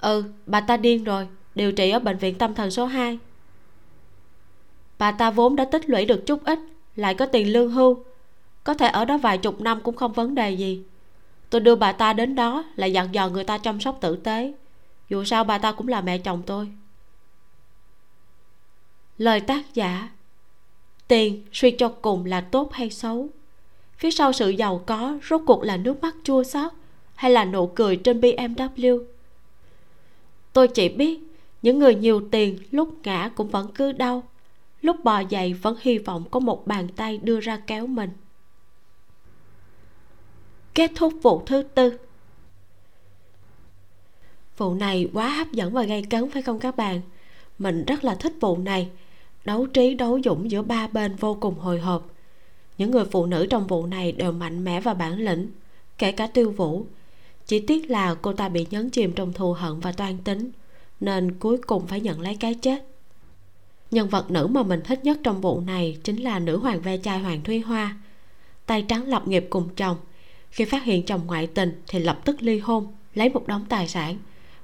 Ừ bà ta điên rồi, điều trị ở bệnh viện tâm thần số 2 bà ta vốn đã tích lũy được chút ít lại có tiền lương hưu. Có thể ở đó vài chục năm cũng không vấn đề gì. Tôi đưa bà ta đến đó là dặn dò người ta chăm sóc tử tế. Dù sao bà ta cũng là mẹ chồng tôi. Lời tác giả. Tiền suy cho cùng là tốt hay xấu? Phía sau sự giàu có rốt cuộc là nước mắt chua xót hay là nụ cười trên bmw tôi chỉ biết những người nhiều tiền lúc ngã cũng vẫn cứ đau lúc bò dậy vẫn hy vọng có một bàn tay đưa ra kéo mình. Kết thúc vụ thứ tư. Vụ này quá hấp dẫn và gây cấn phải không các bạn? Mình rất là thích vụ này. Đấu trí, đấu dũng giữa ba bên vô cùng hồi hộp. Những người phụ nữ trong vụ này đều mạnh mẽ và bản lĩnh, kể cả tiêu vũ. Chỉ tiếc là cô ta bị nhấn chìm trong thù hận và toan tính, nên cuối cùng phải nhận lấy cái chết nhân vật nữ mà mình thích nhất trong vụ này chính là nữ hoàng ve chai hoàng thúy hoa. Tay trắng lập nghiệp cùng chồng. Khi phát hiện chồng ngoại tình thì lập tức ly hôn, lấy một đống tài sản.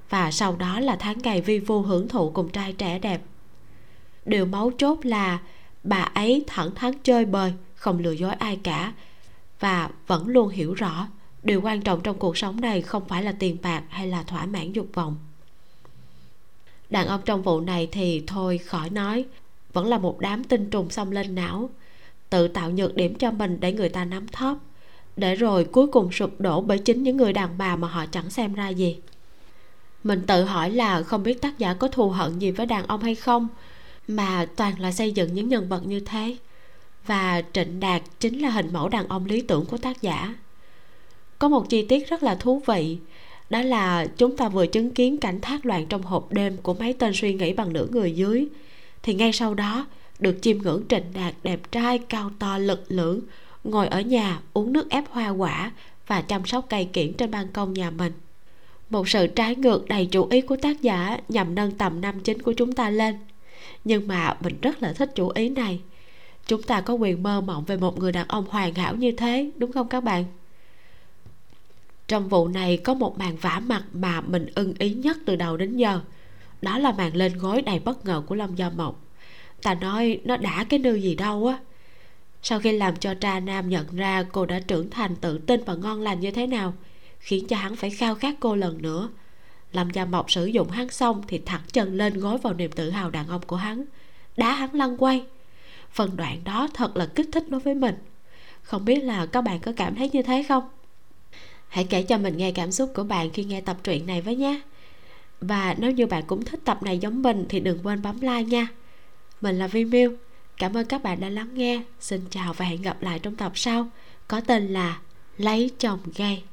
Và sau đó là tháng ngày vi vu hưởng thụ cùng trai trẻ đẹp. Điều máu chốt là bà ấy thẳng thắn chơi bời, không lừa dối ai cả. Và vẫn luôn hiểu rõ, điều quan trọng trong cuộc sống này không phải là tiền bạc hay là thỏa mãn dục vọng đàn ông trong vụ này thì thôi, khỏi nói. Vẫn là một đám tinh trùng xông lên não. Tự tạo nhược điểm cho mình để người ta nắm thóp. Để rồi cuối cùng sụp đổ bởi chính những người đàn bà mà họ chẳng xem ra gì. Mình tự hỏi là không biết tác giả có thù hận gì với đàn ông hay không, mà toàn là xây dựng những nhân vật như thế. Và trịnh đạt chính là hình mẫu đàn ông lý tưởng của tác giả. Có một chi tiết rất là thú vị đó là chúng ta vừa chứng kiến cảnh thác loạn trong hộp đêm của mấy tên suy nghĩ bằng nửa người dưới. Thì ngay sau đó, được chiêm ngưỡng trịnh đạt đẹp trai, cao to, lực lưỡng, ngồi ở nhà uống nước ép hoa quả và chăm sóc cây kiển trên ban công nhà mình. Một sự trái ngược đầy chủ ý của tác giả nhằm nâng tầm nam chính của chúng ta lên. Nhưng mà mình rất là thích chủ ý này. Chúng ta có quyền mơ mộng về một người đàn ông hoàn hảo như thế, đúng không các bạn? Trong vụ này có một màn vả mặt mà mình ưng ý nhất từ đầu đến giờ. Đó là màn lên gối đầy bất ngờ của lâm do mộc. Ta nói, nó đã cái nư gì đâu á. Sau khi làm cho cha nam nhận ra cô đã trưởng thành tự tin và ngon lành như thế nào, khiến cho hắn phải khao khát cô lần nữa. Lâm gia mộc sử dụng hắn xong thì thẳng chân lên gối vào niềm tự hào đàn ông của hắn, đá hắn lăn quay. Phần đoạn đó thật là kích thích đối với mình. Không biết là các bạn có cảm thấy như thế không? Hãy kể cho mình nghe cảm xúc của bạn khi nghe tập truyện này với nhé. Và nếu như bạn cũng thích tập này giống mình thì đừng quên bấm like nha. Mình là vi miu cảm ơn các bạn đã lắng nghe. Xin chào và hẹn gặp lại trong tập sau. Có tên là lấy chồng gay